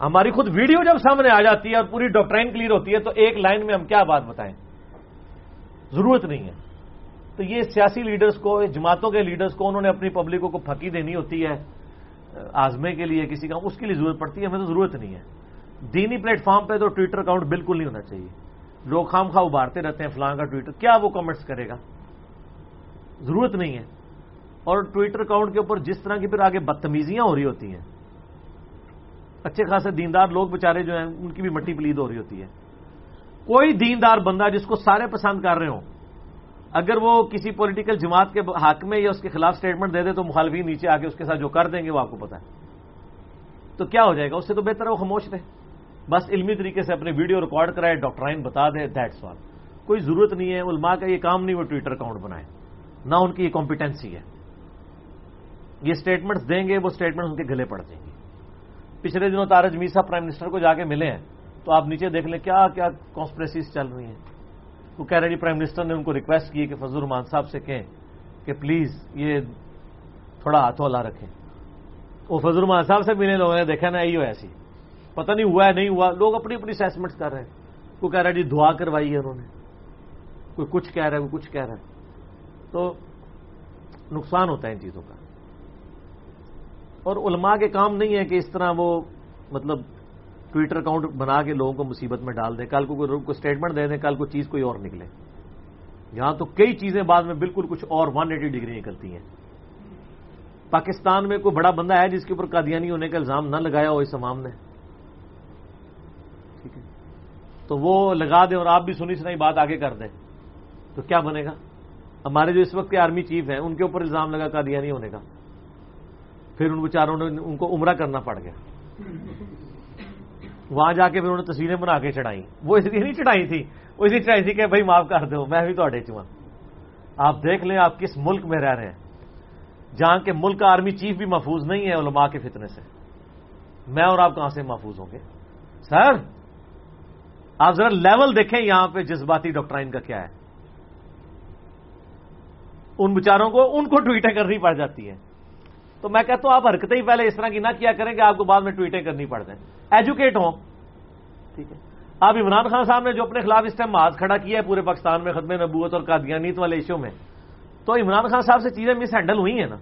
ہماری خود ویڈیو جب سامنے آ جاتی ہے اور پوری ڈاکٹرائن کلیئر ہوتی ہے تو ایک لائن میں ہم کیا بات بتائیں؟ ضرورت نہیں ہے۔ تو یہ سیاسی لیڈرز کو، جماعتوں کے لیڈرز کو انہوں نے اپنی پبلکوں کو پھکی دینی ہوتی ہے، آزمے کے لیے، کسی کا، اس کے لیے ضرورت پڑتی ہے، ہمیں تو ضرورت نہیں ہے۔ دینی پلیٹ فارم پہ تو ٹویٹر اکاؤنٹ بالکل نہیں ہونا چاہیے۔ لوگ خام خواہ ابھارتے رہتے ہیں، فلاں کا ٹویٹر۔ کیا وہ کمنٹس کرے گا؟ ضرورت نہیں ہے۔ اور ٹویٹر اکاؤنٹ کے اوپر جس طرح کی پھر آگے بدتمیزیاں ہو رہی ہوتی ہیں، اچھے خاصے دیندار لوگ بےچارے جو ہیں، ان کی بھی مٹی پلید ہو رہی ہوتی ہے۔ کوئی دیندار بندہ جس کو سارے پسند کر رہے ہوں، اگر وہ کسی پولیٹیکل جماعت کے حق میں یا اس کے خلاف اسٹیٹمنٹ دے دے تو مخالفین نیچے آ کے اس کے ساتھ جو کر دیں گے وہ آپ کو پتا ہے۔ تو کیا ہو جائے گا؟ اس سے تو بہتر ہے، وہ خاموش رہے۔ بس علمی طریقے سے اپنے ویڈیو ریکارڈ کرائے ڈاکٹرائن بتا دے دیٹ سوال کوئی ضرورت نہیں ہے، علماء کا یہ کام نہیں وہ ٹویٹر اکاؤنٹ بنائے۔ نہ ان کی یہ کمپیٹنسی ہے۔ یہ اسٹیٹمنٹس دیں گے، وہ اسٹیٹمنٹ ان کے گلے پڑ جائیں گے۔ پچھلے دنوں تارج میسا پرائم منسٹر کو جا کے ملے ہیں۔ تو آپ نیچے دیکھ لیں کیا کیا کانسپریسیز چل رہی ہیں۔ وہ کہہ رہے جی پرائم منسٹر نے ان کو ریکویسٹ کی کہ فضل الرحمان صاحب سے کہیں کہ پلیز یہ تھوڑا ہاتھوں ہلا رکھیں۔ وہ فضل الرحمان صاحب سے ملے لوگوں نے دیکھا نا ایو ایسی پتہ نہیں ہوا ہے، نہیں ہوا۔ لوگ اپنی اپنی اسیسمنٹ کر رہے ہیں۔ وہ کہہ رہا ہے جی دعا کروائی ہے انہوں نے۔ کوئی کچھ کہہ رہا ہے، کوئی کچھ کہہ رہا ہے۔ تو نقصان ہوتا ہے ان چیزوں کا۔ اور علماء کے کام نہیں ہے کہ اس طرح وہ مطلب ٹویٹر اکاؤنٹ بنا کے لوگوں کو مصیبت میں ڈال دیں۔ کل کو کوئی اسٹیٹمنٹ دے دیں، کل کو چیز کوئی اور نکلے۔ یہاں تو کئی چیزیں بعد میں بالکل کچھ اور ون ایٹی ڈگری نکلتی ہیں۔ پاکستان میں کوئی بڑا بندہ ہے جس کے اوپر قادیانی ہونے کا الزام نہ لگایا ہو اس عوام نے ٹھیک ہے تو وہ لگا دیں اور آپ بھی سنی سنائی بات آگے کر دیں۔ تو کیا بنے گا؟ ہمارے جو اس وقت کے آرمی چیف ہیں، ان کے اوپر الزام لگا قادیانی ہونے کا۔ پھر ان بچاروں نے ان کو عمرہ کرنا پڑ گیا۔ وہاں جا کے پھر انہوں نے تصویریں بنا کے چڑھائی وہ اس لیے نہیں چڑھائی تھی، وہ اسی چڑھائی تھی کہ بھائی معاف کر دو، میں بھی تو چواں آپ دیکھ لیں آپ کس ملک میں رہ رہے ہیں۔ جہاں کے ملک کا آرمی چیف بھی محفوظ نہیں ہے علماء کے فتنے سے۔ میں اور آپ کہاں سے محفوظ ہوں گے؟ سر آپ ذرا لیول دیکھیں یہاں پہ جذباتی ڈاکٹرائن کا کیا ہے۔ ان بچاروں کو، ان کو ٹویٹیں کرنی پڑ جاتی ہیں۔ تو میں کہتا ہوں آپ حرکتیں ہی پہلے اس طرح کی نہ کیا کریں کہ آپ کو بعد میں ٹویٹیں کرنی پڑ جائیں۔ ایجوکیٹ ہوں۔ ٹھیک ہے۔ آپ عمران خان صاحب نے جو اپنے خلاف اس ٹائم ہاتھ کھڑا کیا ہے پورے پاکستان میں ختم نبوت اور قادیانیت والے ایشو میں، تو عمران خان صاحب سے چیزیں مس ہینڈل ہوئی ہیں نا۔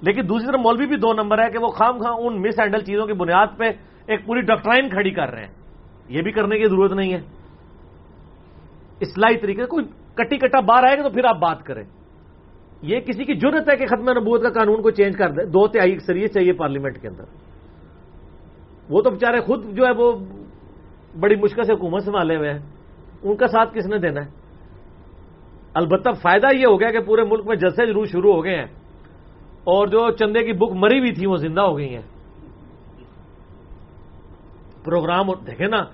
لیکن دوسری طرف مولوی بھی دو نمبر ہے کہ وہ خام خاں ان مس ہینڈل چیزوں کی بنیاد پہ ایک پوری ڈاکٹرائن کھڑی کر رہے ہیں۔ یہ بھی کرنے کی ضرورت نہیں ہے۔ اصلاحی طریقے سے کوئی کٹی کٹا باہر آئے گا تو پھر آپ بات کریں۔ یہ کسی کی جرت ہے کہ ختم نبوت کا قانون کو چینج کر دے، دو تہائی اکثریت چاہیے پارلیمنٹ کے اندر۔ وہ تو بےچارے خود جو ہے وہ بڑی مشکل سے حکومت سنبھالے ہوئے ہیں۔ ان کا ساتھ کس نے دینا ہے؟ البتہ فائدہ یہ ہو گیا کہ پورے ملک میں جلسے ضرور شروع ہو گئے ہیں۔ اور جو چندے کی بک مری ہوئی تھی وہ زندہ ہو گئی ہیں۔ پروگرام دیکھیں نا،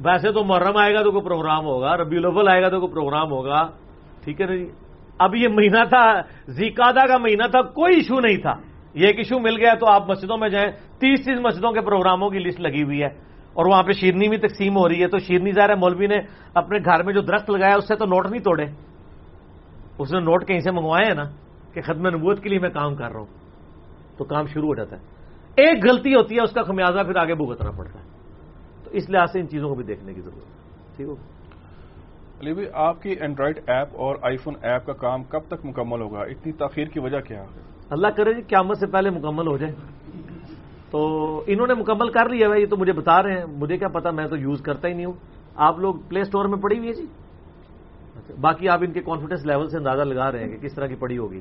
ویسے تو محرم آئے گا تو کوئی پروگرام ہوگا ربی الاول آئے گا تو کوئی پروگرام ہوگا، ٹھیک ہے نا جی؟ اب یہ مہینہ تھا زیکادا کا مہینہ تھا، کوئی ایشو نہیں تھا۔ یہ ایک ایشو مل گیا تو آپ مسجدوں میں جائیں، تیس تیس مسجدوں کے پروگراموں کی لسٹ لگی ہوئی ہے۔ اور وہاں پہ شیرنی بھی تقسیم ہو رہی ہے۔ تو شیرنی ظاہر ہے، مولوی نے اپنے گھر میں جو درخت لگایا، اس سے تو نوٹ نہیں توڑے۔ اس نے نوٹ کہیں سے منگوائے ہیں نا کہ ختم نبوت کے لیے میں کام کر رہا ہوں۔ تو کام شروع ہو جاتا ہے۔ ایک غلطی ہوتی ہے، اس کا خمیازہ پھر آگے بھگتنا پڑتا ہے۔ تو اس لحاظ سے ان چیزوں کو بھی دیکھنے کی ضرورت ہے۔ ٹھیک ہو علی بھائی آپ کی اینڈرائڈ ایپ اور آئی فون ایپ کا کام کب تک مکمل ہوگا؟ اتنی تاخیر کی وجہ کیا؟ ہے اللہ کرے جی قیامت سے پہلے مکمل ہو جائے۔ تو انہوں نے مکمل کر لیا ہے یہ تو مجھے بتا رہے ہیں۔ مجھے کیا پتا میں تو یوز کرتا ہی نہیں ہوں۔ آپ لوگ پلے اسٹور میں پڑی ہوئی ہے جی؟ باقی آپ ان کے کانفیڈینس لیول سے اندازہ لگا رہے ہیں کہ کس طرح کی پڑی ہوگی۔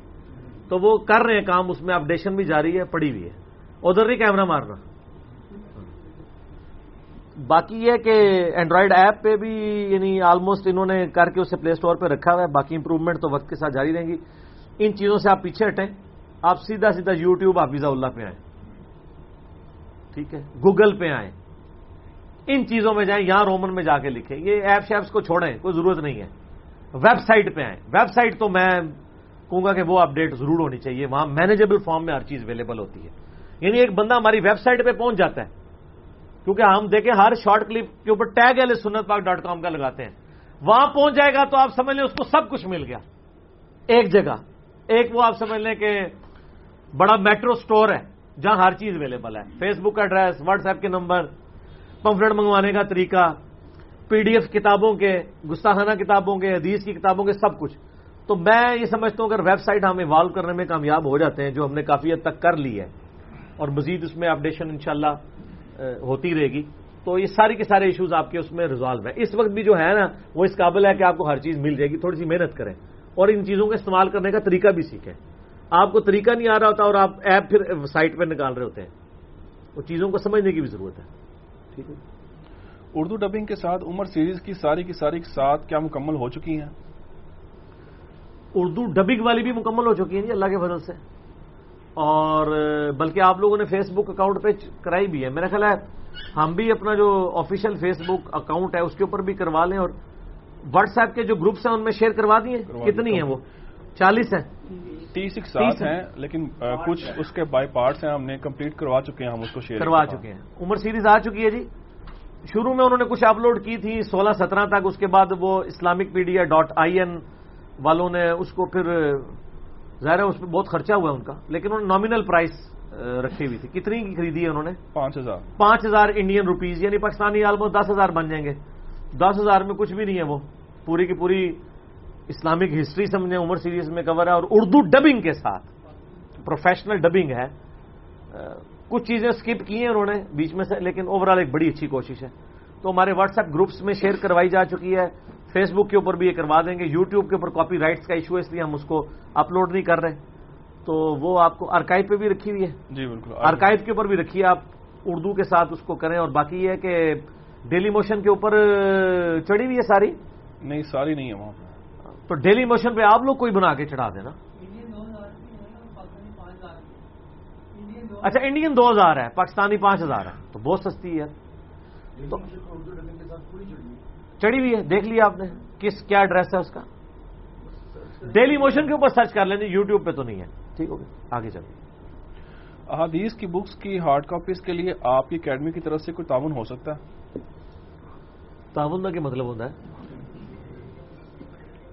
تو وہ کر رہے ہیں کام اس میں اپڈیشن بھی جاری ہے پڑی ہوئی ہے۔ ادھر نہیں کیمرہ مارنا۔ باقی یہ کہ اینڈرائڈ ایپ پہ بھی یعنی آلموسٹ انہوں نے کر کے اسے پلے اسٹور پہ رکھا ہوا ہے۔ باقی امپروومنٹ تو وقت کے ساتھ جاری رہیں گی۔ ان چیزوں سے آپ پیچھے ہٹیں۔ آپ سیدھا سیدھا یو ٹیوب حافظہ اللہ پہ آئیں۔ ٹھیک ہے؟ گوگل پہ آئیں۔ ان چیزوں میں جائیں۔ یہاں رومن میں جا کے لکھیں۔ یہ ایپ شیپس کو چھوڑیں، کوئی ضرورت نہیں ہے۔ ویب سائٹ پہ آئیں۔ ویب سائٹ تو میں کہوں گا کہ وہ اپڈیٹ ضرور ہونی چاہیے۔ وہاں مینیجیبل فارم میں ہر چیز اویلیبل ہوتی ہے۔ یعنی ایک بندہ ہماری ویب سائٹ پہ پہنچ جاتا ہے۔ کیونکہ ہم دیکھیں ہر شارٹ کلپ کے اوپر ٹیگ ایل سنت پاک ڈاٹ کام کا لگاتے ہیں۔ وہاں پہنچ جائے گا تو آپ سمجھ لیں اس کو سب کچھ مل گیا۔ ایک جگہ۔ ایک وہ آپ سمجھ لیں کہ بڑا میٹرو سٹور ہے جہاں ہر چیز اویلیبل ہے۔ فیس بک کا ایڈریس واٹس ایپ کے نمبر، پمفلٹ منگوانے کا طریقہ پی ڈی ایف کتابوں کے، گستاخانہ کتابوں کے، حدیث کی کتابوں کے سب کچھ۔ تو میں یہ سمجھتا ہوں اگر ویب سائٹ ہم ایوالو کرنے میں کامیاب ہو جاتے ہیں، جو ہم نے کافی حد تک کر لی ہے، اور مزید اس میں اپڈیشن انشاءاللہ ہوتی رہے گی تو یہ ساری کے سارے ایشوز آپ کے اس میں ریزالو ہیں۔ اس وقت بھی جو ہے نا وہ اس قابل ہے کہ آپ کو ہر چیز مل جائے گی تھوڑی سی محنت کریں۔ اور ان چیزوں کا استعمال کرنے کا طریقہ بھی سیکھیں۔ آپ کو طریقہ نہیں آ رہا ہوتا اور آپ ایپ پھر سائٹ پہ نکال رہے ہوتے ہیں۔ وہ چیزوں کو سمجھنے کی بھی ضرورت ہے۔ ٹھیک ہے؟ اردو ڈبنگ کے ساتھ عمر سیریز کی ساری کی ساری کے ساتھ کیا مکمل ہو چکی ہیں؟ اردو ڈبنگ والی بھی مکمل ہو چکی ہیں جی اللہ کے فضل سے۔ اور بلکہ آپ لوگوں نے فیس بک اکاؤنٹ پہ کرائی بھی ہے۔ میرا خیال ہے ہم بھی اپنا جو آفیشیل فیس بک اکاؤنٹ ہے اس کے اوپر بھی کروا لیں اور واٹس ایپ کے جو گروپس ہیں ان میں شیئر کروا دیے۔ کتنی ہیں وہ؟ چالیس ہیں۔ تیس ایک ساتھ ہیں۔ لیکن کچھ اس کے بائی پارٹس ہیں ہم نے کمپلیٹ کروا چکے ہیں ہم اس کو شیئر کروا چکے ہیں۔ عمر سیریز آ چکی ہے جی۔ شروع میں انہوں نے کچھ اپلوڈ کی تھی سولہ سترہ تک اس کے بعد وہ Islamicpedia dot I N والوں نے اس کو پھر ظاہر ہے اس پہ بہت خرچہ ہوا ان کا لیکن انہوں نے نامنل پرائز رکھی ہوئی تھی۔ کتنی کی خریدی ہے انہوں نے؟ پانچ ہزار۔ پانچ ہزار انڈین روپیز یعنی پاکستانی آلموسٹ دس ہزار بن جائیں گے۔ دس ہزار میں کچھ بھی نہیں ہے وہ۔ پوری کی پوری اسلامک ہسٹری سمجھیں عمر سیریز میں کور ہے اور اردو ڈبنگ کے ساتھ پروفیشنل ڈبنگ ہے۔ کچھ چیزیں اسکپ کی ہیں انہوں نے بیچ میں سے لیکن اوور ایک بڑی اچھی کوشش ہے۔ تو ہمارے واٹس ایپ گروپس میں شیئر کروائی جا چکی ہے۔ فیس بک کے اوپر بھی یہ کروا دیں گے۔ یو ٹیوب کے اوپر کاپی رائٹس کا ایشو ہے اس لیے ہم اس کو اپلوڈ نہیں کر رہے۔ تو وہ آپ کو ارکائیو پہ بھی رکھی ہوئی ہے۔ جی بالکل۔ ارکائیو کے اوپر بھی رکھی ہے آپ اردو کے ساتھ اس کو کریں۔ اور باقی یہ ہے کہ ڈیلی موشن کے اوپر چڑھی ہوئی ہے ساری؟ نہیں ساری نہیں ہے وہاں تو ڈیلی موشن پہ آپ لوگ کوئی بنا کے چڑھا دینا۔ اچھا انڈین دو ہزار ہے پاکستانی پانچ ہزار ہے۔ تو بہت سستی ہے۔ چڑھی ہوئی ہے دیکھ لیا آپ نے۔ کس کیا ایڈریس ہے اس کا؟ ڈیلی موشن کے اوپر سرچ کر لیں یو ٹیوب پہ تو نہیں ہے۔ ٹھیک ہوگی آگے چلیں۔ احادیث کی بکس کی ہارڈ کاپیز کے لیے آپ کی اکیڈمی کی طرف سے کوئی تعاون ہو سکتا ہے؟ تعاون کا کیا مطلب ہوتا ہے؟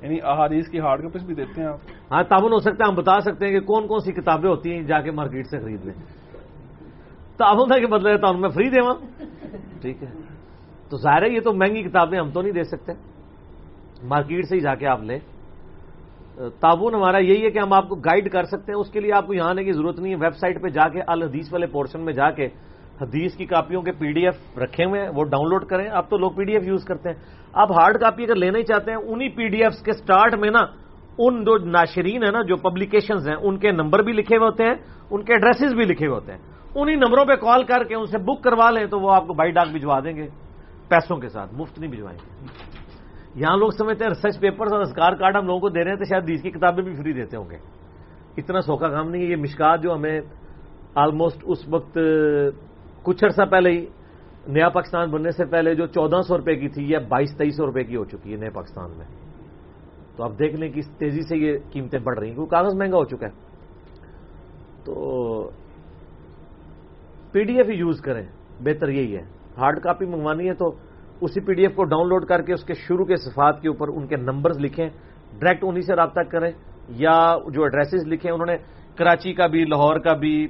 یعنی احادیث کی ہارڈ کاپیز بھی دیتے ہیں آپ۔ ہاں تعاون ہو سکتا ہے۔ ہم بتا سکتے ہیں کہ کون کون سی کتابیں ہوتی ہیں جا کے مارکیٹ سے خرید لیں۔ تعاون کا مطلب ہے؟ تعاون میں فری دے ٹھیک ہے۔ تو ظاہر ہے یہ تو مہنگی کتابیں ہم تو نہیں دے سکتے۔ مارکیٹ سے ہی جا کے آپ لیں۔ تعاون ہمارا یہی ہے کہ ہم آپ کو گائیڈ کر سکتے ہیں۔ اس کے لیے آپ کو یہاں آنے کی ضرورت نہیں ہے۔ ویب سائٹ پہ جا کے الحدیث والے پورشن میں جا کے حدیث کی کاپیوں کے پی ڈی ایف رکھے ہوئے ہیں۔ وہ ڈاؤن لوڈ کریں۔ اب تو لوگ پی ڈی ایف یوز کرتے ہیں۔ آپ ہارڈ کاپی اگر لینا ہی چاہتے ہیں، انہی پی ڈی ایف کے سٹارٹ میں نا، ان جو ناشرین ہیں نا، جو پبلیکیشنز ہیں، ان کے نمبر بھی لکھے ہوئے ہوتے ہیں، ان کے ایڈریسز بھی لکھے ہوئے ہوتے ہیں۔ انہی نمبروں پہ کال کر کے ان سے بک کروا لیں تو وہ آپ کو بائی ڈاک بھجوا دیں گے۔ پیسوں کے ساتھ، مفت نہیں بھجوائیں گے۔ یہاں لوگ سمجھتے ہیں ریسرچ پیپر اور اسکار کارڈ ہم لوگوں کو دے رہے ہیں تو شاید دیس کی کتابیں بھی فری دیتے ہوں گے۔ اتنا سوکھا کام نہیں ہے، یہ مشکات جو ہمیں آلموسٹ اس وقت، کچھ عرصہ پہلے ہی نیا پاکستان بننے سے پہلے جو چودہ سو روپے کی تھی، یہ بائیس تیئیس سو روپے کی ہو چکی ہے نئے پاکستان میں۔ تو آپ دیکھ لیں کہ اس تیزی سے یہ قیمتیں بڑھ رہی ہیں، کیونکہ کاغذ مہنگا ہو چکا ہے۔ تو پی ڈی ایف ہی یوز کریں، بہتر یہی ہے۔ ہارڈ کاپی منگوانی ہے تو اسی پی ڈی ایف کو ڈاؤن لوڈ کر کے اس کے شروع کے صفات کے اوپر ان کے نمبرز لکھیں ڈائریکٹ انہیں سے رابطہ کریں یا جو ایڈریسز لکھیں انہوں نے کراچی کا بھی لاہور کا بھی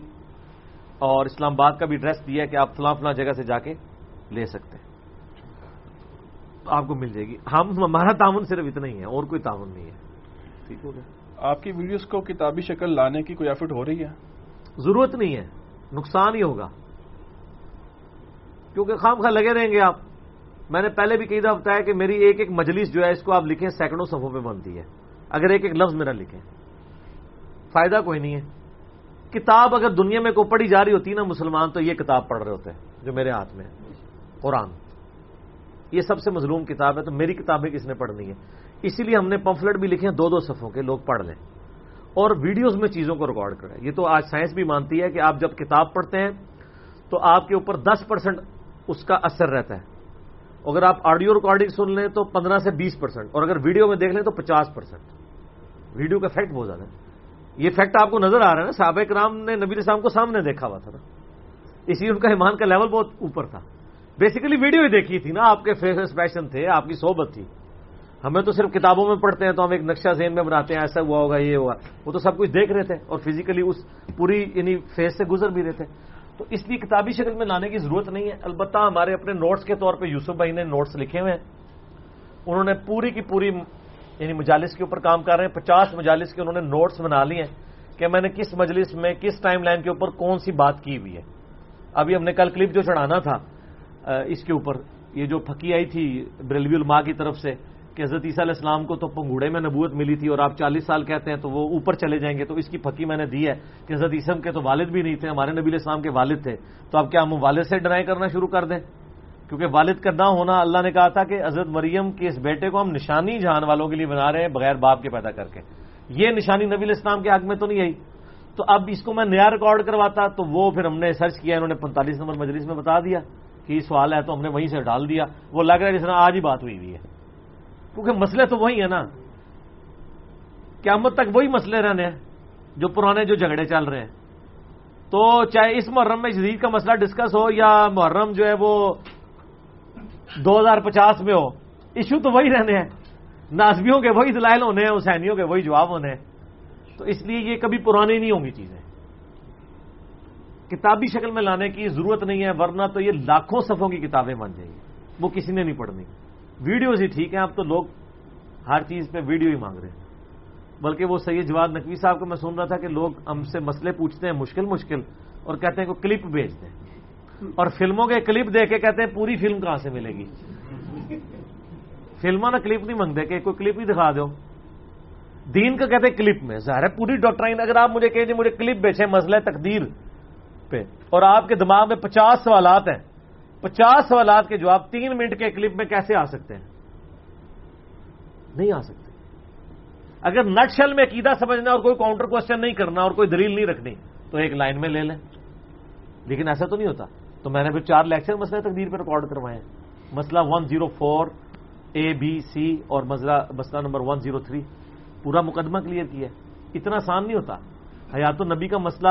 اور اسلام آباد کا بھی ایڈریس دیا ہے کہ آپ فلاں فلاں جگہ سے جا کے لے سکتے ہیں۔ آپ کو مل جائے گی۔ ہم ہمارا تعاون صرف اتنا ہی ہے اور کوئی تعاون نہیں ہے۔ ٹھیک ہو گیا۔ آپ کی ویڈیوز کو کتابی شکل لانے کی کوئی ایفرٹ ہو رہی ہے؟ ضرورت نہیں ہے نقصان ہی ہوگا۔ کیونکہ خام خواہ لگے رہیں گے آپ۔ میں نے پہلے بھی کئی دفعہ بتایا کہ میری ایک ایک مجلس جو ہے، اس کو آپ لکھیں، سینکڑوں صفوں پہ بنتی ہے۔ اگر ایک ایک لفظ میرا لکھیں۔ فائدہ کوئی نہیں ہے۔ کتاب اگر دنیا میں کوئی پڑھی جا رہی ہوتی نا مسلمان، تو یہ کتاب پڑھ رہے ہوتے ہیں، جو میرے ہاتھ میں ہے۔ قرآن۔ یہ سب سے مظلوم کتاب ہے، تو میری کتابیں کس نے پڑھنی ہے؟ اسی لیے ہم نے پمفلٹ بھی لکھے ہیں، دو دو صفوں کے لوگ پڑھ لیں۔ اور ویڈیوز میں چیزوں کو ریکارڈ کریں۔ یہ تو آج سائنس بھی مانتی ہے کہ آپ جب کتاب پڑھتے ہیں، تو آپ کے اوپر دس پرسنٹ اس کا اثر رہتا ہے۔ اگر آپ آڈیو ریکارڈنگ سن لیں تو پندرہ سے بیس پرسینٹ اور اگر ویڈیو میں دیکھ لیں تو پچاس پرسینٹ ویڈیو کا فیکٹ بہت زیادہ ہے۔ یہ فیکٹ آپ کو نظر آ رہا ہے نا، صحابہ کرام نے نبی اسلام کو سامنے دیکھا ہوا تھا نا۔ اس لیے ان کا ایمان کا لیول بہت اوپر تھا۔ بیسیکلی ویڈیو ہی دیکھی تھی نا، آپ کے فیس ایکسپریشن تھے، آپ کی صحبت تھی۔ ہمیں تو صرف کتابوں میں پڑھتے ہیں تو ہم ایک نقشہ ذہن میں بناتے ہیں، ایسا ہوا ہوگا، یہ ہوا۔ وہ تو سب کچھ دیکھ رہے تھے، اور فزیکلی اس پوری یعنی فیس سے گزر بھی رہے تھے۔ تو اس لیے کتابی شکل میں لانے کی ضرورت نہیں ہے۔ البتہ ہمارے اپنے نوٹس کے طور پہ یوسف بھائی نے نوٹس لکھے ہوئے ہیں۔ انہوں نے پوری کی پوری یعنی مجالس کے اوپر کام کر رہے ہیں۔ پچاس مجالس کے انہوں نے نوٹس بنا لیے ہیں کہ میں نے کس مجلس میں، کس ٹائم لائن کے اوپر کون سی بات کی ہوئی ہے۔ ابھی ہم نے کل کلپ جو چڑھانا تھا اس کے اوپر یہ جو پھکی آئی تھی بریلوی الما کی طرف سے کہ حضرت عیسیٰ علیہ السلام کو تو پنگوڑے میں نبوت ملی تھی اور آپ چالیس سال کہتے ہیں تو وہ اوپر چلے جائیں گے، تو اس کی پھکی میں نے دی ہے کہ حضرت عیسم کے تو والد بھی نہیں تھے، ہمارے نبی علیہ السلام کے والد تھے۔ تو اب کیا ہم والد سے ڈرائی کرنا شروع کر دیں؟ کیونکہ والد کا نہ ہونا اللہ نے کہا تھا کہ حضرت مریم کے اس بیٹے کو ہم نشانی جہان والوں کے لیے بنا رہے ہیں بغیر باپ کے پیدا کر کے۔ یہ نشانی نبی علیہ السلام کے حق میں تو نہیں آئی۔ تو اب اس کو میں نیا ریکارڈ کرواتا، تو وہ پھر ہم نے سرچ کیا، انہوں نے پینتالیس نمبر مجلس میں بتا دیا کہ یہ سوال ہے تو ہم نے وہیں سے ڈال دیا۔ وہ لگ رہا ہے جس طرح آج ہی بات ہوئی ہوئی ہے۔ کیونکہ مسئلے تو وہی ہیں نا۔ قیامت تک وہی مسئلے رہنے ہیں جو پرانے جو جھگڑے چل رہے ہیں۔ تو چاہے اس محرم میں جدید کا مسئلہ ڈسکس ہو یا محرم جو ہے وہ دو ہزار پچاس میں ہو ایشو تو وہی رہنے ہیں۔ نازبیوں کے وہی دلائل ہونے ہیں، حسینیوں کے وہی جواب ہونے ہیں۔ تو اس لیے یہ کبھی پرانی نہیں ہوں گی چیزیں۔ کتابی شکل میں لانے کی ضرورت نہیں ہے، ورنہ تو یہ لاکھوں صفوں کی کتابیں بن جائیں گی۔ وہ کسی نے نہیں پڑھنی۔ ویڈیوز ہی ٹھیک ہیں، اب تو لوگ ہر چیز پہ ویڈیو ہی مانگ رہے ہیں۔ بلکہ وہ سید جواد نقوی صاحب کو میں سن رہا تھا کہ لوگ ہم سے مسئلے پوچھتے ہیں، مشکل مشکل، اور کہتے ہیں کہ کلپ بھیج دیں۔ اور فلموں کے کلپ دے کے کہتے ہیں پوری فلم کہاں سے ملے گی؟ فلموں نے کلپ نہیں مانگتے، کہ کوئی کلپ ہی دکھا دو۔ دین کا کہتے ہیں کلپ میں، ظاہر ہے پوری ڈاکٹرائن، اگر آپ مجھے کہیں مجھے کلپ بیچے مسئلہ تقدیر پہ، اور آپ کے دماغ میں پچاس سوالات ہیں۔ پچاس سوالات کے جواب تین منٹ کے کلپ میں کیسے آ سکتے ہیں؟ نہیں آ سکتے۔ اگر نٹ شل میں عقیدہ سمجھنا اور کوئی کاؤنٹر کوشچن نہیں کرنا اور کوئی دلیل نہیں رکھنی، تو ایک لائن میں لے لیں۔ لیکن ایسا تو نہیں ہوتا۔ تو میں نے پھر چار لیکچر مسئلہ تقدیر پہ ریکارڈ کروائے مسئلہ one zero four A B C اور مسئلہ نمبر ون زیرو تھری پورا مقدمہ کلیئر کیا اتنا آسان نہیں ہوتا۔ حیات النبی کا مسئلہ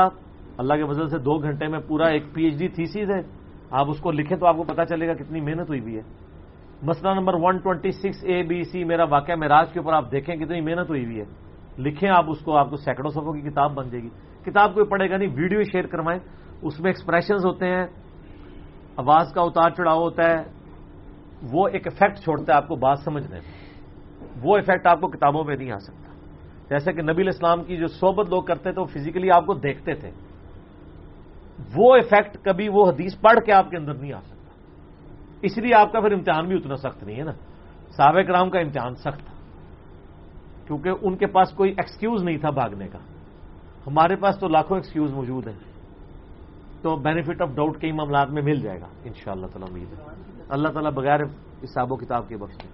اللہ کے وزن سے دو گھنٹے میں پورا ایک پی ایچ ڈی تھیسیز ہے۔ آپ اس کو لکھیں تو آپ کو پتا چلے گا کتنی محنت ہوئی بھی ہے۔ مسئلہ number one twenty six A B C میرا واقعہ میراج کے اوپر آپ دیکھیں کتنی محنت ہوئی ہوئی ہے۔ لکھیں آپ اس کو، آپ کو سینکڑوں سفوں کی کتاب بن جائے گی۔ کتاب کوئی پڑھے گا نہیں، ویڈیو شیئر کروائیں۔ اس میں ایکسپریشنز ہوتے ہیں۔ آواز کا اتار چڑھاؤ ہوتا ہے۔ وہ ایک افیکٹ چھوڑتا ہے آپ کو بات سمجھنے میں۔ وہ افیکٹ آپ کو کتابوں پہ نہیں آ سکتا۔ جیسے کہ نبی الاسلام کی جو صحبت لوگ کرتے تھے، وہ فزیکلی آپ کو دیکھتے تھے۔ وہ افیکٹ کبھی وہ حدیث پڑھ کے آپ کے اندر نہیں آ سکتا۔ اس لیے آپ کا پھر امتحان بھی اتنا سخت نہیں ہے نا۔ صحابہ کرام کا امتحان سخت تھا۔ کیونکہ ان کے پاس کوئی ایکسکیوز نہیں تھا بھاگنے کا۔ ہمارے پاس تو لاکھوں ایکسکیوز موجود ہیں۔ تو بینیفٹ آف ڈاؤٹ کئی معاملات میں مل جائے گا۔ ان شاء اللہ تعالیٰ امید ہے۔ اللہ تعالیٰ بغیر حساب و کتاب کے بخش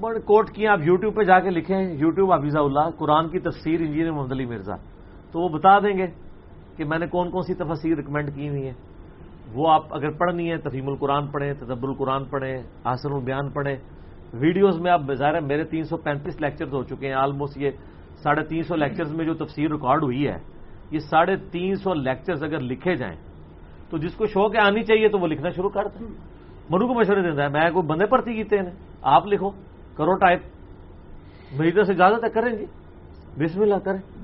بڑے کوٹ کی آپ یوٹیوب پہ جا کے لکھیں۔ یوٹیوب حفیظہ اللہ قرآن کی تفسیر انجینئر محمد علی مرزا۔ تو وہ بتا دیں گے۔ کہ میں نے کون کون سی تفسیر ریکمینڈ کی ہوئی ہیں؟ وہ آپ اگر پڑھنی ہے تفیم القرآن پڑھیں، تدبر القرآن پڑھیں آسن البیان پڑھیں۔ ویڈیوز میں آپ ظاہر میرے تین سو پینتیس لیکچرز ہو چکے ہیں آلموسٹ یہ ساڑھے تین سو لیکچرز میں جو تفسیر ریکارڈ ہوئی ہے، یہ ساڑھے تین سو لیکچرز اگر لکھے جائیں، تو جس کو شوق ہے آنی چاہیے تو وہ لکھنا شروع کر دیں۔ منو کو مشورے دیتا ہے، میں کوئی بندے پرتی کیتے ہیں؟ آپ لکھو، کرو ٹائپ میری طرف سے اجازت ہے، کریں جی۔ بسم اللہ، کریں۔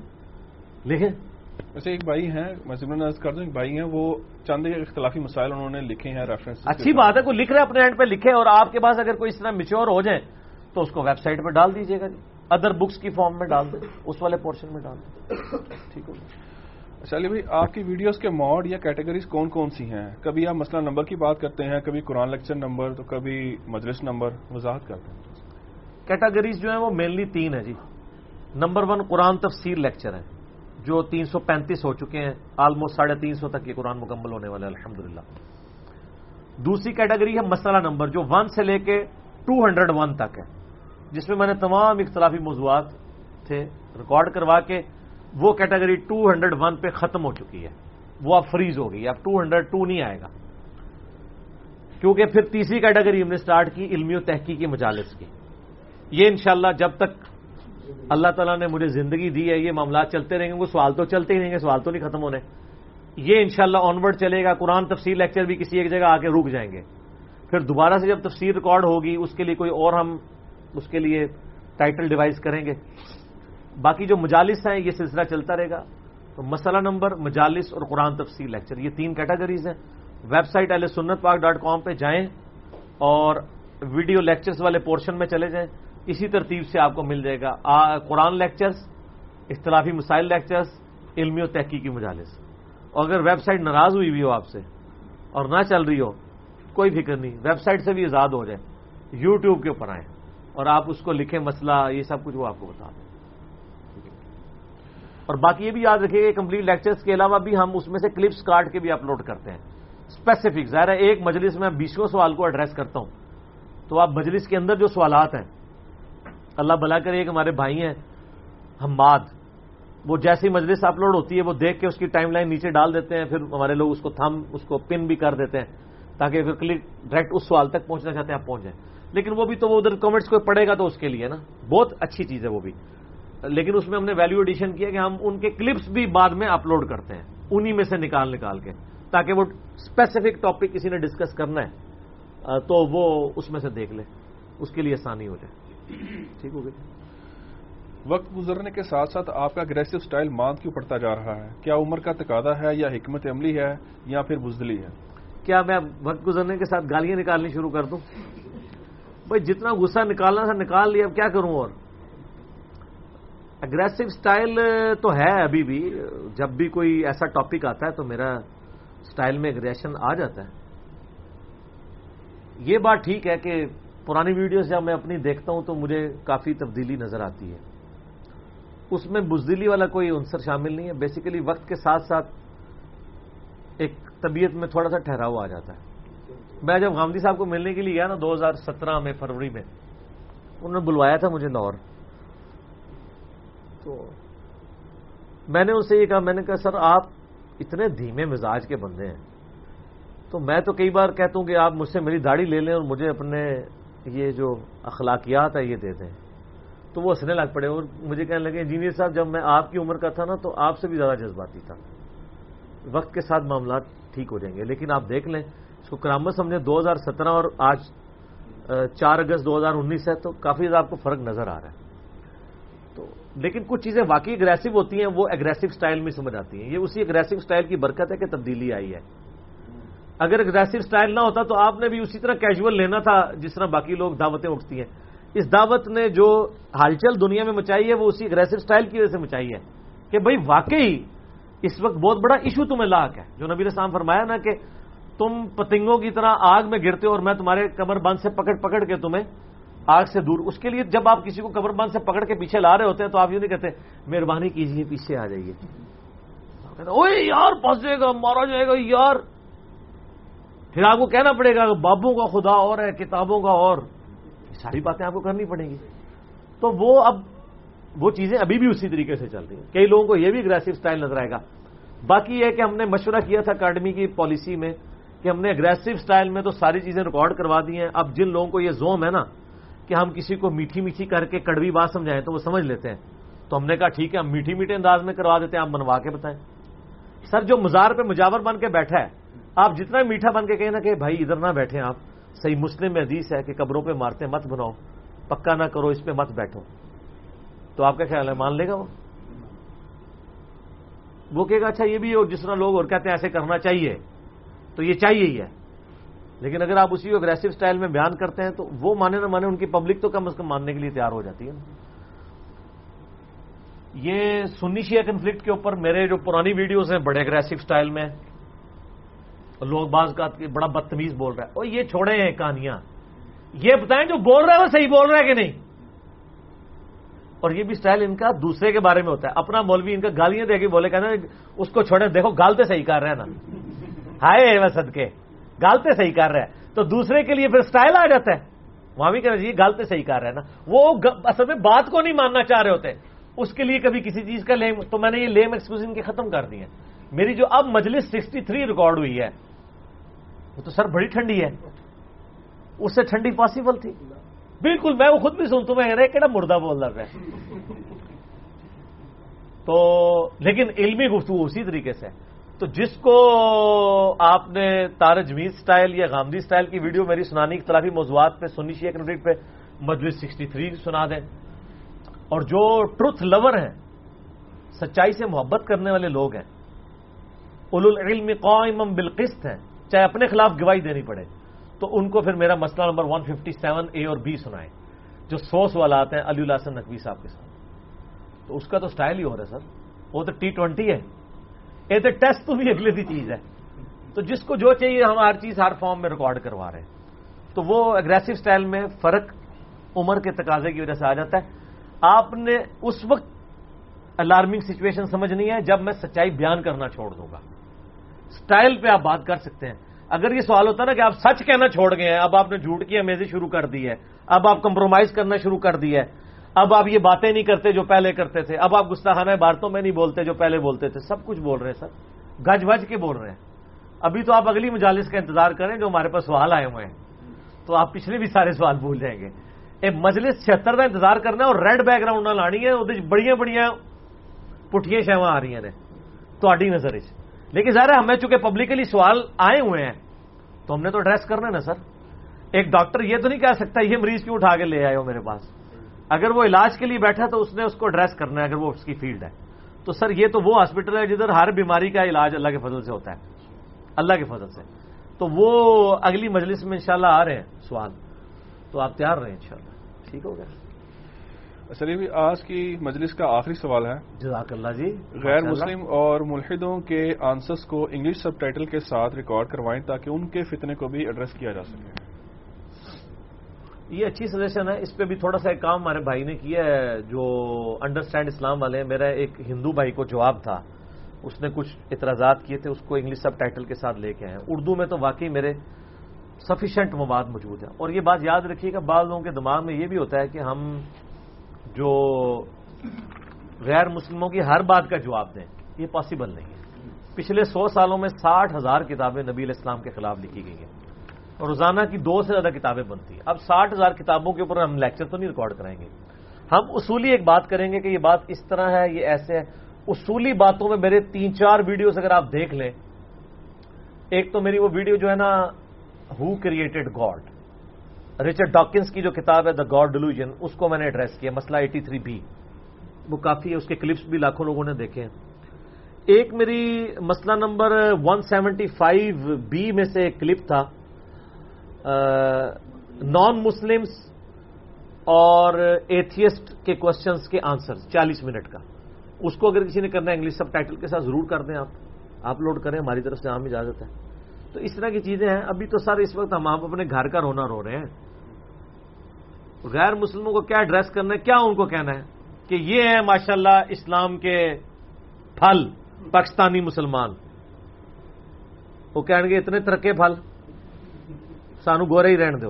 لکھیں۔ ویسے ایک بھائی ہیں میں سمرن عرض کر دوں ایک بھائی ہیں وہ چند اختلافی مسائل انہوں نے لکھے ہیں ریفرنس اچھی بات ہے کوئی لکھ رہے اپنے اینڈ پہ لکھے اور آپ کے پاس اگر کوئی اس طرح میچور ہو جائے تو اس کو ویب سائٹ پہ ڈال دیجیے گا جی۔ ادر بکس کی فارم میں ڈال دیں اس والے پورشن میں ڈال دیں۔ ٹھیک اچھا علی بھائی آپ کی ویڈیوز کے موڈ یا کیٹیگریز کون کون سی ہیں؟ کبھی آپ مسئلہ نمبر کی بات کرتے ہیں کبھی قرآن لیکچر نمبر تو کبھی مجلس نمبر وضاحت کرتے ہیں کیٹاگریز جو ہیں وہ مینلی تین ہیں جی۔ نمبر ون قرآن تفسیر لیکچر ہے جو تین سو پینتیس ہو چکے ہیں آلموسٹ ساڑھے تین سو تک یہ قرآن مکمل ہونے والے الحمد للہ دوسری کیٹیگری ہے مسئلہ نمبر، جو ون سے لے کے ٹو ہنڈریڈ ون تک ہے، جس میں میں نے تمام اختلافی موضوعات تھے ریکارڈ کروا کے، وہ کیٹیگری ٹو ہنڈریڈ ون پہ ختم ہو چکی ہے۔ وہ اب فریز ہو گئی اب ٹو ہنڈریڈ ٹو نہیں آئے گا۔ کیونکہ پھر تیسری کیٹیگری ہم نے اسٹارٹ کی، علمی و تحقیقی مجالس کی۔ یہ انشاءاللہ جب تک اللہ تعالیٰ نے مجھے زندگی دی ہے، یہ معاملات چلتے رہیں گے، وہ سوال تو چلتے ہی رہیں گے، سوال تو نہیں ختم ہونے۔ یہ انشاءاللہ شاء آن چلے گا، قرآن تفسیر لیکچر بھی کسی ایک جگہ آ کے رک جائیں گے۔ پھر دوبارہ سے جب تفسیر ریکارڈ ہوگی، اس کے لیے کوئی اور ہم اس کے لیے ٹائٹل ڈیوائز کریں گے۔ باقی جو مجالس ہیں، یہ سلسلہ چلتا رہے گا۔ تو مسئلہ نمبر مجالس اور قرآن تفصیل لیکچر یہ تین کیٹیگریز ہیں۔ ویب سائٹ اہل سنت پاک ڈاٹ کام پہ جائیں اور ویڈیو لیکچرز والے پورشن میں چلے جائیں۔ اسی ترتیب سے آپ کو مل جائے گا قرآن لیکچرز اختلافی مسائل لیکچرز علمی و تحقیقی مجالس۔ اور اگر ویب سائٹ ناراض ہوئی بھی ہو آپ سے اور نہ چل رہی ہو، کوئی فکر نہیں ویب سائٹ سے بھی آزاد ہو جائے یوٹیوب کے اوپر آئیں اور آپ اس کو لکھیں مسئلہ، یہ سب کچھ وہ آپ کو بتا دیں۔ اور باقی یہ بھی یاد رکھیے کہ کمپلیٹ لیکچرز کے علاوہ بھی ہم اس میں سے کلپس کاٹ کے بھی اپلوڈ کرتے ہیں۔ اسپیسیفک ظاہر ہے ایک مجلس میں بیسوں سوال کو ایڈریس کرتا ہوں۔ تو آپ مجلس کے اندر جو سوالات ہیں اللہ بلا کر ایک ہمارے بھائی ہیں، حماد۔ وہ جیسی مجلس اپلوڈ ہوتی ہے، وہ دیکھ کے اس کی ٹائم لائن نیچے ڈال دیتے ہیں، پھر ہمارے لوگ اس کو تھم، اس کو پن بھی کر دیتے ہیں، تاکہ اگر کلک ڈائریکٹ اس سوال تک پہنچنا چاہتے ہیں، آپ پہنچ جائیں۔ لیکن وہ بھی تو وہ ادھر کامنٹس کو پڑے گا تو اس کے لیے نا۔ بہت اچھی چیز ہے وہ بھی۔ لیکن اس میں ہم نے ویلو ایڈیشن کیا کہ ہم ان کے کلپس بھی بعد میں اپلوڈ کرتے ہیں، انہی میں سے نکال نکال کے، تاکہ وہ اسپیسیفک ٹاپک کسی نے ڈسکس کرنا ہے، تو وہ اس میں سے دیکھ لے، اس کے لیے آسانی ہو جائے۔ ٹھیک ہو گئی۔ وقت گزرنے کے ساتھ ساتھ آپ کا اگریسو سٹائل ماند کیوں پڑتا جا رہا ہے؟ کیا عمر کا تقاضا ہے یا حکمت عملی ہے یا پھر بزدلی ہے؟ کیا میں وقت گزرنے کے ساتھ گالیاں نکالنی شروع کر دوں؟ بھائی جتنا غصہ نکالنا تھا نکال لیا، اب کیا کروں اور؟ اگریسو سٹائل تو ہے ابھی بھی۔ جب بھی کوئی ایسا ٹاپک آتا ہے تو میرا سٹائل میں اگریشن آ جاتا ہے۔ یہ بات ٹھیک ہے کہ پرانی ویڈیوز جب میں اپنی دیکھتا ہوں تو مجھے کافی تبدیلی نظر آتی ہے۔ اس میں بزدلی والا کوئی عنصر شامل نہیں ہے۔ بیسیکلی وقت کے ساتھ ساتھ ایک طبیعت میں تھوڑا سا ٹھہراؤ آ جاتا ہے۔ میں جب گاندھی صاحب کو ملنے کے لیے گیا نا دو ہزار سترہ میں فروری میں، انہوں نے بلوایا تھا مجھے لاہور۔ تو میں نے ان سے یہ کہا، میں نے کہا، سر، آپ اتنے دھیمے مزاج کے بندے ہیں۔ تو میں تو کئی بار کہتا ہوں کہ آپ مجھ سے میری داڑھی لے لیں اور مجھے اپنے یہ جو اخلاقیات ہے یہ دے دیں تو وہ ہنسنے لگ پڑے اور مجھے کہنے لگے، انجینئر صاحب، جب میں آپ کی عمر کا تھا نا، تو آپ سے بھی زیادہ جذباتی تھا۔ وقت کے ساتھ معاملات ٹھیک ہو جائیں گے، لیکن آپ دیکھ لیں، اس کو کرامت سمجھے دو ہزار سترہ اور آج چار اگست دو ہزار انیس ہے، تو کافی زیادہ آپ کو فرق نظر آ رہا ہے۔ تو، لیکن کچھ چیزیں واقعی اگریسو ہوتی ہیں، وہ اگریسو سٹائل میں سمجھ آتی ہیں۔ یہ اسی اگریسو سٹائل کی برکت ہے کہ تبدیلی آئی ہے۔ اگر اگریسو سٹائل نہ ہوتا تو آپ نے بھی اسی طرح کیجول لینا تھا جس طرح باقی لوگ دعوتیں اٹھتی ہیں۔ اس دعوت نے جو ہلچل دنیا میں مچائی ہے وہ اسی اگریسو سٹائل کی وجہ سے مچائی ہے کہ بھائی واقعی اس وقت بہت بڑا ایشو تمہیں لاک ہے۔ جو نبی اسلام فرمایا نا کہ تم پتنگوں کی طرح آگ میں گرتے ہو اور میں تمہارے کمر بند سے پکڑ پکڑ کے تمہیں آگ سے دور اس کے لیے جب آپ کسی کو قبر بند سے پکڑ کے پیچھے لا رہے ہوتے ہیں تو آپ یوں نہیں کہتے، مہربانی کیجیے پیچھے آ جائیے۔ اوے یار پھنس جائے گا، مارا جائے گا، یار۔ پھر آپ کو کہنا پڑے گا بابوں کا خدا اور ہے، کتابوں کا اور۔ ساری باتیں آپ کو کرنی پڑیں گی۔ تو وہ اب وہ چیزیں ابھی بھی اسی طریقے سے چل رہی ہیں۔ کئی لوگوں کو یہ بھی اگریسو سٹائل نظر آئے گا۔ باقی یہ کہ ہم نے مشورہ کیا تھا اکیڈمی کی پالیسی میں کہ ہم نے اگریسو سٹائل میں تو ساری چیزیں ریکارڈ کروا دی ہیں۔ اب جن لوگوں کو یہ زوم ہے نا کہ ہم کسی کو میٹھی میٹھی کر کے کڑوی بات سمجھائیں تو وہ سمجھ لیتے ہیں۔ تو ہم نے کہا ٹھیک ہے، ہم میٹھی میٹھے انداز میں کروا دیتے ہیں، آپ بنوا کے بتائیں۔ سر، جو مزار پہ مجاور بن کے بیٹھا ہے آپ جتنا میٹھا بن کے کہیں نا کہ بھائی ادھر نہ بیٹھے آپ، صحیح مسلم میں حدیث ہے کہ قبروں پہ مارتے مت بناؤ، پکا نہ کرو، اس پہ مت بیٹھو۔ تو آپ کا خیال ہے مان لے گا وہ؟ وہ کہے گا اچھا یہ بھی اور جس طرح لوگ اور کہتے ہیں ایسے کرنا چاہیے، تو یہ چاہیے ہی ہے۔ لیکن اگر آپ اسی کو اگریسو سٹائل میں بیان کرتے ہیں تو وہ مانے نہ مانے ان کی پبلک تو کم از کم ماننے کے لیے تیار ہو جاتی ہے یہ سنی شیعہ کنفلکٹ کے اوپر میرے جو پرانی ویڈیوز ہیں بڑے اگریسو سٹائل میں لوگ بعض کا بڑا بدتمیز بول رہا ہے۔ اور یہ چھوڑے ہیں کہانیاں۔ یہ بتائیں جو بول رہا ہے وہ صحیح بول رہا ہے کہ نہیں؟ اور یہ بھی سٹائل ان کا دوسرے کے بارے میں ہوتا ہے۔ اپنا مولوی ان کا گالیاں دے کے بولے، کہنا اس کو چھوڑے دیکھو، گالتے صحیح کر رہے ہیں نا۔ ہائے وسد کے گالتے صحیح کر رہے ہیں۔ تو دوسرے کے لیے پھر سٹائل آ جاتا ہے۔ وہاں بھی کہنا چاہیے گالتے صحیح کر رہے ہیں نا۔ وہ اصل میں بات کو نہیں ماننا چاہ رہے ہوتے۔ اس کے لیے کبھی کسی چیز کا لیم تو میں نے یہ لیم ایکسکیوز ان کے ختم کر دی میری جو اب مجلس سکسٹی تھری ریکارڈ ہوئی ہے وہ تو سر بڑی ٹھنڈی ہے۔ اس سے ٹھنڈی پاسبل تھی۔ بالکل، میں وہ خود بھی سنتا ہوں، میں کہنا مردہ بول رہا ہے۔ تو لیکن علمی گفتگو اسی طریقے سے۔ تو جس کو آپ نے تار جمیز سٹائل یا گامدی سٹائل کی ویڈیو میری سنانی اختلافی موضوعات پہ، سنی شیخ کریڈٹ پہ مجلس سکسٹی تھری سنا دیں۔ اور جو ٹروتھ لور ہیں، سچائی سے محبت کرنے والے لوگ ہیں۔ العلم قائم بالقسط ہیں۔ چاہے اپنے خلاف گواہی دینی پڑے، تو ان کو پھر میرا مسئلہ نمبر 157 اے اور بی سنائے جو سو سوالات ہیں علی اللہ نقوی صاحب کے ساتھ۔ تو اس کا تو سٹائل ہی ہو رہا ہے سر۔ وہ تو ٹی ٹوینٹی ہے۔ یہ تو ٹیسٹ تو بھی اگلے دی چیز ہے۔ تو جس کو جو چاہیے ہم ہر چیز ہر فارم میں ریکارڈ کروا رہے ہیں۔ تو وہ اگریسو سٹائل میں فرق عمر کے تقاضے کی وجہ سے آ جاتا ہے۔ آپ نے اس وقت الارمنگ سچویشن سمجھنی ہے جب میں سچائی بیان کرنا چھوڑ دوں گا۔ سٹائل پہ آپ بات کر سکتے ہیں۔ اگر یہ سوال ہوتا نا کہ آپ سچ کہنا چھوڑ گئے ہیں، اب آپ نے جھوٹ کی امیزی شروع کر دی ہے، اب آپ کمپرومائز کرنا شروع کر دی ہے، اب آپ یہ باتیں نہیں کرتے جو پہلے کرتے تھے، اب آپ گستاخانہ بارتوں میں نہیں بولتے جو پہلے بولتے تھے، سب کچھ بول رہے ہیں سر۔ گج بج کے بول رہے ہیں۔ ابھی تو آپ اگلی مجالس کا انتظار کریں جو ہمارے پاس سوال آئے ہوئے ہیں۔ تو آپ پچھلے بھی سارے سوال بھول جائیں گے۔ ایک مجلس چھتر کا انتظار کرنا اور ریڈ بیک گراؤنڈ نہ لانی ہے، وہ بڑی بڑی پٹھیاں شہواں آ رہی ہیں تھی نظر لیکن ظاہر ہے ہمیں چونکہ پبلکلی سوال آئے ہوئے ہیں، تو ہم نے تو ایڈریس کرنا ہے نا سر۔ ایک ڈاکٹر یہ تو نہیں کہہ سکتا یہ مریض کیوں اٹھا کے لے آئے ہو میرے پاس۔ اگر وہ علاج کے لیے بیٹھا تو اس نے اس کو ایڈریس کرنا ہے اگر وہ اس کی فیلڈ ہے۔ تو سر یہ تو وہ ہاسپٹل ہے جدھر ہر بیماری کا علاج اللہ کے فضل سے ہوتا ہے۔ اللہ کے فضل سے۔ تو وہ اگلی مجلس میں انشاءاللہ آ رہے ہیں سوال۔ تو آپ تیار رہے انشاءاللہ۔ ٹھیک ہو گیا۔ سلیم آج کی مجلس کا آخری سوال ہے۔ جزاک اللہ جی۔ غیر مسلم اور ملحدوں کے آنسرس کو انگلش سب ٹائٹل کے ساتھ ریکارڈ کروائیں تاکہ ان کے فتنے کو بھی ایڈریس کیا جا سکے۔ یہ اچھی سجیشن ہے۔ اس پہ بھی تھوڑا سا ایک کام ہمارے بھائی نے کیا ہے جو انڈرسٹینڈ اسلام والے میرا ایک ہندو بھائی کو جواب تھا۔ اس نے کچھ اعتراضات کیے تھے اس کو انگلش سب ٹائٹل کے ساتھ لے کے آئے اردو میں تو واقعی میرے سفیشینٹ مواد موجود ہے اور یہ بات یاد رکھیے گا بعض لوگوں کے دماغ میں یہ بھی ہوتا ہے کہ ہم جو غیر مسلموں کی ہر بات کا جواب دیں، یہ پاسبل نہیں ہے۔ پچھلے سو سالوں میں ساٹھ ہزار کتابیں نبی الاسلام کے خلاف لکھی گئی ہیں۔ اور روزانہ کی دو سے زیادہ کتابیں بنتی ہیں۔ اب ساٹھ ہزار کتابوں کے اوپر ہم لیکچر تو نہیں ریکارڈ کریں گے۔ ہم اصولی ایک بات کریں گے کہ یہ بات اس طرح ہے، یہ ایسے ہے۔ اصولی باتوں میں میرے تین چار ویڈیوز اگر آپ دیکھ لیں، ایک تو میری وہ ویڈیو جو ہے نا who created God Richard Dawkins کی جو کتاب ہے دا گاڈ ڈیلوژن اس کو میں نے ایڈریس کیا، مسئلہ ایٹی تھری بی وہ کافی ہے، اس کے کلپس بھی لاکھوں لوگوں نے دیکھے ہیں۔ ایک میری مسئلہ number one seventy five B میں سے ایک کلپ تھا۔ نان مسلمس اور ایتھیسٹ کے کوشچنس کے آنسر چالیس منٹ کا۔ اس کو اگر کسی نے کرنا ہے انگلش سب ٹائٹل کے ساتھ ضرور کر دیں آپ۔ اپلوڈ کریں، ہماری طرف سے عام اجازت ہے۔ تو اس طرح کی چیزیں ہیں۔ ابھی تو سر اس وقت ہم آپ اپنے گھر کا رونا رو رہے ہیں۔ غیر مسلموں کو کیا ایڈریس کرنا ہے؟ کیا ان کو کہنا ہے؟ کہ یہ ہے ماشاءاللہ اسلام کے پھل، پاکستانی مسلمان۔ وہ کہیں گے اتنے ترقے پھل، سانو گورے ہی رہن دو۔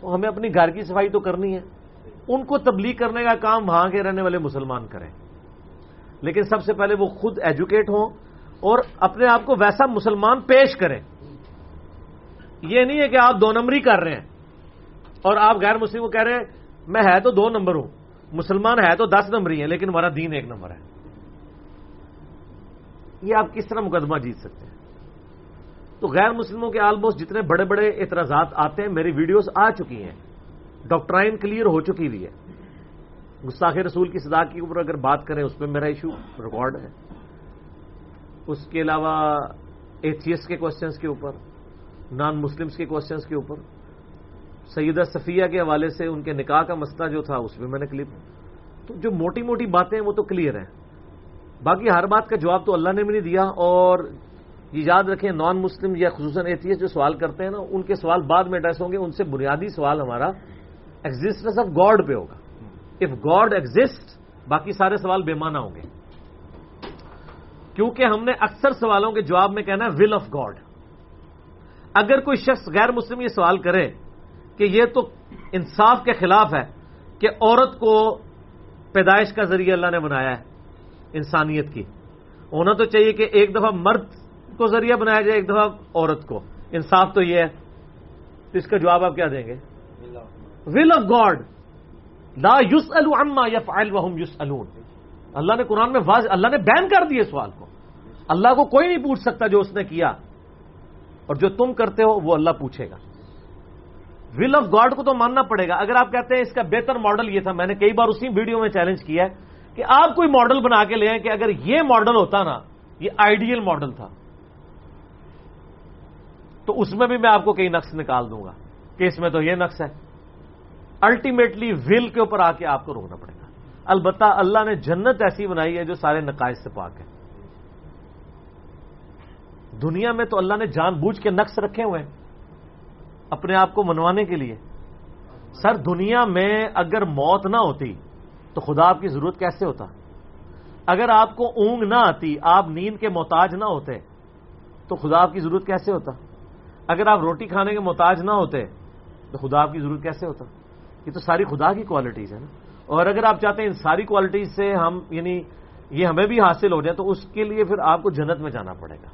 تو ہمیں اپنی گھر کی صفائی تو کرنی ہے۔ ان کو تبلیغ کرنے کا کام وہاں کے رہنے والے مسلمان کریں۔ لیکن سب سے پہلے وہ خود ایجوکیٹ ہوں۔ اور اپنے آپ کو ویسا مسلمان پیش کریں۔ یہ نہیں ہے کہ آپ دو نمبری کر رہے ہیں اور آپ غیر مسلم کو کہہ رہے ہیں، میں ہے تو دو نمبر ہوں، مسلمان ہے تو دس نمبر ہی ہے لیکن ہمارا دین ایک نمبر ہے۔ یہ آپ کس طرح مقدمہ جیت سکتے ہیں؟ تو غیر مسلموں کے آلموسٹ جتنے بڑے بڑے اعتراضات آتے ہیں، میری ویڈیوز آ چکی ہیں۔ ڈاکٹرائن کلیئر ہو چکی ہوئی ہے۔ گستاخ رسول کی صدا کے اوپر اگر بات کریں، اس پہ میرا ایشو ریکارڈ ہے۔ اس کے علاوہ ایتھیس کے کوشچنس کے اوپر نان مسلمس کے کوشچنس کے اوپر، سیدہ صفیہ کے حوالے سے ان کے نکاح کا مسئلہ جو تھا اس میں میں نے کلپ تو جو موٹی موٹی باتیں ہیں وہ تو کلیئر ہیں۔ باقی ہر بات کا جواب تو اللہ نے بھی نہیں دیا اور یہ یاد رکھیں نان مسلم یا خصوصاً ایتھیس جو سوال کرتے ہیں نا، ان کے سوال بعد میں ایڈریس ہوں گے، ان سے بنیادی سوال ہمارا ایگزٹنس آف گاڈ پہ ہوگا۔ اف گاڈ ایگزٹ باقی سارے سوال بے معنی ہوں گے۔ کیونکہ ہم نے اکثر سوالوں کے جواب میں کہنا ہے ول آف گاڈ اگر کوئی شخص غیر مسلم یہ سوال کرے کہ یہ تو انصاف کے خلاف ہے کہ عورت کو پیدائش کا ذریعہ اللہ نے بنایا ہے انسانیت کی ہونا تو چاہیے کہ ایک دفعہ مرد کو ذریعہ بنایا جائے ایک دفعہ عورت کو۔ انصاف تو یہ ہے۔ تو اس کا جواب آپ کیا دیں گے؟ ول آف گاڈ لا یوس الما یا فائل وحم یوس اللہ نے قرآن میں واضح اللہ نے بین کر دیے سوال کو۔ اللہ کو کوئی نہیں پوچھ سکتا جو اس نے کیا۔ اور جو تم کرتے ہو، وہ اللہ پوچھے گا۔ ول آف گاڈ کو تو ماننا پڑے گا۔ اگر آپ کہتے ہیں اس کا بہتر ماڈل یہ تھا، میں نے کئی بار اسی ویڈیو میں چیلنج کیا ہے کہ آپ کوئی ماڈل بنا کے لے آئیں کہ اگر یہ ماڈل ہوتا نا، یہ آئیڈیل ماڈل تھا۔ تو اس میں بھی میں آپ کو کئی نقص نکال دوں گا کہ اس میں تو یہ نقص ہے۔ الٹیمیٹلی ول کے اوپر آ کے آپ کو روکنا پڑے گا۔ البتہ اللہ نے جنت ایسی بنائی ہے جو سارے نقائص سے پاک ہے دنیا میں تو اللہ نے جان بوجھ کے نقص رکھے ہوئے ہیں اپنے آپ کو منوانے کے لیے۔ سر، دنیا میں اگر موت نہ ہوتی تو خدا آپ کی ضرورت کیسے ہوتا؟ اگر آپ کو اونگ نہ آتی، آپ نیند کے محتاج نہ ہوتے تو خدا آپ کی ضرورت کیسے ہوتا؟ اگر آپ روٹی کھانے کے محتاج نہ ہوتے تو خدا آپ کی ضرورت کیسے ہوتا؟ یہ تو ساری خدا کی کوالٹیز ہے نا۔ اور اگر آپ چاہتے ہیں ان ساری کوالٹیز سے ہم یعنی یہ ہمیں بھی حاصل ہو جائے، تو اس کے لیے پھر آپ کو جنت میں جانا پڑے گا۔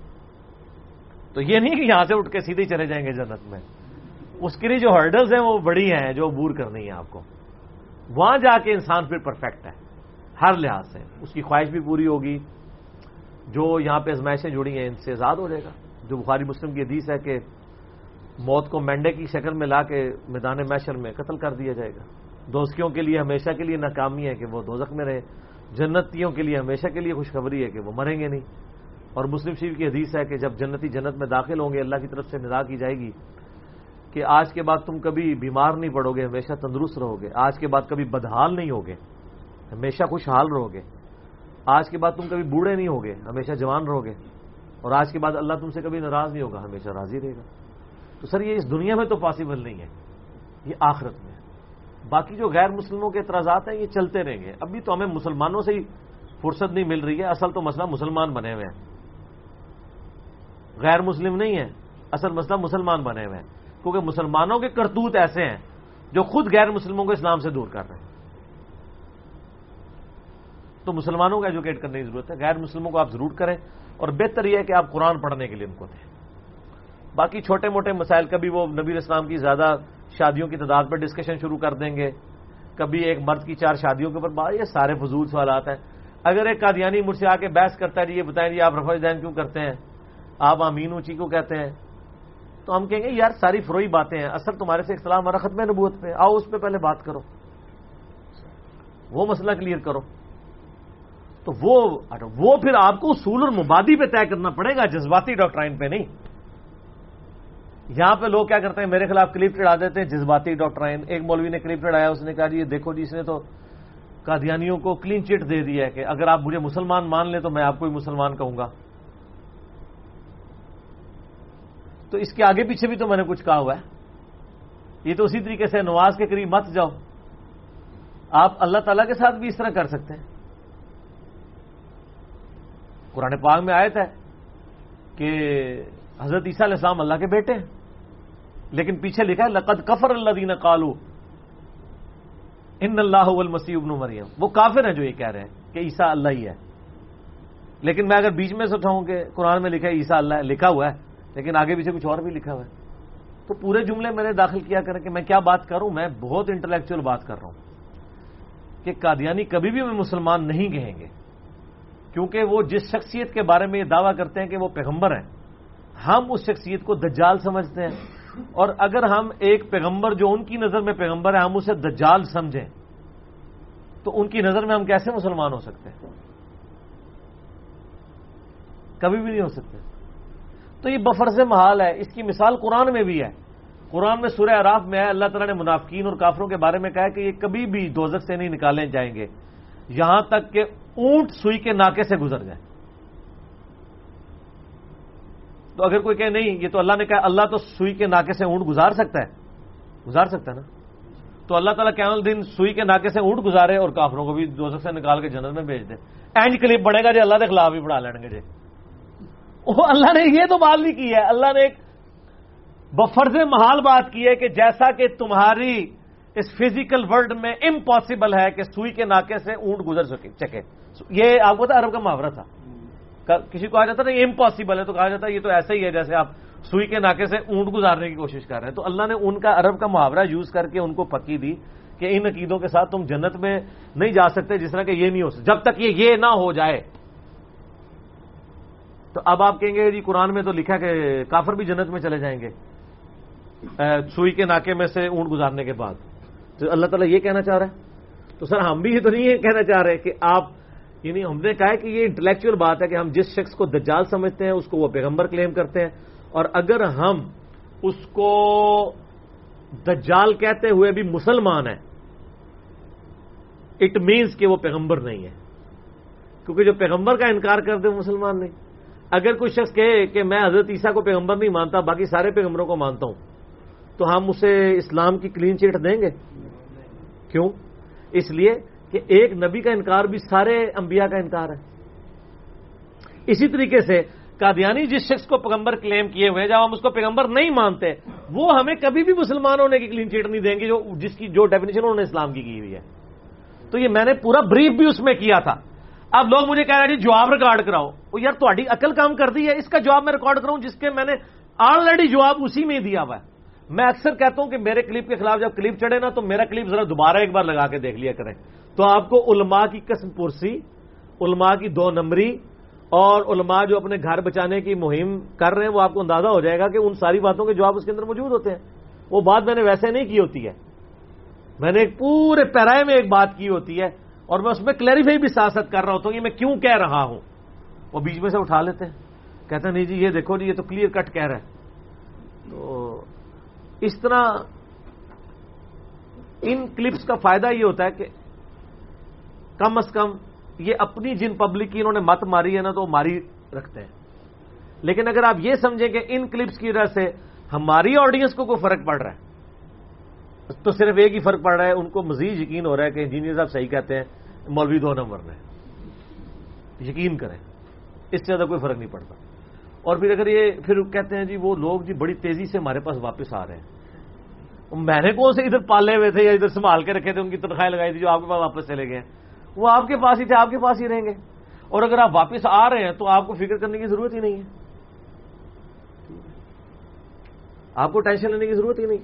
تو یہ نہیں کہ یہاں سے اٹھ کے سیدھے چلے جائیں گے جنت میں۔ اس کے لیے جو ہرڈلز ہیں وہ بڑی ہیں، جو عبور کرنی ہے آپ کو۔ وہاں جا کے انسان پھر پرفیکٹ ہے، ہر لحاظ سے۔ اس کی خواہش بھی پوری ہوگی۔ جو یہاں پہ ازمائشیں جڑی ہیں، ان سے آزاد ہو جائے گا۔ جو بخاری مسلم کی حدیث ہے کہ موت کو مینڈے کی شکل میں لا کے میدان میشر میں قتل کر دیا جائے گا۔ دوستیوں کے لیے ہمیشہ کے لیے ناکامی ہے کہ وہ دوزخ میں رہے، جنتیوں کے لیے ہمیشہ کے لیے خوشخبری ہے کہ وہ مریں گے نہیں۔ اور مسلم شریف کی حدیث ہے کہ جب جنتی جنت میں داخل ہوں گے، اللہ کی طرف سے ندا کی جائے گی کہ آج کے بعد تم کبھی بیمار نہیں پڑو گے، ہمیشہ تندرست رہو گے۔ آج کے بعد کبھی بدحال نہیں ہوگے، ہمیشہ خوشحال رہو گے۔ آج کے بعد تم کبھی بوڑھے نہیں ہوگے، ہمیشہ جوان رہو گے۔ اور آج کے بعد اللہ تم سے کبھی ناراض نہیں ہوگا، ہمیشہ راضی رہے گا۔ تو سر، یہ اس دنیا میں تو پاسبل نہیں ہے، یہ آخرت میں۔ باقی جو غیر مسلموں کے اعتراضات ہیں، یہ چلتے رہیں گے۔ ابھی تو ہمیں مسلمانوں سے ہی فرصت نہیں مل رہی ہے۔ اصل تو مسئلہ مسلمان بنے ہوئے ہیں۔ غیر مسلم نہیں ہے۔ اصل مسئلہ مسلمان بنے ہوئے ہیں۔ کیونکہ مسلمانوں کے کرتوت ایسے ہیں جو خود غیر مسلموں کو اسلام سے دور کر رہے ہیں۔ تو مسلمانوں کو ایجوکیٹ کرنے کی ضرورت ہے۔ غیر مسلموں کو آپ ضرور کریں۔ اور بہتر یہ ہے کہ آپ قرآن پڑھنے کے لیے ان کو دیں۔ باقی چھوٹے موٹے مسائل، کبھی وہ نبی اسلام کی زیادہ شادیوں کی تعداد پر ڈسکشن شروع کر دیں گے۔ کبھی ایک مرد کی چار شادیوں کے اوپر بات یہ سارے فضول سوالات ہیں۔ اگر ایک قادیانی مجھ سے آ کے بحث کرتا ہے جی یہ بتائیں جی آپ رفا دین کیوں کرتے ہیں؟ آپ امین اونچی کو کہتے ہیں؟ تو ہم کہیں گے، یار ساری فروئی باتیں ہیں اصل تمہارے سے اختلاف، ہمارا ختم نبوت پہ۔ آؤ اس پہ پہلے بات کرو۔ وہ مسئلہ کلیئر کرو۔ تو وہ اچھا، وہ پھر آپ کو اصول اور مبادی پہ طے کرنا پڑے گا، جذباتی ڈاکٹرائن پہ نہیں۔ یہاں پہ لوگ کیا کرتے ہیں، میرے خلاف کلپ چڑھا دیتے ہیں، جذباتی ڈاکٹرائن ایک مولوی نے کلپ چڑھایا، اس نے کہا جی یہ دیکھو جی اس نے تو قادیانیوں کو کلین چٹ دے دیا ہے کہ اگر آپ مجھے مسلمان مان لیں تو میں آپ کو ہی مسلمان کہوں گا۔ تو اس کے آگے پیچھے بھی تو میں نے کچھ کہا ہوا ہے۔ یہ تو اسی طریقے سے نواز کے قریب مت جاؤ۔ آپ اللہ تعالی کے ساتھ بھی اس طرح کر سکتے ہیں۔ قرآن پاک میں آیت ہے کہ حضرت عیسیٰ علیہ السلام اللہ کے بیٹے ہیں۔ لیکن پیچھے لکھا ہے، لقد کفر اللہ دین کالو ان اللہ المسی ابن مریم. وہ کافر ہیں جو یہ کہہ رہے ہیں کہ عیسیٰ اللہ ہی ہے. لیکن میں اگر بیچ میں سے اٹھاؤں کہ قرآن میں لکھا ہے، عیسیٰ اللہ ہے، لکھا ہوا ہے، لیکن آگے پیچھے کچھ اور بھی لکھا ہوا ہے، تو پورے جملے میں نے داخل کیا کریں کہ میں کیا بات کروں؟ میں بہت انٹلیکچوئل بات کر رہا ہوں کہ قادیانی کبھی بھی میں مسلمان نہیں کہیں گے، کیونکہ وہ جس شخصیت کے بارے میں یہ دعویٰ کرتے ہیں کہ وہ پیغمبر ہیں، ہم اس شخصیت کو دجال سمجھتے ہیں اور اگر ہم ایک پیغمبر جو ان کی نظر میں پیغمبر ہے، ہم اسے دجال سمجھیں، تو ان کی نظر میں ہم کیسے مسلمان ہو سکتے ہیں؟ کبھی بھی نہیں ہو سکتے۔ تو یہ بفر سے محال ہے، اس کی مثال قرآن میں بھی ہے۔ قرآن میں سورہ عراف میں ہے، اللہ تعالیٰ نے منافقین اور کافروں کے بارے میں کہا کہ یہ کبھی بھی دوزک سے نہیں نکالے جائیں گے۔ یہاں تک کہ اونٹ سوئی کے ناکے سے گزر جائے تو اگر کوئی کہ نہیں، یہ تو اللہ نے کہا، اللہ تو سوئی کے ناکے سے اونٹ گزار سکتا ہے۔ گزار سکتا ہے نا؟ تو اللہ تعالیٰ کیمل دن سوئی کے ناکے سے اونٹ گزارے اور کافروں کو بھی دوزک سے نکال کے جنت میں بھیج دے۔ اینج کلپ بڑھے گا جی اللہ کے خلاف ہی پڑھا لیں گے جی۔ اللہ نے یہ تو بات نہیں کی ہے۔ اللہ نے ایک بفرز محال بات کی ہے کہ جیسا کہ تمہاری اس فزیکل ورلڈ میں امپاسبل ہے کہ سوئی کے ناکے سے اونٹ گزر سکے، چکے۔ یہ آپ کو تھا عرب کا محاورہ تھا۔ کسی کو آ جاتا نا امپاسبل ہے، تو کہا جاتا ہے، یہ تو ایسا ہی ہے جیسے آپ سوئی کے ناکے سے اونٹ گزارنے کی کوشش کر رہے ہیں۔ تو اللہ نے ان کا عرب کا محاورہ یوز کر کے ان کو پکی دی کہ ان عقیدوں کے ساتھ تم جنت میں نہیں جا سکتے جس طرح کہ یہ نہیں ہو سکتا جب تک یہ یہ نہ ہو جائے۔ تو اب آپ کہیں گے جی قرآن میں تو لکھا کہ کافر بھی جنت میں چلے جائیں گے سوئی کے ناکے میں سے اونٹ گزارنے کے بعد۔ تو اللہ تعالیٰ یہ کہنا چاہ رہا ہے۔ تو سر ہم بھی یہ تو نہیں کہنا چاہ رہے کہ آپ یعنی ہم نے کہا کہ یہ انٹلیکچوئل بات ہے کہ ہم جس شخص کو دجال سمجھتے ہیں، اس کو وہ پیغمبر کلیم کرتے ہیں۔ اور اگر ہم اس کو دجال کہتے ہوئے بھی مسلمان ہیں اٹ مینس کہ وہ پیغمبر نہیں ہے۔ کیونکہ جو پیغمبر کا انکار کر دے وہ مسلمان نہیں۔ اگر کوئی شخص کہے کہ میں حضرت عیسیٰ کو پیغمبر نہیں مانتا، باقی سارے پیغمبروں کو مانتا ہوں، تو ہم اسے اسلام کی کلین چیٹ دیں گے؟ کیوں؟ اس لیے کہ ایک نبی کا انکار بھی سارے انبیاء کا انکار ہے۔ اسی طریقے سے قادیانی جس شخص کو پیغمبر کلیم کیے ہوئے جب ہم اس کو پیغمبر نہیں مانتے، وہ ہمیں کبھی بھی مسلمان ہونے کی کلین چیٹ نہیں دیں گے، جو جس کی جو ڈیفینیشن انہوں نے اسلام کی کی ہوئی ہے۔ تو یہ میں نے پورا بریف بھی اس میں کیا تھا۔ اب لوگ مجھے کہہ رہے ہیں جی جواب ریکارڈ کراؤ۔ وہ یار تھوڑی عقل کام کر دی ہے، اس کا جواب میں ریکارڈ کراؤں، جس کے میں نے آلریڈی جواب اسی میں دیا ہوا ہے۔ میں اکثر کہتا ہوں کہ میرے کلپ کے خلاف جب کلپ چڑھے نا، تو میرا کلپ ذرا دوبارہ ایک بار لگا کے دیکھ لیا کریں۔ تو آپ کو علماء کی قسم پرسی، علماء کی دو نمبری اور علماء جو اپنے گھر بچانے کی مہم کر رہے ہیں، وہ آپ کو اندازہ ہو جائے گا کہ ان ساری باتوں کے جواب اس کے اندر موجود ہوتے ہیں۔ وہ بات میں نے ویسے نہیں کی ہوتی ہے۔ میں نے ایک پورے پیرائے میں ایک بات کی ہوتی ہے اور میں اس میں کلیریفائی بھی سیاست کر رہا ہوتا ہوں یہ میں کیوں کہہ رہا ہوں۔ وہ بیچ میں سے اٹھا لیتے ہیں۔ کہتے ہیں، نہیں جی یہ دیکھو جی یہ تو کلیئر کٹ کہہ رہا ہے۔ تو اس طرح ان کلپس کا فائدہ یہ ہوتا ہے کہ کم از کم یہ اپنی جن پبلک کی انہوں نے مت ماری ہے نا تو وہ ماری رکھتے ہیں۔ لیکن اگر آپ یہ سمجھیں کہ ان کلپس کی وجہ سے ہماری آڈینس کو کوئی فرق پڑ رہا ہے، تو صرف ایک ہی فرق پڑ رہا ہے، ان کو مزید یقین ہو رہا ہے کہ انجینئر صاحب صحیح کہتے ہیں، مولوی دو نمبر میں۔ یقین کریں، اس سے زیادہ کوئی فرق نہیں پڑتا۔ اور پھر اگر یہ پھر کہتے ہیں جی وہ لوگ جی بڑی تیزی سے ہمارے پاس واپس آ رہے ہیں۔ میں نے کون سے ادھر پالے ہوئے تھے یا ادھر سنبھال کے رکھے تھے، ان کی تنخواہیں لگائی تھی جو آپ کے پاس واپس چلے گئے وہ آپ کے پاس ہی تھے، آپ کے پاس ہی رہیں گے۔ اور اگر آپ واپس آ رہے ہیں تو آپ کو فکر کرنے کی ضرورت ہی نہیں ہے۔ آپ کو ٹینشن لینے کی ضرورت ہی نہیں۔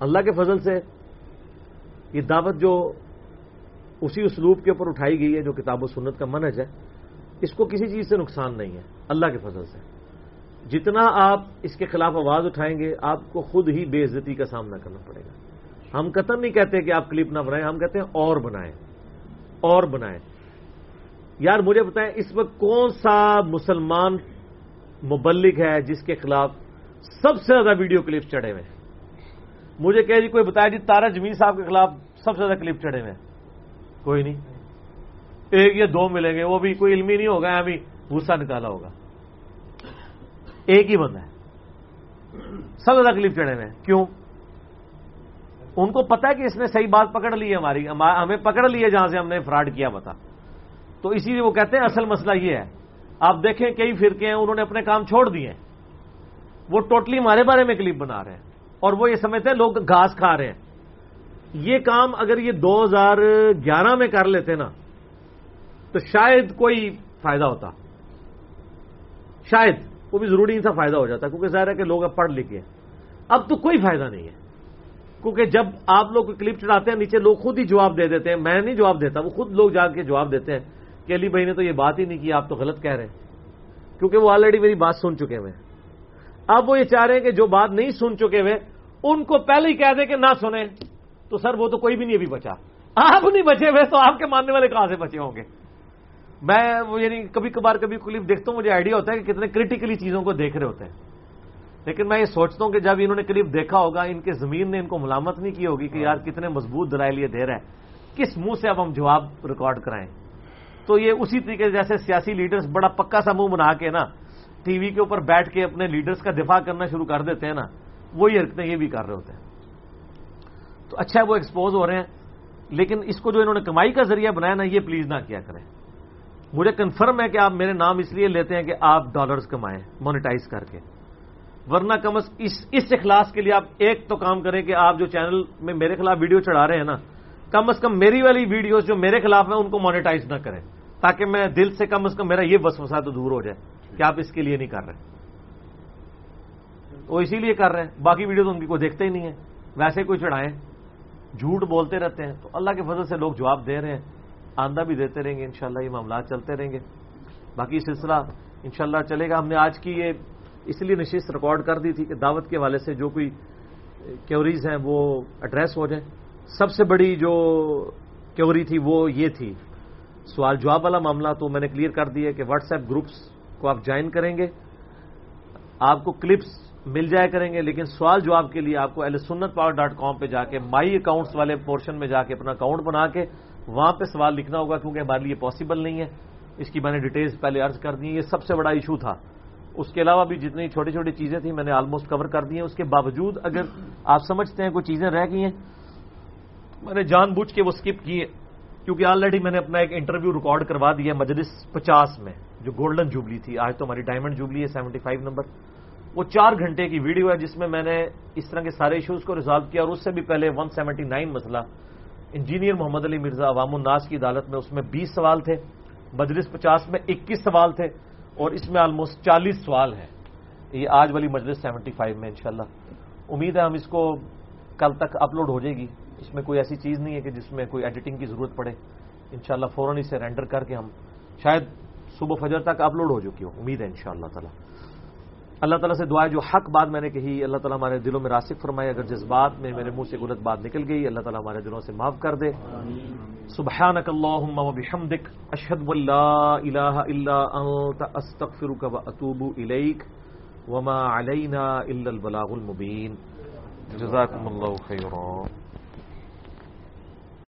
اللہ کے فضل سے یہ دعوت جو اسی اسلوب کے اوپر اٹھائی گئی ہے، جو کتاب و سنت کا منج ہے، اس کو کسی چیز سے نقصان نہیں ہے۔ اللہ کے فضل سے۔ جتنا آپ اس کے خلاف آواز اٹھائیں گے، آپ کو خود ہی بے عزتی کا سامنا کرنا پڑے گا۔ ہم قتل نہیں کہتے کہ آپ کلپ نہ بنائیں، ہم کہتے ہیں اور بنائیں۔ اور بنائیں یار مجھے بتائیں، اس وقت کون سا مسلمان مبلک ہے جس کے خلاف سب سے زیادہ ویڈیو کلپ چڑھے ہوئے مجھے کہ جی کوئی بتایا جی تارا جمیل صاحب کے خلاف سب سے زیادہ کلپ چڑھے ہوئے کوئی نہیں۔ ایک یا دو ملیں گے، وہ بھی کوئی علمی نہیں ہوگا ابھی بھوسا نکالا ہوگا۔ ایک ہی بندہ ہے۔ سب زیادہ کلپ چڑھے ہوئے کیوں؟ ان کو پتا ہے کہ اس نے صحیح بات پکڑ لی ہے ہماری ہمیں پکڑ لی ہے جہاں سے ہم نے فراڈ کیا بتا تو اسی لیے وہ کہتے ہیں اصل مسئلہ یہ ہے۔ آپ دیکھیں کئی فرقے ہیں، انہوں نے اپنے کام چھوڑ دیے ہیں۔ وہ ٹوٹلی ہمارے بارے میں کلپ بنا رہے ہیں اور وہ یہ سمجھتے ہیں لوگ گھاس کھا رہے ہیں۔ یہ کام اگر یہ دو ہزار گیارہ میں کر لیتے نا، تو شاید کوئی فائدہ ہوتا۔ شاید وہ بھی ضروری نہیں تھا، فائدہ ہو جاتا، کیونکہ ظاہر ہے کہ لوگ اب پڑھ لکھے اب تو کوئی فائدہ نہیں ہے۔ کیونکہ جب آپ لوگ کلپ چڑھاتے ہیں، نیچے لوگ خود ہی جواب دے دیتے ہیں، میں نہیں جواب دیتا، وہ خود لوگ جا کے جواب دیتے ہیں کہ علی بھائی نے تو یہ بات ہی نہیں کی، آپ تو غلط کہہ رہے ہیں۔ کیونکہ وہ آلریڈی میری بات سن چکے ہوئے اب وہ یہ چاہ رہے ہیں کہ جو بات نہیں سن چکے ہوئے، ان کو پہلے ہی کہہ دیں کہ نہ سنیں۔ تو سر، وہ تو کوئی بھی نہیں ابھی بچا۔ آپ نہیں بچے ہوئے تو آپ کے ماننے والے کہاں سے بچے ہوں گے؟ میں وہ یعنی کبھی کبھار کبھی کلپ دیکھتا ہوں، مجھے آئیڈیا ہوتا ہے کہ کتنے کریٹیکلی چیزوں کو دیکھ رہے ہوتے ہیں۔ لیکن میں یہ سوچتا ہوں کہ جب انہوں نے کلپ دیکھا ہوگا ان کے زمین نے ان کو ملامت نہیں کی ہوگی کہ یار کتنے مضبوط دلائل یہ دے رہا ہے کس منہ سے اب ہم جواب ریکارڈ کرائیں؟ تو یہ اسی طریقے جیسے سیاسی لیڈرز بڑا پکا سا منہ بنا کے نا ٹی وی کے اوپر بیٹھ کے اپنے لیڈرز کا دفاع کرنا شروع کر دیتے ہیں نا وہی حرکتیں یہ بھی کر رہے ہوتے ہیں۔ تو اچھا وہ ایکسپوز ہو رہے ہیں لیکن اس کو جو انہوں نے کمائی کا ذریعہ بنایا نا یہ پلیز نہ کیا کریں۔ مجھے کنفرم ہے کہ آپ میرے نام اس لیے لیتے ہیں کہ آپ ڈالرز کمائیں مانیٹائز کر کے۔ ورنہ کم از اس اس اخلاص کے لیے آپ ایک تو کام کریں کہ آپ جو چینل میں میرے خلاف ویڈیو چڑھا رہے ہیں نا، کم از کم میری والی ویڈیوز جو میرے خلاف ہیں ان کو مانیٹائز نہ کریں، تاکہ میں دل سے کم از کم میرا یہ وسوسہ تو دور ہو جائے کہ آپ اس کے لیے نہیں کر رہے وہ اسی لیے کر رہے ہیں، باقی ویڈیو تو ان کی کوئی دیکھتے ہی نہیں ہے ویسے کوئی چڑھائیں، جھوٹ بولتے رہتے ہیں۔ تو اللہ کے فضل سے لوگ جواب دے رہے ہیں آندہ بھی دیتے رہیں گے انشاءاللہ، یہ معاملات چلتے رہیں گے۔ باقی سلسلہ انشاءاللہ چلے گا۔ ہم نے آج کی یہ اس لیے نشست ریکارڈ کر دی تھی کہ دعوت کے حوالے سے جو کوئی کیوریز ہیں وہ ایڈریس ہو جائیں۔ سب سے بڑی جو کیوری تھی وہ یہ تھی۔ سوال جواب والا معاملہ تو میں نے کلیئر کر دیا کہ واٹس ایپ گروپس کو آپ جوائن کریں گے۔ آپ کو کلپس مل جائے کریں گے، لیکن سوال جواب کے لیے آپ کو ایل سنت پاور ڈاٹ کام پہ جا کے مائی اکاؤنٹس والے پورشن میں جا کے اپنا اکاؤنٹ بنا کے وہاں پہ سوال لکھنا ہوگا، کیونکہ ہمارے لیے پاسبل نہیں ہے۔ اس کی میں نے ڈیٹیلز پہلے ارض کر دی یہ سب سے بڑا ایشو تھا۔ اس کے علاوہ بھی جتنی چھوٹی چھوٹی چیزیں تھیں میں نے آلموسٹ کور کر دی ہیں۔ اس کے باوجود اگر آپ سمجھتے ہیں کوئی چیزیں رہ گئی ہیں، میں نے جان بوجھ کے وہ اسکپ کی کیونکہ آلریڈی میں نے اپنا ایک انٹرویو ریکارڈ کروا دیا مجلس پچاس میں، جو گولڈن جوبلی تھی۔ آج تو ہماری ڈائمنڈ جوبلی ہے سیونٹی فائیو نمبر وہ چار گھنٹے کی ویڈیو ہے جس میں میں نے اس طرح کے سارے ایشوز کو ریزالو کیا اور اس سے بھی پہلے ون سیونٹی نائن مسئلہ۔ انجینئر محمد علی مرزا عوام الناس کی عدالت میں اس میں بیس سوال تھے۔ مجلس پچاس میں اکیس سوال تھے۔ اور اس میں آلموسٹ چالیس سوال ہیں۔ یہ آج والی مجلس سیونٹی فائیو میں انشاءاللہ۔ امید ہے ہم اس کو کل تک اپلوڈ ہو جائے گی۔ اس میں کوئی ایسی چیز نہیں ہے کہ جس میں کوئی ایڈیٹنگ کی ضرورت پڑے۔ انشاءاللہ شاء اللہ اسے رینڈر کر کے ہم شاید صبح فجر تک اپلوڈ ہو چکی ہو امید ہے ان شاء اللہ تعالیٰ۔ اللہ تعالیٰ سے دعائیں جو حق بات میں نے کہی، اللہ تعالیٰ ہمارے دلوں میں راسک فرمائے، اگر جذبات میں میرے منہ سے غلط بات نکل گئی، اللہ تعالیٰ ہمارے دلوں سے معاف کر دے۔ سبحانك اللهم وبحمدك اشهد ان لا اله الا انت استغفرك واتوب اليك وما علينا الا البلاغ المبين جزاكم الله خيرا